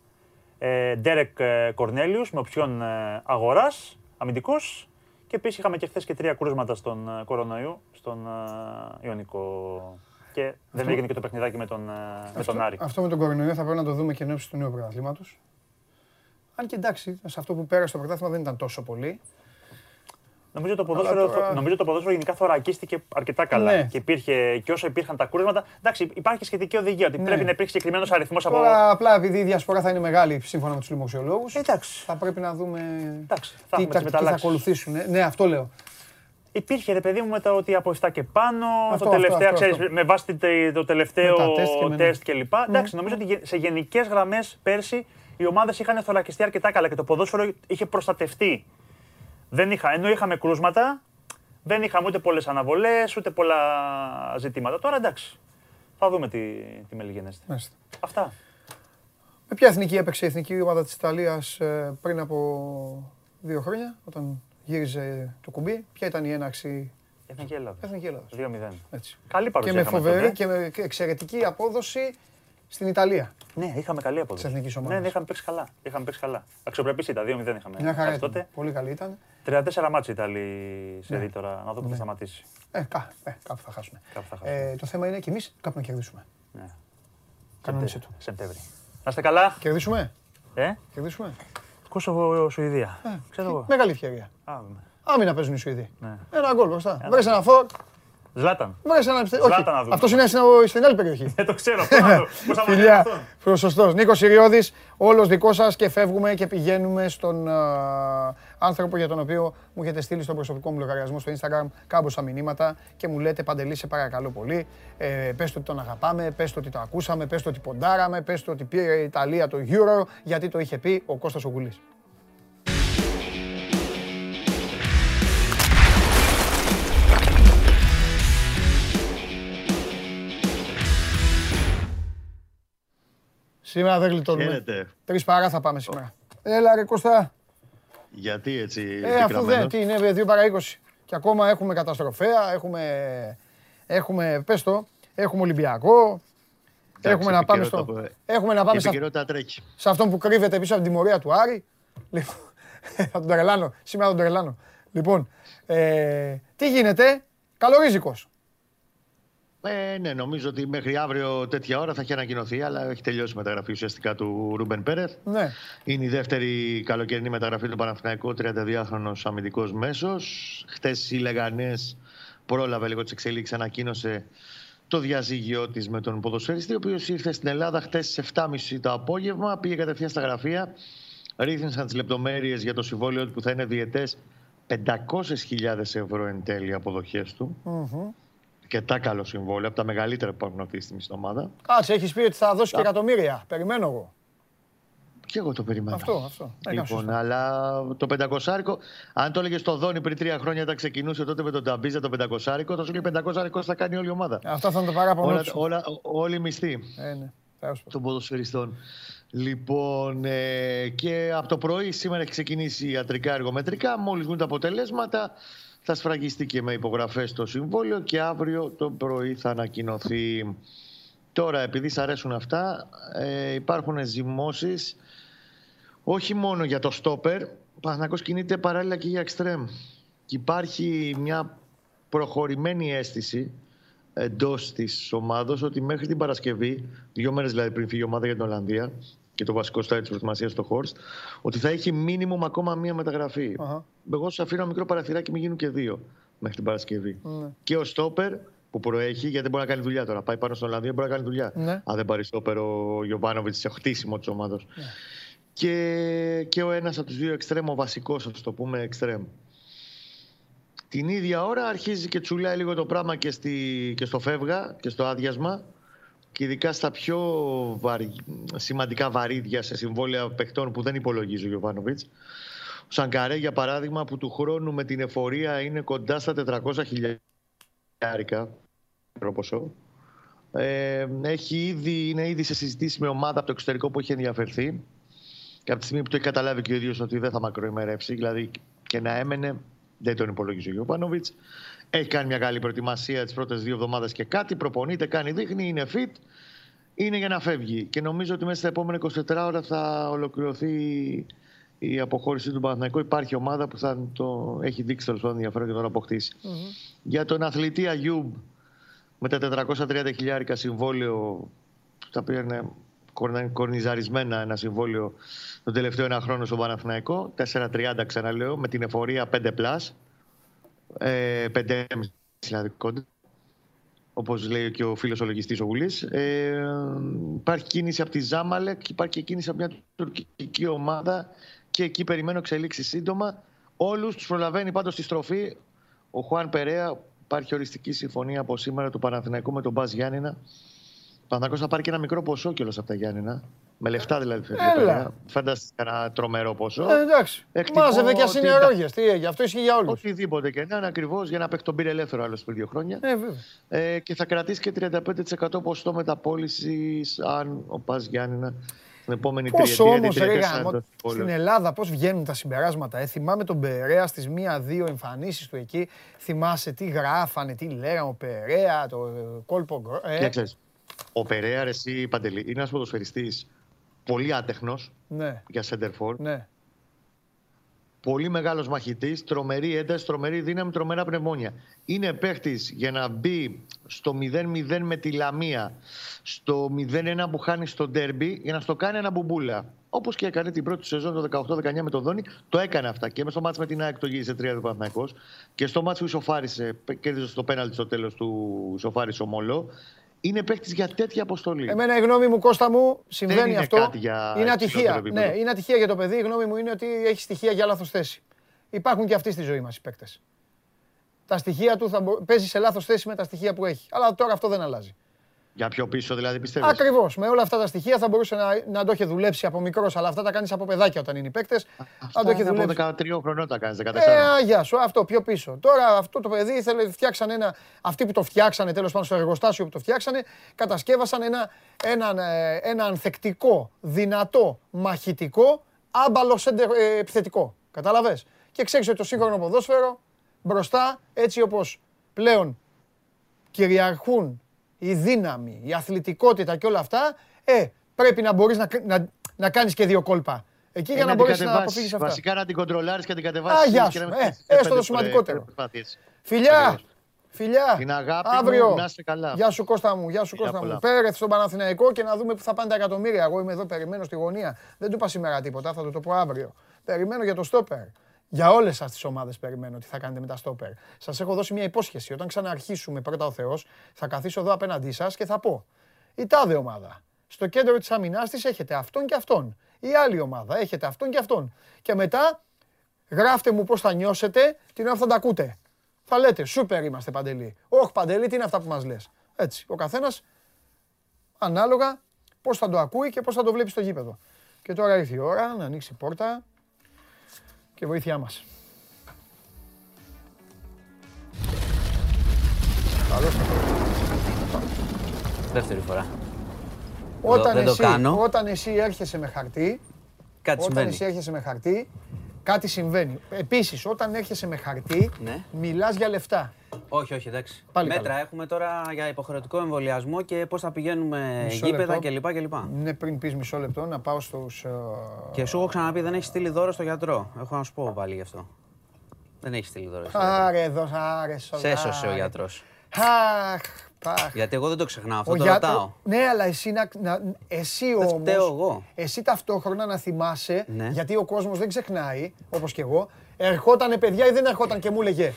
Ντέρεκ Κορνέλιους με οψιόν αγοράς, αμυντικός. Και επίσης είχαμε και χθες και τρία κρούσματα στον κορονοϊό, στον Ιωνικό. Και δεν έγινε και το παιχνιδάκι με τον, με τον Άρη. Αυτό με τον κορονοϊό θα πρέπει να το δούμε και ενώπιση του νέου πρωταθλήματος. Αν και εντάξει, σε αυτό που πέρασε το πρωτάθλημα δεν ήταν τόσο πολύ. Νομίζω το, ποδόσφαιρο, τώρα... νομίζω το ποδόσφαιρο γενικά θωρακίστηκε αρκετά καλά. Ναι. Και, υπήρχε, και όσο υπήρχαν τα κούρεματα. Εντάξει, υπάρχει σχετική οδηγία ότι ναι. πρέπει να υπήρχε συγκεκριμένος αριθμός από. Τώρα, απλά επειδή η διασπορά θα είναι μεγάλη σύμφωνα με τους δημοσιολόγους. Θα πρέπει να δούμε. Εντάξει, θα τι, τις θα ακολουθήσουν. Ναι, αυτό λέω. Υπήρχε ρε παιδί μου μετά ότι από 7 και πάνω, αυτό, το τελευταίο, αυτό, ξέρεις, με βάση το τελευταίο τεστ κλπ. Και Εντάξει, νομίζω ότι σε γενικές γραμμές πέρσι οι ομάδες είχαν θωρακιστεί αρκετά καλά και το ποδόσφαιρο είχε προστατευτεί. Δεν είχα, ενώ είχαμε κρούσματα, δεν είχαμε ούτε πολλές αναβολές, ούτε πολλά ζητήματα. Τώρα εντάξει. Θα δούμε τι, τι μελιγενέστε. Αυτά. Με ποια εθνική έπαιξε η εθνική ομάδα της Ιταλίας ε, πριν από δύο χρόνια, όταν γύριζε το κουμπί. Ποια ήταν η έναρξη; Εθνική Ελλάδας. Εθνική Ελλάδας. 2-0. Έτσι. Καλή παρουσία. Και με φοβερή και με εξαιρετική απόδοση στην Ιταλία. Ναι, είχαμε καλή απόδοση. Της εθνικής ομάδα. Ναι, ναι, είχαμε παίξει καλά. Είχαμε παίξει καλά. Αξιοπρεπή ήταν, 2-0 είχαμε. Μια χαρά τότε. Πολύ καλή ήταν. 34 μάτια Ιταλοί σε ναι. τώρα, να δω πού θα σταματήσει. Ε, κά, ε, κάπου θα χάσουμε. Κάπου θα χάσουμε. Ε, το θέμα είναι και εμείς κάπου να κερδίσουμε. Ναι. Κανόνισε το. Σεπτέμβρη. Να είστε καλά. Κερδίσουμε; Ε; Κερδίσουμε; Κόσο Σουηδία. Ε, Ξέρω εγώ. Μεγάλη ευκαιρία. Άμυνα παίζουν οι Σουηδοί. Ναι. Ένα γκολ μπροστά. Βρες ένα φόρ. Ζλάταν. Βρες ένα Όχι, αυτός είναι στην άλλη περιοχή. Δεν το ξέρω. [LAUGHS] Πώς θα Φιλιά, σωστός. Νίκος Ιριώδης, όλος δικός σας και φεύγουμε και πηγαίνουμε στον άνθρωπο για τον οποίο μου έχετε στείλει στον προσωπικό μου λογαριασμό στο Instagram κάμποσα μηνύματα και μου λέτε Παντελή, σε παρακαλώ πολύ. Ε, πες το ότι τον αγαπάμε, πες το ότι το ακούσαμε, πες το ότι ποντάραμε, πες το ότι πήρε η Ιταλία το Euro, γιατί το είχε πει ο Κώστας Ογκουλής. Σήμερα δεν γλιτώνουμε. Τρεις παρά θα πάμε σήμερα. Έλα ρε Κωστά. Γιατί έτσι ε, αφού δεν, τι είναι, δύο παρά 20. Και ακόμα έχουμε καταστροφέα, έχουμε, έχουμε πες το, έχουμε Ολυμπιακό, έχουμε να πάμε στο... Έχουμε να πάμε σε, σε αυτόν που κρύβεται πίσω από την τιμωρία του Άρη. Λοιπόν, [LAUGHS] θα τον τρελάνω, σήμερα τον τρελάνω. Λοιπόν, ε, τι γίνεται, καλορίζικος. Ε, ναι, νομίζω ότι μέχρι αύριο τέτοια ώρα θα έχει ανακοινωθεί, αλλά έχει τελειώσει η μεταγραφή ουσιαστικά του Ρούμπεν Πέρεθ. Ναι. Είναι η δεύτερη καλοκαιρινή μεταγραφή του Παναθηναϊκού, 32χρονο αμυντικός μέσος. Χτε οι Λεγανές πρόλαβε λίγο τις εξελίξεις, ανακοίνωσε το διαζύγιο της με τον ποδοσφαιριστή, ο οποίος ήρθε στην Ελλάδα χτε στι 7.30 το απόγευμα, πήγε κατευθείαν στα γραφεία, ρύθμισαν τις λεπτομέρειες για το συμβόλαιο που θα είναι διαιτές 500.000 ευρώ εν τέλει αποδοχές του. Mm-hmm αρκετά καλό συμβόλαιο, από τα μεγαλύτερα που υπάρχουν αυτή τη στιγμή στην ομάδα. Κάτσε, έχεις πει ότι θα δώσει και εκατομμύρια. Περιμένω εγώ. Και εγώ το περιμένω. Αυτό, αυτό. Λοιπόν, αλλά το 500 άρικο, αν το έλεγες στο Δόνι πριν τρία χρόνια, όταν ξεκινούσε τότε με τον Ταμπίζα το 500 άρικο, θα σου λέει 500 άρικο θα κάνει όλη η ομάδα. Αυτό θα είναι το παράπονο. Όλα, όλα, όλοι οι μισθοί ε, ναι. των ποδοσφαιριστών. Λοιπόν, ε, και από το πρωί σήμερα έχει ξεκινήσει ιατρικά εργομετρικά. Μόλις βγουν τα αποτελέσματα, θα σφραγιστεί και με υπογραφές στο συμβόλαιο και αύριο το πρωί θα ανακοινωθεί. Τώρα, επειδή σ' αρέσουν αυτά, ε, υπάρχουν ζυμώσεις όχι μόνο για το στόπερ, Παναθηναϊκός κινείται παράλληλα και για εξτρέμ. Και υπάρχει μια προχωρημένη αίσθηση εντός της ομάδα ότι μέχρι την Παρασκευή, δύο μέρες δηλαδή πριν φύγει η ομάδα για την Ολλανδία, και το βασικό στάδιο τη προετοιμασία στο Χόρστ, ότι θα έχει μήνυμο ακόμα μία μεταγραφή. Uh-huh. Εγώ σα αφήνω ένα μικρό παραθυράκι, μην γίνουν και δύο μέχρι την Παρασκευή. Ναι. Και ο Στόπερ που προέχει, γιατί δεν μπορεί να κάνει δουλειά τώρα. Πάει πάνω στην Ολλανδία, μπορεί να κάνει δουλειά. Ναι. Αν δεν πάρει Στόπερ ο Γιωβάνοβιτς σε χτίσιμο της ομάδα. Ναι. Και, και ο ένας από τους δύο εξτρέμ, ο βασικός, ας το πούμε, εξτρέμ. Την ίδια ώρα αρχίζει και τσουλάει λίγο το πράγμα και, στη, και στο φεύγα και στο άδειασμα και ειδικά στα πιο βαρύ, σημαντικά βαρύδια σε συμβόλαια παιχτών που δεν υπολογίζει ο Γιωβάνοβιτς. Ο Σανκαρέ, για παράδειγμα, που του χρόνου με την εφορία είναι κοντά στα 400 χιλιάρικα ποσό. Ε, έχει ήδη, είναι ήδη σε συζητήσεις με ομάδα από το εξωτερικό που έχει ενδιαφερθεί. Και από τη στιγμή που το έχει καταλάβει και ο ίδιος ότι δεν θα μακροημερεύσει, δηλαδή και να έμενε, δεν τον υπολογίζει ο Γιωβάνοβιτς. Έχει κάνει μια καλή προετοιμασία τις πρώτες δύο εβδομάδες και κάτι. Προπονείται, κάνει δείχνει, είναι fit. Είναι για να φεύγει. Και νομίζω ότι μέσα στα επόμενα 24 ώρα θα ολοκληρωθεί η αποχώρηση του Παναθηναϊκού. Υπάρχει ομάδα που θα το έχει δείξει τέλος πάντων ενδιαφέρον και τον αποκτήσει. Mm-hmm. Για τον αθλητή Αγιούμπ με τα 430 χιλιάρικα συμβόλαιο, τα οποία είναι κορνιζαρισμένα ένα συμβόλαιο τον τελευταίο ένα χρόνο στον Παναθηναϊκό. 4-30 ξαναλέω, με την εφορία 5 plus Ε, 5,5 δηλαδή κοντά. Όπως λέει και ο φίλος ο λογιστή ο Γουλής. Ε, υπάρχει κίνηση από τη Ζάμαλεκ, υπάρχει και κίνηση από μια τουρκική ομάδα και εκεί περιμένω εξελίξεις σύντομα. Όλους τους προλαβαίνει πάντως στη στροφή ο Χουάν Περέα. Υπάρχει οριστική συμφωνία από σήμερα του Παναθηναϊκού με τον Μπα Γιάννηνα. Παναθηναϊκός θα πάρει και ένα μικρό ποσό κιόλας από τα Γιάννηνα. Με λεφτά δηλαδή. Φανταστείτε ένα τρομερό ποσό. Ε, εντάξει. Μάζευε και α είναι ρόγε. Τι έγινε, αυτό ισχύει για όλους. Οτιδήποτε και να είναι ακριβώς για να παίξει τον πήρε ελεύθερο άλλος πριν δύο χρόνια. Ε, ε, και θα κρατήσει και 35% ποσοστό μεταπόλησης αν ο Πας Γιάννηνα στην επόμενη Πόσο όμως, στην Ελλάδα, πώς βγαίνουν τα συμπεράσματα. Ε, θυμάμαι τον Περέα στις μία-δύο εμφανίσεις του εκεί. Θυμάσαι τι γράφανε, τι λέγανε ο Περέα, το κόλπο. Ε; ο Περέα, εσύ Παντελή, είναι ένας ποδοσφαιριστής πολύ άτεχνος ναι. για center for. Ναι. Πολύ μεγάλος μαχητής, τρομερή ένταση, τρομερή δύναμη, τρομερά πνευμόνια. Είναι παίχτης για να μπει στο 0-0 με τη Λαμία, στο 0-1 που χάνει στο ντέρμπι, για να στο κάνει ένα μπουμπούλα. Όπως και έκανε την πρώτη σεζόν το 18-19 με τον Δόνι, το έκανε αυτά. Και με στο μάτσο με την ΑΕΚ το γύρισε 3 Παναθυναϊκό. Και στο μάτσο που ισοφάρισε, κέρδισε στο πέναλτι στο τέλος του ισοφάρισε ο Μολό είναι παίκτης για τέτοια αποστολή. Εμένα η γνώμη μου, Κώστα μου, συμβαίνει είναι αυτό. Για είναι ατυχία. Ναι, είναι ατυχία για το παιδί. Η γνώμη μου είναι ότι έχει στοιχεία για λάθος θέση. Υπάρχουν και αυτοί στη ζωή μας οι παίκτες. Τα στοιχεία του θα παίζει σε λάθος θέση με τα στοιχεία που έχει. Αλλά τώρα αυτό δεν αλλάζει. Για πιο πίσω δηλαδή πιστεύεις; Ακριβώς. Με όλα αυτά τα στοιχεία θα μπορούσε να, να το έχει δουλέψει από μικρός, αλλά αυτά τα κάνεις από παιδάκια όταν είναι οι παίκτες. Αν το έχει δουλέψει. Από 13 χρονών τα κάνεις, 14. Ε, γεια σου, αυτό πιο πίσω. Τώρα αυτό το παιδί ήθελε, φτιάξαν ένα. Αυτοί που το φτιάξανε τέλος πάντων στο εργοστάσιο που το φτιάξανε, κατασκεύασαν ένα, ένα, ε, ένα ανθεκτικό, δυνατό, μαχητικό, άμπαλο σέντερ, ε, επιθετικό. Κατάλαβε. Και ξέρεις ότι το σύγχρονο ποδόσφαιρο μπροστά, έτσι όπως πλέον κυριαρχούν η δύναμη, η αθλητικότητα και όλα αυτά, ε, πρέπει να μπορείς να, να, να κάνεις και δύο κόλπα. Εκεί ε, για να μπορέσει να αποφύγεις αυτά. Βασικά να την κοντρολάρεις και να την κατεβάσεις. Α, γεια σου. Ε, έστω το σημαντικότερο. Φιλιά! Φιλιά! Την αγάπη Αύριο. μου, να είστε καλά. Γεια σου Κώστα μου, γεια σου Κώστα μου. Πέρεθ στον Παναθηναϊκό και να δούμε που θα πάνε τα εκατομμύρια. Εγώ είμαι εδώ, περιμένω στη γωνία. Δεν του είπα σήμερα τίποτα, θα το, το πω αύριο. Περιμένω για το στόπερ. Για όλες σας τις ομάδες περιμένω τι θα κάνετε με τα στόπερ. Σας έχω δώσει μια υπόσχεση. Όταν ξαναρχίσουμε πρώτα ο Θεός, θα καθίσω εδώ απέναντί σας και θα πω. Η τάδε ομάδα. Στο κέντρο της αμυνάς της έχετε αυτόν και αυτόν. Η άλλη ομάδα έχετε αυτόν και αυτόν. Και μετά γράφτε μου πώς θα νιώσετε την ώρα θα τα ακούτε. Θα λέτε, σούπερ είμαστε παντελή. Όχι παντελή, τι είναι αυτά που μας λες. Έτσι. Ο καθένας ανάλογα πώς θα το ακούει και πώς θα το βλέπει στο γήπεδο. Και τώρα ήρθε η ώρα να ανοίξει η πόρτα και βοήθειά μας. Καλώς Δεύτερη φορά. Όταν, δεν εσύ, το κάνω. όταν εσύ έρχεσαι με χαρτί, κάτι όταν συμβαίνει. εσύ έρχεσαι με χαρτί, κάτι συμβαίνει. Επίσης, όταν έρχεσαι με χαρτί, ναι. μιλάς για λεφτά. Όχι, όχι, εντάξει. Πάλι Μέτρα έχουμε τώρα για υποχρεωτικό εμβολιασμό και πώς θα πηγαίνουμε μισό γήπεδα κλπ. κλπ. Ναι, πριν πεις μισό λεπτό, να πάω στους. Uh... Και σου έχω ξαναπεί δεν έχεις στείλει δώρο στο γιατρό. Έχω να σου πω πάλι γι' αυτό. Δεν έχεις στείλει δώρο. Άρε, εδώ, άρε, Σε έσωσε ο γιατρός. Αχ, Πάχ. Γιατί εγώ δεν το ξεχνάω, αυτό το ρωτάω. Ναι, αλλά εσύ, να, να, εσύ όμως, εγώ. εσύ ταυτόχρονα να θυμάσαι, ναι. γιατί ο κόσμος δεν ξεχνάει, όπως και εγώ, ερχόταν παιδιά ή δεν ερχόταν και μου έλεγε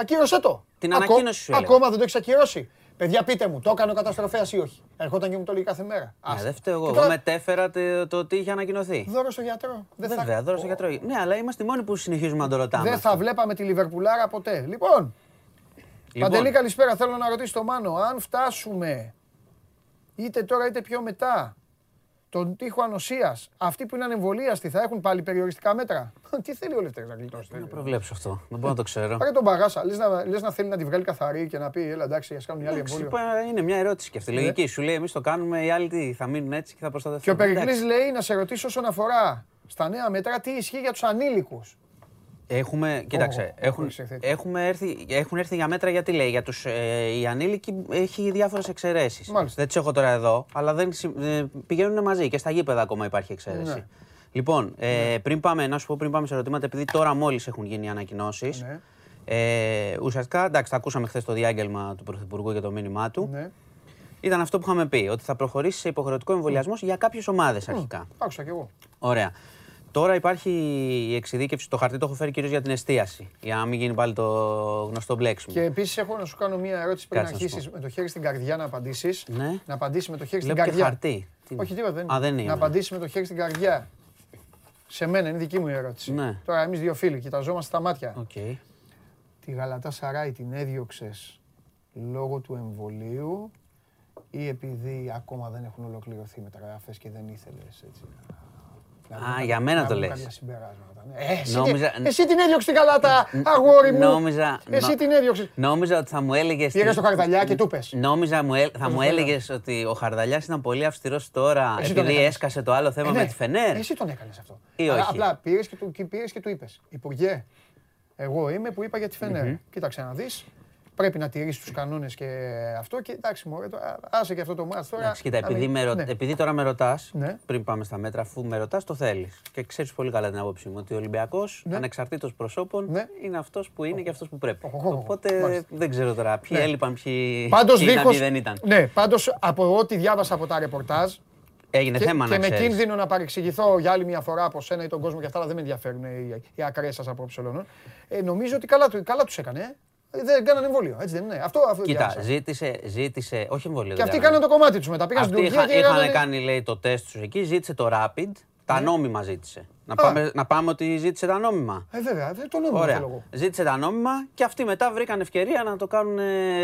Ακύρωσέ το. Την ανακοίνωση σου Ακόμα δεν το έχεις ακυρώσει. Παιδιά, πείτε μου, το έκανε ο καταστροφέας ή όχι. Ερχόταν και μου το λέει κάθε μέρα. Ναι, δεν φταίω εγώ. Εγώ μετέφερα το τι είχε ανακοινωθεί. Δώρο στο γιατρό. Δεν Βέβαια, θα... δώρο στο γιατρό. Ναι, αλλά είμαστε οι μόνοι που συνεχίζουμε να το ρωτάμε. Δεν θα βλέπαμε τη Λιβερπουλάρα ποτέ. Λοιπόν, λοιπόν. Παντελή, καλησπέρα. Θέλω να ρωτήσω το Μάνο, αν φτάσουμε είτε τώρα είτε πιο μετά τον τείχο ανοσίας, αυτοί που είναι ανεμβολίαστοι θα έχουν πάλι περιοριστικά μέτρα; [LAUGHS] Τι θέλει ο Λευτέρης να γλιτώσει. Να προβλέψω αυτό. Δεν μπορώ να το ξέρω. Πάρε τον Παγάσα. Λες να, λες να θέλει να τη βγάλει καθαρή και να πει Ελά, εντάξει, ας κάνουμε μια άλλη εμβόλιο. Είναι μια ερώτηση και αυτή. Ναι. Λογική. Σου λέει εμείς το κάνουμε, οι άλλοι τι, θα μείνουν έτσι και θα προστατευτούν. Και ο Περικλής λέει να σε ρωτήσω όσον αφορά στα νέα μέτρα τι ισχύει για τους ανήλικους. Έχουμε, κοίταξε, έχουν, έχουμε έρθει, έχουν έρθει για μέτρα γιατί λέει, για τους ε, οι ανήλικοι έχει διάφορες εξαιρέσεις. Δεν τις έχω τώρα εδώ, αλλά δεν, ε, πηγαίνουν μαζί και στα γήπεδα ακόμα υπάρχει εξαίρεση. Ναι. Λοιπόν, ε, ναι. πριν πάμε, να σου πω πριν πάμε σε ερωτήματα, επειδή τώρα μόλις έχουν γίνει οι ανακοινώσεις, ναι. ε, ουσιαστικά, εντάξει, τα ακούσαμε χθες το διάγγελμα του Πρωθυπουργού για το μήνυμά του. Ναι. Ήταν αυτό που είχαμε πει, ότι θα προχωρήσει σε υποχρεωτικό εμβολιασμός για κάποιες ομάδες αρχικά. Άκουσα κι εγώ. Ωραία. Τώρα υπάρχει η εξειδίκευση, το χαρτί το έχω φέρει κυρίως για την εστίαση. Για να μην γίνει πάλι το γνωστό μπλέξιμο. Και επίσης έχω να σου κάνω μία ερώτηση πριν αρχίσεις με το χέρι στην καρδιά να απαντήσεις. Ναι. Να απαντήσεις με το χέρι στην καρδιά. Και χαρτί. Όχι, τίποτα δεν, Α, δεν είναι. Να απαντήσεις με το χέρι στην καρδιά. Σε μένα είναι δική μου η ερώτηση. Ναι. Τώρα εμείς δύο φίλοι κοιταζόμαστε στα μάτια. Okay. Τη Γαλατά Σαράι την έδιωξες λόγω του εμβολίου ή επειδή ακόμα δεν έχουν ολοκληρωθεί μεταγραφές και δεν ήθελες έτσι. Α, για μένα το λες. Ναι. εσύ, την έδιωξες την καλάτα, αγόρι μου. Νόμιζα, εσύ την έδιωξες. Νόμιζα ότι θα μου έλεγες. Πήγα στο Χαρδαλιά και του πες. Νόμιζα θα μου έλεγες ότι ο Χαρδαλιάς ήταν πολύ αυστηρός τώρα επειδή έσκασε το άλλο θέμα ε, με ναι. τη Φενέρ. Εσύ τον έκανες αυτό. Ή όχι. Απλά πήρες και του είπες. Υπουργέ, εγώ είμαι που είπα για τη Φενέρ. Κοίταξε να δεις πρέπει να τηρήσει τους κανόνες και αυτό. Και εντάξει, μωρέ, άσε και αυτό το μάτι τώρα. Εντάξει, κοίτα, επειδή, με, ναι. επειδή τώρα με ρωτάς, ναι. πριν πάμε στα μέτρα, αφού με ρωτάς, το θέλεις. Και ξέρεις πολύ καλά την άποψή μου ότι ο Ολυμπιακός, ναι. ανεξαρτήτως προσώπων, ναι. είναι αυτός που είναι και αυτός που πρέπει. Οπότε δεν ξέρω τώρα ποιοι ναι. έλειπαν, ποιοι, πάντως, ποιοι δίχως, δεν ήταν. Ναι, πάντως από ό,τι διάβασα από τα ρεπορτάζ, Έγινε και, θέμα και να με κίνδυνο να παρεξηγηθώ για άλλη μια φορά από σένα ή τον κόσμο και αυτά, αλλά δεν με ενδιαφέρουν οι, οι ακραίες σας απόψε ε, νομίζω ότι καλά, καλά τους έκανε. Ε. Δεν κάνανε εμβόλιο, έτσι δεν είναι. Αυτό, αυτό Κοίτα, ζήτησε, ζήτησε, όχι εμβόλιο. Και αυτοί κάνανε το κομμάτι τους μετά. Πήγαν στην Τουρκία και είχαν κάνει λέει, το τεστ τους εκεί, ζήτησε το rapid, τα ναι. νόμιμα ζήτησε. Να πάμε, να πάμε ότι ζήτησε τα νόμιμα. Ε, βέβαια, το νόμιμα Ωραία. θέλω Ζήτησε τα νόμιμα και αυτοί μετά βρήκαν ευκαιρία να το κάνουν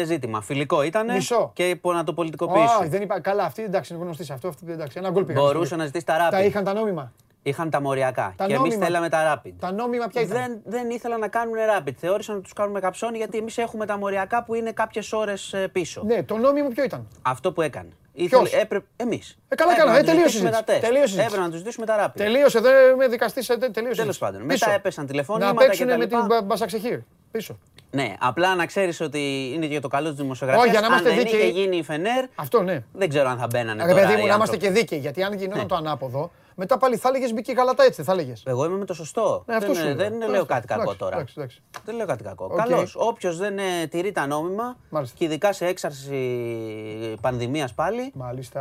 ζήτημα. Φιλικό ήταν και να το πολιτικοποιήσουν. Όχι, δεν είπα. Καλά, αυτή εντάξει είναι γνωστή σε αυτό. Αυτή, εντάξει, ένα γκολ Μπορούσε να ζητήσει τα rapid. Τα είχαν τα νόμιμα. Είχαν τα μοριακά. και εμείς θέλαμε τα rapid. Τα νόμιμα ποια ήταν; Δεν, δεν ήθελαν να κάνουν rapid. Θεώρησαν ότι τους κάνουμε καψόνι γιατί εμείς έχουμε τα μοριακά που είναι κάποιες ώρες ε, πίσω. Ναι, το νόμιμο ποιο ήταν; Αυτό που έκανε. Ήθελε, έπρεπε, εμείς. Ε, καλά έκανα, ε, τελείωσες. τελείωσες. Έπρεπε να τους ζητήσουμε τα rapid. Τελείωσε, δεν με δικαστής, ε, τελείωσες. Τέλος πάντων. Μετά έπεσαν τηλεφώνημα. Να παίξουν με την Μπασαξεχήρ. Πίσω. Ναι, απλά να ξέρεις ότι είναι για το καλό της δημοσιογραφίας. Όχι, για να είμαστε αν δεν είχε γίνει η Φενέρ. Αυτό ναι. Δεν ξέρω αν θα μπαίνανε. Ρε παιδί μου, να είμαστε και δίκαιοι. Γιατί αν γινόταν ναι. το ανάποδο, μετά πάλι θα έλεγες μπήκε καλά έτσι, θα έλεγες. Εγώ είμαι με το σωστό. Ναι, αυτό δεν, δεν λέω κάτι κακό τώρα. Δεν λέω κάτι κακό. Καλώς. Όποιος δεν ε, τηρεί τα νόμιμα και ειδικά σε έξαρση πανδημίας πάλι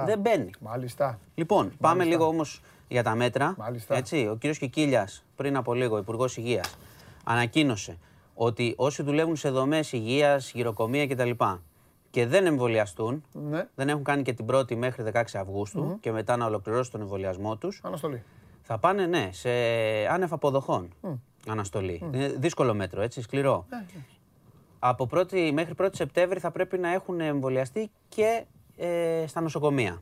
δεν μπαίνει. Μάλιστα. Λοιπόν, πάμε λίγο όμως για τα μέτρα. Έτσι, ο κύριος Κικίλιας πριν από λίγο, Υπουργός Υγείας, ανακοίνωσε ότι όσοι δουλεύουν σε δομές υγείας, γυροκομεία κτλ και δεν εμβολιαστούν, ναι. δεν έχουν κάνει και την πρώτη μέχρι 16 αυγουστου και μετά να ολοκληρώσουν τον εμβολιασμό τους. Αναστολή. Θα πάνε, ναι, σε άνευ αποδοχών. Αναστολή. Είναι δύσκολο μέτρο, έτσι, σκληρό. Ε, ναι. Από πρώτη, μέχρι 1η Σεπτέμβρη θα πρέπει να έχουν εμβολιαστεί και ε, στα νοσοκομεία.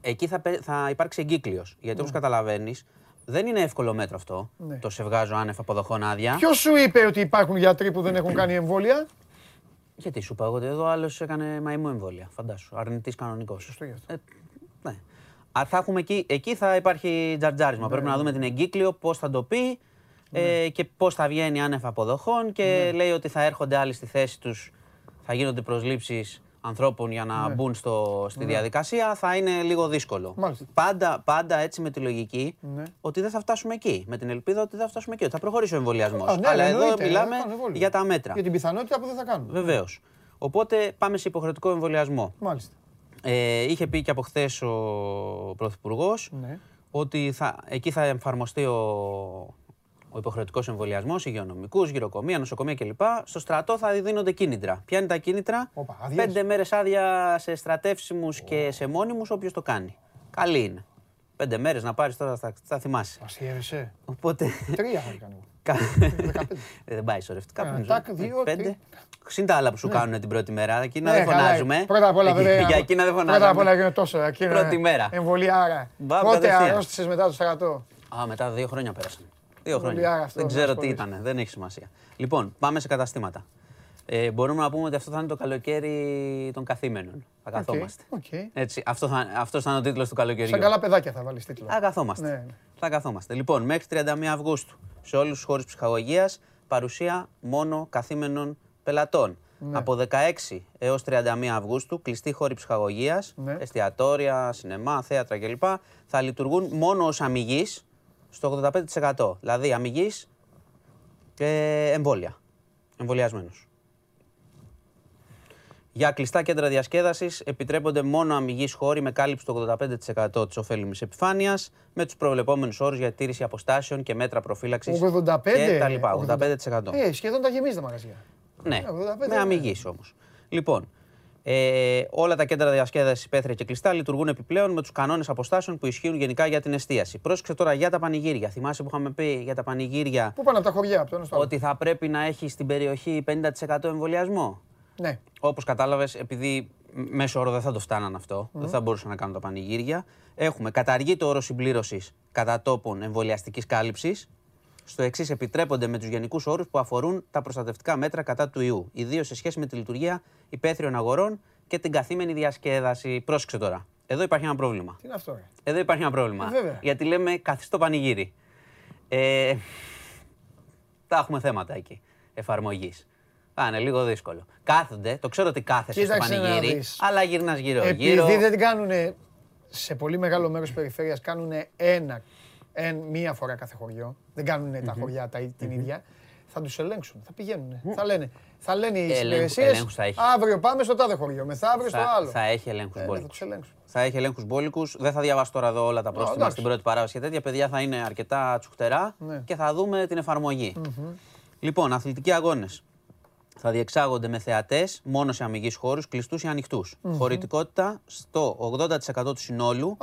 Εκεί θα, θα υπάρξει εγκύκλιος. Γιατί όπως καταλαβαίνεις, δεν είναι εύκολο μέτρο αυτό. Ναι. Το σε βγάζω άνευ αποδοχών άδεια. Ποιος σου είπε ότι υπάρχουν γιατροί που δεν έχουν κάνει εμβόλια; Γιατί σου είπα εγώ ότι εδώ άλλος έκανε μαϊμού εμβόλια. Φαντάσου. Αρνητής κανονικός. Σωστό γι' Ε, ναι. Α, θα έχουμε εκεί, εκεί θα υπάρχει τζαρτζάρισμα. Ναι, Πρέπει να ναι. δούμε την εγκύκλιο, πώς θα το πει ε, ναι. και πώς θα βγαίνει άνευ αποδοχών. Και λέει ότι θα έρχονται άλλοι στη θέση τους, θα γίνονται προσλήψεις ανθρώπων για να ναι. μπουν στο, στη ναι. διαδικασία θα είναι λίγο δύσκολο. Πάντα, πάντα έτσι με τη λογική ναι. ότι δεν θα φτάσουμε εκεί. Με την ελπίδα ότι δεν θα φτάσουμε εκεί. Ότι θα προχωρήσει ο εμβολιασμός. Ναι, Αλλά εδώ μιλάμε για τα μέτρα. Για την πιθανότητα που δεν θα κάνουμε. Βεβαίως. Οπότε πάμε σε υποχρεωτικό εμβολιασμό. Μάλιστα. Ε, είχε πει και από χθες ο Πρωθυπουργός ότι θα, εκεί θα εφαρμοστεί ο, ο υποχρεωτικός εμβολιασμός, υγειονομικούς, γυροκομεία, νοσοκομεία κλπ. Στο στρατό θα δίνονται κίνητρα. Ποια είναι τα κίνητρα, Οπα, Πέντε μέρες άδεια σε στρατεύσιμους και σε μόνιμους, όποιος το κάνει. Καλή είναι. Πέντε μέρες να πάρεις τώρα, θα, θα θυμάσαι. Αστείευεσαι. Οπότε. Τρία θα κάνω. [LAUGHS] Ε, δεν πάει σωρευτικά. Τάκ, δύο, πέντε. Συν τα άλλα που σου ναι. κάνουν την πρώτη μέρα. Εκείνα ναι, δεν φωνάζουμε. Πρώτα απ' όλα Για εκείνα δεν φωνάζουμε. Πρώτα απ' όλα είναι τόσο. Πρώτη μέρα. Εμβολιάρα. Πότε αρρώστησες μετά το στρατό; Α, μετά δύο χρόνια πέρασαν. Δύο χρόνια. δεν ξέρω τι ήταν, δεν έχει σημασία. Λοιπόν, πάμε σε καταστήματα. Ε, μπορούμε να πούμε ότι αυτό θα είναι το καλοκαίρι των καθήμενων. Θα καθόμαστε. Okay, Έτσι, αυτό θα, αυτός θα είναι ο τίτλος του καλοκαιριού. Σαν καλά παιδάκια θα βάλεις τίτλο. Θα καθόμαστε. Ναι. Θα καθόμαστε. Λοιπόν, μέχρι 31 Αυγούστου σε όλους τους χώρους ψυχαγωγίας παρουσία μόνο καθήμενων πελατών. Ναι. Από 16 έως 31 Αυγούστου κλειστοί χώροι ψυχαγωγίας, ναι. εστιατόρια, σινεμά, θέατρα κλπ. θα λειτουργούν μόνο ως αμυγείς στο 85%. Δηλαδή αμυγής και εμβόλια. Εμβολιασμένος. Για κλειστά κέντρα διασκέδασης επιτρέπονται μόνο αμυγεί χώροι με κάλυψη του 85% της ωφέλιμης επιφάνειας, με τους προβλεπόμενους όρους για τήρηση αποστάσεων και μέτρα προφύλαξης. 85%. Και τα λοιπά. 85%. Ε, σχεδόν τα γεμίζει τα μαγαζιά. Ναι, με αμυγεί όμως. Λοιπόν, ε, όλα τα κέντρα διασκέδασης υπαίθρια και κλειστά λειτουργούν επιπλέον με τους κανόνες αποστάσεων που ισχύουν γενικά για την εστίαση. Πρόσεξε τώρα για τα πανηγύρια. Θυμάσαι που είχαμε πει για τα πανηγύρια. Πού πάνε από τα χωριά, από το Ότι θα πρέπει να έχει στην περιοχή 50% εμβολιασμό; Ναι. Όπως κατάλαβες, επειδή μέσω όρο δεν θα το φτάναν αυτό, δεν θα μπορούσαν να κάνουν τα πανηγύρια. Έχουμε καταργεί το όρο συμπλήρωσης κατά τόπων εμβολιαστικής κάλυψης. Στο εξής, επιτρέπονται με τους γενικούς όρους που αφορούν τα προστατευτικά μέτρα κατά του ιού, ιδίως σε σχέση με τη λειτουργία υπαίθριων αγορών και την καθήμενη διασκέδαση. Πρόσεξε τώρα. Εδώ υπάρχει ένα πρόβλημα. Τι είναι αυτό, ρε; Εδώ υπάρχει ένα πρόβλημα. Ε, γιατί λέμε καθιστό πανηγύρι. Ε, τα έχουμε θέματα εκεί εφαρμογής. Θα είναι λίγο δύσκολο. Κάθονται, το ξέρω ότι κάθεσαι στο πανηγύρι, αλλά γυρνάς γύρω-γύρω. Επειδή δεν κάνουν σε πολύ μεγάλο μέρος της περιφέρειας, κάνουν ένα, εν, μία φορά κάθε χωριό. Δεν κάνουν τα χωριά τα, την ίδια. Θα τους ελέγξουν, θα πηγαίνουν. Θα λένε, θα λένε οι υπηρεσίες. Αύριο πάμε στο τάδε χωριό, μεθαύριο στο άλλο. Θα έχει ελέγχους ε, μπόλικους. Θα, θα έχει ελέγχους μπόλικους. Δεν θα διαβάσω τώρα εδώ όλα τα πρόστιμα στην πρώτη παράδοση και τέτοια. Παιδιά θα είναι αρκετά τσουχτερά ναι. και θα δούμε την εφαρμογή. Λοιπόν, αθλητικοί αγώνες θα διεξάγονται με θεατές μόνο σε αμυγεί χώρους, κλειστούς ή ανοιχτούς. Χωρητικότητα στο 80% του συνόλου,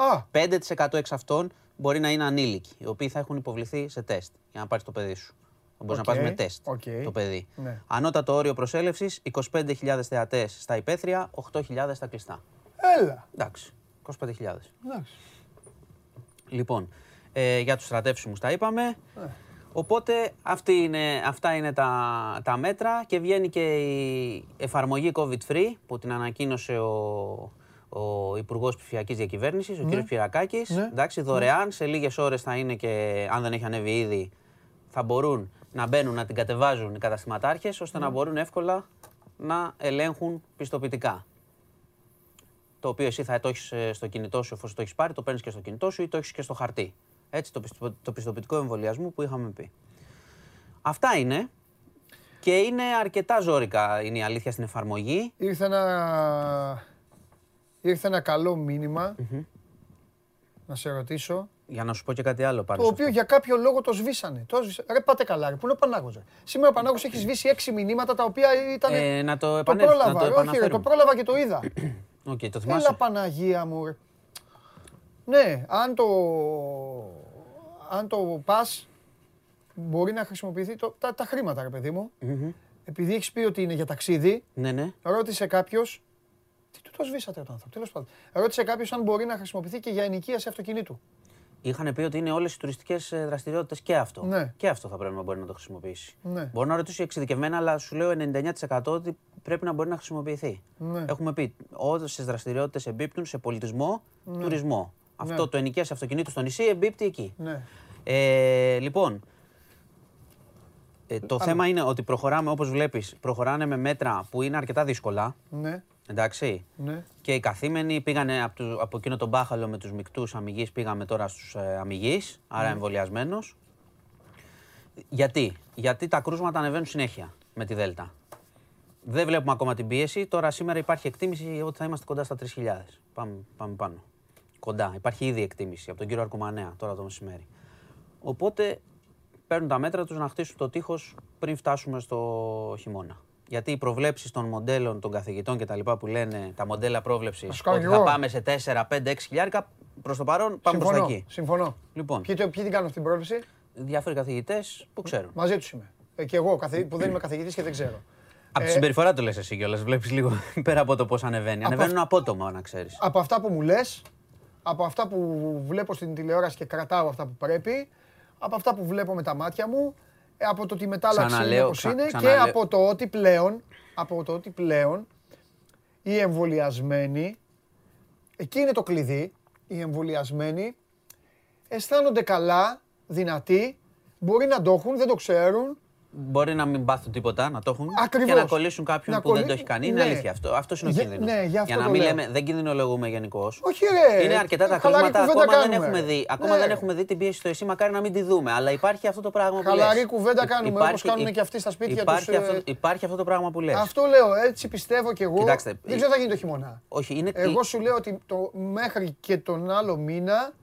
5% εξ αυτών μπορεί να είναι ανήλικοι, οι οποίοι θα έχουν υποβληθεί σε τεστ για να πάρεις το παιδί σου. Θα μπορείς να πάρει με τεστ το παιδί. Ναι. Ανώτατο όριο προσέλευσης 25.000 θεατές στα υπαίθρια, 8.000 στα κλειστά. Έλα. Εντάξει. 25.000. Εντάξει. Λοιπόν, ε, για τους στρατεύσιμους τα είπαμε. Ε. Οπότε αυτή είναι, αυτά είναι τα, τα μέτρα και βγαίνει και η εφαρμογή COVID-free που την ανακοίνωσε ο, ο Υπουργός Ψηφιακής Διακυβέρνησης, ο ναι. κ. Πυρακάκη. Ναι. Εντάξει, δωρεάν. Σε λίγες ώρες θα είναι και, αν δεν έχει ανέβει ήδη, θα μπορούν να μπαίνουν να την κατεβάζουν οι καταστηματάρχες ώστε να ναι. μπορούν εύκολα να ελέγχουν πιστοποιητικά. Το οποίο εσύ θα το έχεις ε, στο κινητό σου, εφόσον το έχεις πάρει, το παίρνεις και στο κινητό σου ή το έχεις και στο χαρτί. Έτσι, το, το πιστοποιητικό εμβολιασμού που είχαμε πει. Αυτά είναι. Και είναι αρκετά ζώρικα, είναι η αλήθεια στην εφαρμογή. Ήρθε ένα, ήρθε ένα καλό να σε ρωτήσω. Για να σου πω και κάτι άλλο πάνω. Το οποίο για κάποιο λόγο το σβήσανε. Το σβήσανε. Ρε πάτε καλά, ρε. Πού είναι ο Πανάγος, ρε; Σήμερα ο Πανάγος έχει σβήσει έξι μηνύματα τα οποία ήταν... Ε, να το, το πρόλαβα, να το Όχι, ρε, το πρόλαβα και το είδα. [CLEARS THROAT] okay, το θυμάσαι. Έλα Παναγία μου, ρε. Ναι, αν το, αν το πας, μπορεί να χρησιμοποιηθεί το, τα, τα χρήματα, ρε παιδί μου. Mm-hmm. Επειδή έχεις πει ότι είναι για ταξίδι, ναι, ναι. ρώτησε κάποιος. Τι του το σβήσατε τον άνθρωπο, τέλος πάντων. Ρώτησε κάποιος αν μπορεί να χρησιμοποιηθεί και για ενοικίαση αυτοκινήτου. Είχαν πει ότι είναι όλες οι τουριστικές ε, δραστηριότητες και αυτό. Ναι. Και αυτό θα πρέπει να μπορεί να το χρησιμοποιήσει. Ναι. Μπορεί να ρωτήσει εξειδικευμένα, αλλά σου λέω 99% ότι πρέπει να μπορεί να χρησιμοποιηθεί. Ναι. Έχουμε πει όσε δραστηριότητες εμπίπτουν σε πολιτισμό, ναι. τουρισμό. Αυτό ναι. το ενοικίαση αυτοκινήτου στο νησί εμπίπτει εκεί. Ναι. Ε, λοιπόν, ε, το θέμα είναι ότι προχωράμε, όπως βλέπεις, προχωράνε με μέτρα που είναι αρκετά δύσκολα. Ναι. Εντάξει. Ναι. Και οι καθήμενοι πήγανε από, το, από εκείνο τον μπάχαλο με τους μικτούς αμυγείς, πήγαμε τώρα στους ε, αμυγείς, άρα ναι. εμβολιασμένος. Γιατί; Γιατί τα κρούσματα ανεβαίνουν συνέχεια με τη Δέλτα. Δεν βλέπουμε ακόμα την πίεση. Τώρα σήμερα υπάρχει εκτίμηση ότι θα είμαστε κοντά στα 3.000. Πάμε, πάμε πάνω κοντά. Υπάρχει ήδη εκτίμηση από τον κύριο Αρκουμανέα τώρα το μεσημέρι. Οπότε παίρνουν τα μέτρα τους να χτίσουν το τείχος πριν φτάσουμε στο χειμώνα. Γιατί οι προβλέψεις των μοντέλων των καθηγητών και τα λοιπά που λένε τα μοντέλα πρόβλεψης ότι θα πάμε σε 4, 5, 6 χιλιάρικα, προς το παρόν πάμε προς εκεί. Συμφωνώ. Λοιπόν. Ποιοι, ποιοι την κάνουν αυτή την πρόβλεψη, Διάφοροι καθηγητές που ξέρουν. Μαζί τους είμαι. Ε, και εγώ που δεν είμαι καθηγητής και δεν ξέρω. Από τη ε, συμπεριφορά το λες εσύ κιόλας. Βλέπεις λίγο [LAUGHS] πέρα από το πώς ανεβαίνει. Ανεβαίνουν απότομα, να ξέρεις. Από αυτά που μου λες, από αυτά που βλέπω στην τηλεόραση και κρατάω αυτά που πρέπει, από αυτά που βλέπω με τα μάτια μου, ε, από το ότι η μετάλλαξη είναι όπως είναι και από το ότι πλέον, από το ότι πλέον οι εμβολιασμένοι, εκεί είναι το κλειδί, οι εμβολιασμένοι αισθάνονται καλά, δυνατοί, μπορεί να το έχουν, δεν το ξέρουν, μπορεί να μην πάθουν τίποτα, να το έχουν και να κολλήσουν κάποιον που δεν το έχει κάνει. Είναι ναι. αλήθεια αυτό. Αυτός είναι ο κίνδυνος. Ναι, για, για να μην λέμε, δεν κινδυνολογούμε γενικώς. Όχι, ρε. Είναι αρκετά τα κλίματα. Ακόμα, δεν έχουμε, δει, ακόμα δεν έχουμε δει την πίεση στο ΕΣΥ, μακάρι να μην τη δούμε. Αλλά υπάρχει αυτό το πράγμα που Χαλαρή κουβέντα κάνουμε όπως κάνουν και αυτοί στα σπίτια τους. Ε, υπάρχει αυτό το πράγμα που λες. Αυτό λέω, έτσι πιστεύω κι εγώ. Δεν ξέρω τι θα γίνει το χειμώνα. Εγώ σου λέω ότι μέχρι και τον άλλο μήνα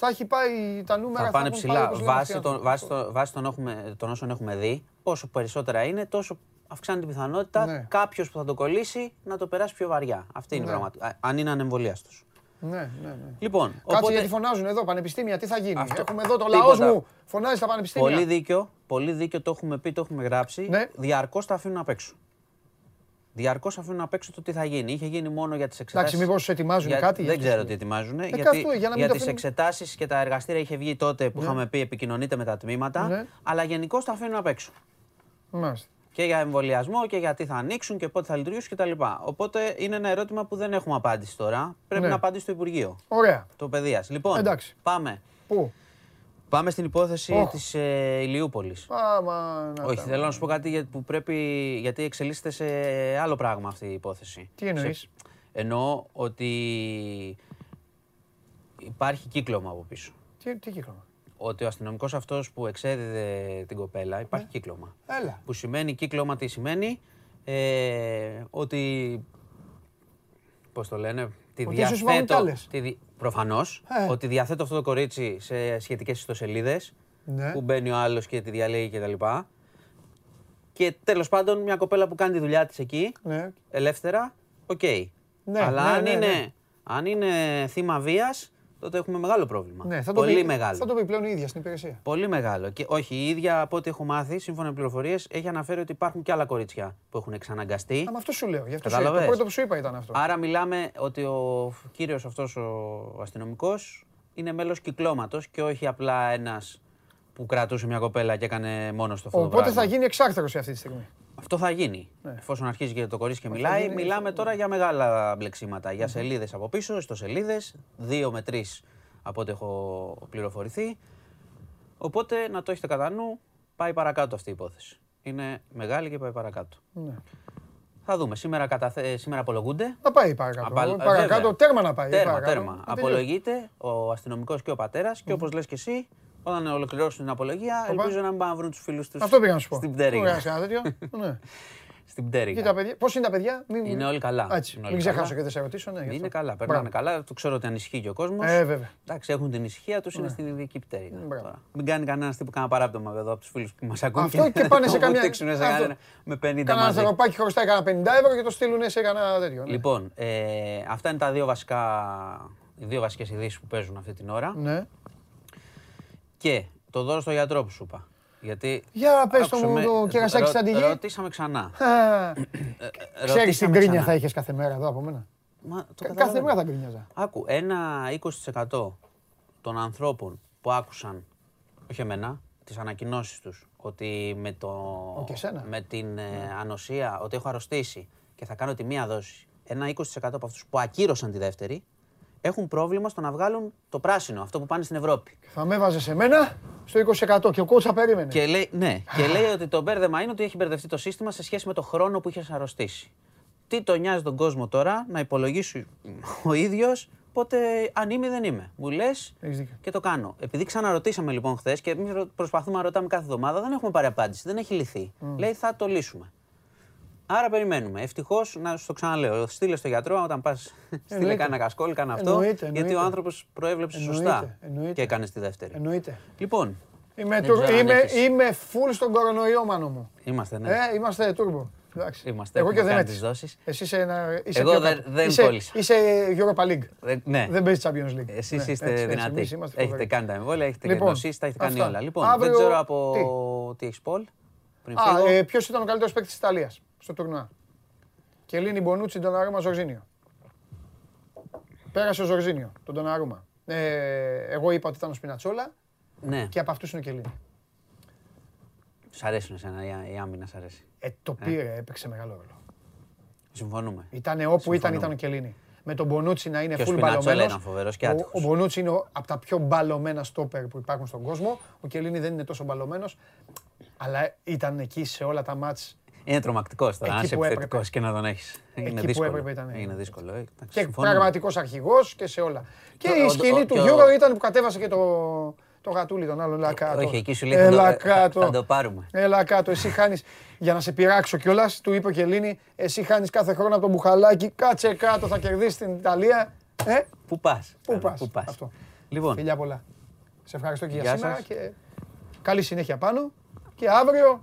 θα έχει πάει τα νούμερα. Θα πάνε ψηλά. Βάσει των, βάσει, βάσει των, έχουμε, των όσων έχουμε δει, όσο περισσότερα είναι, τόσο αυξάνει την πιθανότητα ναι. κάποιος που θα το κολλήσει να το περάσει πιο βαριά. Αυτή είναι η ναι. πραγματικότητα. Αν είναι ανεμβολίαστο. Ναι, ναι, ναι. Λοιπόν, Κάτσε οπότε... γιατί φωνάζουν εδώ πανεπιστήμια, τι θα γίνει; Αυτό... Έχουμε εδώ το λαός μου, φωνάζει στα πανεπιστήμια. Πολύ δίκιο, πολύ δίκιο, το έχουμε πει, το έχουμε γράψει. Ναι. Διαρκώς τα αφήνουν απ' έξω. Διαρκώς αφήνουν απ' έξω το τι θα γίνει. Είχε γίνει μόνο για τις εξετάσει. Εντάξει, μήπως ετοιμάζουν για... κάτι. Δεν ξέρω τι ετοιμάζουν. Ε, γιατί για, για τις εξετάσεις και τα εργαστήρια είχε βγει τότε που ναι. είχαμε πει επικοινωνείτε με τα τμήματα. Ναι. Αλλά γενικώ τα αφήνουν απ' έξω. Μάλιστα. Και για εμβολιασμό και γιατί θα ανοίξουν και πότε θα λειτουργήσουν κτλ. Οπότε είναι ένα ερώτημα που δεν έχουμε απάντηση τώρα. Πρέπει ναι. να απαντήσει το Υπουργείο. Ωραία. Το παιδείας. Λοιπόν, Εντάξει. πάμε. Πού; Πάμε στην υπόθεση oh. της ε, Ηλιούπολης. Όχι, θέλω να σου πω κάτι που πρέπει, γιατί εξελίσσεται σε άλλο πράγμα αυτή η υπόθεση. Τι εννοείς; Εννοώ ότι υπάρχει κύκλωμα από πίσω. Τι, τι κύκλωμα; Ότι ο αστυνομικός αυτός που εξέδιδε την κοπέλα υπάρχει ε. κύκλωμα. Έλα. Που σημαίνει κύκλωμα τι σημαίνει, ε, ότι. Πώς το λένε, τη διαθέτω. Τη, Προφανώς ε. ότι διαθέτω αυτό το κορίτσι σε σχετικές ιστοσελίδες ναι. που μπαίνει ο άλλος και τη διαλέγει κτλ. Και, και τέλος πάντων μια κοπέλα που κάνει τη δουλειά της εκεί, ναι. ελεύθερα, οκ. Ναι, Αλλά ναι, αν, ναι, είναι, ναι. αν είναι θύμα βίας, τότε έχουμε μεγάλο πρόβλημα. Ναι, θα Πολύ το πει, μεγάλο. Θα το πει πλέον η ίδια στην υπηρεσία. Πολύ μεγάλο. Και όχι, η ίδια από ό,τι έχω μάθει, σύμφωνα με πληροφορίες, έχει αναφέρει ότι υπάρχουν και άλλα κορίτσια που έχουν εξαναγκαστεί. Α, αυτό σου λέω. Γι' αυτό σου Το πρώτο που σου είπα ήταν αυτό. Άρα μιλάμε ότι ο κύριος αυτός ο αστυνομικός είναι μέλος κυκλώματος και όχι απλά ένας που κρατούσε μια κοπέλα και έκανε μόνος στο αυτό Οπότε θα γίνει εξάρτητο αυτή τη στιγμή. Αυτό θα γίνει. Ναι. Εφόσον αρχίζει και το κορίτσι και μιλάει, μιλάμε τώρα για μεγάλα μπλεξίματα. Για σελίδες από πίσω, ιστοσελίδες, δύο με τρεις από ό,τι έχω πληροφορηθεί. Οπότε να το έχετε κατά νου, πάει παρακάτω αυτή η υπόθεση. Είναι μεγάλη και πάει παρακάτω. Ναι. Θα δούμε. Σήμερα, καταθε... Σήμερα απολογούνται. Να πάει παρακάτω. Απα... Παρακάτω, τέρμα να πάει. Τέρμα, τέρμα. Απολογείται ο αστυνομικός και ο πατέρας και όπως λες και εσύ, όταν ολοκληρώσουν την απολογία, Οπα. ελπίζω να μην πάνε να βρουν τους φίλους τους. Αυτό πήγα να σου πω. Στην πτέρυγα. [LAUGHS] ναι. Στην πτέρυγα. Κοίτα, παιδιά, πώς είναι τα παιδιά, μην... Είναι όλοι καλά. Έτσι, μην ξεχάσω και δεν σε ρωτήσω. Ναι, είναι καλά, περνάνε καλά. Το ξέρω ότι ανησυχεί και ο κόσμος. Ε, βέβαια. Εντάξει, έχουν την ησυχία τους, είναι ναι. στην ειδική πτέρυγα. Μην κάνει κανένας τύπο κανένα παράπτωμα εδώ από τους φίλους που μας ακούν. Αυτό και πάνε σε καμιά. με 50 μαζί. Κανένα θεραπάκι χρωστάει κανένα 50 ευρώ και το στείλουν σε κανένα τέτοιο. Ναι. Λοιπόν, ε, αυτά είναι τα δύο βασικά. Οι δύο βασικές ειδήσεις που παίζουν αυτή την ώρα. Ναι. Και το δώρο στο γιατρό που σου είπα. Γιατί Για πες το μου το κερασάκι σαν τη γη. Ρωτήσαμε ξανά. Ε, Ξέρεις την κρίνια θα είχες κάθε μέρα εδώ από μένα; Μα, το κάθε μέρα θα γκρίνιαζα. Άκου, ένα 20% των ανθρώπων που άκουσαν, όχι εμένα, τις ανακοινώσεις τους, ότι με, το, με την ε, ναι. ανοσία, ότι έχω αρρωστήσει και θα κάνω τη μία δόση, ένα 20% από αυτούς που ακύρωσαν τη δεύτερη, έχουν πρόβλημα στο να βγάλουν το πράσινο, αυτό που πάνε στην Ευρώπη. Θα με έβαζε σε μένα στο 20% και ο κότσα περίμενε. Και λέει, ναι, και λέει ότι το μπέρδεμα είναι ότι έχει μπερδευτεί το σύστημα σε σχέση με το χρόνο που είχες αρρωστήσει. Τι το νοιάζει τον κόσμο τώρα να υπολογίσει ο ίδιος πότε αν είμαι ή δεν είμαι. Μου λες και το κάνω. Επειδή ξαναρωτήσαμε λοιπόν χθες και εμείς προσπαθούμε να ρωτάμε κάθε εβδομάδα, δεν έχουμε πάρει απάντηση, δεν έχει λυθεί. Λέει θα το λύσουμε. Άρα περιμένουμε. Ευτυχώς, να σου το ξαναλέω, στείλε στο γιατρό όταν πας. Στείλε κάνα κασκόλ, κάνα αυτό. Εννοείται, γιατί ο άνθρωπος προέβλεψε σωστά και έκανε τη δεύτερη. Εννοείται. Λοιπόν. Είμαι, είμαι, είμαι full στον κορονοϊό, μάνο μου. Είμαστε, ναι. Ε, είμαστε τούρμπο. Είμαστε. Εγώ και δεν έτσι. Εσύ είσαι ένα. Είσαι Εγώ δεν, δεν είσαι, Είσαι Europa League. Δεν, ναι. δεν παίζει Champions League. Εσείς ναι, είστε έτσι, δυνατοί. Έτσι, έχετε κάνει τα εμβόλια, έχετε λοιπόν, γνωσίσει, τα έχετε κάνει όλα. Λοιπόν, αύριο... δεν ξέρω από τι, τι έχεις Πολ. Ε, Ποιος ήταν ο καλύτερος παίκτης της Ιταλίας; Στο τουρνουά. Και λύνει Μπονούτσι τον Αρώμα Ζορζίνιο. Πέρασε ο Ζορζίνιο, τον Ντοναρούμα. Ε, εγώ είπα ότι ήταν ο Σπινατσόλα ναι. και από αυτούς είναι ο Κελίνη. Σ' αρέσουν εσένα, η άμυνα σ' αρέσει. Ε, το ε. πήρε, έπαιξε μεγάλο ρόλο. Συμφωνούμε. Ήτανε όπου ήταν, ήταν ο Κελίνη. Με τον Μπονούτσι να είναι full μπαλωμένος. Ο, ο Μπονούτσι είναι από τα πιο μπαλωμένα στόπερ που υπάρχουν στον κόσμο. Ο Κελίνη δεν είναι τόσο μπαλωμένος. Αλλά ήταν εκεί σε όλα τα μάτς είναι τρομακτικό τώρα. Αν είσαι επιθετικός και να τον έχεις. Είναι δύσκολο. Είναι δύσκολο. Ε, και πραγματικός αρχηγός και σε όλα. Και η σκηνή του Γιώργο ήταν που κατέβασε και το. Το γατούλι τον άλλον, έλα κάτω. Όχι, εκεί σου λέει έλα κάτω. θα το πάρουμε. Έλα κάτω, εσύ χάνεις. Για να σε πειράξω κιόλας, του είπε και Ελλήνη, εσύ χάνεις κάθε χρόνο από το μπουχαλάκι. Κάτσε κάτω, θα κερδίσεις την Ιταλία. Ε; Πού πας; Πού πας; Αυτό. Λοιπόν. Φιλιά πολλά. Σε ευχαριστώ και για σήμερα και καλή συνέχεια πάνω. Και αύριο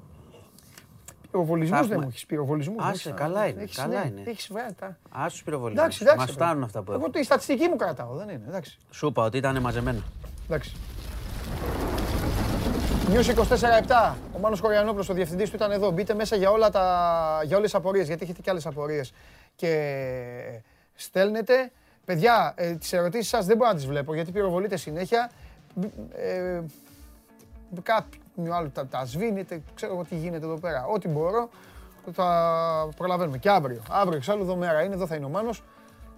Πυροβολισμούς δεν μου έχεις. Πυροβολισμούς. Άσε, καλά είναι. Έχεις, καλά ναι, είναι. Έχεις τα. Άσε πυροβολισμούς. Μας φτάνουν αυτά που έχω. Εγώ τη στατιστική μου κρατάω, δεν είναι. Εντάξει. Σου είπα ότι ήταν μαζεμένα. Εντάξει. News 24-7. Ο Μάνος Κοριανόπουλος, ο διευθυντής του ήταν εδώ. Μπείτε μέσα για, όλα τα, για όλες τις απορίες, γιατί έχετε και άλλες απορίες. Και στέλνετε. Παιδιά, ε, τις ερωτήσεις σας δεν μπορώ να τις βλέπω, γιατί πυροβολείτε συνέχεια. Ε, κάποιο άλλο τα, τα σβήνετε, ξέρω εγώ τι γίνεται εδώ πέρα. Ό,τι μπορώ θα προλαβαίνουμε. Και αύριο. Αύριο εξάλλου εδώ μέρα είναι, εδώ θα είναι ο Μάνος.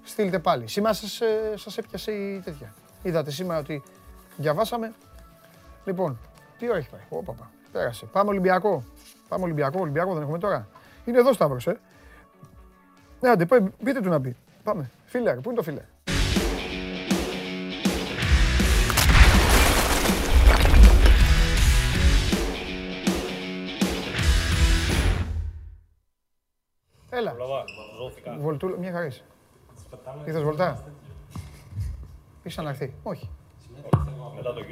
Στείλτε πάλι. Σήμερα σας, ε, σας έπιασε η τέτοια. Είδατε σήμερα ότι διαβάσαμε. Λοιπόν, τι ώρα έχει πάει; Ω, παπα. Πέρασε. Πάμε Ολυμπιακό. Πάμε Ολυμπιακό. Ολυμπιακό δεν έχουμε τώρα. Είναι εδώ Σταύρος, ε. Ναι, άντε, πείτε του να μπει. Πάμε. Φίλερ, πού είναι το φίλερ. Βολτούλα, μια χαρά είσαι. Ήρθες βολτά; Είσαι να έρθει. Όχι.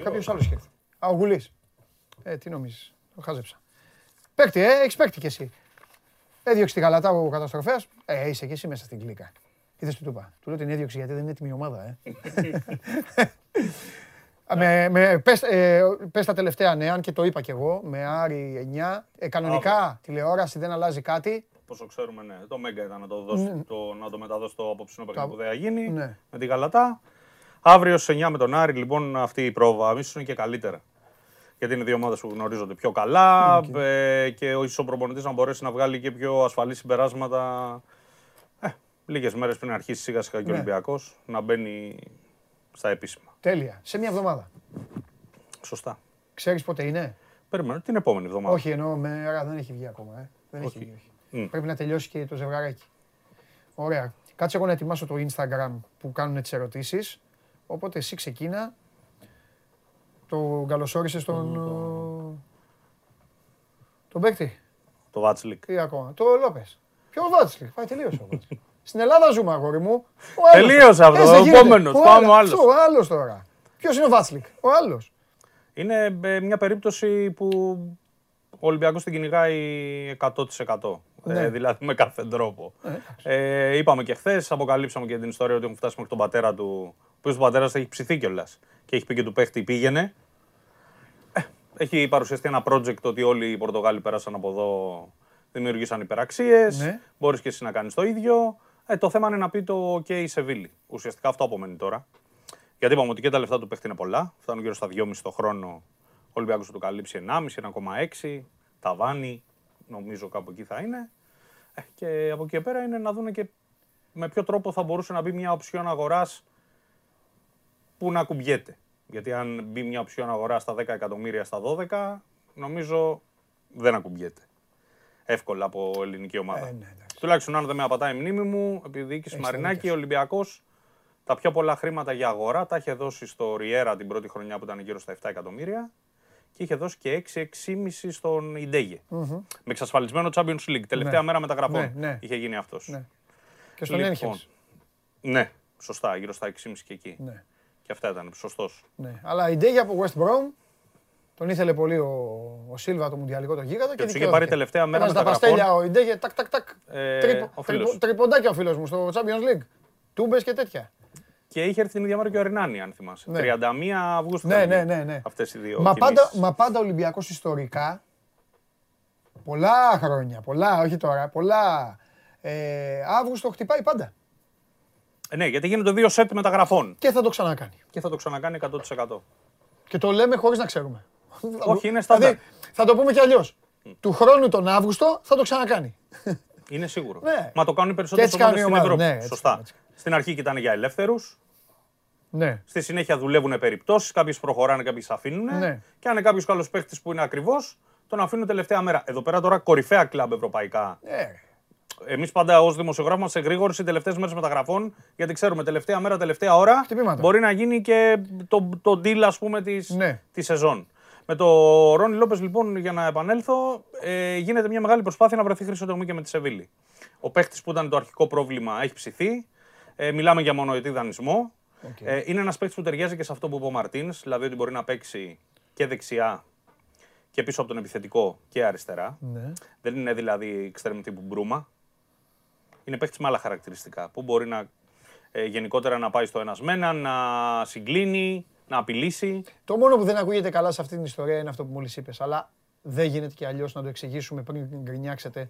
Κάποιος άλλος είχε έρθει. Α, ο Γουλής. Ε, τι νομίζεις. Το χάζεψα. Παίκτη, ε, έχεις παίκτη κι εσύ. Έδιωξε τη γαλατά ο καταστροφέας. Ε, είσαι κι εσύ μέσα στην κλίκα. Είδες τι του είπα; Του λέω την έδιωξε γιατί δεν είναι έτοιμη ομάδα, ε. [LAUGHS] με, με, πες, ε, πες τα τελευταία νέα, αν και το είπα κι εγώ, με Άρη 9. Ε, κανονικά τηλεόραση δεν αλλάζει κάτι. Πόσο ξέρουμε, ναι. Το Μέγκα ήταν να το, δώσει, ναι. το, να το μεταδώσει το απόψινο παιχνίδι που δεν γίνει ναι. με τη Γαλατά. Αύριο σε 9 με τον Άρη, λοιπόν, αυτή η πρόβα. Ίσως είναι και καλύτερα. Γιατί είναι δύο ομάδες που γνωρίζονται πιο καλά okay. ε, και ο ισοπροπονητή να μπορέσει να βγάλει και πιο ασφαλή συμπεράσματα. Ε, Λίγες μέρες πριν αρχίσει σιγά σιγά και ο ναι. Ολυμπιακός να μπαίνει στα επίσημα. Τέλεια. Σε μια εβδομάδα. Σωστά. Ξέρεις πότε είναι; Περιμένω την επόμενη εβδομάδα. Όχι, εννοώ με δεν έχει βγει ακόμα. Ε. Δεν όχι. έχει βγει. Όχι. Πρέπει να τελειώσει και το ζευγαράκι. Ωραία. Κάτσε εγώ να ετοιμάσω το Instagram που κάνουν τις ερωτήσεις. Οπότε εσύ ξεκίνα. Το καλωσόρισες στον. Τον παίκτη; Το Βάτσλικ. Τι ακόμα; Το Λόπες. Ποιος Βάτσλικ; Πάει τελείωσε ο [LAUGHS] Στην Ελλάδα ζούμε, αγόρι μου. Τελείωσε αυτό. Ο επόμενος. Πάμε άλλος. Ο άλλος τώρα. Ποιος είναι ο Βάτσλικ; Ο άλλος. Είναι ε, μια περίπτωση που ο Ολυμπιακός την κυνηγάει 100%. Ε, ναι. δηλαδή με κάθε τρόπο. Ε, ε, είπαμε και χθες, αποκαλύψαμε και την ιστορία ότι έχουν φτάσει μέχρι τον πατέρα του. Ο οποίο ο πατέρας έχει ψηθεί κιόλας. Και έχει πει και του παίχτη πήγαινε. Ε, έχει παρουσιαστεί ένα project ότι όλοι οι Πορτογάλοι πέρασαν από εδώ, δημιουργήσαν υπεραξίες. Ναι. Μπορείς και εσύ να κάνεις το ίδιο. Ε, το θέμα είναι να πει το OK η Σεβίλη. Ουσιαστικά αυτό απομένει τώρα. Γιατί είπαμε ότι και τα λεφτά του παίχτη είναι πολλά. Φτάνουν γύρω στα 2,5 το χρόνο. Ο Ολυμπιακός θα του καλύψει 1,5, 1,6. Ταβάνι, νομίζω κάπου εκεί θα είναι. Ε, και από εκεί πέρα είναι να δουν και με ποιο τρόπο θα μπορούσε να μπει μια οψιόν αγοράς που να κουμπιέται. Γιατί αν μπει μια οψιόν αγορά στα 10 εκατομμύρια στα 12, νομίζω δεν ακουμπιέται. Εύκολα από ελληνική ομάδα. Ε, ναι, Τουλάχιστον αν δεν με απατάει η μνήμη μου, επειδή διοίκηση Μαρινάκη, ο Ολυμπιακός τα πιο πολλά χρήματα για αγορά τα είχε δώσει στο Ριέρα την πρώτη χρονιά που ήταν γύρω στα 7 εκατομμύρια και είχε δώσει και 6-6,5 στον ιντεγε Με εξασφαλισμένο Champions League. Τελευταία ναι. μέρα μεταγραφών ναι, ναι. είχε γίνει αυτό. Ναι. Και στον λοιπόν, Ναι, σωστά, γύρω στα 6,5 και εκεί. Ναι. Και αυτά ήταν, σωστό. Ναι. Αλλά η Ιντέγε από West Brom τον ήθελε πολύ ο, ο Σίλβα, το Μουντιαλικό το γίγαντα. Και, και του είχε πάρει τελευταία μέρα μεταγραφών. τα παστέλια ο Ιντέγε, τάκ, τάκ, τάκ. Ε, τρυπο, τρυπο, τριποντάκια ο φίλο μου στο Champions League. Τούμπε και τέτοια. Και είχε έρθει την ίδια μέρα και ο Ερνάνη, αν θυμάσαι. Ναι. 31 Αυγούστου. Ναι, ναι, ναι, ναι. Αυτές οι δύο. Μα πάντα, μα πάντα Ολυμπιακός ιστορικά. Πολλά χρόνια, πολλά, όχι τώρα, πολλά. Ε, Αύγουστο χτυπάει πάντα. Ε, ναι, γιατί γίνεται δύο σετ μεταγραφών. Και θα το ξανακάνει. Και θα το ξανακάνει 100%. Και το λέμε χωρίς να ξέρουμε. Όχι, είναι στάνταρ. Δηλαδή, θα το πούμε κι αλλιώς. Του χρόνου τον Αύγουστο θα το ξανακάνει. Είναι σίγουρο. Ναι. Μα το κάνουν οι περισσότεροι στην Ευρώπη. Ναι, Σωστά. Στην αρχή ήταν για ελεύθερους. Ναι. Στη συνέχεια δουλεύουν περιπτώσεις, κάποιες προχωράνε, κάποιες αφήνουν. Ναι. Και αν είναι κάποιος καλός παίχτης που είναι ακριβώς, τον αφήνουν τελευταία μέρα. Εδώ πέρα τώρα κορυφαία κλαμπ ευρωπαϊκά. Ναι. Εμείς πάντα ως δημοσιογράφοι μα εγρήγορση τελευταίες μέρες μεταγραφών, γιατί ξέρουμε τελευταία μέρα, τελευταία ώρα μπορεί να γίνει και το, το deal ας πούμε της ναι. σεζόν. Με το Ρόνι Λόπες, λοιπόν, για να επανέλθω, ε, γίνεται μια μεγάλη προσπάθεια να βρεθεί χρυσό και με τη Σεβίλη. Ο παίχτης που ήταν το αρχικό πρόβλημα έχει ψηθεί. Ε, μιλάμε για μονοετή δανεισμό. Okay. Ε, είναι ένας παίχτη που ταιριάζει και σε αυτό που είπε ο Μαρτίνς, δηλαδή ότι μπορεί να παίξει και δεξιά και πίσω από τον επιθετικό και αριστερά. Ναι. Δεν είναι δηλαδή extreme τύπου μπρούμα. Είναι παίχτη με άλλα χαρακτηριστικά που μπορεί να ε, γενικότερα να πάει στο ένας με ένα, να συγκλίνει, να απειλήσει. Το μόνο που δεν ακούγεται καλά σε αυτή την ιστορία είναι αυτό που μόλις είπες. Αλλά δεν γίνεται και αλλιώς να το εξηγήσουμε πριν γκρινιάξετε.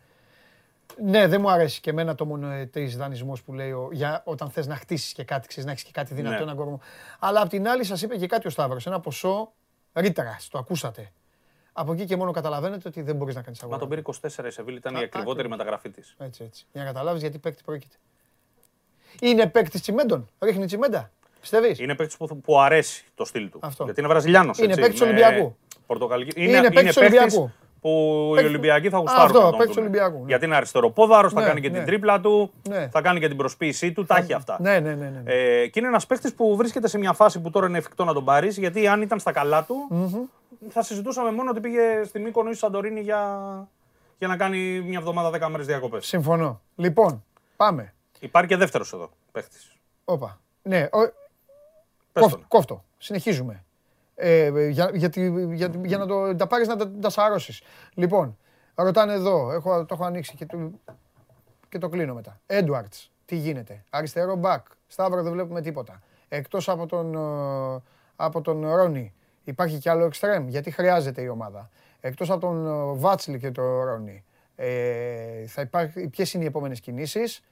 Ναι, δεν μου αρέσει και εμένα το μονοετής δανεισμός που λέει για όταν θες να χτίσεις και κάτι, ξέρεις να έχεις και κάτι δυνατό, ναι. έναν κορμό. Αλλά απ' την άλλη, σας είπε και κάτι ο Σταύρος. Ένα ποσό ρήτρα, το ακούσατε. Από εκεί και μόνο καταλαβαίνετε ότι δεν μπορείς να κάνεις αγώνα. Μα τον πήρε 24 η Σεβίλη, ήταν η ακριβότερη μεταγραφή της. Έτσι, έτσι. Για να καταλάβεις γιατί παίκτη πρόκειται. Είναι παίκτης τσιμέντων, ρίχνει τσιμέντα. Πιστεύεις; Είναι παίκτης που, που αρέσει το στυλ του. Αυτό. Γιατί είναι Βραζιλιάνος. Είναι παίκτης Ολυμπιακού. Πορτοκαλική. Είναι, είναι παίκτης Ολυμπιακού. Που οι Ολυμπιακοί θα γουστάρουν. Αυτό, παίκτη Ολυμπιακού. Γιατί είναι αριστεροπόδαρο, θα ναι, κάνει και την ναι. τρίπλα του, ναι. θα κάνει και την προσποίησή του, τα έχει αυτά. Ναι, ναι, ναι. Ε, και είναι ένας παίκτης που βρίσκεται σε μια φάση που τώρα είναι εφικτό να τον πάρεις, γιατί αν ήταν στα καλά του, θα συζητούσαμε μόνο ότι πήγε στη Μύκονο ή στη Σαντορίνη για, για να κάνει μια εβδομάδα 10 μέρες διακοπές. Συμφωνώ. Λοιπόν, πάμε. Υπάρχει και δεύτερος εδώ παίχτη. Όπα. Ναι, ο... κόφτο. Συνεχίζουμε. Ε, για, για, για, για, να το, τα πάρεις να τα, τα σαρώσεις. Λοιπόν, ρωτάνε εδώ, έχω, το έχω ανοίξει και το, και το κλείνω μετά. Έντουαρτς, τι γίνεται; Αριστερό μπακ, Σταύρο δεν βλέπουμε τίποτα. Εκτός από τον, ε, από τον Ρόνι, Υπάρχει κι άλλο εξτρέμ, γιατί χρειάζεται η ομάδα; Εκτός από τον ε, Βάτσλικ και τον Ρόνι, ε, θα υπάρχει, ποιες είναι οι επόμενες κινήσεις;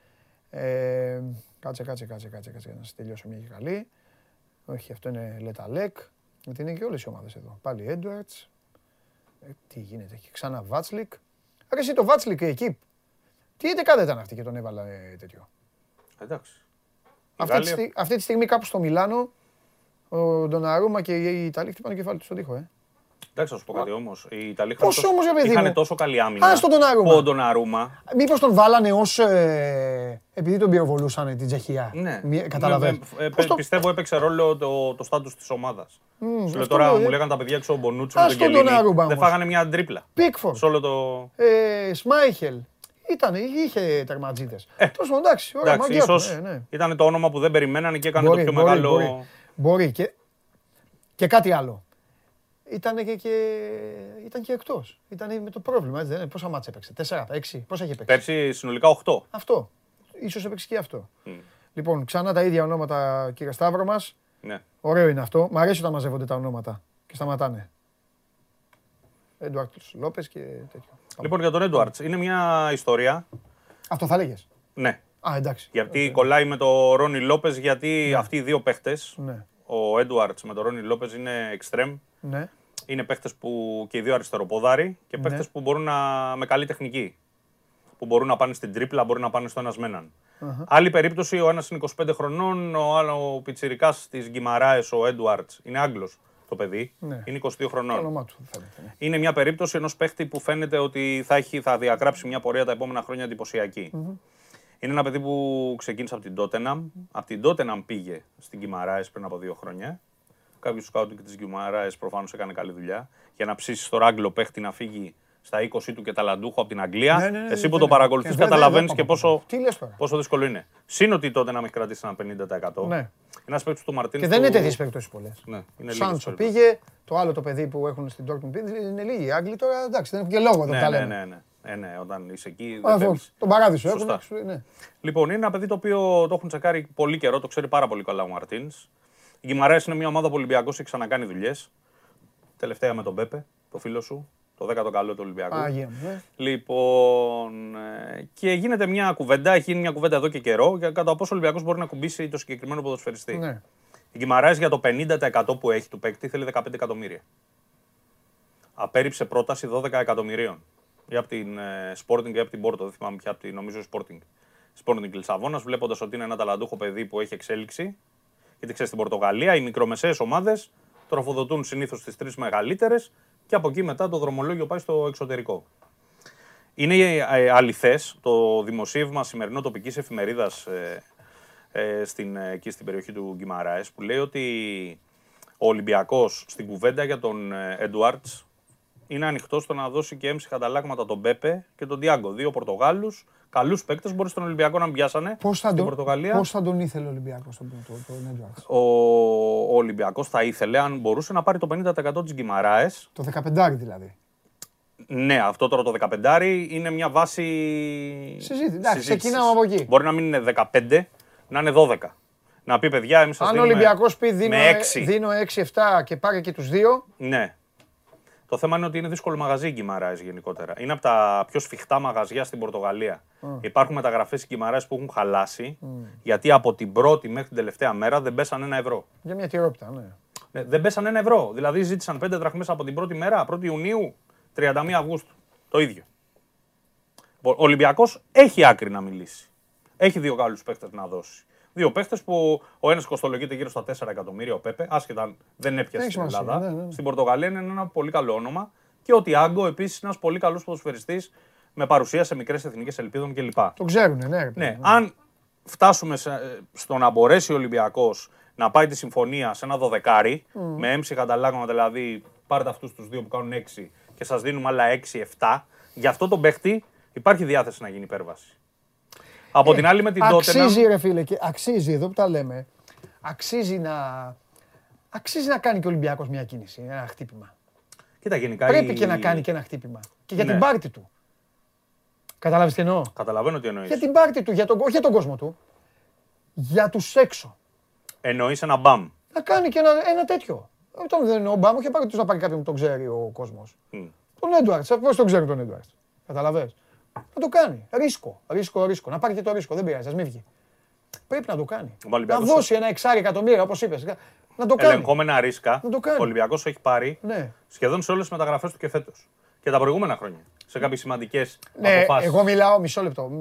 Ε, κάτσε, κάτσε, κάτσε, κάτσε, κάτσε, να σας τελειώσω μια και καλή. Όχι, αυτό είναι Λε Ταλέκ. Γιατί είναι και όλες οι ομάδες εδώ. Πάλι Έντουαρντς. Ε, τι γίνεται εκεί, ξανά Βάτσλικ. Άρα εσύ το Βάτσλικ εκεί. Τι κάθε ήταν αυτή και τον έβαλα ε, τέτοιο. Εντάξει. Αυτή, αυτή τη στιγμή κάπου στο Μιλάνο ο Ντοναρούμα και οι Ιταλοί χτυπάνε κεφάλι τους στον τοίχο. Ε. Εντάξει, θα σου πω κάτι όμως. Οι Ιταλοί Πώς όμως, παιδί είχαν τόσο καλή άμυνα. Α τον Ντοναρούμα. Ο Ντοναρούμα. Μήπως τον βάλανε ως. Ε, επειδή τον πυροβολούσαν την Τσεχία. Ναι. Καταλαβαίνω. Ε, το... Πιστεύω έπαιξε ρόλο το, το στάτους της ομάδας. Mm, Σου λέω τώρα, μου λέγανε τα παιδιά έξω ο Μπονούτσο με τον Κελίνη. Δεν φάγανε μια τρίπλα. Πίκφορ. Σε όλο το. Ε, Σμάιχελ. Ήταν, είχε τερματζίδες. Ε, Τόσο εντάξει, ωραία, εντάξει, ίσως ναι, ναι. ήταν το όνομα που δεν περιμένανε και έκανε το πιο μεγάλο. Μπορεί και, και κάτι άλλο. Ήταν και, και, ήταν και εκτός. Ήταν με το πρόβλημα. Έτσι, δεν Πόσα μάτσα έπαιξε, 4, 6, πόσα είχε παίξει; Πέρσι συνολικά 8. Αυτό. σω έπαιξε και αυτό. Mm. Λοιπόν, ξανά τα ίδια ονόματα, κύριε Σταύρο μας. Ναι. Ωραίο είναι αυτό. Μ' αρέσει όταν μαζεύονται τα ονόματα και σταματάνε. Έντουαρτ Λόπες και τέτοιο. Λοιπόν, για τον Έντουαρτς, είναι μια ιστορία. Αυτό θα λέγες; Ναι. Α, εντάξει. Γιατί okay. κολλάει με το Ρόνι Λόπες, γιατί ναι. αυτοί οι δύο παίχτες, ναι. ο Έντουαρτς με τον Ρόνι Λόπες είναι extreme. Ναι. Είναι παίχτες που και οι δύο αριστεροποδάροι και παίχτες ναι. που μπορούν να. με καλή τεχνική. Που μπορούν να πάνε στην τρίπλα, μπορούν να πάνε στο ένας με έναν. Uh-huh. Άλλη περίπτωση, ο ένας είναι 25 χρονών, ο άλλος πιτσυρικά της Γκυμαράες, ο Έντουαρτς, είναι Άγγλος το παιδί. Ναι. Είναι 22 χρονών. Το του φαίνεται. Ναι. Είναι μια περίπτωση ενός παίχτη που φαίνεται ότι θα, έχει, θα διαγράψει μια πορεία τα επόμενα χρόνια εντυπωσιακή. Mm-hmm. Είναι ένα παιδί που ξεκίνησε από την Τότεναμ. Από την Τότεναμ πήγε στην Κιμαράε πριν από δύο χρόνια. Κάποιο σκάουτινγκ της Κιμαράε προφανώς έκανε καλή δουλειά. Για να ψήσεις στο Ράγκλο παίχτη να φύγει στα 20 του και ταλαντούχο από την Αγγλία. Ναι, ναι, ναι, Εσύ που το παρακολουθείς, καταλαβαίνεις και πόσο, πόσο δύσκολο είναι. Συν ότι τότε να με έχει κρατήσει ένα 50%. Ναι. Ένας παίκτης του Μαρτίνη. Και δεν είναι τέτοιες περιπτώσεις πολλέ. Ναι, Σάντσο πήγε, το άλλο το παιδί που έχουν στην Dortmund είναι λίγοι. Οι Άγγλοι τώρα εντάξει, δεν έχουν και λόγο εδώ ναι, ναι, ναι. Ε, ναι, όταν είσαι εκεί. Αυτό, τον παράδεισο έχουν. Ναι. Λοιπόν, είναι ένα παιδί το οποίο το έχουν τσεκάρει πολύ καιρό, το ξέρει πάρα πολύ καλά ο Μαρτίνς. Η Γκυμαρέα είναι μια ομάδα που ο Ολυμπιακό έχει ξανακάνει δουλειές. Τελευταία με τον Πέπε, το φίλο σου. Το 10ο καλό του Ολυμπιακού. Άγια, ναι. Λοιπόν, ε, και γίνεται μια κουβέντα, έχει γίνει μια κουβέντα εδώ και καιρό για κατά πόσο ο Ολυμπιακός μπορεί να κουμπίσει το συγκεκριμένο ποδοσφαιριστή. Ναι. Η Γκυμαρέα για το 50% που έχει του παίκτη θέλει 15 εκατομμύρια. Απέριψε πρόταση 12 εκατομμυρίων ή από την ε, Sporting ή από την Porto, δεν θυμάμαι πια, από την νομίζω Sporting. Sporting Λισαβόνας, βλέποντας ότι είναι ένα ταλαντούχο παιδί που έχει εξέλιξη Γιατί ξέρεις στην Πορτογαλία οι μικρομεσαίες ομάδες τροφοδοτούν συνήθως τις τρεις μεγαλύτερες και από εκεί μετά το δρομολόγιο πάει στο εξωτερικό. Είναι ε, αληθές το δημοσίευμα σημερινό τοπικής εφημερίδας ε, ε, στην, εκεί στην περιοχή του Γκυμαράες που λέει ότι ο Ολυμπιακός στην κουβέντα για τον Εντουάρτ είναι ανοιχτός στο να δώσει και έμψυχα ανταλλάγματα τον Πέπε και τον Διάγκο. Δύο Πορτογάλους, καλούς παίκτες, μπορεί στον Ολυμπιακό να πιάσανε πώς θα στην τον, Πορτογαλία. Πώς θα τον ήθελε ο Ολυμπιακός τον το, Ο, ο Ολυμπιακός θα ήθελε, αν μπορούσε, να πάρει το 50% της Γκυμαράες. Το 15 δηλαδή. Ναι, αυτό τώρα το 15 είναι μια βάση. Συζήτηση. Εντάξει, ξεκινάμε από εκεί. Μπορεί να μην είναι 15, να είναι 12. Να πει παιδιά, εμείς Αν ο Ολυμπιακός πει δίνω, 6. δίνω 6-7 και πάρει και τους δύο. Ναι. Το θέμα είναι ότι είναι δύσκολο μαγαζί η Γκυμαράες γενικότερα. Είναι από τα πιο σφιχτά μαγαζιά στην Πορτογαλία. Mm. Υπάρχουν μεταγραφές η Γκυμαράες που έχουν χαλάσει mm. γιατί από την πρώτη μέχρι την τελευταία μέρα δεν πέσαν ένα ευρώ. Για μια τυρόπιτα, ναι. ναι. Δεν πέσαν ένα ευρώ. Δηλαδή ζήτησαν 5 δραχμές από την πρώτη μέρα, 1η Ιουνίου, 31 Αυγούστου. Το ίδιο. Ο Ολυμπιακός έχει άκρη να μιλήσει. Έχει δύο Γάλλους παίκτες να δώσει. Δύο παίχτες που ο ένας κοστολογείται γύρω στα 4 εκατομμύρια, ο Πέπε, άσχετα αν δεν έπιασε στην Ελλάδα. Ναι, ναι. Στην Πορτογαλία είναι ένα πολύ καλό όνομα. Και ο Τιάγκο επίσης ένας πολύ καλός ποδοσφαιριστής με παρουσία σε μικρές εθνικές ελπίδων κλπ. Το ξέρουν, ναι. ναι. ναι. Αν φτάσουμε στο να μπορέσει ο Ολυμπιακός να πάει τη συμφωνία σε ένα δωδεκάρι, mm. με έμψυχα ανταλλάγματα, δηλαδή πάρετε αυτούς τους δύο που κάνουν 6 και σας δίνουμε άλλα 6-7, για αυτό τον παίχτη υπάρχει διάθεση να γίνει υπέρβαση. Από ε, την άλλη με την τότε. Αξίζει, ρε φίλε, και αξίζει εδώ που τα λέμε. Αξίζει να, αξίζει να κάνει και ο Ολυμπιακός μια κίνηση, ένα χτύπημα. Κοίτα, γενικά Πρέπει και να κάνει και ένα χτύπημα. Και για ναι. την πάρτη του. Καταλάβεις τι εννοώ; Καταλαβαίνω τι εννοείς. Για την πάρτη του, για τον, όχι για τον κόσμο του. Για τους έξω. Εννοείς ένα μπαμ. Να κάνει και ένα, ένα τέτοιο. Όταν δεν είναι ο μπαμ, όχι πάρει τους να πάρει κάποιον που τον ξέρει ο κόσμος. Mm. Τον Έντουαρτ. Πώ τον ξέρει τον Έντουαρτ. Καταλαβαίνω. Να το κάνει. Ρίσκο, ρίσκο, ρίσκο. Να πάρει και το ρίσκο. Δεν πειράζει, ας μην βγει. Πρέπει να το κάνει. Να δώσει ένα εξάρι εκατομμύριο, όπως είπες. Να το κάνει. Ελεγχόμενα ρίσκα. Να το κάνει. Ο Ολυμπιακός έχει πάρει ναι. σχεδόν σε όλες τις μεταγραφές του και φέτος. Και τα προηγούμενα χρόνια. Σε κάποιες σημαντικές ναι, αποφάσεις. Εγώ μιλάω μισό λεπτό.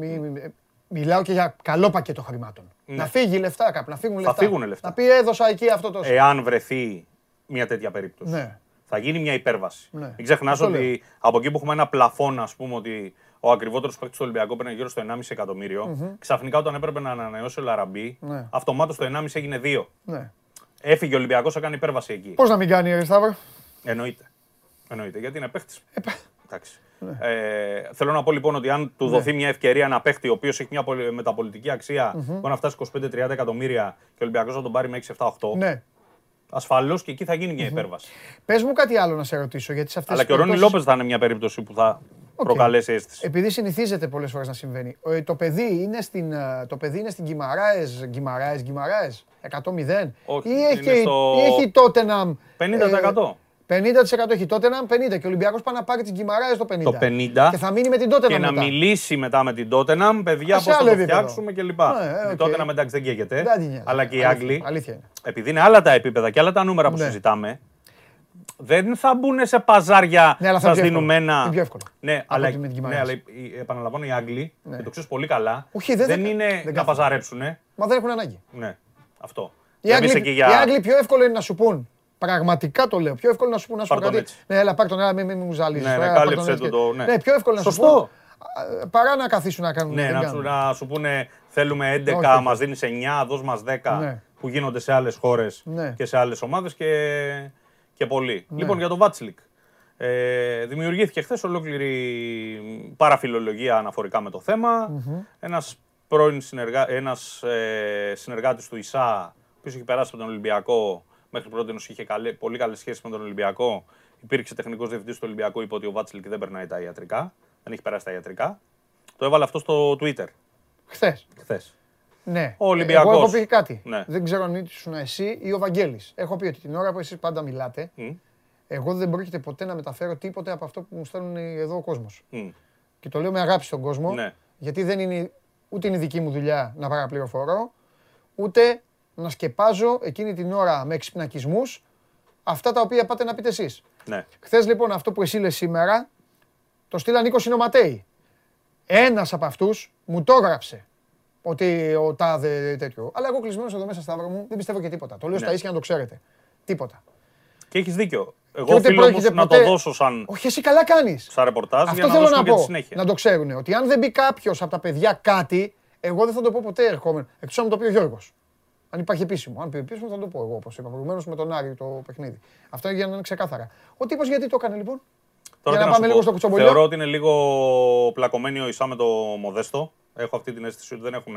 μιλάω και για καλό πακέτο χρημάτων. Ναι. Να φύγει λεφτά κάπου, να φύγουν λεφτά. Θα φύγουν λεφτά. Να πει έδωσα εκεί αυτό το. Εάν βρεθεί μια τέτοια περίπτωση. Ναι. Θα γίνει μια υπέρβαση. Ναι. Μην ξεχνάς ότι από εκεί που έχουμε ένα πλαφόν, ας πούμε, ότι ο ακριβότερος παίκτης του Ολυμπιακού παίρνει γύρω στο 1,5 εκατομμύριο. Mm-hmm. Ξαφνικά όταν έπρεπε να ανανεώσει ο Λαραμπή, ναι. αυτομάτως το 1,5 έγινε 2. Ναι. Έφυγε ο Ολυμπιακός, έκανε υπέρβαση εκεί. Πώς να μην κάνει, Αριστάβρο. Εννοείται. Εννοείται. Γιατί είναι παίκτης. Εντάξει. Ναι. Ε, θέλω να πω λοιπόν ότι αν του ναι. δοθεί μια ευκαιρία να παίχτη ο οποίος έχει μια μεταπολιτική αξία mm-hmm. μπορεί να φτάσει 25-30 εκατομμύρια και ο Ολυμπιακός να τον πάρει με 6-7-8. Ναι. Ασφαλώς και εκεί θα γίνει μια υπέρβαση. Πες μου κάτι άλλο να σε ρωτήσω. Γιατί σε Αλλά και ο Ρόνι Λόπες θα είναι μια περίπτωση που θα okay. προκαλέσει αίσθηση. Επειδή συνηθίζεται πολλές φορές να συμβαίνει. Ε, το παιδί είναι στην, ε, το παιδί είναι στην Γκυμαράε, Γκυμαράε, Γκυμαράε, 100-0. Όχι, ή έχει, στο... ή έχει τότε να. 50%. 50% έχει τότε να 50 και ο Ολυμπιακός πάει να πάρει την Κιμαράε το 50. Το 50 και θα μείνει με την τότε Και να μιλήσει μετά με την τότε να παιδιά πώς θα το φτιάξουμε κλπ. Ναι, η τότε να εντάξει δεν καίγεται. Αλλά και οι Άγγλοι. Επειδή είναι άλλα τα επίπεδα και άλλα τα νούμερα που ναι. συζητάμε. Δεν θα μπουν σε παζάρια ναι, σας δίνουμε ένα. Είναι πιο εύκολο. Ναι, αλλά, ναι, αλλά επαναλαμβάνω οι Άγγλοι, ναι. και το ξέρεις πολύ καλά, Όχι, δεν, δεν είναι δεν να παζαρέψουν. Μα δεν έχουν ανάγκη. Ναι, αυτό. Οι Άγγλοι, για... οι Άγγλοι πιο εύκολο είναι να σου πούν Πραγματικά το λέω. Πιο εύκολο να σου πω να σου πω κάτι. Ναι, έλα, πάρ τον, έλα, μην, μου ζαλίζεις. Ναι, ναι, κάλυψε το, το, ναι. ναι, πιο εύκολο να σου πω. Παρά να καθίσουν να κάνουν. Ναι, να σου, να σου πούνε θέλουμε 11, μας δίνεις 9, δώσ' μας 10 ναι. που γίνονται σε άλλες χώρες ναι. και σε άλλες ομάδες και, και πολύ. Ναι. Λοιπόν, για τον Βάτσλικ. Ε, δημιουργήθηκε χθες ολόκληρη παραφιλολογία αναφορικά με το θέμα. Mm-hmm. Ένας πρώην συνεργά, ένας, ε, συνεργάτης του ΙΣΑ, που έχει περάσει από τον Ολυμπιακό, Μέχρι πρώτη είχε καλέ, πολύ καλές σχέσεις με τον Ολυμπιακό. Υπήρξε τεχνικός διευθυντής του Ολυμπιακού, είπε ότι ο Βάτσλικ δεν περνάει τα ιατρικά. Δεν έχει περάσει τα ιατρικά. Το έβαλε αυτό στο Twitter. Χθες. Χθες. Ναι. Ο Ολυμπιακός. Εγώ έχω πει κάτι. Ναι. Δεν ξέρω αν ήσουν εσύ ή ο Βαγγέλης. Έχω πει ότι την ώρα που εσείς πάντα μιλάτε, mm. εγώ δεν πρόκειται ποτέ να μεταφέρω τίποτε από αυτό που μου στέλνουν εδώ ο κόσμος. Mm. Και το λέω με αγάπη στον κόσμο, ναι. γιατί δεν είναι ούτε είναι δική μου δουλειά να παραπληροφορώ, ούτε να σκεπάζω εκείνη την ώρα με εξυπνακισμούς αυτά τα οποία πάτε να πείτε εσείς. Ναι. Χθες λοιπόν αυτό που εσύ λες σήμερα, το στείλαν 20 νοματέοι. Ένας από αυτούς μου το έγραψε. Ότι ο τάδε τέτοιο. Αλλά εγώ κλεισμένος εδώ μέσα στα μου δεν πιστεύω και τίποτα. Το λέω στα ναι. ίσια να το ξέρετε. Τίποτα. Και έχεις δίκιο. Εγώ οφείλω όμω να το δώσω σαν. Όχι, εσύ καλά κάνεις. Σαν ρεπορτάζ Αυτό για να θέλω να πω. συνέχεια. Να το ξέρουν. Ότι αν δεν μπει κάποιος από τα παιδιά κάτι, εγώ δεν θα το πω ποτέ ερχόμενο. Εκτός αν το πει ο Γιώργος. Αν υπάρχει επίσημο. Αν πει επίσημο θα το πω εγώ όπως είπα προηγουμένως με τον Άρη το παιχνίδι. Αυτό για να είναι ξεκάθαρα. Ο τύπος γιατί το έκανε λοιπόν; Τώρα για να πάμε λίγο στο κουτσομπολιό. Θεωρώ ότι είναι λίγο πλακωμένη ο Ισά με το Μοδέστο. Έχω αυτή την αίσθηση ότι δεν έχουν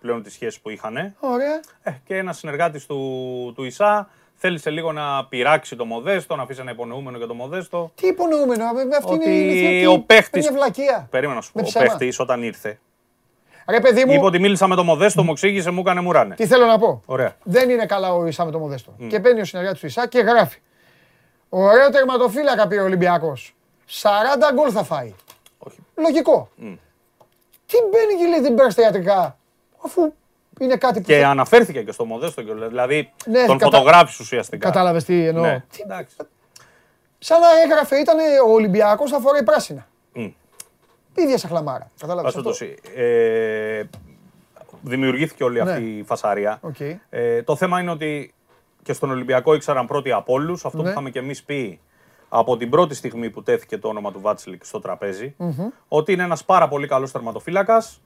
πλέον τις σχέσεις που είχαν. Ωραία. Ε, και ένας συνεργάτης του, του Ισά θέλησε λίγο να πειράξει το Μοδέστο, να αφήσει ένα υπονοούμενο για το Μοδέστο. Τι υπονοούμενο, αυτή ότι είναι ο παίχτη. Περίμενα να σου πω. Ο παίχτης όταν ήρθε. Ρε παιδί μου. Είπε ότι μίλησα με το Μοδέστο, μου εξήγησε, μου έκανε μουράνε. Τι θέλω να πω. Ωραία. Δεν είναι καλά ο Ισά με το Μοδέστο. Mm. Και μπαίνει ο συνεργάτης του Ισά και γράφει. Ωραίο τερματοφύλακα πήρε ο Ολυμπιακός. 40 γκολ θα φάει. Όχι. Λογικό. Mm. Τι μπαίνει και λέει δεν παίρνει στα ιατρικά, αφού είναι κάτι που. Και θα... αναφέρθηκε και στο Μοδέστο, δηλαδή ναι, τον κατα... φωτογράφησε ουσιαστικά. Κατάλαβες τι εννοώ. Ναι. Τι... Σαν να έγραφε, ήταν ο Ολυμπιακός θα φοράει πράσινα. Mm. ίδια σαν χλαμάρα. Κατάλαβες. Ε, δημιουργήθηκε όλη ναι. αυτή η φασαρία. Okay. Ε, το θέμα είναι ότι και στον Ολυμπιακό ήξεραν πρώτοι από όλους αυτό ναι. που είχαμε και εμείς πει από την πρώτη στιγμή που τέθηκε το όνομα του Βάτσλικ στο τραπεζι ότι είναι ένας πάρα πολύ καλός τερματοφύλακας.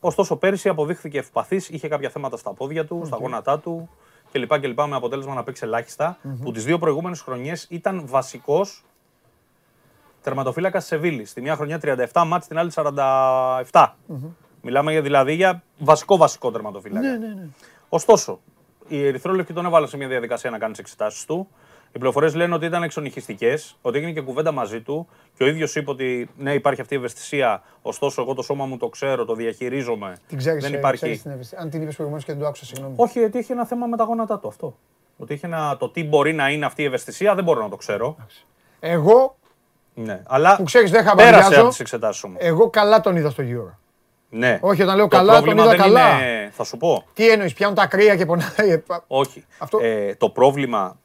Ωστόσο, πέρσι αποδείχθηκε ευπαθής, είχε κάποια θέματα στα πόδια του, στα γόνατά του κλπ. κλπ με αποτέλεσμα να παίξει Που τις δύο προηγούμενες χρονιές ήταν βασικός τερματοφύλακας Σεβίλης. Στη μια χρονιά 37 μάτς, την άλλη 47. Μιλάμε δηλαδή για βασικό βασικό τερματοφύλακα. Ναι, ναι, ναι. Ωστόσο, οι Ερυθρόλευκοι τον έβαλαν σε μια διαδικασία να κάνει τις εξετάσεις του. Οι πληροφορίες λένε ότι ήταν εξονυχιστικές, ότι έγινε και κουβέντα μαζί του και ο ίδιος είπε ότι ναι, υπάρχει αυτή η ευαισθησία. Ωστόσο, εγώ το σώμα μου το ξέρω, το διαχειρίζομαι. Την ξέρεις, δεν ε, υπάρχει. Ξέρεις την Αν την είπες προηγουμένως και δεν το άκουσα, συγγνώμη. Όχι, γιατί έχει ένα θέμα με τα γόνατά του αυτό. Ότι έχει ένα, το τι μπορεί να είναι αυτή η ευαισθησία δεν μπορώ να το ξέρω. Εγώ. Ναι, αλλά που ξέρεις, δεν πέρασε από τις εξετάσεις μου. Εγώ καλά τον είδα στο γύρο. Ναι. Όχι, όταν λέω το καλά, τον είδα καλά. Είναι, θα σου πω. Τι εννοείς, πιάνουν τα κρύα και πονάει. Όχι. Αυτό... Ε, το πρόβλημα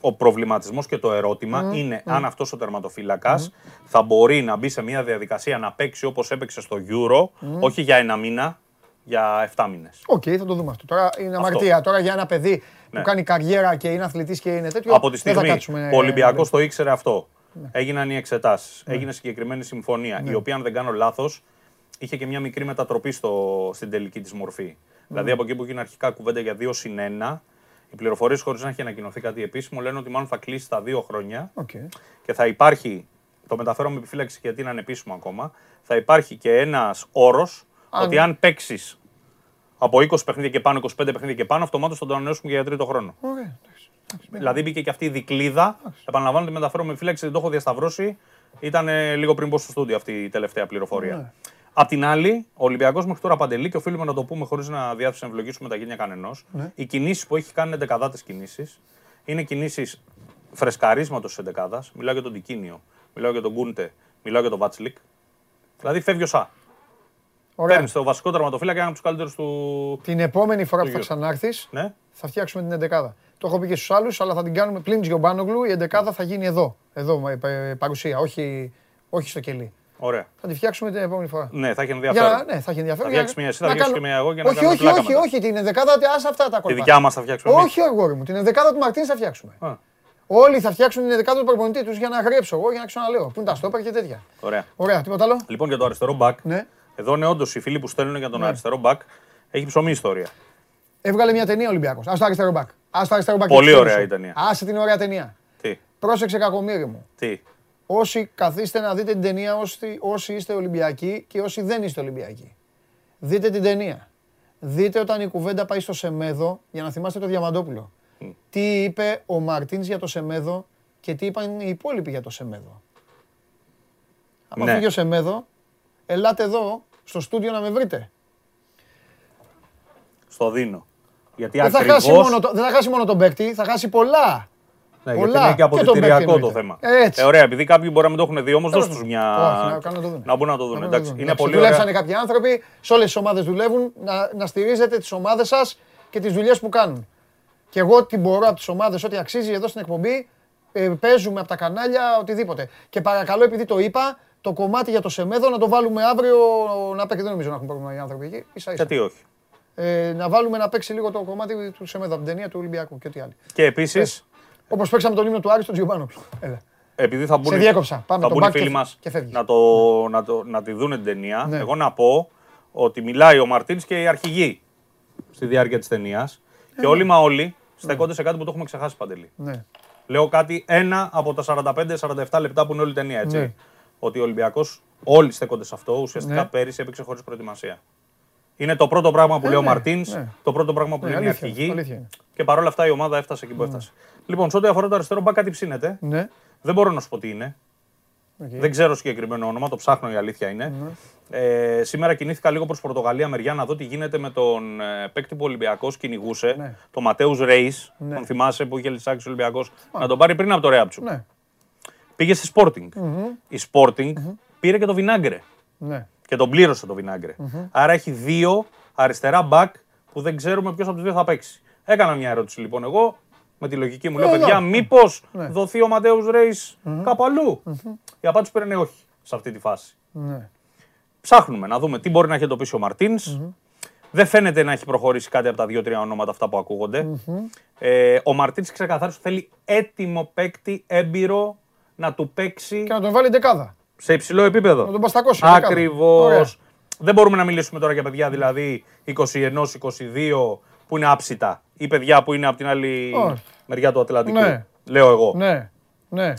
ο προβληματισμός και το ερώτημα είναι αν αυτός ο τερματοφύλακας θα μπορεί να μπει σε μια διαδικασία να παίξει όπως έπαιξε στο Euro, όχι για ένα μήνα, για 7 μήνες. Οκ, θα το δούμε αυτό. Τώρα είναι αμαρτία. Τώρα για ένα παιδί που ναι. κάνει καριέρα και είναι αθλητής και είναι τέτοιο, Από τη στιγμή που ο Ολυμπιακός το ήξερε αυτό, ναι. έγιναν οι εξετάσεις, ναι. έγινε συγκεκριμένη συμφωνία, η οποία αν δεν κάνω λάθος, είχε και μια μικρή μετατροπή στο, στην τελική της μορφή. Δηλαδή από εκεί που έγινε αρχικά κουβέντα για 2 συν 1, οι πληροφορίες, χωρίς να έχει ανακοινωθεί κάτι επίσημο, λένε ότι μάλλον θα κλείσει στα δύο χρόνια okay. και θα υπάρχει. Το μεταφέρω με επιφύλαξη γιατί είναι ανεπίσημο ακόμα. Θα υπάρχει και ένας όρος ότι αν παίξεις από 20 παιχνίδια και πάνω, 25 παιχνίδια και πάνω, αυτομάτως θα το ανανεώσουμε για τρίτο χρόνο. Okay. Δηλαδή μπήκε και αυτή η δικλίδα. Επαναλαμβάνω ότι μεταφέρω με επιφύλαξη, δεν το έχω διασταυρώσει. Ήταν λίγο πριν πω στο στούντιο αυτή η τελευταία πληροφορία. Ναι. Απ' την άλλη, ο Ολυμπιακός μέχρι τώρα παντελή και οφείλουμε να το πούμε χωρίς να διάθεση να ευλογήσουμε τα γένια κανενός. Ναι. Οι κινήσεις που έχει κάνει είναι δεκαδάτες κινήσεις. Είναι κινήσεις φρεσκαρίσματος της εντεκάδα. Μιλάω για τον Τικίνιο, μιλάω για τον Κούντε, μιλάω για τον Βάτσλικ. Δηλαδή φεύγει ο Σα. Παίρνεις το βασικό τερματοφύλακα ένα από τους καλύτερους του. Την επόμενη φορά που θα ξανάρθεις, ναι. θα φτιάξουμε την εντεκάδα. Το έχω πει και στους άλλους, αλλά θα την κάνουμε πλην Γιομπάνογλου. Η εντεκάδα θα γίνει εδώ. Εδώ, παρουσία, όχι, όχι στο κελί. Ωραία. Θα τη φτιάξουμε την επόμενη φορά. Ναι, θα έχει ενδιαφέρον. Για, ναι, θα έχει ενδιαφέρον. Θα φτιάξει μια εσύ, θα φτιάξει και μια εγώ για να όχι, όχι, όχι, όχι, την ενδεκάδα, ας αυτά τα κόλπα. Τη δικιά μας θα φτιάξουμε. Όχι, αγόρι μου, την ενδεκάδα του Μαρτίν θα φτιάξουμε. Α. Όλοι θα φτιάξουν την ενδεκάδα του προπονητή τους για να γρέψω εγώ, για να ξαναλέω. Πού είναι τα στόπερ και τέτοια. Ωραία. Ωραία, τίποτα άλλο; Λοιπόν, για το αριστερό μπακ. Ναι. Εδώ είναι όντως οι φίλοι που στέλνουν για τον ναι. αριστερό μπακ. Έχει ψωμί ιστορία. Έβγαλε μια ταινία Ολυμπιακός. Α το αριστερό μπακ. Α το αριστερό μπακ. Πολύ ωραία η ταινία. Άσε την ωραία ταινία. Τι; Πρόσεξε κακομίρι μου. Τι; Όσοι καθίστε να δείτε την ταινία, όσοι, όσοι είστε Ολυμπιακοί και όσοι δεν είστε Ολυμπιακοί. Δείτε την ταινία. Δείτε όταν η κουβέντα πάει στο Σεμέδο, για να θυμάστε το Διαμαντόπουλο. Τι είπε ο Μαρτίνς για το Σεμέδο και τι είπαν οι υπόλοιποι για το Σεμέδο. Αν ναι. φύγει ο Σεμέδο, ελάτε εδώ, στο στούντιο να με βρείτε. Στο δίνω. Γιατί δεν, θα χάσει μόνο το, δεν θα χάσει μόνο τον παίκτη, θα χάσει πολλά. Ναι, Πολλά. είναι και αποδητηριακό το θέμα. Έτσι. Ε, ωραία, επειδή κάποιοι μπορεί να μην το έχουν δει, όμως δώστε τους μια. Όχι, να, το να μπορούν να το δουν. Εντάξει, είναι πολύ Δουλέψανε κάποιοι άνθρωποι, σε όλες τις ομάδες δουλεύουν, να, να στηρίζετε τις ομάδες σας και τις δουλειές που κάνουν. Και εγώ τι μπορώ από τις ομάδες, ό,τι αξίζει εδώ στην εκπομπή, ε, παίζουμε από τα κανάλια, οτιδήποτε. Και παρακαλώ, επειδή το είπα, το κομμάτι για το Σεμέδο να το βάλουμε αύριο να παίξει. Δεν νομίζω να έχουν πρόβλημα οι άνθρωποι εκεί. Ίσα, ίσα. Γιατί όχι. Ε, να βάλουμε να παίξει λίγο το κομμάτι του Σεμέδο από την ταινία του Ολυμπιακού και ό,τι άλλο. Και επίσης. Όπως παίξαμε τον ύμνο του Άρη στον Τζιουμπάνο. Επειδή θα μπουν, Σε διέκοψα. Πάμε θα μπουν οι φίλοι μας να, το, να, το, να τη δουν την ταινία. Ναι. Εγώ να πω ότι μιλάει ο Μαρτίνς και οι αρχηγοί στη διάρκεια της ταινίας. Ε, και όλοι μα όλοι στεκόνται σε κάτι που το έχουμε ξεχάσει παντελή. Ναι. Λέω κάτι ένα από τα 45-47 λεπτά που είναι όλη η ταινία. Έτσι. Ναι. Ότι ο Ολυμπιακός όλοι στέκονται σε αυτό. Ουσιαστικά ναι. πέρυσι έπαιξε χωρίς προετοιμασία. Είναι το πρώτο πράγμα που ε, λέει ο ναι, Μαρτίνς, ναι. το πρώτο πράγμα που ναι, λέει η αρχηγή. Και παρόλα αυτά η ομάδα έφτασε εκεί που έφτασε. Λοιπόν, σε ό,τι αφορά το αριστερό μπακ, κάτι ψήνεται. Δεν μπορώ να σου πω τι είναι. Δεν ξέρω συγκεκριμένο όνομα, το ψάχνω η αλήθεια είναι. Ε, σήμερα κινήθηκα λίγο προς Πορτογαλία μεριά να δω τι γίνεται με τον ε, παίκτη που ο Ολυμπιακός κυνηγούσε, ναι. τον Ματέου Ρέι. Ναι. Τον θυμάσαι που είχε λησάξει ο Ολυμπιακός, να τον πάρει πριν από το Ρέαψου. Ναι. Πήγε στη Sporting. Η Sporting πήρε και το Βινάγκρε. Ναι. Και τον πλήρωσε το Βινάγκρε. Άρα έχει δύο αριστερά μπακ που δεν ξέρουμε ποιος από τους δύο θα παίξει. Έκανα μια ερώτηση λοιπόν εγώ με τη λογική μου. Λέω, παιδιά, μήπως ναι. δοθεί ο Ματέους Ρέις κάπου αλλού; Η απάντηση πήρε όχι σε αυτή τη φάση. Ναι. Ψάχνουμε να δούμε τι μπορεί να έχει εντοπίσει ο μαρτιν Δεν φαίνεται να έχει προχωρήσει κάτι από τα δύο-τρία ονόματα αυτά που ακούγονται. Ε, ο Μαρτίνς ξεκαθάρισε ότι θέλει έτοιμο παίκτη, έμπειρο να του παίξει. Και να τον βάλει δεκάδα. Σε υψηλό επίπεδο. Να τον παστακώσει. Ακριβώς. Δεν μπορούμε να μιλήσουμε τώρα για παιδιά δηλαδή 21-22 που είναι άψητα ή παιδιά που είναι από την άλλη μεριά του Ατλαντικού. Ναι. Λέω εγώ. Ναι. Ναι.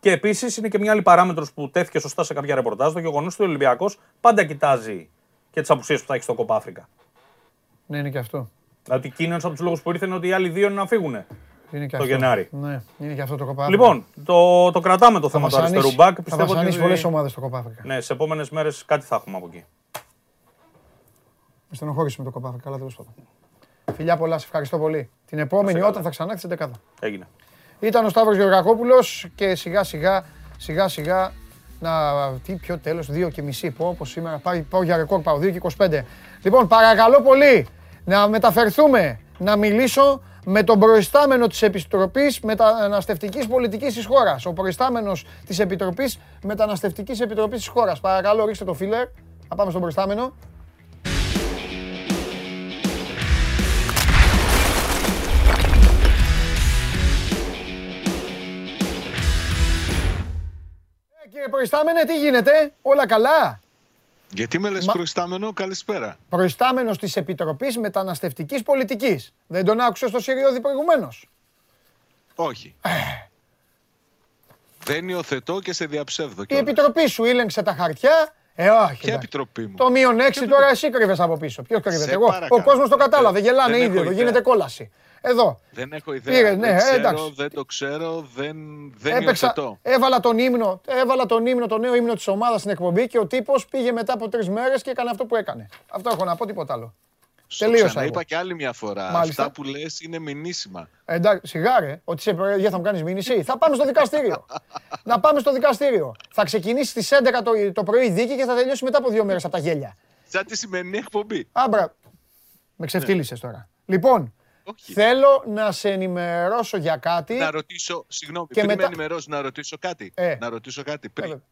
Και επίσης είναι και μια άλλη παράμετρος που τέθηκε σωστά σε κάποια ρεπορτάζ. Το γεγονός ότι ο Ολυμπιακός πάντα κοιτάζει και τις απουσίες που θα έχει στο Κοπάφρικα. Ναι, είναι και αυτό. Δηλαδή, εκείνο από τους λόγους που ήρθε είναι ότι οι άλλοι δύο είναι να φύγουν. Είναι και το αυτό. Γενάρη. Ναι, είναι και αυτό το Κοπάφρικα. Λοιπόν, το, το κρατάμε το θα θέμα του αριστερού μπακ. Θα βασανίσει πολλές ομάδες στο Κοπάφρικα. Ναι, σε επόμενες μέρες κάτι θα έχουμε από εκεί. Με στενοχώρηση με το Κοπάφρικα, αλλά τέλος πάντων. Φιλιά πολλά, σε ευχαριστώ πολύ. Την επόμενη όταν θα ξανά την δεκάδα. Έγινε. Ήταν ο Σταύρος Γεωργακόπουλος και σιγά σιγά, σιγά σιγά, να, τι πιο τέλος, 2 και μισή πω, όπως σήμερα, πάω, πάω για ρεκόρ, πάω 2 και 25. Λοιπόν, παρακαλώ πολύ να μεταφερθούμε, να μιλήσω με τον προϊστάμενο της Επιτροπής Μεταναστευτικής Πολιτικής της χώρας. Ο προϊστάμενος της Επιτροπής Μεταναστευτικής Επιτροπής της χώρας. Παρακαλώ, ρίξτε το φίλερ, να πάμε στον προϊστάμενο. Κύριε Προϊστάμενε, τι γίνεται, όλα καλά; Γιατί με λες Μα... προϊστάμενο, καλησπέρα. Προϊστάμενος της Επιτροπής Μεταναστευτικής Πολιτικής. Δεν τον άκουσε στο Σιριώδη προηγουμένως. Όχι. Ε. Δεν υιοθετώ και σε διαψεύδω. Η Επιτροπή σου ήλεγξε τα χαρτιά. Ε, όχι. Ποια επιτροπή μου; Το μείον 6 τώρα εσύ κρύβες από πίσω. Ποιος κρύβεται, εγώ. Ο κόσμος το κατάλαβε, γελάνε ήδη εδώ, γίνεται κόλαση. Εδώ. Δεν έχω ιδέα. Πήρε, ναι, δεν, ξέρω, δεν το ξέρω, δεν, δεν Έπαιξα, έβαλα τον ύμνο, έβαλα τον ύμνο, το νέο ύμνο της ομάδας στην εκπομπή και ο τύπος πήγε μετά από τρεις μέρες και έκανε αυτό που έκανε. Αυτό έχω να πω, τίποτα άλλο. Τελείωσα. είπα και άλλη μια φορά. Μάλιστα. Αυτά που λες είναι μηνύσιμα. Ε, εντάξει, σιγάρε, ότι σε παιδιά θα μου κάνεις μήνυση. θα πάμε στο δικαστήριο. [LAUGHS] να πάμε στο δικαστήριο. Θα ξεκινήσει στις 11 το, το πρωί δίκη και θα τελειώσει μετά από δύο μέρες από τα γέλια. Σαν τη σημερινή εκπομπή. Άμπρα. Με ξεφτύλισες τώρα. Λοιπόν, όχι. Θέλω να σε ενημερώσω για κάτι. Να ρωτήσω, συγγνώμη, και πριν μετά... με ενημερώσω, να ρωτήσω κάτι. Ε. Να ρωτήσω κάτι πριν. Ε,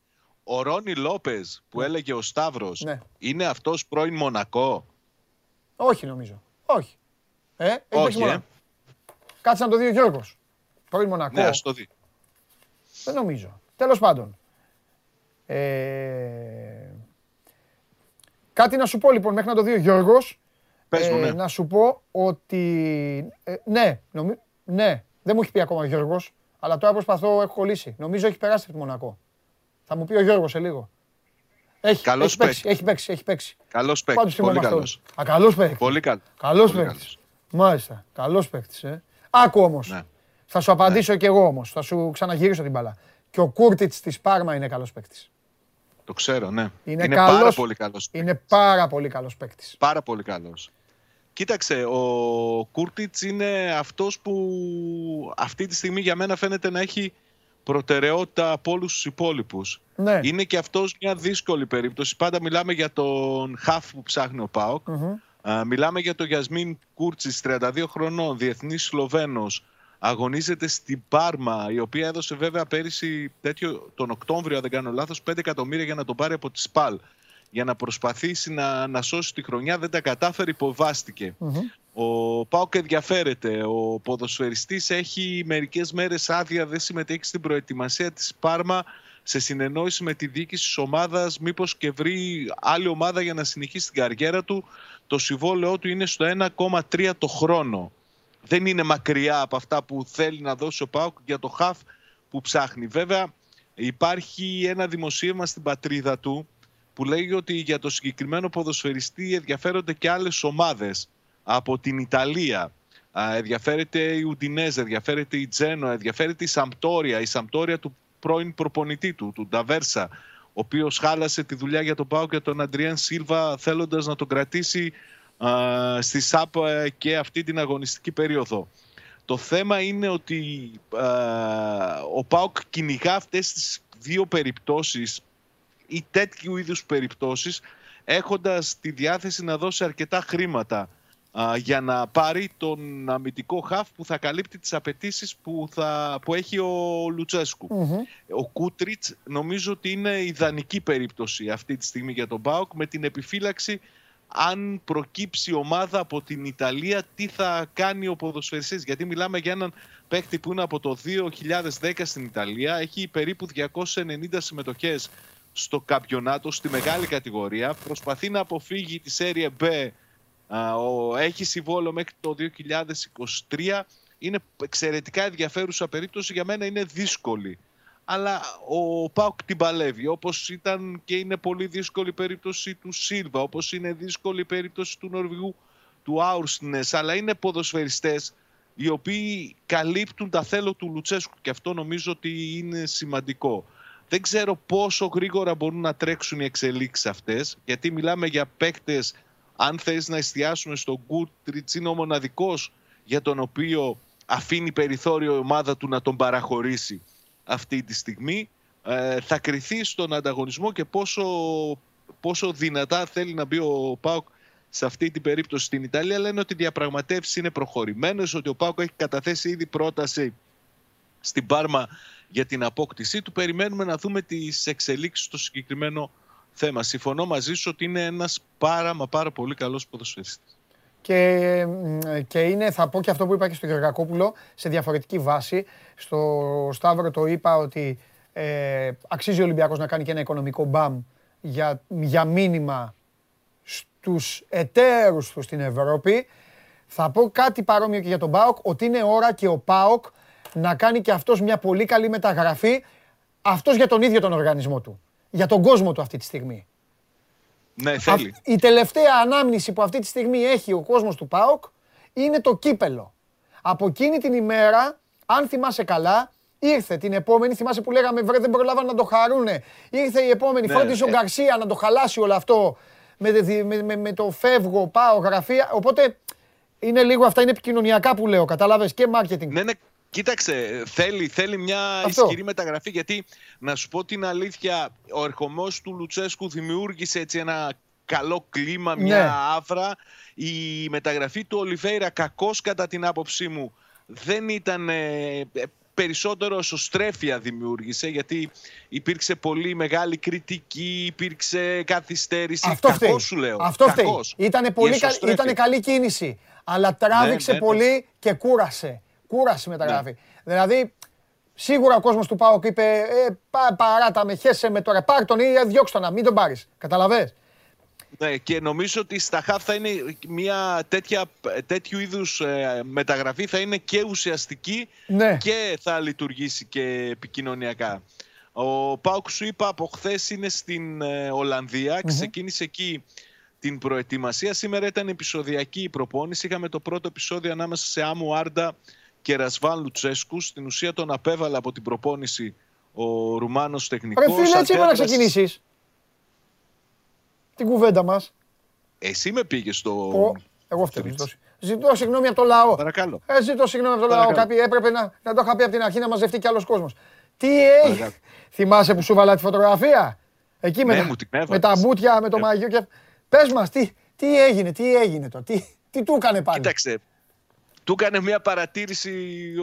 ο Ρόνι Λόπες που ναι. έλεγε ο Σταύρος ναι. είναι αυτός πρώην Μονακό; Όχι νομίζω. Όχι. Ε, Όχι, ε. Κάτσε να το δει ο Γιώργος. Πρώην Μονακό. Ναι, ας το δει. Δεν νομίζω. Τέλος πάντων. Ε... Κάτι να σου πω λοιπόν μέχρι να το δει ο Γιώργος Πες μου, ε, ναι. να σου πω ότι. Ε, ναι, νομι... ναι, δεν μου έχει πει ακόμα ο Γιώργος, αλλά τώρα προσπαθώ, έχω κολλήσει. Νομίζω έχει περάσει από τη Μονακό. Θα μου πει ο Γιώργος σε λίγο. Έχει, καλός έχει, παίξει, έχει παίξει, έχει παίξει. Καλός παίκτη. Πολύ καλός. Α, καλός παίκτη. Πολύ καλός. Καλό παίκτης. Μάλιστα. Καλός παίκτης. Ε. Άκου όμως. Ναι. Θα σου απαντήσω ναι. κι εγώ όμως. Θα σου ξαναγυρίσω την μπαλά. Και ο Κούρτιτς της Πάρμα είναι καλός παίκτης. Το ξέρω, ναι. Είναι, είναι καλός, πάρα πολύ καλός. Είναι πάρα πολύ καλός παίκτης. Πάρα πολύ καλός. Κοίταξε, ο Κούρτιτς είναι αυτός που αυτή τη στιγμή για μένα φαίνεται να έχει προτεραιότητα από όλους τους υπόλοιπους. Ναι. Είναι και αυτός μια δύσκολη περίπτωση. Πάντα μιλάμε για τον Χαφ που ψάχνει ο ΠΑΟΚ. μιλάμε για τον Γιασμίν Κούρτσις, 32 χρονών, διεθνής Σλοβαίνος, αγωνίζεται στην Πάρμα, η οποία έδωσε βέβαια πέρυσι τέτοιο, τον Οκτώβριο, αν δεν κάνω λάθος, 5 εκατομμύρια για να τον πάρει από τη ΣΠΑΛ. Για να προσπαθήσει να, να σώσει τη χρονιά, δεν τα κατάφερε, Ο Πάοκ ενδιαφέρεται. Ο ποδοσφαιριστής έχει μερικές μέρες άδεια, δεν συμμετέχει στην προετοιμασία της Πάρμα σε συνεννόηση με τη διοίκηση της ομάδας, μήπως και βρει άλλη ομάδα για να συνεχίσει την καριέρα του. Το συμβόλαιό του είναι στο 1,3 το χρόνο δεν είναι μακριά από αυτά που θέλει να δώσει ο Πάουκ για το χαφ που ψάχνει. Βέβαια υπάρχει ένα δημοσίευμα στην πατρίδα του που λέει ότι για το συγκεκριμένο ποδοσφαιριστή ενδιαφέρονται και άλλες ομάδες από την Ιταλία. Ενδιαφέρεται η Ουντινέζ, ενδιαφέρεται η Τζένο, ενδιαφέρεται η Σαμπτόρια, η Σαμπτόρια του πρώην προπονητή του, του Νταβέρσα, ο οποίος χάλασε τη δουλειά για τον Πάουκ και τον Αντριάν Σίλβα θέλοντας να τον κρατήσει στη ΣΑΠ ε, και αυτή την αγωνιστική περίοδο. Το θέμα είναι ότι ο ΠΑΟΚ κυνηγά αυτές τις δύο περιπτώσεις ή τέτοιου είδους περιπτώσεις έχοντας τη διάθεση να δώσει αρκετά χρήματα για να πάρει τον αμυντικό χαφ που θα καλύπτει τις απαιτήσεις που, που έχει ο λουτσεσκου Ο Κούτριτς νομίζω ότι είναι ιδανική περίπτωση αυτή τη στιγμή για τον ΠΑΟΚ με την επιφύλαξη αν προκύψει ομάδα από την Ιταλία, τι θα κάνει ο ποδοσφαιριστής. Γιατί μιλάμε για έναν παίκτη που είναι από το 2010 στην Ιταλία, έχει περίπου 290 συμμετοχές στο καμπιονάτο, στη μεγάλη κατηγορία, προσπαθεί να αποφύγει τη Serie B, έχει συμβόλαιο μέχρι το 2023, είναι εξαιρετικά ενδιαφέρουσα περίπτωση, για μένα είναι δύσκολη. Αλλά ο Πάουκ την παλεύει. Όπως ήταν και είναι πολύ δύσκολη η περίπτωση του Σίλβα, όπως είναι δύσκολη η περίπτωση του Νορβηγού του Άουρσνες, αλλά είναι ποδοσφαιριστές οι οποίοι καλύπτουν τα θέλω του Λουτσέσκου και αυτό νομίζω ότι είναι σημαντικό. Δεν ξέρω πόσο γρήγορα μπορούν να τρέξουν οι εξελίξεις αυτές, γιατί μιλάμε για παίκτες, αν θες να εστιάσουμε στον Γκούτριτς, είναι ο μοναδικός για τον οποίο αφήνει περιθώριο η ομάδα του να τον παραχωρήσει αυτή τη στιγμή ε, θα κριθεί στον ανταγωνισμό και πόσο, πόσο δυνατά θέλει να μπει ο ΠΑΟΚ σε αυτή την περίπτωση στην Ιταλία. Λένε ότι οι διαπραγματεύσεις είναι προχωρημένες, ότι ο ΠΑΟΚ έχει καταθέσει ήδη πρόταση στην Πάρμα για την απόκτησή του. Περιμένουμε να δούμε τις εξελίξεις στο συγκεκριμένο θέμα. Συμφωνώ μαζί σου ότι είναι ένας πάρα μα πάρα πολύ καλός ποδοσφαιριστής. Και, και είναι, θα πω και αυτό που είπα και στο Γεωργακόπουλο, σε διαφορετική βάση. Στο Σταύρο το είπα ότι ε, αξίζει ο Ολυμπιακός να κάνει και ένα οικονομικό μπαμ για, για μήνυμα στους εταίρους του στην Ευρώπη. Θα πω κάτι παρόμοιο και για τον ΠΑΟΚ, ότι είναι ώρα και ο ΠΑΟΚ να κάνει και αυτός μια πολύ καλή μεταγραφή, αυτός για τον ίδιο τον οργανισμό του, για τον κόσμο του αυτή τη στιγμή. Ναι, θέλει. Η τελευταία ανάμνηση που αυτή τη στιγμή έχει ο κόσμος του ΠΑΟΚ είναι το κύπελο. Από εκείνη την ημέρα, αν θυμάσαι καλά, ήρθε την επόμενη, θυμάσαι που λέγαμε βρε δεν προλάβαν να το хаρούνε. Ήρθε η επόμενη, ναι, φρόντισε ο ε. Γκαρσία να το χαλάσει όλο αυτό με, με, με, με το φεύγω, πάω, γραφεία. Οπότε είναι λίγο αυτά, είναι επικοινωνιακά που λέω, κατάλαβες, και marketing. Ναι, ναι, Κοίταξε, θέλει, θέλει μια Αυτό. ισχυρή μεταγραφή γιατί να σου πω την αλήθεια, ο ερχομός του Λουτσέσκου δημιούργησε έτσι ένα καλό κλίμα, μια ναι. άβρα. Η μεταγραφή του Ολιβέηρα κακός κατά την άποψή μου δεν ήταν ε, περισσότερο εσωστρέφεια δημιούργησε γιατί υπήρξε πολύ μεγάλη κριτική, υπήρξε καθυστέρηση. Αυτό φταίει. σου λέω. Αυτό φταίει. Ήτανε, πολύ ήτανε καλή κίνηση, αλλά τράβηξε ναι, ναι, πολύ και κούρασε. Κούραση μεταγράφει. Ναι. Δηλαδή, σίγουρα ο κόσμος του Πάοκ είπε ε, πα, παράτα με, χέσε με τώρα, πάρ τον ή διώξ' τον, μην τον πάρεις. Καταλαβες; Ναι, και νομίζω ότι στα ΧΑΦ θα είναι μια τέτοια, τέτοιου είδους ε, μεταγραφή θα είναι και ουσιαστική ναι. και θα λειτουργήσει και επικοινωνιακά. Ο Πάουκ σου είπα από χθες είναι στην ε, Ολλανδία, ξεκίνησε εκεί την προετοιμασία. Σήμερα ήταν επεισοδιακή η προπόνηση. Είχαμε το πρώτο επεισόδιο ανάμεσα σε Άμου Άρντα και Ρασβάν Λουτσέσκου. Στην ουσία τον απέβαλε από την προπόνηση ο Ρουμάνος τεχνικός. Ρε φίλε, έτσι είπα να ξεκινήσεις. Την κουβέντα μας. Εσύ με πήγες στο. Εγώ φταίω. Ζητώ συγγνώμη από το λαό. Παρακαλώ. Ε, ζητώ συγγνώμη από το λαό. Κάποιοι έπρεπε να, να το είχα πει από την αρχή να μαζευτεί κι άλλος κόσμος. Τι έχει; Θυμάσαι που σου βάλα τη φωτογραφία; Εκεί με, ναι, τα, με τα μπουτια, με το ε. μαγείο και. Πες μας, τι, τι έγινε, τι έγινε το, τι, τι του έκανε πάλι; Κοίταξε, του έκανε μια παρατήρηση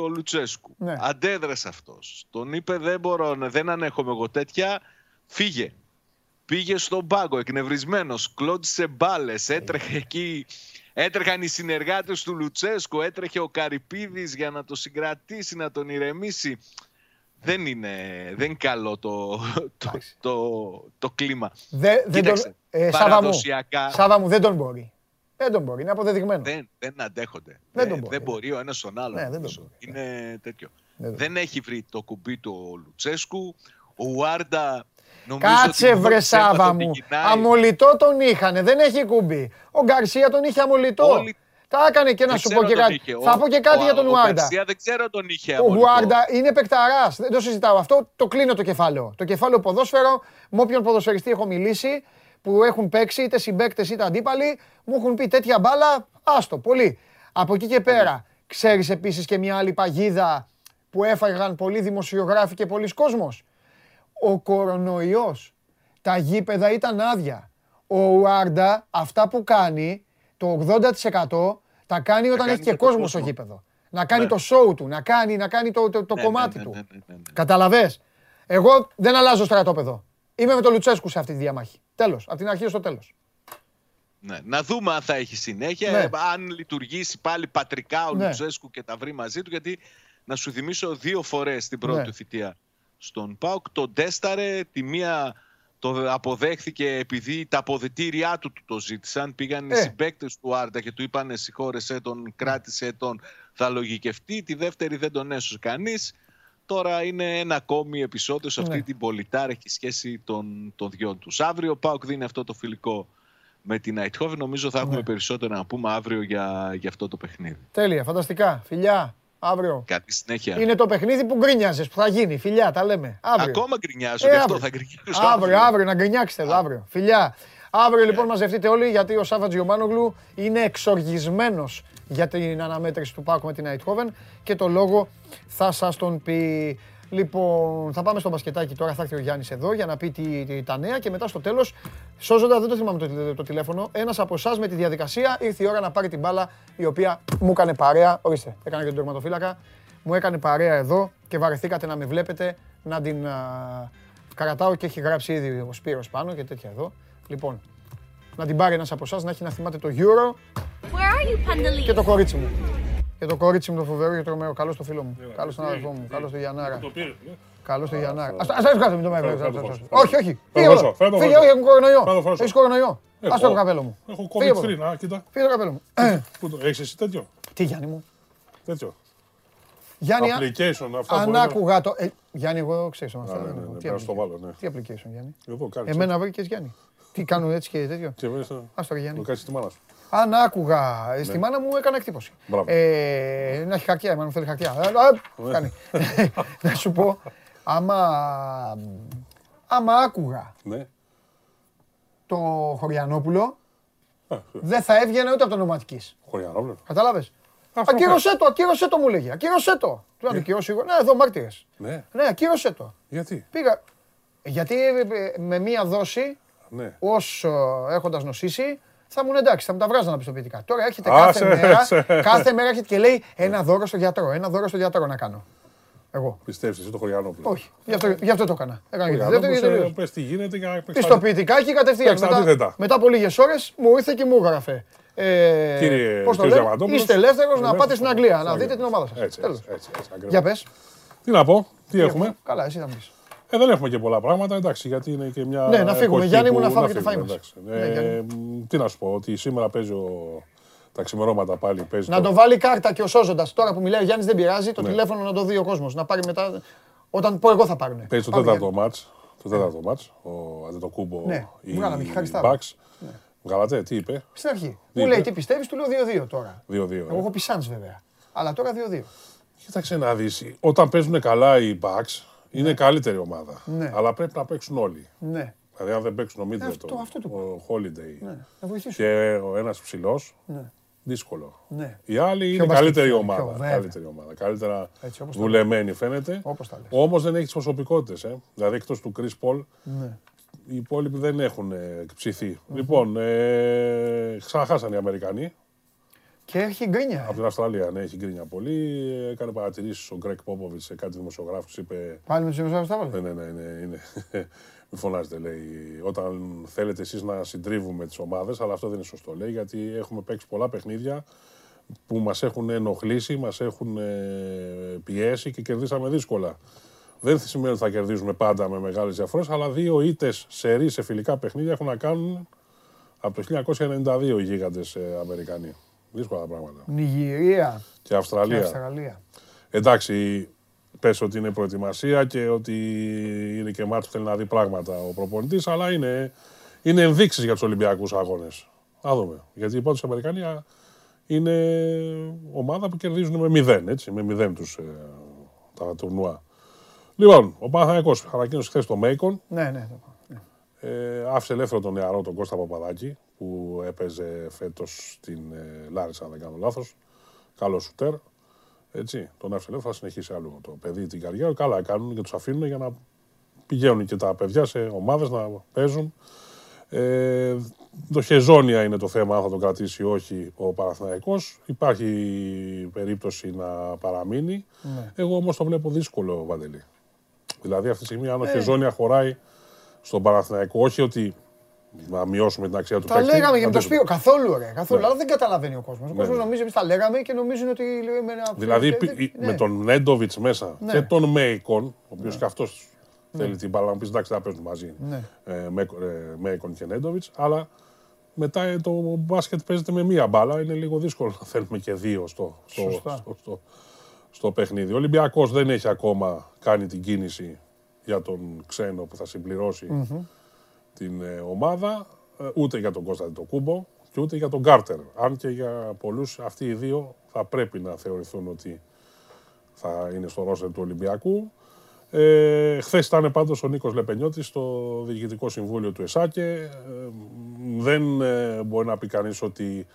ο Λουτσέσκου. Ναι. Αντέδρασε αυτός. Τον είπε δεν μπορώ, δεν ανέχομαι εγώ τέτοια. Φύγε. Πήγε στον πάγκο εκνευρισμένος, κλώντισε μπάλε, έτρεχε εκεί Έτρεχαν οι συνεργάτες του Λουτσέσκο, έτρεχε ο Καρυπίδης για να το συγκρατήσει, να τον ηρεμήσει. Δεν είναι, δεν είναι καλό το, το, το, το, κλίμα. Δε, δεν τον, ε, παραδοσιακά... Σάβα μου, δεν τον μπορεί. Δεν τον μπορεί, είναι αποδεδειγμένο. Δεν, δεν αντέχονται. Δεν, δεν, μπορεί. δεν μπορεί ο ένας τον άλλο. Ναι, δεν είναι τέτοιο. Δεν, δεν έχει βρει το κουμπί του ο Λουτσέσκου. Ο Ουάρντα Κάτσε βρε Σάβα μου. Αμολυτό τον είχανε, δεν έχει κουμπί. Ο Γκαρσία τον είχε αμολυτό. Όλοι... Τα έκανε και να σου πω και κάτι. Θα πω και κάτι για τον Ουάρντα. Ο δεν ξέρω τον είχε Ο Ουάρντα είναι παικταράς. Δεν το συζητάω αυτό. Το κλείνω το κεφάλαιο. Το κεφάλαιο ποδόσφαιρο, με όποιον ποδοσφαιριστή έχω μιλήσει, που έχουν παίξει είτε συμπαίκτες είτε αντίπαλοι, μου έχουν πει τέτοια μπάλα. Άστο, πολύ. Από εκεί και πέρα, ξέρεις επίσης και μια άλλη παγίδα που έφαγαν πολλοί δημοσιογράφοι και πολλοί κόσμος ο κορονοϊός. Τα γήπεδα ήταν άδεια. Ο Ουάρντα αυτά που κάνει, το 80% τα κάνει όταν έχει και κόσμο στο γήπεδο. Να κάνει ναι. το show του, να κάνει, να κάνει το, το, το ναι, ναι, κομμάτι του. Καταλαβες; Εγώ δεν αλλάζω στρατόπεδο. Είμαι με τον Λουτσέσκου σε αυτή τη διαμάχη. Τέλος, από την αρχή στο τέλος. Ναι. Να δούμε αν θα έχει συνέχεια, αν λειτουργήσει πάλι πατρικά ο ναι. Λουτσέσκου και τα βρει μαζί του, γιατί να σου θυμίσω δύο φορές την πρώτη του θητεία στον ΠΑΟΚ. Τον τέσταρε, τη μία το αποδέχθηκε επειδή τα αποδετήριά του το ζήτησαν. Πήγαν ε. οι συμπαίκτες του Άρντα και του είπαν συγχώρεσέ τον, κράτησε τον, θα λογικευτεί. Τη δεύτερη δεν τον έσωσε κανείς. Τώρα είναι ένα ακόμη επεισόδιο σε αυτή ναι. την πολιτάρεχη σχέση των, των δυο τους. Αύριο ο Πάουκ δίνει αυτό το φιλικό με την Αιτχόβη. Νομίζω θα έχουμε ναι. περισσότερα να πούμε αύριο για, για αυτό το παιχνίδι. Τέλεια, φανταστικά. Φιλιά. Αύριο. Κάτι συνέχεια. Είναι το παιχνίδι που γκρίνιαζε, που θα γίνει. Φιλιά, τα λέμε. Αύριο. Ακόμα γκρινιάζω, ε, γι' αυτό θα γκρινιάζω. Αύριο, αύριο, να γκρινιάξετε αύριο. Φιλιά. Αύριο λοιπόν μαζευτείτε όλοι γιατί ο Σάββατς Γιωμάνογλου είναι εξοργισμένος για την αναμέτρηση του Πάκου με την Αιτχόβεν και το λόγο θα σας τον πει. Λοιπόν, θα πάμε στο μπασκετάκι τώρα. Θα έρθει ο Γιάννης εδώ για να πει τι, τι, τα νέα και μετά στο τέλος. Σώζοντας, δεν το θυμάμαι το, το, τηλέφωνο. Ένας από εσάς με τη διαδικασία ήρθε η ώρα να πάρει την μπάλα η οποία μου έκανε παρέα. Ορίστε, έκανα και τον τερματοφύλακα. Μου έκανε παρέα εδώ και βαρεθήκατε να με βλέπετε να την α, κρατάω και έχει γράψει ήδη ο Σπύρος πάνω και τέτοια εδώ. Λοιπόν, να την πάρει ένας από εσάς να έχει να θυμάται το Euro και το κορίτσι μου. Και το κορίτσι μου το φοβερό και τρομερό. Καλό στο φίλο μου. Καλό στον αδερφό μου. Καλό στο Γιαννάρα. Καλό στο Γιαννάρα. Α το κάτω, μην το μέχρι. Όχι, όχι. Φύγε, φύγε, όχι, έχω κορονοϊό. Έχεις κορονοϊό. Α το καπέλο μου. Έχω COVID free, κοίτα. Φύγε το καπέλο μου. Έχεις εσύ τέτοιο; Τι Γιάννη μου; Τέτοιο. Γιάννη, application, αυτά αν άκουγα το. Ε, Γιάννη, εγώ ξέρω αυτά. Ναι, ναι, ναι, Τι application, Γιάννη; Εγώ κάνω. Εμένα βρήκες Γιάννη; Τι κάνουν έτσι και τέτοιο. Α το Γιάννη. Το κάνει τη μάνα σου. Αν άκουγα ναι. στη μάνα μου, έκανα εκτύπωση. Ε, να έχει χαρτιά, εμένα μου θέλει χαρτιά. Ε, κάνει. [LAUGHS] να σου πω, άμα, άμα άκουγα ναι. το Χωριανόπουλο, δεν θα έβγαινε ούτε από το νοματική. Χωριανόπουλο. Κατάλαβε. Ακύρωσέ το, ακύρωσέ το μου λέγε. Ακύρωσέ το. Του να το ακυρώσει εγώ. Ναι, εδώ μάρτυρες. Ναι. ναι, ακύρωσέ το. Γιατί; Πήγα. Γιατί ε, με μία δόση, ναι. όσο έχοντας νοσήσει, θα μου εντάξει, θα μου τα βγάζω πιστοποιητικά. Τώρα έρχεται κάθε μέρα, κάθε μέρα έρχεται και λέει ένα δώρο στο γιατρό, ένα δώρο στο γιατρό να κάνω. Εγώ. Πιστεύεις εσύ το Χωριανόπουλο; Όχι. Γι' αυτό, γι αυτό το έκανα. Έκανα και Πες τι γίνεται για να Πιστοποιητικά και κατευθείαν. Μετά, μετά από λίγες ώρες μου ήρθε και μου έγραφε. Ε, Κύριε πώς το λέω, είστε ελεύθερος να πάτε στην Αγγλία να δείτε την ομάδα σας. Έτσι, έτσι, έτσι, Για πες. Τι να πω, τι έχουμε; Καλά, εσύ θα μου ε, δεν έχουμε και πολλά πράγματα, εντάξει, γιατί είναι και μια. Ναι, να φύγουμε. Γιάννη μου, να φάμε και το φάι Ε, τι να σου πω, ότι σήμερα παίζω τα ξημερώματα πάλι. Παίζει να το... βάλει κάρτα και ο σώζοντα. Τώρα που μιλάει ο Γιάννης δεν πειράζει, το ναι. τηλέφωνο να το δει ο κόσμος. Να πάρει μετά. Όταν πω εγώ θα πάρουν. Παίζει το τέταρτο μάτς. Το τέταρτο μάτς. Ο Αντετοκούμπο. Ναι, βγάλαμε, Μπαξ. Βγάλατε, τι είπε; Στην αρχή. Μου λέει τι πιστεύεις, του λέω 2-2 τώρα. 2-2. Εγώ ε. έχω πει βέβαια. Αλλά τώρα 2-2. Κοίταξε να δεις. Όταν παίζουν καλά οι Bucks, είναι ναι. καλύτερη ομάδα. Ναι. Αλλά πρέπει να παίξουν όλοι. Ναι. Δηλαδή, αν δεν παίξουν ο Μίτλετον, ο Holiday ναι. και ο ένας ψηλός, ναι. δύσκολο. Ναι. Οι άλλοι είναι καλύτερη ομάδα. Καλύτερη ομάδα. Καλύτερα Έτσι, δουλεμένη φαίνεται. Όμως δεν έχεις τι προσωπικότητες. Ε. Δηλαδή, εκτός του Chris Paul, ναι. οι υπόλοιποι δεν έχουν ψηθεί. Λοιπόν, ε, ξαναχάσαν οι Αμερικανοί. Και έχει γκρίνια. Από την Αυστραλία, ναι, έχει γκρίνια πολύ. Έκανε παρατηρήσεις ο Γκρέκ Πόποβιτ σε κάτι δημοσιογράφους. Είπε. Πάλι με τους δημοσιογράφους τα Ναι, ναι, ναι. ναι, είναι. [LAUGHS] Μην φωνάζετε, λέει. Όταν θέλετε εσείς να συντρίβουμε τις ομάδες, αλλά αυτό δεν είναι σωστό, λέει, γιατί έχουμε παίξει πολλά παιχνίδια που μας έχουν ενοχλήσει, μας έχουν ε, πιέσει και κερδίσαμε δύσκολα. Δεν σημαίνει ότι θα κερδίζουμε πάντα με μεγάλες διαφορές, αλλά δύο ήττες σε σε φιλικά παιχνίδια έχουν να κάνουν από το 1992 οι γίγαντες ε, Αμερικανοί. Δύσκολα τα πράγματα. Νιγηρία και Αυστραλία. Και Αυστραλία. Εντάξει, πες ότι είναι προετοιμασία και ότι είναι και μάτι που θέλει να δει πράγματα ο προπονητής, αλλά είναι, είναι ενδείξεις για τους Ολυμπιακούς αγώνες. Α δούμε. Γιατί οι πρώτε Αμερικανοί είναι ομάδα που κερδίζουν με μηδέν, έτσι, με μηδέν τους, ε, τα τουρνουά. Λοιπόν, ο Παναθηναϊκός ανακοίνωσε χθες το Μέικον. Ναι, ναι. ναι. Ε, άφησε ελεύθερο τον νεαρό τον Κώστα Παπαδάκη που έπαιζε φέτος στην ε, Λάρισα, αν δεν κάνω λάθος. Καλό σουτέρ. Έτσι, τον άφησε ελεύθερο, θα συνεχίσει άλλο το παιδί την καριέρα. Καλά κάνουν και τους αφήνουν για να πηγαίνουν και τα παιδιά σε ομάδες να παίζουν. Ε, το χεζόνια είναι το θέμα, αν θα τον κρατήσει ή όχι ο Παναθηναϊκός. Υπάρχει περίπτωση να παραμείνει. Ναι. Εγώ όμως το βλέπω δύσκολο, Βαντελή. Δηλαδή αυτή τη στιγμή αν ο ε. Χεζόνια χωράει στον Παναθηναϊκό, όχι ότι να μειώσουμε την αξία του Τα λέγαμε και με το Σπύρο. Καθόλου, ρε. Καθόλου. Ναι. Αλλά δεν καταλαβαίνει ο κόσμος. Ο κόσμος ναι. νομίζει εμείς τα λέγαμε και νομίζουν ότι. Λέμε ένα... Δηλαδή με τον Νέντοβιτς μέσα και τον Μέικον, ο οποίος και αυτός θέλει την μπάλα, να πεις εντάξει, θα παίζουν μαζί. Ε, Μέικον και Νέντοβιτς. Αλλά μετά ε, το μπάσκετ παίζεται με μία μπάλα. Είναι λίγο δύσκολο να θέλουμε και δύο στο, στο, στο, στο, παιχνίδι. Ο Ολυμπιακός δεν έχει ακόμα κάνει την κίνηση για τον ξένο που θα συμπληρωσει την ε, ομάδα, ε, ούτε για τον Κωνσταντινό Κούμπο και ούτε για τον Κάρτερ. Αν και για πολλούς αυτοί οι δύο θα πρέπει να θεωρηθούν ότι θα είναι στο ρόστερ του Ολυμπιακού. Ε, Χθες ήταν πάντως ο Νίκος Λεπενιώτης στο Διοικητικό Συμβούλιο του ΕΣΑΚΕ. Ε, δεν ε, μπορεί να πει κανείς ότι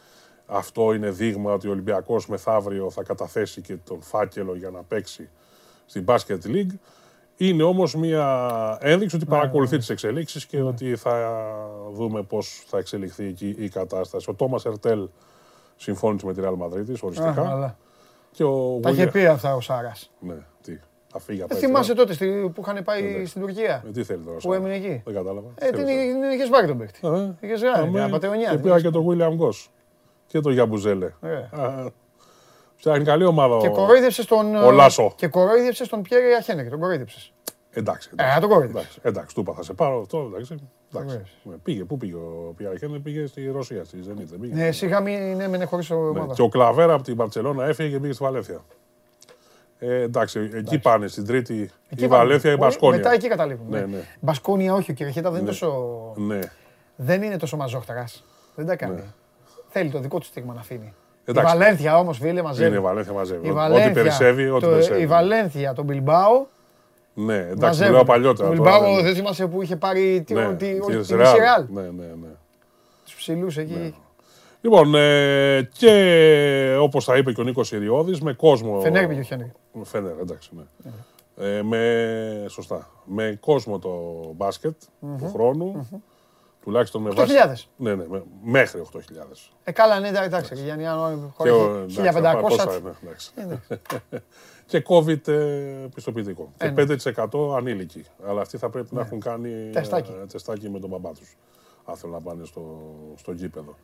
αυτό είναι δείγμα ότι ο Ολυμπιακός μεθαύριο θα καταθέσει και τον φάκελο για να παίξει στην Basket League. Είναι όμως μια ένδειξη ότι ναι, παρακολουθεί ναι. τις εξελίξεις και ναι. ότι θα δούμε πώς θα εξελιχθεί εκεί η κατάσταση. Ο Τόμας Ερτέλ συμφώνησε με τη Real Madrid οριστικά. Και ο Τα είχε πει αυτά ο Σάρας. Ναι, τι. Θα φύγει από Θυμάσαι τότε που είχαν πάει στην Τουρκία; Ε, τι θέλει τώρα. Που έμεινε εκεί; Δεν κατάλαβα. Ε, την είχες πάρει τον παίκτη. Είχες βγάλει μια πατεωνιά. Και πήρα και τον Βίλιαμ Γκος. Και τον Γιαμπουζέλε. Φτιάχνει καλή ομάδα και κορόιδεψε τον, ο Λάσο. Και κορόιδεψε τον Πιέρι Αχένεκ. Τον κορόιδεψε. Εντάξει. εντάξει. Ε, τον κορόιδεψε. Εντάξει, του είπα θα σε πάρω αυτό. Εντάξει. εντάξει. Ναι, πήγε, πού πήγε ο Πιέρι Αχένεκ, πήγε στη Ρωσία, στη Ζενίτ. Ναι, σιγά μην έμενε χωρίς ναι, ομάδα. Και ο Κλαβέρα από την Παρσελόνα έφυγε και πήγε στη Βαλέφια. Ε, εντάξει, εκεί πάνε στην τρίτη εκεί η Βαλέφια ή η Μπασκόνια. Μετά εκεί καταλήγουν. Ναι, ναι. Μπασκόνια όχι, ο Κυρχέτα δεν, είναι ναι. τόσο... ναι. δεν είναι τόσο μαζόχταρας. Δεν τα κάνει. Ναι. Θέλει το δικό του στίγμα να αφήνει. Εντάξει. Η Βαλένθια όμως, φίλε, μαζεύει. Είναι η Βαλένθια μαζεύει. Η Βαλένθια, ό,τι περισσεύει, ό,τι το, περισσεύει. Η Βαλένθια, τον Μπιλμπάο. Ναι, εντάξει, το λέω παλιότερα. Ο Μπιλμπάο δεν θυμάσαι που είχε πάρει τη, ναι, τη, τη, τη Ρεάλ. Ναι, ναι, ναι. Τους ψηλούς εκεί. Ναι. Λοιπόν, ε, και όπως θα είπε και ο Νίκος Ιριώδη, με κόσμο. Φενέρ πήγε ο Χένρι. Φενέρ, εντάξει. Ναι. Ε, με, σωστά. Με κόσμο το μπάσκετ του χρόνου. Τουλάχιστον με βάση. 8.000. Ναι, ναι, μέχρι 8.000. Ε, καλά, ναι, εντάξει. Για Ιανουάριο 1500. [LAUGHS] Και COVID ε, πιστοποιητικό. Και 5% ε, ανήλικοι. Αλλά αυτοί θα πρέπει να ναι. έχουν κάνει τεστάκι με τον μπαμπά τους. Αν θέλουν να πάνε στο, στο γήπεδο.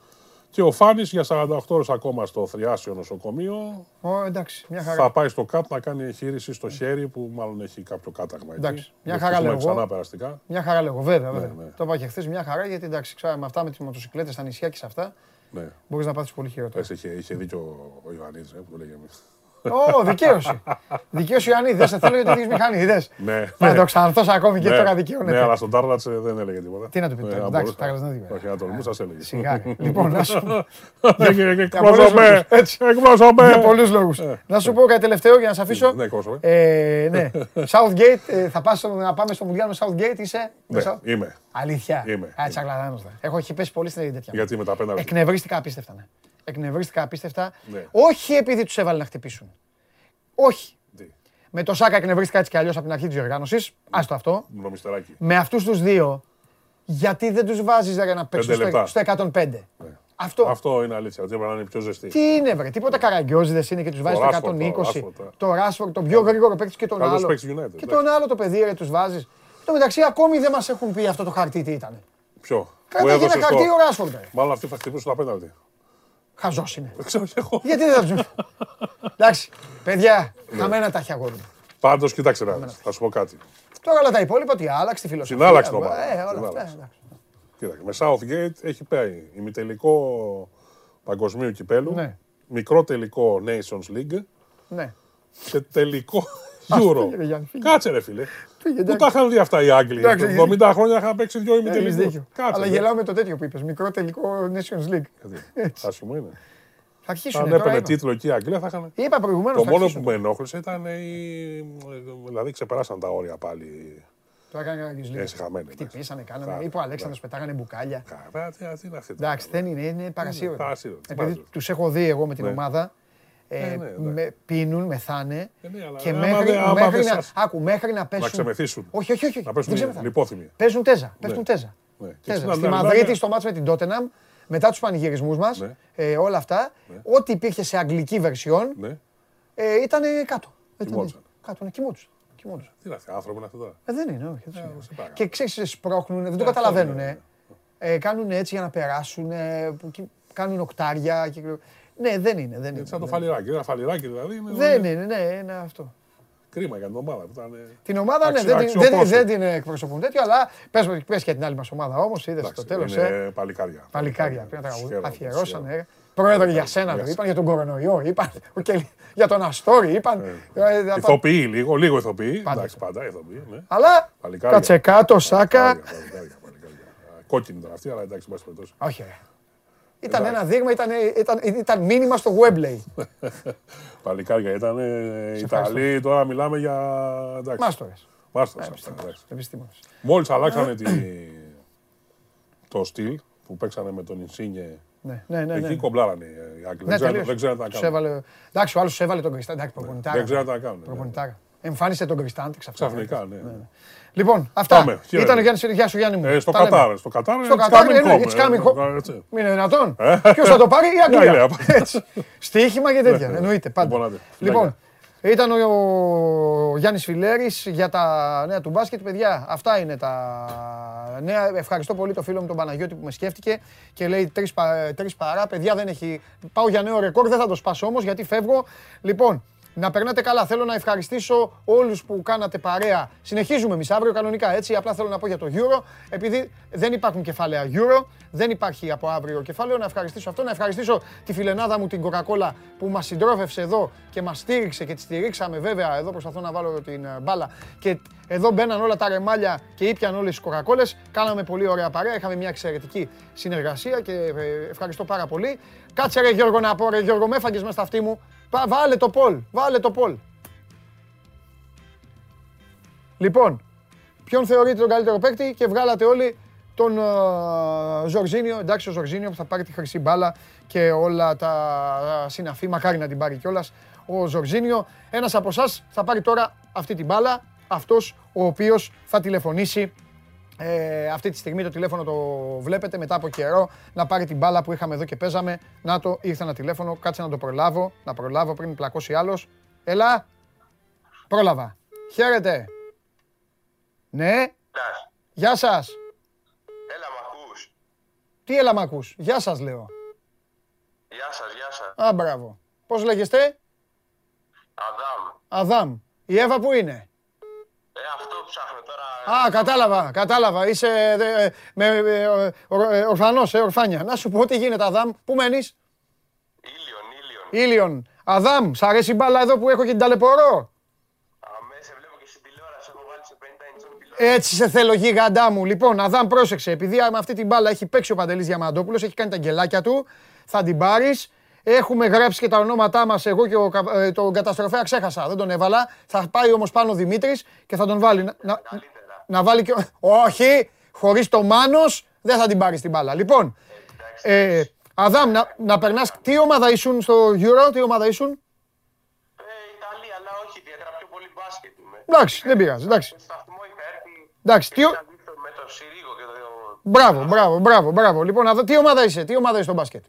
Και ο Φάνης για 48 ώρες ακόμα στο θριάσιο νοσοκομείο. Ο, εντάξει, μια χαρά. Θα πάει στο ΚΑΤ να κάνει εγχείρηση στο χέρι που μάλλον έχει κάποιο κάταγμα εντάξει, εκεί. Μια χαρά λέγω. Ξανά περαστικά. Μια χαρά λέγω, βέβαια. βέβαια. Ναι, ναι. Το είπα και χθες μια χαρά γιατί εντάξει, ξέραμε αυτά με τις μοτοσυκλέτες στα νησιά και σε αυτά. Ναι. Μπορείς να πάθεις πολύ χειρότερα. Είχε, είχε δίκιο ο Ιωαννίδης ε, που το λέγαμε. Ω, δικαίωση. Δικαίωση Ιωαννίδη. Δεν σε θέλω γιατί έχει μηχανή. Δες. Ναι. Θα το ξαναρθώ ακόμη και ναι. τώρα δικαιώνεται. Ναι, αλλά στον Τάρλατ ε, δεν έλεγε τίποτα. Τι να του πει τώρα. Εντάξει, τα δεν είπε. Όχι, να το σα έλεγε. Σιγά. Λοιπόν, να σου πω. Εκπρόσωπε. Εκπρόσωπε. Για πολλούς λόγους. Ε. Να σου πω κάτι τελευταίο για να σε αφήσω. Ναι, κόσμο. Ναι. Southgate, θα να πάμε στο Μουντιάλ με Southgate, είσαι; Ναι, είμαι. Αλήθεια. Είμαι. Έτσι, Έχω πέσει πολύ στην τέτοια. Γιατί με τα πέντε. Εκνευρίστηκα απίστευτα. Εκνευρίστηκα απίστευτα. Όχι επειδή τους έβαλε να χτυπήσουν. Όχι. Με το Σάκα εκνευρίστηκα έτσι κι αλλιώς από την αρχή της διοργάνωσης. Άστο αυτό. Με αυτούς τους δύο, γιατί δεν τους βάζεις για να παίξουν στο, 105. Ναι. Αυτό. Αυτό είναι αλήθεια. Ότι έπρεπε να είναι πιο ζεστή. Τι είναι, βρε. Τίποτα καραγκιόζιδε είναι και τους βάζεις το 120. Το Ράσφορντ, το πιο γρήγορο παίκτη και τον άλλο. Και τον άλλο το παιδί, ρε, τους βάζεις. Το μεταξύ ακόμη δεν μας έχουν πει αυτό το χαρτί τι ήταν. Ποιο; Κάτι έγινε χαρτί ο Ράσφορντ. Μάλλον αυτή θα χτυπήσουν τα πέναλτι. Χαζός είναι. Ξέρω και εγώ. Γιατί δεν θα τους. Εντάξει, παιδιά, ναι. χαμένα τα χιαγόρια. Πάντως, κοιτάξτε να θα σου πω κάτι. Τώρα όλα τα υπόλοιπα τι άλλαξε τη φιλοσοφία. Συνάλλαξε το ομάδα. Ε, όλα αυτά. Κοίταξε, με Southgate έχει πάει ημιτελικό παγκοσμίου κυπέλου, ναι. μικρό τελικό Nations League ναι. και τελικό Euro. Κάτσε ρε φίλε. Πού τα είχαν δει αυτά οι Άγγλοι. 70 χρόνια είχαν παίξει δυο ημιτελικούς. Αλλά γελάω με το τέτοιο που είπες, μικρό τελικό Nations League. Άσχημο είναι. Θα αρχίσουν Αν έπαιρνε τίτλο εκεί η Αγγλία θα είχαν. Είπα προηγουμένως. Το μόνο που με ενόχλησε ήταν. Δηλαδή ξεπεράσαν τα όρια πάλι το έκανε ο λίγο. Έτσι χαμένοι. Χτυπήσανε, κάνανε. Είπε ο Αλέξανδρος πετάγανε μπουκάλια. Τι είναι αυτό. Εντάξει, δεν είναι, είναι παρασύρωτα. Επειδή τους έχω δει εγώ με την ναι. ομάδα. Ε, ναι, ναι, με, πίνουν, μεθάνε ε, και μέχρι, μέχρι, να, άκου, μέχρι να πέσουν. Να ξεμεθύσουν. Όχι, όχι, όχι. Να πέσουν λιπόθυμοι. Παίζουν τέζα. Παίζουν τέζα. τέζα. Στη Μαδρίτη, στο μάτσο με την Τότεναμ, μετά τους πανηγυρισμούς μας, ε, όλα αυτά, ό,τι υπήρχε σε αγγλική βερσιόν ήταν κάτω. Κάτω, να κοιμόντουσαν. Τι να άνθρωποι είναι αυτό τώρα. Ε, δεν είναι, όχι. Ε, και ξέρεις, σπρώχνουν, δεν το ε, καταλαβαίνουν. Ε, κάνουν έτσι για να περάσουν, κάνουν οκτάρια. Και... Ναι, δεν είναι. Δεν είναι σαν το φαλιράκι. Ένα φαλιράκι δηλαδή. δεν είναι, ναι, είναι αυτό. Κρίμα για την ομάδα που ήταν. Την ομάδα ναι, δεν, δεν, δεν την εκπροσωπούν τέτοιο, αλλά πες, πες και την άλλη μας ομάδα όμως. Είδες στο τέλος. Είναι ε, παλικάρια. Παλικάρια. Πριν τα αφιερώσανε. Πρόεδρε για σένα το είπαν, για τον κορονοϊό είπαν, για τον Αστόρι είπαν. Ε, ηθοποιεί λίγο, λίγο ηθοποιεί. Εντάξει, πάντα ηθοποιεί. Ναι. Αλλά κάτσε κάτω, Σάκα. Κόκκινη ήταν αυτή, αλλά εντάξει, πάση περιπτώσει. Όχι, Ήταν ένα δείγμα, ήταν, ήταν, ήταν μήνυμα στο Webley. [LAUGHS] Παλικάρια ήταν Ιταλοί, τώρα μιλάμε για... Μάστορες. Μάστορες. Μόλις αλλάξανε [CLEARS THROAT] το στυλ που παίξανε με τον Ινσίνιε ναι, ναι, ναι, Εκεί ναι. κομπλάρανε οι Άγγλοι. Ναι, δεν ξέρω τι να κάνουν. Εντάξει, ο άλλος έβαλε τον Κριστάντη. Εντάξει, προπονητάρα. Δεν ξέρω τι να κάνουν. Εμφάνισε τον Κριστάντη ξαφνικά. Ξαφνικά, ναι. Λοιπόν, αυτά. Ήταν ο Γιάννης Γεια σου Γιάννη μου. Ε, στο Κατάρ. Στο Κατάρ. Στο Κατάρ. It's coming home. Μην είναι δυνατόν. Ποιος θα το πάρει η Αγγλία. [LAUGHS] Στοίχημα και τέτοια. Εννοείται πάντα. Λοιπόν, ήταν ο Γιάννης Φιλέρης για τα νέα του μπάσκετ. Παιδιά, αυτά είναι τα νέα. Ευχαριστώ πολύ το φίλο μου τον Παναγιώτη που με σκέφτηκε και λέει τρεις, τρεις παρά. Παιδιά δεν έχει... Πάω για νέο ρεκόρ, δεν θα το σπάσω όμως γιατί φεύγω. Λοιπόν, να περνάτε καλά. Θέλω να ευχαριστήσω όλους που κάνατε παρέα. Συνεχίζουμε εμείς αύριο κανονικά έτσι. Απλά θέλω να πω για το Euro. Επειδή δεν υπάρχουν κεφάλαια Euro, δεν υπάρχει από αύριο κεφάλαιο. Να ευχαριστήσω αυτό. Να ευχαριστήσω τη φιλενάδα μου την Coca-Cola που μας συντρόφευσε εδώ και μας στήριξε και τη στηρίξαμε βέβαια. Εδώ προσπαθώ να βάλω την ε, μπάλα. Και εδώ μπαίναν όλα τα ρεμάλια και ήπιαν όλες τι κοκακόλε. Κάναμε πολύ ωραία παρέα. Είχαμε μια εξαιρετική συνεργασία και ε, ευχαριστώ πάρα πολύ. Κάτσε ρε Γιώργο να πω, ρε Γιώργο, με έφαγες μέσα στα αυτή μου. Βάλε το Πολ, βάλε το Πολ. Λοιπόν, ποιον θεωρείτε τον καλύτερο παίκτη και βγάλατε όλοι τον uh, Ζορζίνιο. Εντάξει, ο Ζορζίνιο που θα πάρει τη χρυσή μπάλα και όλα τα συναφή, μακάρι να την πάρει κιόλας. Ο Ζορζίνιο, ένας από εσάς θα πάρει τώρα αυτή την μπάλα, αυτός ο οποίος θα τηλεφωνήσει ε, αυτή τη στιγμή το τηλέφωνο το βλέπετε μετά από καιρό να πάρει την μπάλα που είχαμε εδώ και παίζαμε. Να το, ήρθε ένα τηλέφωνο, κάτσε να το προλάβω, να προλάβω πριν πλακώσει άλλος. Έλα, πρόλαβα. Χαίρετε. Ναι. Γεια σας. Έλα μ' ακούς; Τι έλα μ' ακούς; Γεια σας λέω. Γεια σας, γεια σας. Α, μπράβο. Πώς λέγεστε; Αδάμ. Αδάμ. Η Εύα που είναι; Ε, αυτό ψάχνω τώρα. Α, κατάλαβα, κατάλαβα. Είσαι ε, με, ε, ε, ορφανός, ε, ορφάνια. Να σου πω τι γίνεται, Αδάμ. Πού μένεις; Ήλιον, Ήλιον. Ήλιον. Αδάμ, σ' αρέσει η μπάλα εδώ που έχω και την ταλαιπωρώ; Αμέ, σε βλέπω και στην τηλεόραση, έχω βάλει σε 50 inch τηλεόραση. Έτσι σε θέλω γίγαντά μου. Λοιπόν, Αδάμ, πρόσεξε. Επειδή με αυτή την μπάλα έχει παίξει ο Παντελής Διαμαντόπουλος, έχει κάνει τα γκελάκια του, θα την πάρεις. Έχουμε γράψει και τα ονόματά μας. Εγώ και ο, ε, τον καταστροφέα ξέχασα. Δεν τον έβαλα. Θα πάει όμως πάνω ο Δημήτρης και θα τον βάλει. Να, να, βάλει και. Όχι! Χωρίς το μάνος δεν θα την πάρεις την μπάλα. Λοιπόν, ε, Αδάμ, να, να περνάς. Τι ομάδα ήσουν στο Euro, τι ομάδα ήσουν; Ε, Ιταλία, αλλά όχι ιδιαίτερα πιο πολύ μπάσκετ Εντάξει, δεν πειράζει. Εντάξει. Σταθμό είχα έρθει. Εντάξει, τι. Με το Συρίγο και το Μπράβο, μπράβο, μπράβο, μπράβο. Λοιπόν, να δω τι ομάδα είσαι, τι ομάδα είσαι στο μπάσκετ;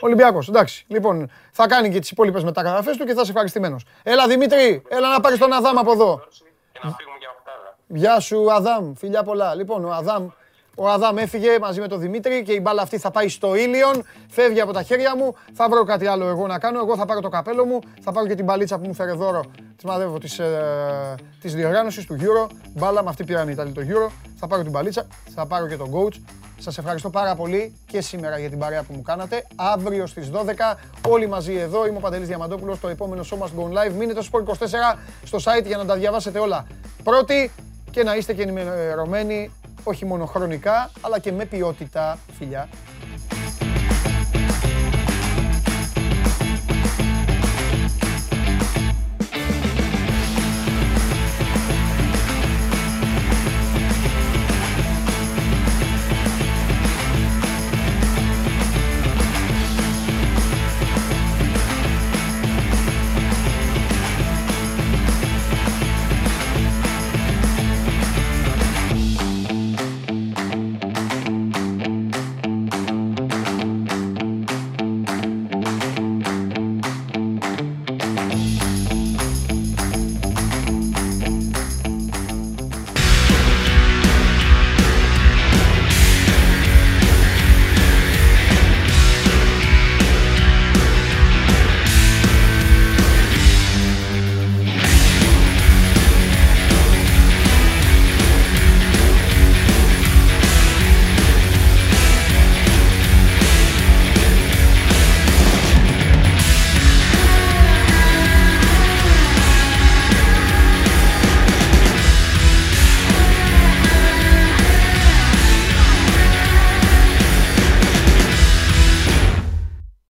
Ολυμπιακός. Ολυμπιακός, εντάξει. Λοιπόν, θα κάνει και τις υπόλοιπες μεταγραφές του και θα είσαι ευχαριστημένος. Έλα Δημήτρη, έλα να πάρεις τον Αδάμ από εδώ. Και να φύγουμε για οχτάδα. Γεια σου Αδάμ, φιλιά πολλά. Λοιπόν, ο Αδάμ ο Αδάμ έφυγε μαζί με τον Δημήτρη και η μπάλα αυτή θα πάει στο ήλιον. Φεύγει από τα χέρια μου. Θα βρω κάτι άλλο εγώ να κάνω. Εγώ θα πάρω το καπέλο μου. Θα πάρω και την μπαλίτσα που μου φέρε δώρο. Τη μαδεύω της ε, της διοργάνωσης του Euro. Μπάλα με αυτή πήραν οι Ιταλοί το Euro. Θα πάρω την μπαλίτσα. Θα πάρω και τον coach. Σας ευχαριστώ πάρα πολύ και σήμερα για την παρέα που μου κάνατε. Αύριο στις 12 όλοι μαζί εδώ. Είμαι ο Παντελής Διαμαντόπουλος. Το επόμενο show must go live. Μείνετε στο Sport 24 στο site για να τα διαβάσετε όλα. Πρώτη και να είστε και ενημερωμένοι όχι μόνο χρονικά, αλλά και με ποιότητα. Φιλιά.